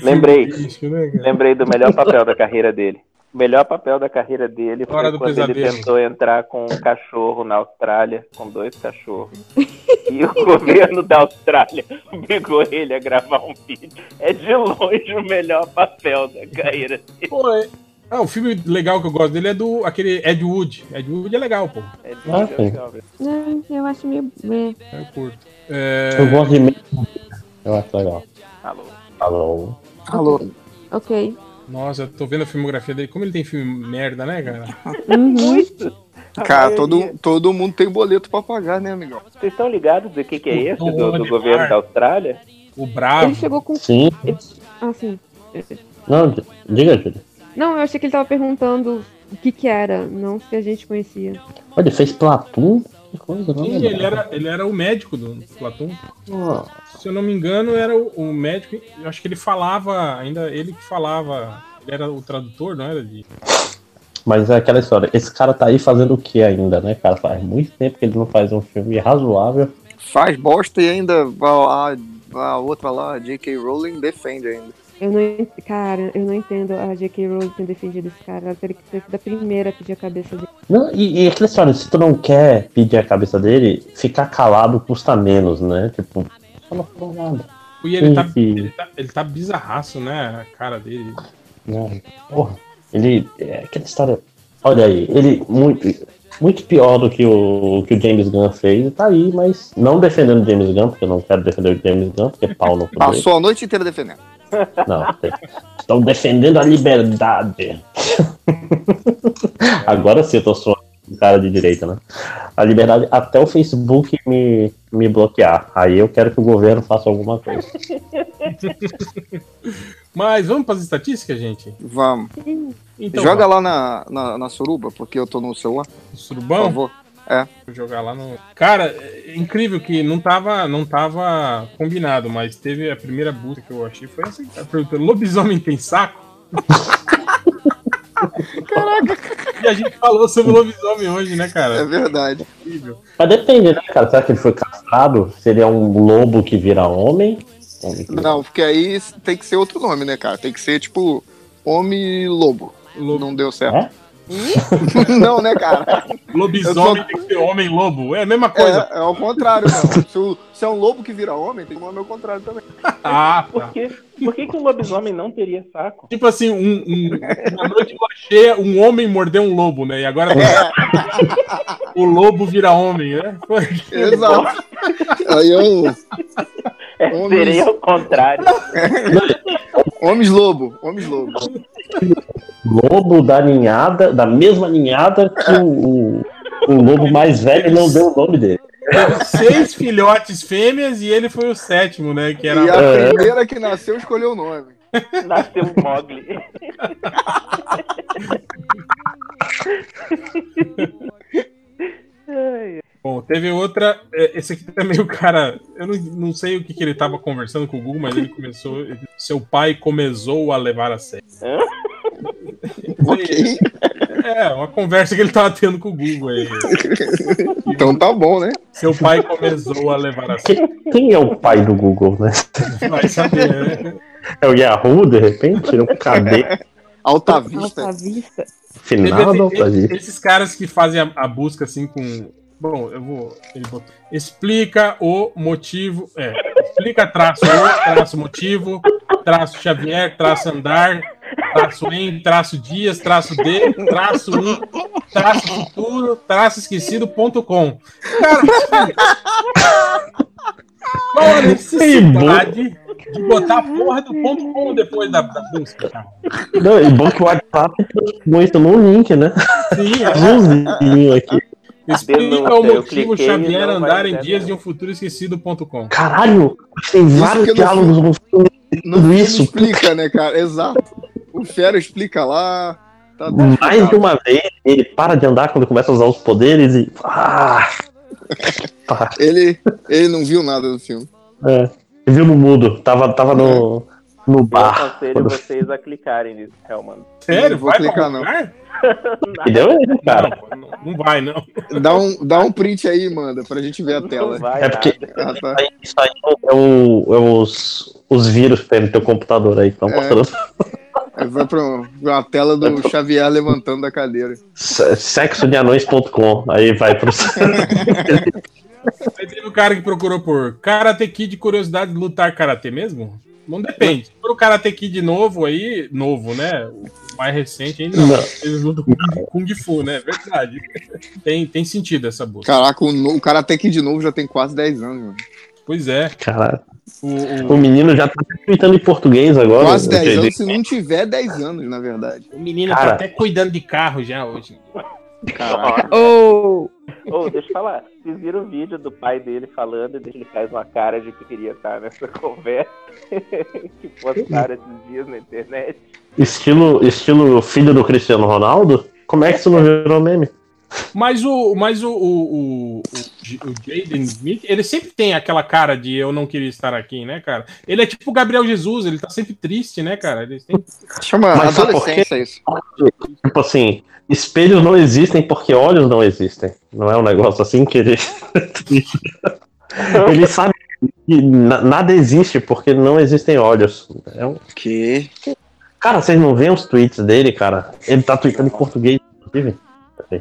Lembrei. triste, né, lembrei do melhor papel da carreira dele. O melhor papel da carreira dele foi Hora quando ele Pesadelo. tentou entrar com um cachorro na Austrália, com dois cachorros. E o governo da Austrália obrigou ele a gravar um vídeo. É de longe o melhor papel da carreira dele. Pô, é... Ah, o filme legal que eu gosto dele é do aquele Ed Wood. Ed Wood é legal, pô. É de Ah, sim. legal, velho. É, eu acho meio. é. Eu curto. É... Eu gosto de. Eu acho legal. Alô. Alô. Alô. Ok. Nossa, eu tô vendo a filmografia dele. Como ele tem filme merda, né, cara? Uhum. *laughs* A Cara, todo, todo mundo tem boleto pra pagar, né, amigão? Vocês estão ligados do que, que é esse do, do governo da Austrália? O Bravo. Ele chegou com. Sim. Ah, sim. Não, diga, Júlio. Não, eu achei que ele tava perguntando o que que era, não se a gente conhecia. Olha, ele fez Platum? Que coisa, não Sim, lembrava. ele era, ele era o médico do Platão. Ah, Se eu não me engano, era o, o médico. Eu acho que ele falava, ainda ele que falava. Ele era o tradutor, não era? De... Mas é aquela história, esse cara tá aí fazendo o que ainda, né, cara? Faz muito tempo que ele não faz um filme razoável. Faz bosta e ainda a, a- a outra lá, a J.K. Rowling, defende ainda. Eu não, cara, eu não entendo a J.K. Rowling ter defendido esse cara. Ela teria que ter sido a primeira a pedir a cabeça dele. Não, e, e aquela história, se tu não quer pedir a cabeça dele, ficar calado custa menos, né? Tipo, só não falou nada. E ele tá, Sim, sim. ele, tá, ele tá bizarraço, né? A cara dele. Né? Porra, ele. É aquela história. Olha aí, ele muito, muito pior do que o, que o James Gunn fez, tá aí, mas não defendendo o James Gunn, porque eu não quero defender o James Gunn, porque é pau no dele. Passou a noite inteira defendendo. *laughs* Não, estão defendendo a liberdade. *laughs* Agora sim eu tô soando um cara de direita, né? A liberdade até o Facebook me, me bloquear. Aí eu quero que o governo faça alguma coisa. *laughs* Mas vamos para as estatísticas, gente? Vamos. Então, Joga ó, lá na, na, na suruba, porque eu tô no celular, o por Surubão. favor. Vou jogar lá no. Cara, é incrível que não tava, não tava combinado, mas teve a primeira busca que eu achei foi essa. A pergunta: lobisomem tem saco? *laughs* Caraca! E a gente falou sobre lobisomem hoje, né, É cara? verdade. Incrível. Mas depende, né, cara? Será que ele foi castrado? Seria um lobo que vira homem? Homem que- Não, porque aí tem que ser outro nome, né, cara? Tem que ser tipo Homem Lobo. Lobo- Não deu certo. É? *laughs* não, né, cara? Lobisomem tem que ser homem-lobo. É a mesma coisa. É, é ao contrário, não. Se, o- se é um lobo que vira homem, tem que ser ao contrário também. *laughs* Ah, Por tá. que, por que, que um lobisomem não teria saco? Tipo assim, um, um, uma noite cheia, um homem mordeu um lobo, né? E agora o lobo vira homem, né? Exato. Aí é um *laughs* É, Homens. seria o contrário. Homens lobo, homens lobo. Lobo da ninhada, da mesma ninhada que o, o, o lobo mais velho não deu o nome dele. Teve seis filhotes fêmeas e ele foi o sétimo, né? Que era E a primeira que nasceu escolheu o nome. Nasceu um Mogli. *laughs* Ai, Bom, teve outra. é, Esse aqui também *laughs* o cara. Eu não, não sei o que, que ele tava conversando com o Google, mas ele começou. ele- Seu pai começou a levar a sério. *laughs* Ok. É, uma conversa que ele tava tendo com o Google aí. *laughs* Então tá bom, né? Seu pai começou a levar a sério. Quem, quem é o pai do Google, né? Vai saber, né? É o Yahoo, de repente? Um cadê? Alta Vista. Alta vista. Teve Final esse- da Alta esse- Vista. esses caras que fazem a, a busca assim com. Bom, eu vou. Botou. Explica o motivo. É. Explica traço o, traço motivo, traço Xavier, traço andar, traço em, traço dias, traço de, traço um, traço futuro, traço esquecido.com. Cara, qual a necessidade de botar a porra do ponto com depois da, da busca, cara? Não, e bom que o WhatsApp isso num link, né? Sim, é. Aqui. Explica Denúncia, o motivo Xavier andar em dias de um futuro esquecido.com. Caralho, tem vários diálogos no filme. Tudo isso. explica, né, cara? Exato. O Fera explica lá. Tá Mais de uma vez, ele para de andar quando começa a usar os poderes e. Ah! Ele, ele não viu nada do filme. É. Ele viu no mudo, tava, tava no, no Eu bar. aconselho Quando... vocês a clicarem nisso, Helman. Sério? Não vou vai clicar, não. lugar? E deu ele, cara. Não, não, não vai, não. Dá um, dá um print aí, manda, pra gente ver a Não tela. vai É porque-. Ah, tá. Isso aí é, o, é os, os vírus que tem no teu computador aí, que estão É. mostrando. Aí vai pra uma tela do Xavier levantando da cadeira. Se- Sexodeanões.com. Aí vai pro. *laughs* Aí teve o cara que procurou por Karate Kid curiosidade de lutar karatê mesmo? Não depende. Se for o Karate Kid novo aí, novo, né? O mais recente ainda não. Não. Eles lutam Kung, Kung Fu, né? Verdade. Tem, tem sentido essa busca. Caraca, o, no, o cara até aqui de novo já tem quase 10 anos, mano. Pois é. Caralho. O, O o, menino já tá tweetando em português agora. Quase 10 Ele- anos, se não tiver 10 anos, na verdade. o menino Cara. tá até cuidando de carro já hoje. Caraca. Oh, Ô, deixa eu falar. Vocês viram o vídeo do pai dele falando e ele faz uma cara de que queria estar nessa conversa *laughs* que postaram esses dias na internet? Estilo, estilo filho do Cristiano Ronaldo? Como é que isso não virou meme? Mas o, mas o, o, o, o, Jaden Smith, ele sempre tem aquela cara de eu não queria estar aqui, né, cara? Ele é tipo o Gabriel Jesus, ele tá sempre triste, né, cara? Ele tem... Chama Mas adolescência isso. Tipo assim, espelhos não existem porque olhos não existem. Não é um negócio assim que ele. *laughs* ele sabe que na- nada existe porque não existem olhos. É um... Que? Cara, vocês não veem os tweets dele, cara? Ele tá tweetando em português, inclusive.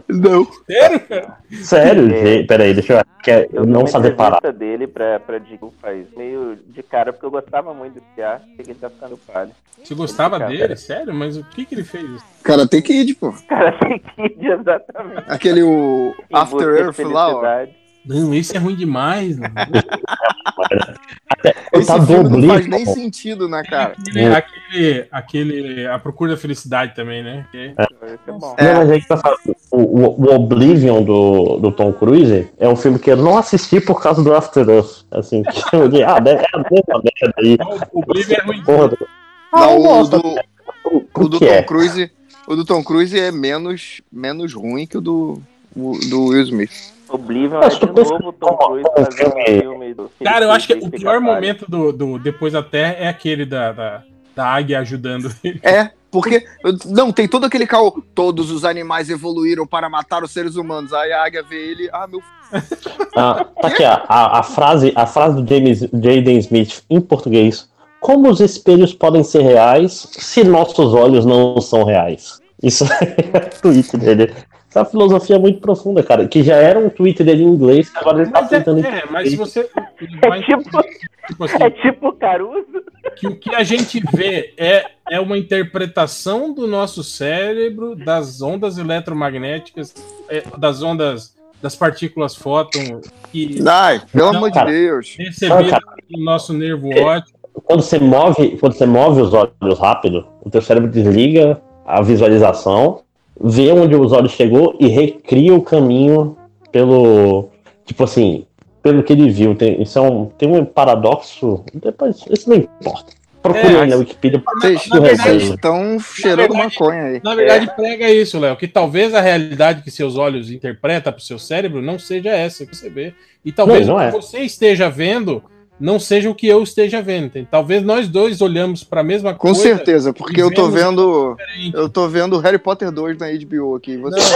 Não. Sério, cara? Sério, É. gente? Peraí, deixa eu. Quer Eu não fazer parar. entrevista dele pra, pra Digo faz meio de cara, porque eu gostava muito desse ar, sei que ele tá ficando pálido. Você gostava Cara. dele? Sério? Mas o que que ele fez? Cara, tem que ir, pô. Cara, tem que exatamente. Aquele o After Earth lá, ó. Não, esse é ruim demais. Mano. Esse tá filme não faz nem sentido, né, cara? Aquele, aquele, aquele- A Procura da Felicidade também, né? É. É. Mas que tá falando. O, o- Oblivion do, do Tom Cruise é um filme que eu não assisti por causa do After Earth. Assim, que eu digo, ah, deve, é a mesma merda aí. O Oblivion é ruim. Porra, do- Não, o do, o, o do Tom é? Cruise. O do Tom Cruise é menos, menos ruim que o do, o, do Will Smith. Oblivion Mas é de novo o Tom Cruise fazendo um filme- do Cara, eu acho que o pior momento do, do Depois da Terra é aquele da, da, da águia ajudando ele. É, porque. Não, tem todo aquele caô. Todos os animais evoluíram para matar os seres humanos. Aí a águia vê ele. Ah, meu. Ah, tá aqui, ó, a, a frase, a frase do James, Jaden Smith em português. Como os espelhos podem ser reais se nossos olhos não são reais? Isso *laughs* é tweet dele. Essa é uma filosofia muito profunda, cara. Que já era um tweet dele em inglês, que agora ele tá Mas é, tentando. é, mas se você. É tipo, tipo assim, é tipo Caruso. que o que a gente vê é, é uma interpretação do nosso cérebro das ondas eletromagnéticas, é, das ondas das partículas fóton que Ai, pelo Não, amor de. Deus. receberam cara. do nosso nervo óptico. Quando você move, quando você move os olhos rápido, o teu cérebro desliga a visualização, vê onde os olhos chegou e recria o caminho pelo, tipo assim, pelo que ele viu. Tem, isso é um, tem um paradoxo. Depois, isso não importa. Procure É, aí na Wikipedia. Vocês estão cheirando verdade- maconha aí. Na verdade, prega isso, Léo, que talvez a realidade que seus olhos interpretam para o seu cérebro não seja essa que você vê. E talvez Não, não o que é. você esteja vendo não seja o que eu esteja vendo. Talvez nós dois olhamos para a mesma Com coisa. certeza, porque eu tô vendo. diferente. Eu tô vendo Harry Potter 2 na HBO aqui. Você...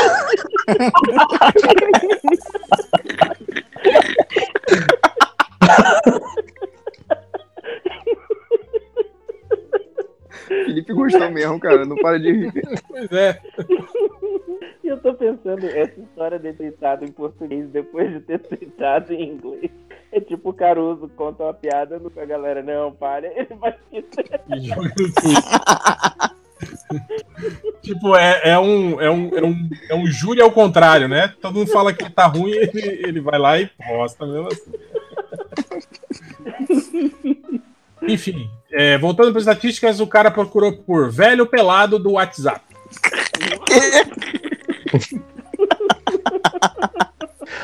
Felipe gostou mesmo, cara. Não para de rir. Pois é. Eu tô pensando, essa história de tweetado em português depois de ter tweetado em inglês. É *laughs* tipo o Caruso conta uma piada que a galera não para, ele vai *laughs* esquecer. *laughs* Tipo, é, é, um, é, um, é, um, é um júri ao contrário, né? Todo mundo fala que tá ruim, ele, ele vai lá e posta mesmo assim. Enfim, é, voltando para as estatísticas, o cara procurou por velho pelado do WhatsApp.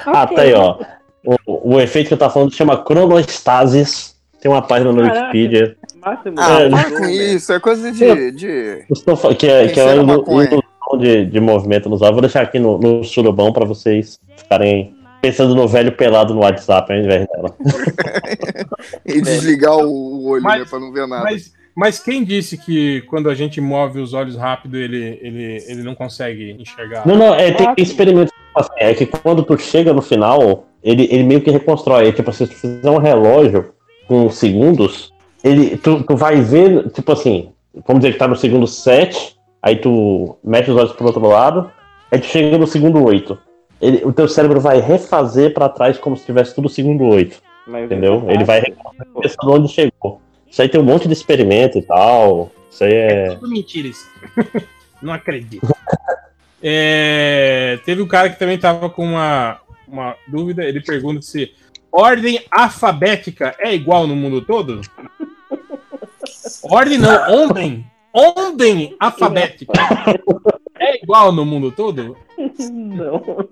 Ah, tá aí, ó. O, o efeito que eu tava falando se chama cronoestasis. Tem uma página no Caraca. Wikipedia. Máximo. Ah, É, para com isso. É coisa de. de... Estou Que é, que é uma ilusão de, de movimento nos olhos. Vou deixar aqui no, no surubão pra vocês ficarem pensando no velho pelado no WhatsApp ao invés dela. *laughs* E desligar o, olho, Mas- né? Pra não ver nada. Mas, mas quem disse que quando a gente move os olhos rápido, ele, ele, ele não consegue enxergar? Não, não, é, tem experimentos assim, é que quando tu chega no final, ele, ele meio que reconstrói. É, tipo, se tu fizer um relógio com segundos, ele, tu, tu vai ver, tipo assim, vamos dizer que tá no segundo 7, aí tu mexe os olhos pro outro lado, aí tu chega no segundo 8. Ele, o teu cérebro vai refazer pra trás como se tivesse tudo segundo 8, Mas entendeu? é Ele vai pensando onde chegou. Isso aí tem um monte de experimento e tal. Isso aí é. Tudo mentira isso. *laughs* Não acredito. *laughs* É, teve um cara que também tava com uma, uma dúvida. Ele pergunta se ordem alfabética é igual no mundo todo? Ordem não, ordem. Ordem alfabética é igual no mundo todo? Não.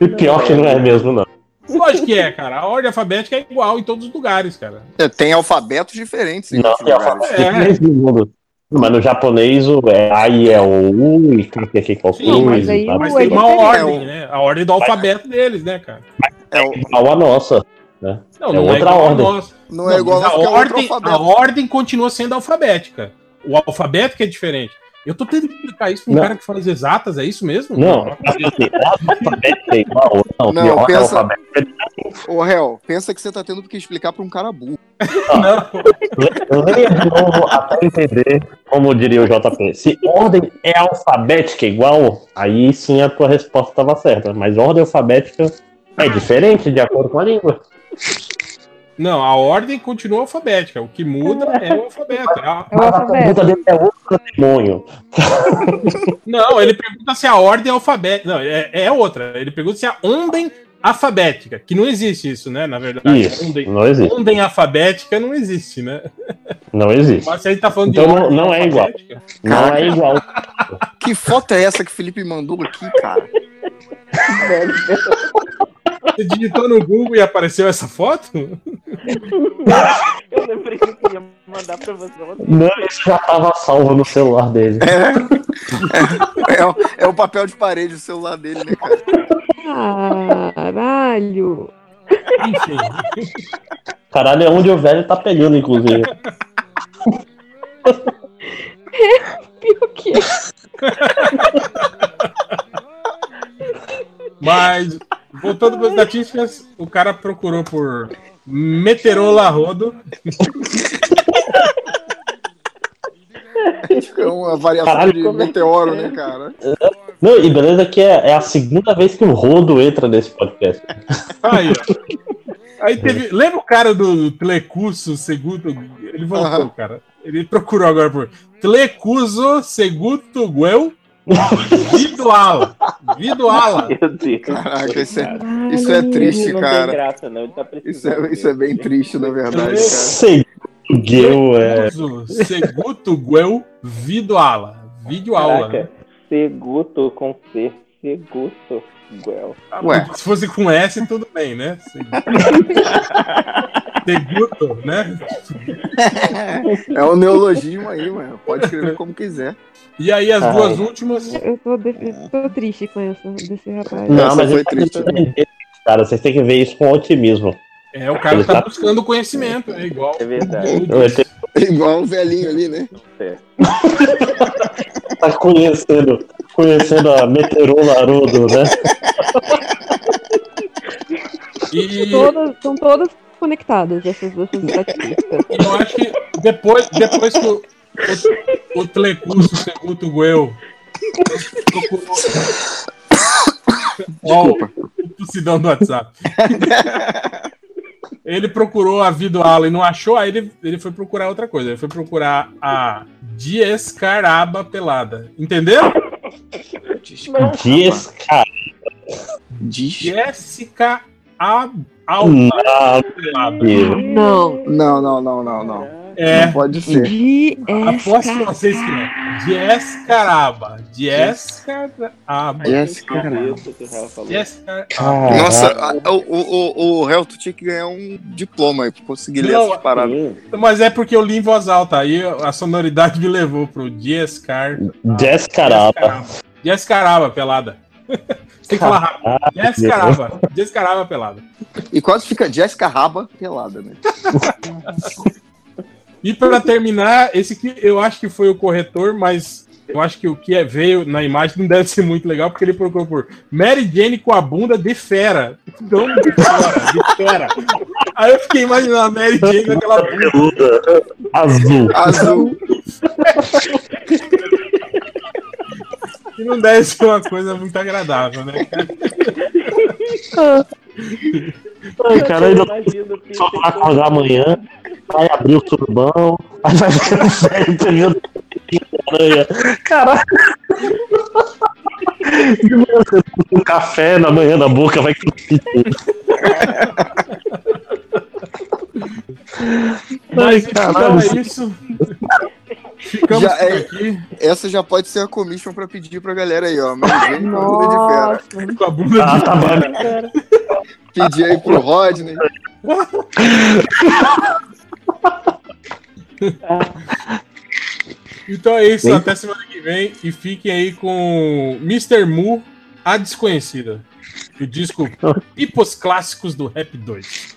E pior que não é mesmo, não. Lógico que é, cara. A ordem alfabética é igual em todos os lugares, cara. É, tem alfabetos diferentes em Não, tem lugares. É. no mundo. Mas no japonês o é A e é o U e qualquer Sim, mas aí o- Mas é tem uma ordem, né? A ordem do alfabeto deles, né, cara? É, o- igual a nossa. Né? Não, É não é outra igual a ordem. nossa. não é igual a a nossa, que é ordem, a ordem continua sendo alfabética. O alfabeto que é diferente. Eu tô tentando explicar isso pra um Não. cara que faz exatas, é isso mesmo? Não, assim, é. Não, Não, pior que o pensa- é Ô, Réu, pensa que você tá tendo que explicar pra um cara burro. Não. Leia de novo até entender, como diria o JP. Se ordem é alfabética igual, aí sim a tua resposta estava certa. Mas ordem alfabética é diferente de acordo com a língua. Não, a ordem continua alfabética. O que muda é o alfabeto. A- É o Mas a alfabeto. pergunta dele é outro demônio. *laughs* Não, ele pergunta se a ordem é alfabética. Não, é, é outra. Ele pergunta se a ordem alfabética. Que não existe isso, né? Na verdade. Isso, Ordem, não existe. ordem alfabética não existe, né? Não existe. Mas se a gente tá falando Então de não- ordem não é igual. Não é igual. Que foto é essa que o Felipe mandou aqui, cara? *laughs* Você digitou no Google e apareceu essa foto? Eu lembrei que eu ia mandar pra você. Não, isso já estava salvo no celular dele. É, o- é o papel de parede do celular dele, né, cara? Caralho. Enfim. Caralho, é onde o velho tá pegando, inclusive. Pior que é. Mas, voltando para as estatísticas, o cara procurou por Meterola Rodo. É uma variação Caralho, de como é meteoro, né, cara? Não, e beleza que é, é a segunda vez que o Rodo entra nesse podcast. Aí, ó. Aí teve. Lembra o cara do Telecurso Segundo. Ele voltou, cara. Ele procurou agora por Telecurso Segundo Guel *laughs* Viduala. Viduala. Meu Deus. Caraca, isso é, isso é triste, não cara. tem graça, tá Isso é, isso é bem triste, na verdade, cara. Segundo Guel, é. Segundo Guel Viduala. Videoaula. Caraca, Seguto com C. Seguto. Guel. Ué. Se fosse com S, tudo bem, né? Seguto, *laughs* né? É um neologismo aí, mano. Pode escrever como quiser. E aí as Ai. duas últimas. Eu tô, tô triste com essa, desse rapaz. Não, Essa mas foi tá triste, cara, vocês têm que ver isso com otimismo. É, o cara Ele tá tá- buscando conhecimento, é igual. É verdade. Tem- Igual um velhinho ali, né? *laughs* tá conhecendo, conhecendo a Meteoron Naruto, né? E Todas, são todas conectadas, essas duas estatísticas. eu acho que depois, depois que o, o, o Telecurso Segundo Guel procurou. Ó, o tossidão do WhatsApp. Ele procurou a Viduala e não achou, aí ele, ele foi procurar outra coisa. Ele foi procurar a Diescaraba pelada. Entendeu? Dias, cara. Jéssica A. Não, pelada. Não. Não, não, não, não, não. É. Não pode ser. De Aposto que vocês que é. Rafa falou. Diescaraba. Caraca. Nossa, a- o, o, o, o Helton tinha que ganhar um diploma aí pra conseguir ler Não, essas paradas. Sim. Mas é porque eu li em voz alta. Aí a sonoridade me levou pro Diescar. Descaraba. Diescaraba, pelada. Você *laughs* tem que falar rápido. Diescaraba. Diescaraba, pelada. E quase fica Jessica Raba pelada, né? *laughs* E pra terminar, esse aqui eu acho que foi o corretor, mas eu acho que o que é- veio na imagem não deve ser muito legal, porque ele procurou por Mary Jane com a bunda de fera. Não de fera, de fera. Aí eu fiquei imaginando a Mary Jane com aquela bunda. Peluda, Azul. Azul. que não deve ser uma coisa muito agradável, né? Ai, cara, ainda só vai acordar amanhã, vai abrir o turbão, aí vai ficar sério, pegando aranha. Caralho. E você com um café na manhã na boca, vai cuspir tudo. Mas Ai, então caralho. é isso. Ficamos Já por é- aqui Essa já pode ser a commission pra pedir pra galera aí, ó. Mary Jane com a bunda de fera. Com a bunda Ah, de tá fera. bom. Pedir aí pro Rodney. *laughs* Então é isso, Sim. até semana que vem. E fiquem aí com Mr. Mu, A Desconhecida. O disco *laughs* Tipos Clássicos do Rap 2.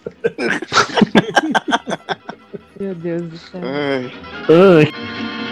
Meu Deus do céu. Ai. Ai.